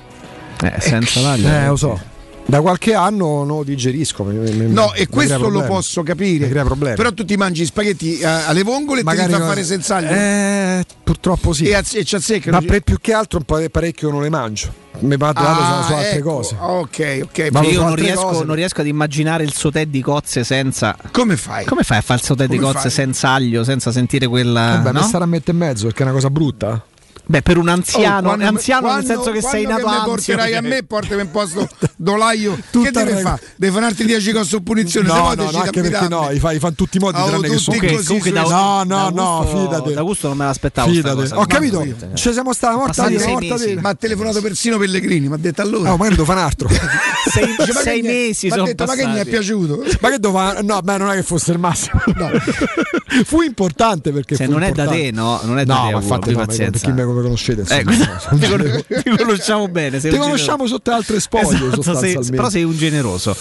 Eh, senza l'aglio. Eh, lo so. Da qualche anno non lo digerisco. mi- mi- no mi e questo lo problemi. posso capire Mi crea problemi. però tu ti mangi gli spaghetti eh, alle vongole e Magari fa no- fare senza aglio Eh, purtroppo sì. e, azz- e ci azzeccano Ma per- più che altro un po' parecchio non le mangio. Mi vado Ah, su, su altre ecco. cose. ok ok Vado io non riesco, cose. non riesco ad immaginare il sauté di cozze senza. come fai? Come fai a fare il sauté di cozze fai? senza aglio, senza sentire quella. Vabbè, no? ma sarà a metà e mezzo perché è una cosa brutta. Beh, per un anziano, Oh, quando- anziano nel quando- senso che sei quando nato che anzio. mi porterai a me portami in posto (laughs) dolaio Tutta che deve fare? deve farti 10 cose su punizione se No, poi no, decidi no, anche perché no, i fa, i fa in tutti i modi, Oh, tranne che così, comunque da- No, no, no, gusto- fidati. Da gusto non me l'aspettavo. cosa. Ho capito, ci siamo stati morta di morta di- Ma ha telefonato persino Pellegrini, mi ha detto allora. Oh, magari devo fare un altro. (laughs) Sei, mesi mi ha sono detto, ma che mi è piaciuto? Ma che devo fare? No, beh, non è che fosse il massimo. (laughs) fu importante perché Se fu non è da te, no, non è da No, te, ma no, ma pazienza. perché conoscete, insomma. Eh, (laughs) ti, con- ti conosciamo bene. Ti conosciamo sotto altre spoglie, Esatto, sei- però sei un generoso.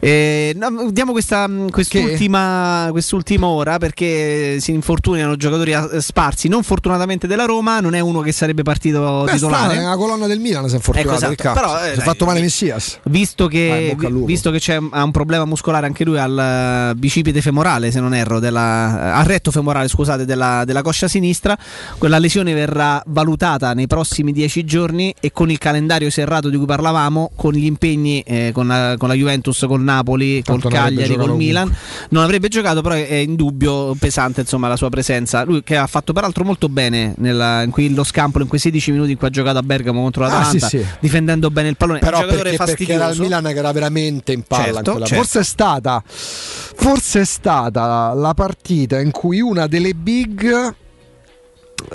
Eh, no, diamo questa, quest'ultima, quest'ultima ora perché si infortunano giocatori eh, sparsi. Non fortunatamente della Roma, non è uno che sarebbe partito Beh, titolare. strano, è una colonna del Milan si è infortunato. Ecco, esatto. Però, eh, si è dai, fatto male Messias. Visto Ah, che, lupo. visto che c'è, ha un problema muscolare anche lui al eh, bicipite femorale, se non erro, della, al retto femorale, scusate, della, della coscia sinistra, quella lesione verrà valutata nei prossimi dieci giorni e con il calendario serrato di cui parlavamo, con gli impegni eh, con, la, con la Juventus, col Napoli, Tanto col Cagliari, col Milan, non avrebbe giocato, però è in dubbio pesante insomma, la sua presenza. Lui che ha fatto peraltro molto bene nella, in quello scampolo, in quei 16 minuti in cui ha giocato a Bergamo contro Ah, l'Atalanta, sì, sì. difendendo bene il pallone. È Però un giocatore perché, perché era il fastidioso. Milan che era veramente in palla in Certo, quella- certo. Forse è stata Forse è stata la partita in cui una delle big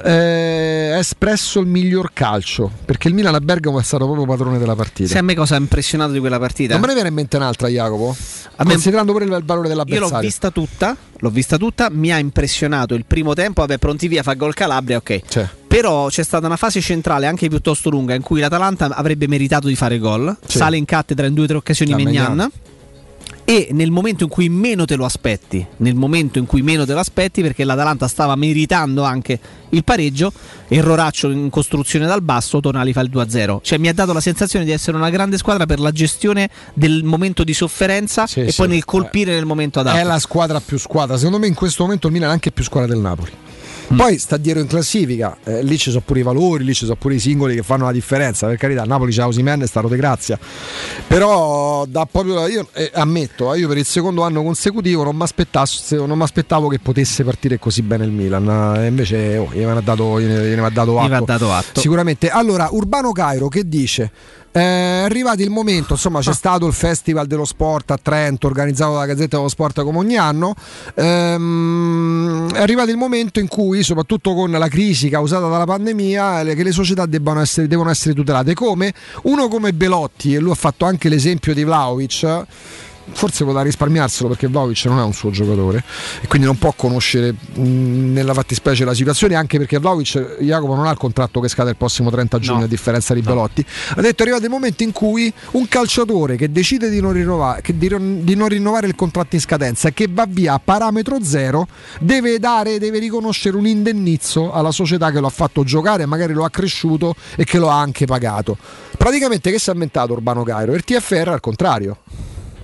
eh, ha espresso il miglior calcio perché il Milan a Bergamo è stato proprio padrone della partita. Sai a me cosa ha impressionato di quella partita? Non me ne viene in mente un'altra, Jacopo? A me- Considerando pure il valore Io dell'avversario. l'ho vista tutta, l'ho vista tutta, mi ha impressionato il primo tempo, vabbè, pronti via, fa gol Calabria, ok. Cioè, Però c'è stata una fase centrale anche piuttosto lunga in cui l'Atalanta avrebbe meritato di fare gol, Sì. sale in cattedra in due o tre occasioni Megnan. E nel momento in cui meno te lo aspetti, nel momento in cui meno te lo aspetti, perché l'Atalanta stava meritando anche il pareggio, erroraccio in costruzione dal basso, Tonali fa il 2-0. Cioè mi ha dato la sensazione di essere una grande squadra per la gestione del momento di sofferenza Sì, e sì. poi nel colpire nel momento adatto. è la squadra più squadra. Secondo me in questo momento il Milan è anche più squadra del Napoli. Poi sta dietro in classifica, eh, lì ci sono pure i valori, lì ci sono pure i singoli che fanno la differenza. Per carità, Napoli c'ha Osimen e sta Rote Grazia. Però da proprio io eh, ammetto, eh, io per il secondo anno consecutivo non mi aspettavo che potesse partire così bene il Milan. E invece oh, gliene dato, va dato va dato atto. Sicuramente. Allora, Urbano Cairo che dice? Eh, È arrivato il momento, insomma, c'è stato il Festival dello Sport a Trento, organizzato dalla Gazzetta dello Sport come ogni anno. Ehm, è arrivato il momento in cui, soprattutto con la crisi causata dalla pandemia, le- che le società essere, devono essere tutelate. Come uno come Belotti, e lui ha fatto anche l'esempio di Vlaovic. Forse poteva risparmiarselo perché Vlaovic non è un suo giocatore e quindi non può conoscere mh, nella fattispecie la situazione anche perché Vlaovic Jacopo non ha il contratto che scade il prossimo 30 giugno No. a differenza di Belotti. Ha detto è arrivato il momento in cui un calciatore che decide di non, rinnovare, che di, di non rinnovare il contratto in scadenza e che va via a parametro zero deve dare deve riconoscere un indennizzo alla società che lo ha fatto giocare magari lo ha cresciuto e che lo ha anche pagato. Praticamente che si è inventato Urbano Cairo? Il TFR al contrario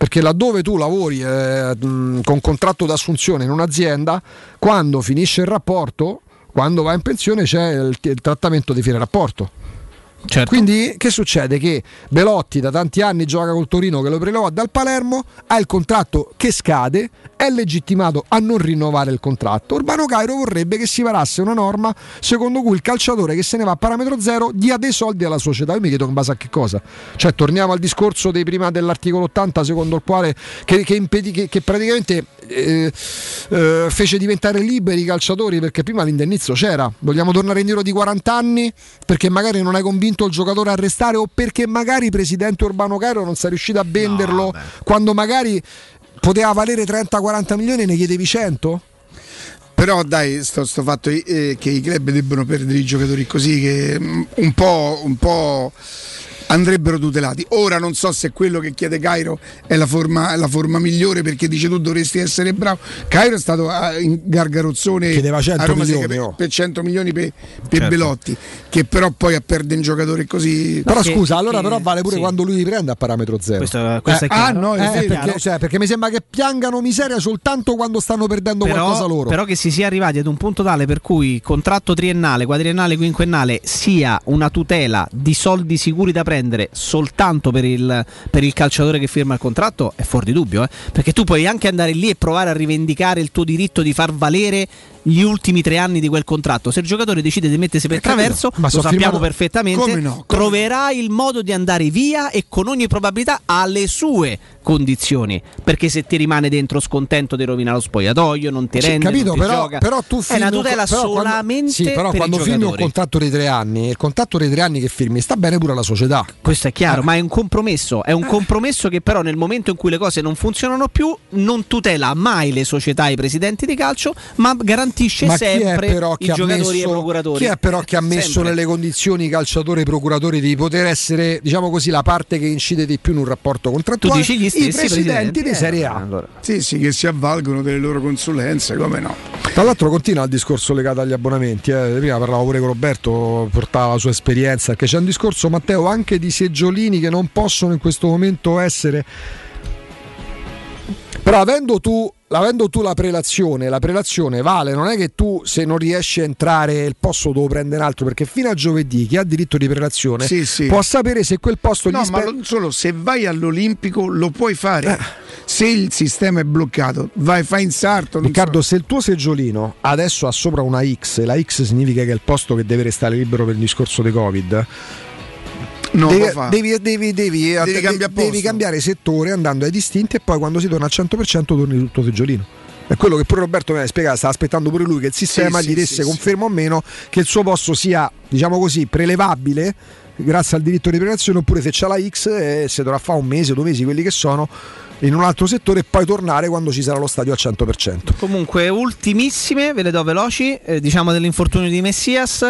perché laddove tu lavori eh, con contratto d'assunzione in un'azienda, quando finisce il rapporto, quando va in pensione c'è il, il trattamento di fine rapporto. Quindi che succede? Che Belotti da tanti anni gioca col Torino che lo prelevò dal Palermo, ha il contratto che scade, è legittimato a non rinnovare il contratto. Urbano Cairo vorrebbe che si varasse una norma secondo cui il calciatore che se ne va a parametro zero dia dei soldi alla società. Io mi chiedo in base a che cosa? Cioè torniamo al discorso dei prima dell'articolo 80 secondo il quale che, che impedì- che- che praticamente eh, eh, fece diventare liberi i calciatori perché prima l'indennizzo c'era. Vogliamo tornare indietro di 40 anni perché magari non hai convinto il giocatore a restare o perché magari il presidente Urbano Cairo non sei riuscito a venderlo quando magari poteva valere 30-40 milioni e ne chiedevi 100? Però dai, sto, sto fatto eh, che i club debbono perdere i giocatori così che mm, un po', un po' andrebbero tutelati. Ora non so se quello che chiede Cairo è la forma, la forma migliore perché dice tu dovresti essere bravo. Cairo è stato ah, in gargarozzone Chiedeva 100 a Roma milioni, oh. per 100 milioni per, per Certo. Belotti, che però poi a perdere un giocatore così. Però scusa, allora però vale pure sì. quando lui li prende a parametro zero. Questo- questo è Eh, chiaro. ah, no, Eh, chiaro. perché, cioè, perché mi sembra che piangano miseria soltanto quando stanno perdendo qualcosa Però, loro. però che si sia arrivati ad un punto tale per cui contratto triennale, quadriennale, quinquennale sia una tutela di soldi sicuri da prendere soltanto per il, per il calciatore che firma il contratto è fuori di dubbio. eh. Perché tu puoi anche andare lì e provare a rivendicare il tuo diritto di far valere gli ultimi tre anni di quel contratto. Se il giocatore decide di mettersi per Eh, traverso, Ma lo sappiamo firmato- perfettamente, Come no? Come troverà il modo di andare via e con ogni probabilità alle sue condizioni. Perché se ti rimane dentro scontento ti rovina lo spogliatoio, non ti rende, capito, non però, però tu è una firmi un tutela però quando- solamente sì, però per quando firmi un contratto di tre anni, il contratto di tre anni che firmi sta bene pure alla società. Questo è Eh. chiaro, ma è un compromesso. È un compromesso che, però, nel momento in cui le cose non funzionano più, non tutela mai le società e i presidenti di calcio, ma garantisce Ma chi è sempre però i che ha giocatori e i messo, procuratori. chi è però che ha messo Sempre. nelle condizioni i calciatori e i procuratori di poter essere, diciamo così, la parte che incide di più in un rapporto contrattuale? Tu dici gli I stessi presidenti presidenti, di eh, Serie A. Sì, sì, che si avvalgono delle loro consulenze, come no? Tra l'altro continua il discorso legato agli abbonamenti, eh. prima parlavo pure con Roberto, portava la sua esperienza, perché c'è un discorso Matteo anche di seggiolini che non possono in questo momento essere... Però avendo tu, avendo tu la prelazione, la prelazione vale, non è che tu se non riesci a entrare il posto devo prendere un altro, perché fino a giovedì chi ha diritto di prelazione Sì, sì. può sapere se quel posto No, gli ma spe- non solo, se vai all'Olimpico lo puoi fare. Eh. Se il sistema è bloccato, vai, fai in sarto. Riccardo, so. se il tuo seggiolino adesso ha sopra una X, e la X significa che è il posto che deve restare libero per il discorso di Covid. No, devi, devi, devi, devi, Devi cambiare devi cambiare settore andando ai distinti e poi quando si torna al 100% torni sul tuo seggiolino. È quello che pure Roberto mi ha spiegato, stava aspettando pure lui che il sistema Sì, gli sì, desse sì, sì. conferma o meno che il suo posto sia, diciamo così, prelevabile grazie al diritto di prelezione oppure se c'ha la X eh, se dovrà fare un mese, due mesi, quelli che sono in un altro settore e poi tornare quando ci sarà lo stadio al 100%. Comunque, ultimissime, ve le do veloci. eh, diciamo dell'infortunio di Messias.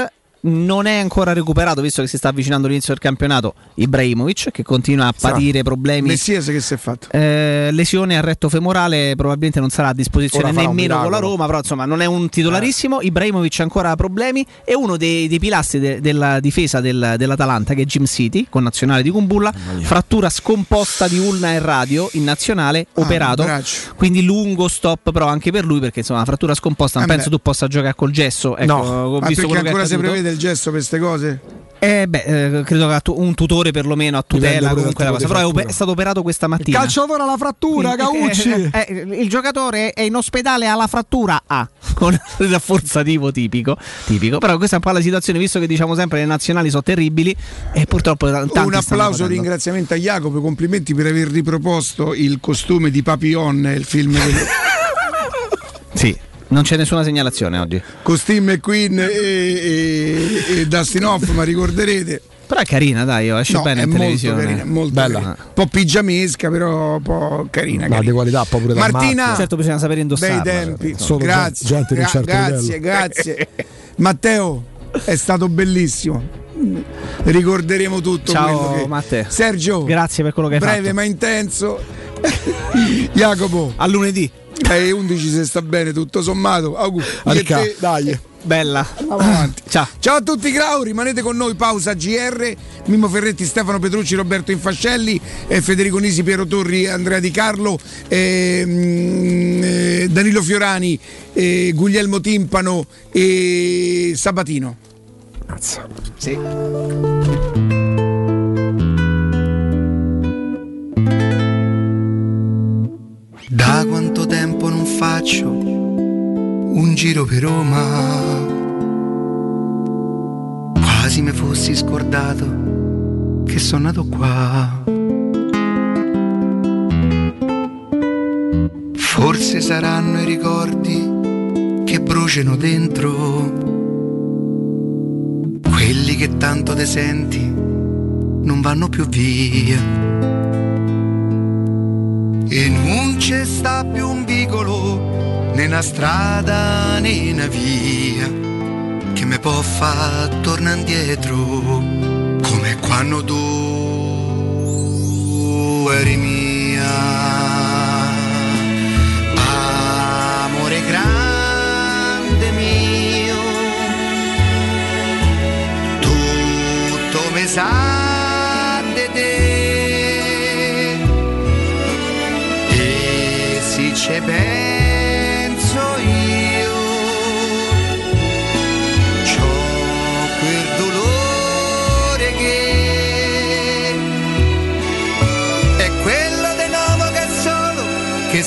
Non è ancora recuperato, visto che si sta avvicinando l'inizio del campionato. Ibrahimovic, che continua a patire problemi. Messias che si è fatto? Eh, lesione al retto femorale, probabilmente non sarà a disposizione nemmeno con la. Roma, però insomma non è un titolarissimo. Ibrahimovic ancora ha problemi. È uno dei, dei pilastri de- della difesa del- dell'Atalanta, che è Jim City, con nazionale di Kumbulla. Frattura scomposta di ulna e radio in nazionale, Ah, operato. Quindi lungo stop, però anche per lui, perché insomma la frattura scomposta non Eh penso beh. tu possa giocare col gesso. Ecco, No. ho visto quello che ancora si prevede il gesto per queste cose? Eh, beh, eh, credo che ha un tutore perlomeno a tutela comunque la cosa. Però è, op- è stato operato questa Il mattina. calciatore alla frattura, Caucci! (laughs) Eh, eh, il giocatore è in ospedale alla frattura A (laughs) con il rafforzativo tipico, tipico. Però questa è un po' la situazione, visto che diciamo sempre le nazionali sono terribili e purtroppo Un applauso, ringraziamento a Jacopo, complimenti per aver riproposto il costume di Papillon, il film del (laughs) Sì, non c'è nessuna segnalazione oggi. con Steve McQueen e, e, e Dustin Hoffman, ricorderete. Però è carina, dai, oh, esce No, bene è in molto televisione. carina, molto Bella. carina. Un po' pigiamesca, però un po' carina. Ma carina. di qualità poi pure da Martina, marca. Certo, bisogna sapere indossarla. bei tempi. Solo grazie, gente di un gra- certo grazie, livello. grazie. (laughs) Matteo, è stato bellissimo. Ricorderemo tutto Ciao, che Matte. Sergio, Grazie per quello che hai breve fatto. ma intenso. (laughs) Jacopo, A lunedì. Alle 11 se sta bene tutto sommato. Auguri. Te- dai. Bella. Andiamo avanti. Ciao. Ciao a tutti Grau, rimanete con noi, pausa GR, Mimmo Ferretti, Stefano Petrucci, Roberto Infascelli, eh, Federico Nisi, Piero Torri, Andrea Di Carlo, ehm, eh, Danilo Fiorani, eh, Guglielmo Timpano e Sabatino. Sì. Da quanto tempo non faccio un giro per Roma? Quasi mi fossi scordato che sono nato qua. Forse saranno i ricordi che bruciano dentro, quelli che tanto te senti non vanno più via. E non c'è sta più un vicolo, né una strada né una via, che mi può far tornare indietro, come quando tu eri mia. Amore grande mio, tutto mi sa di te.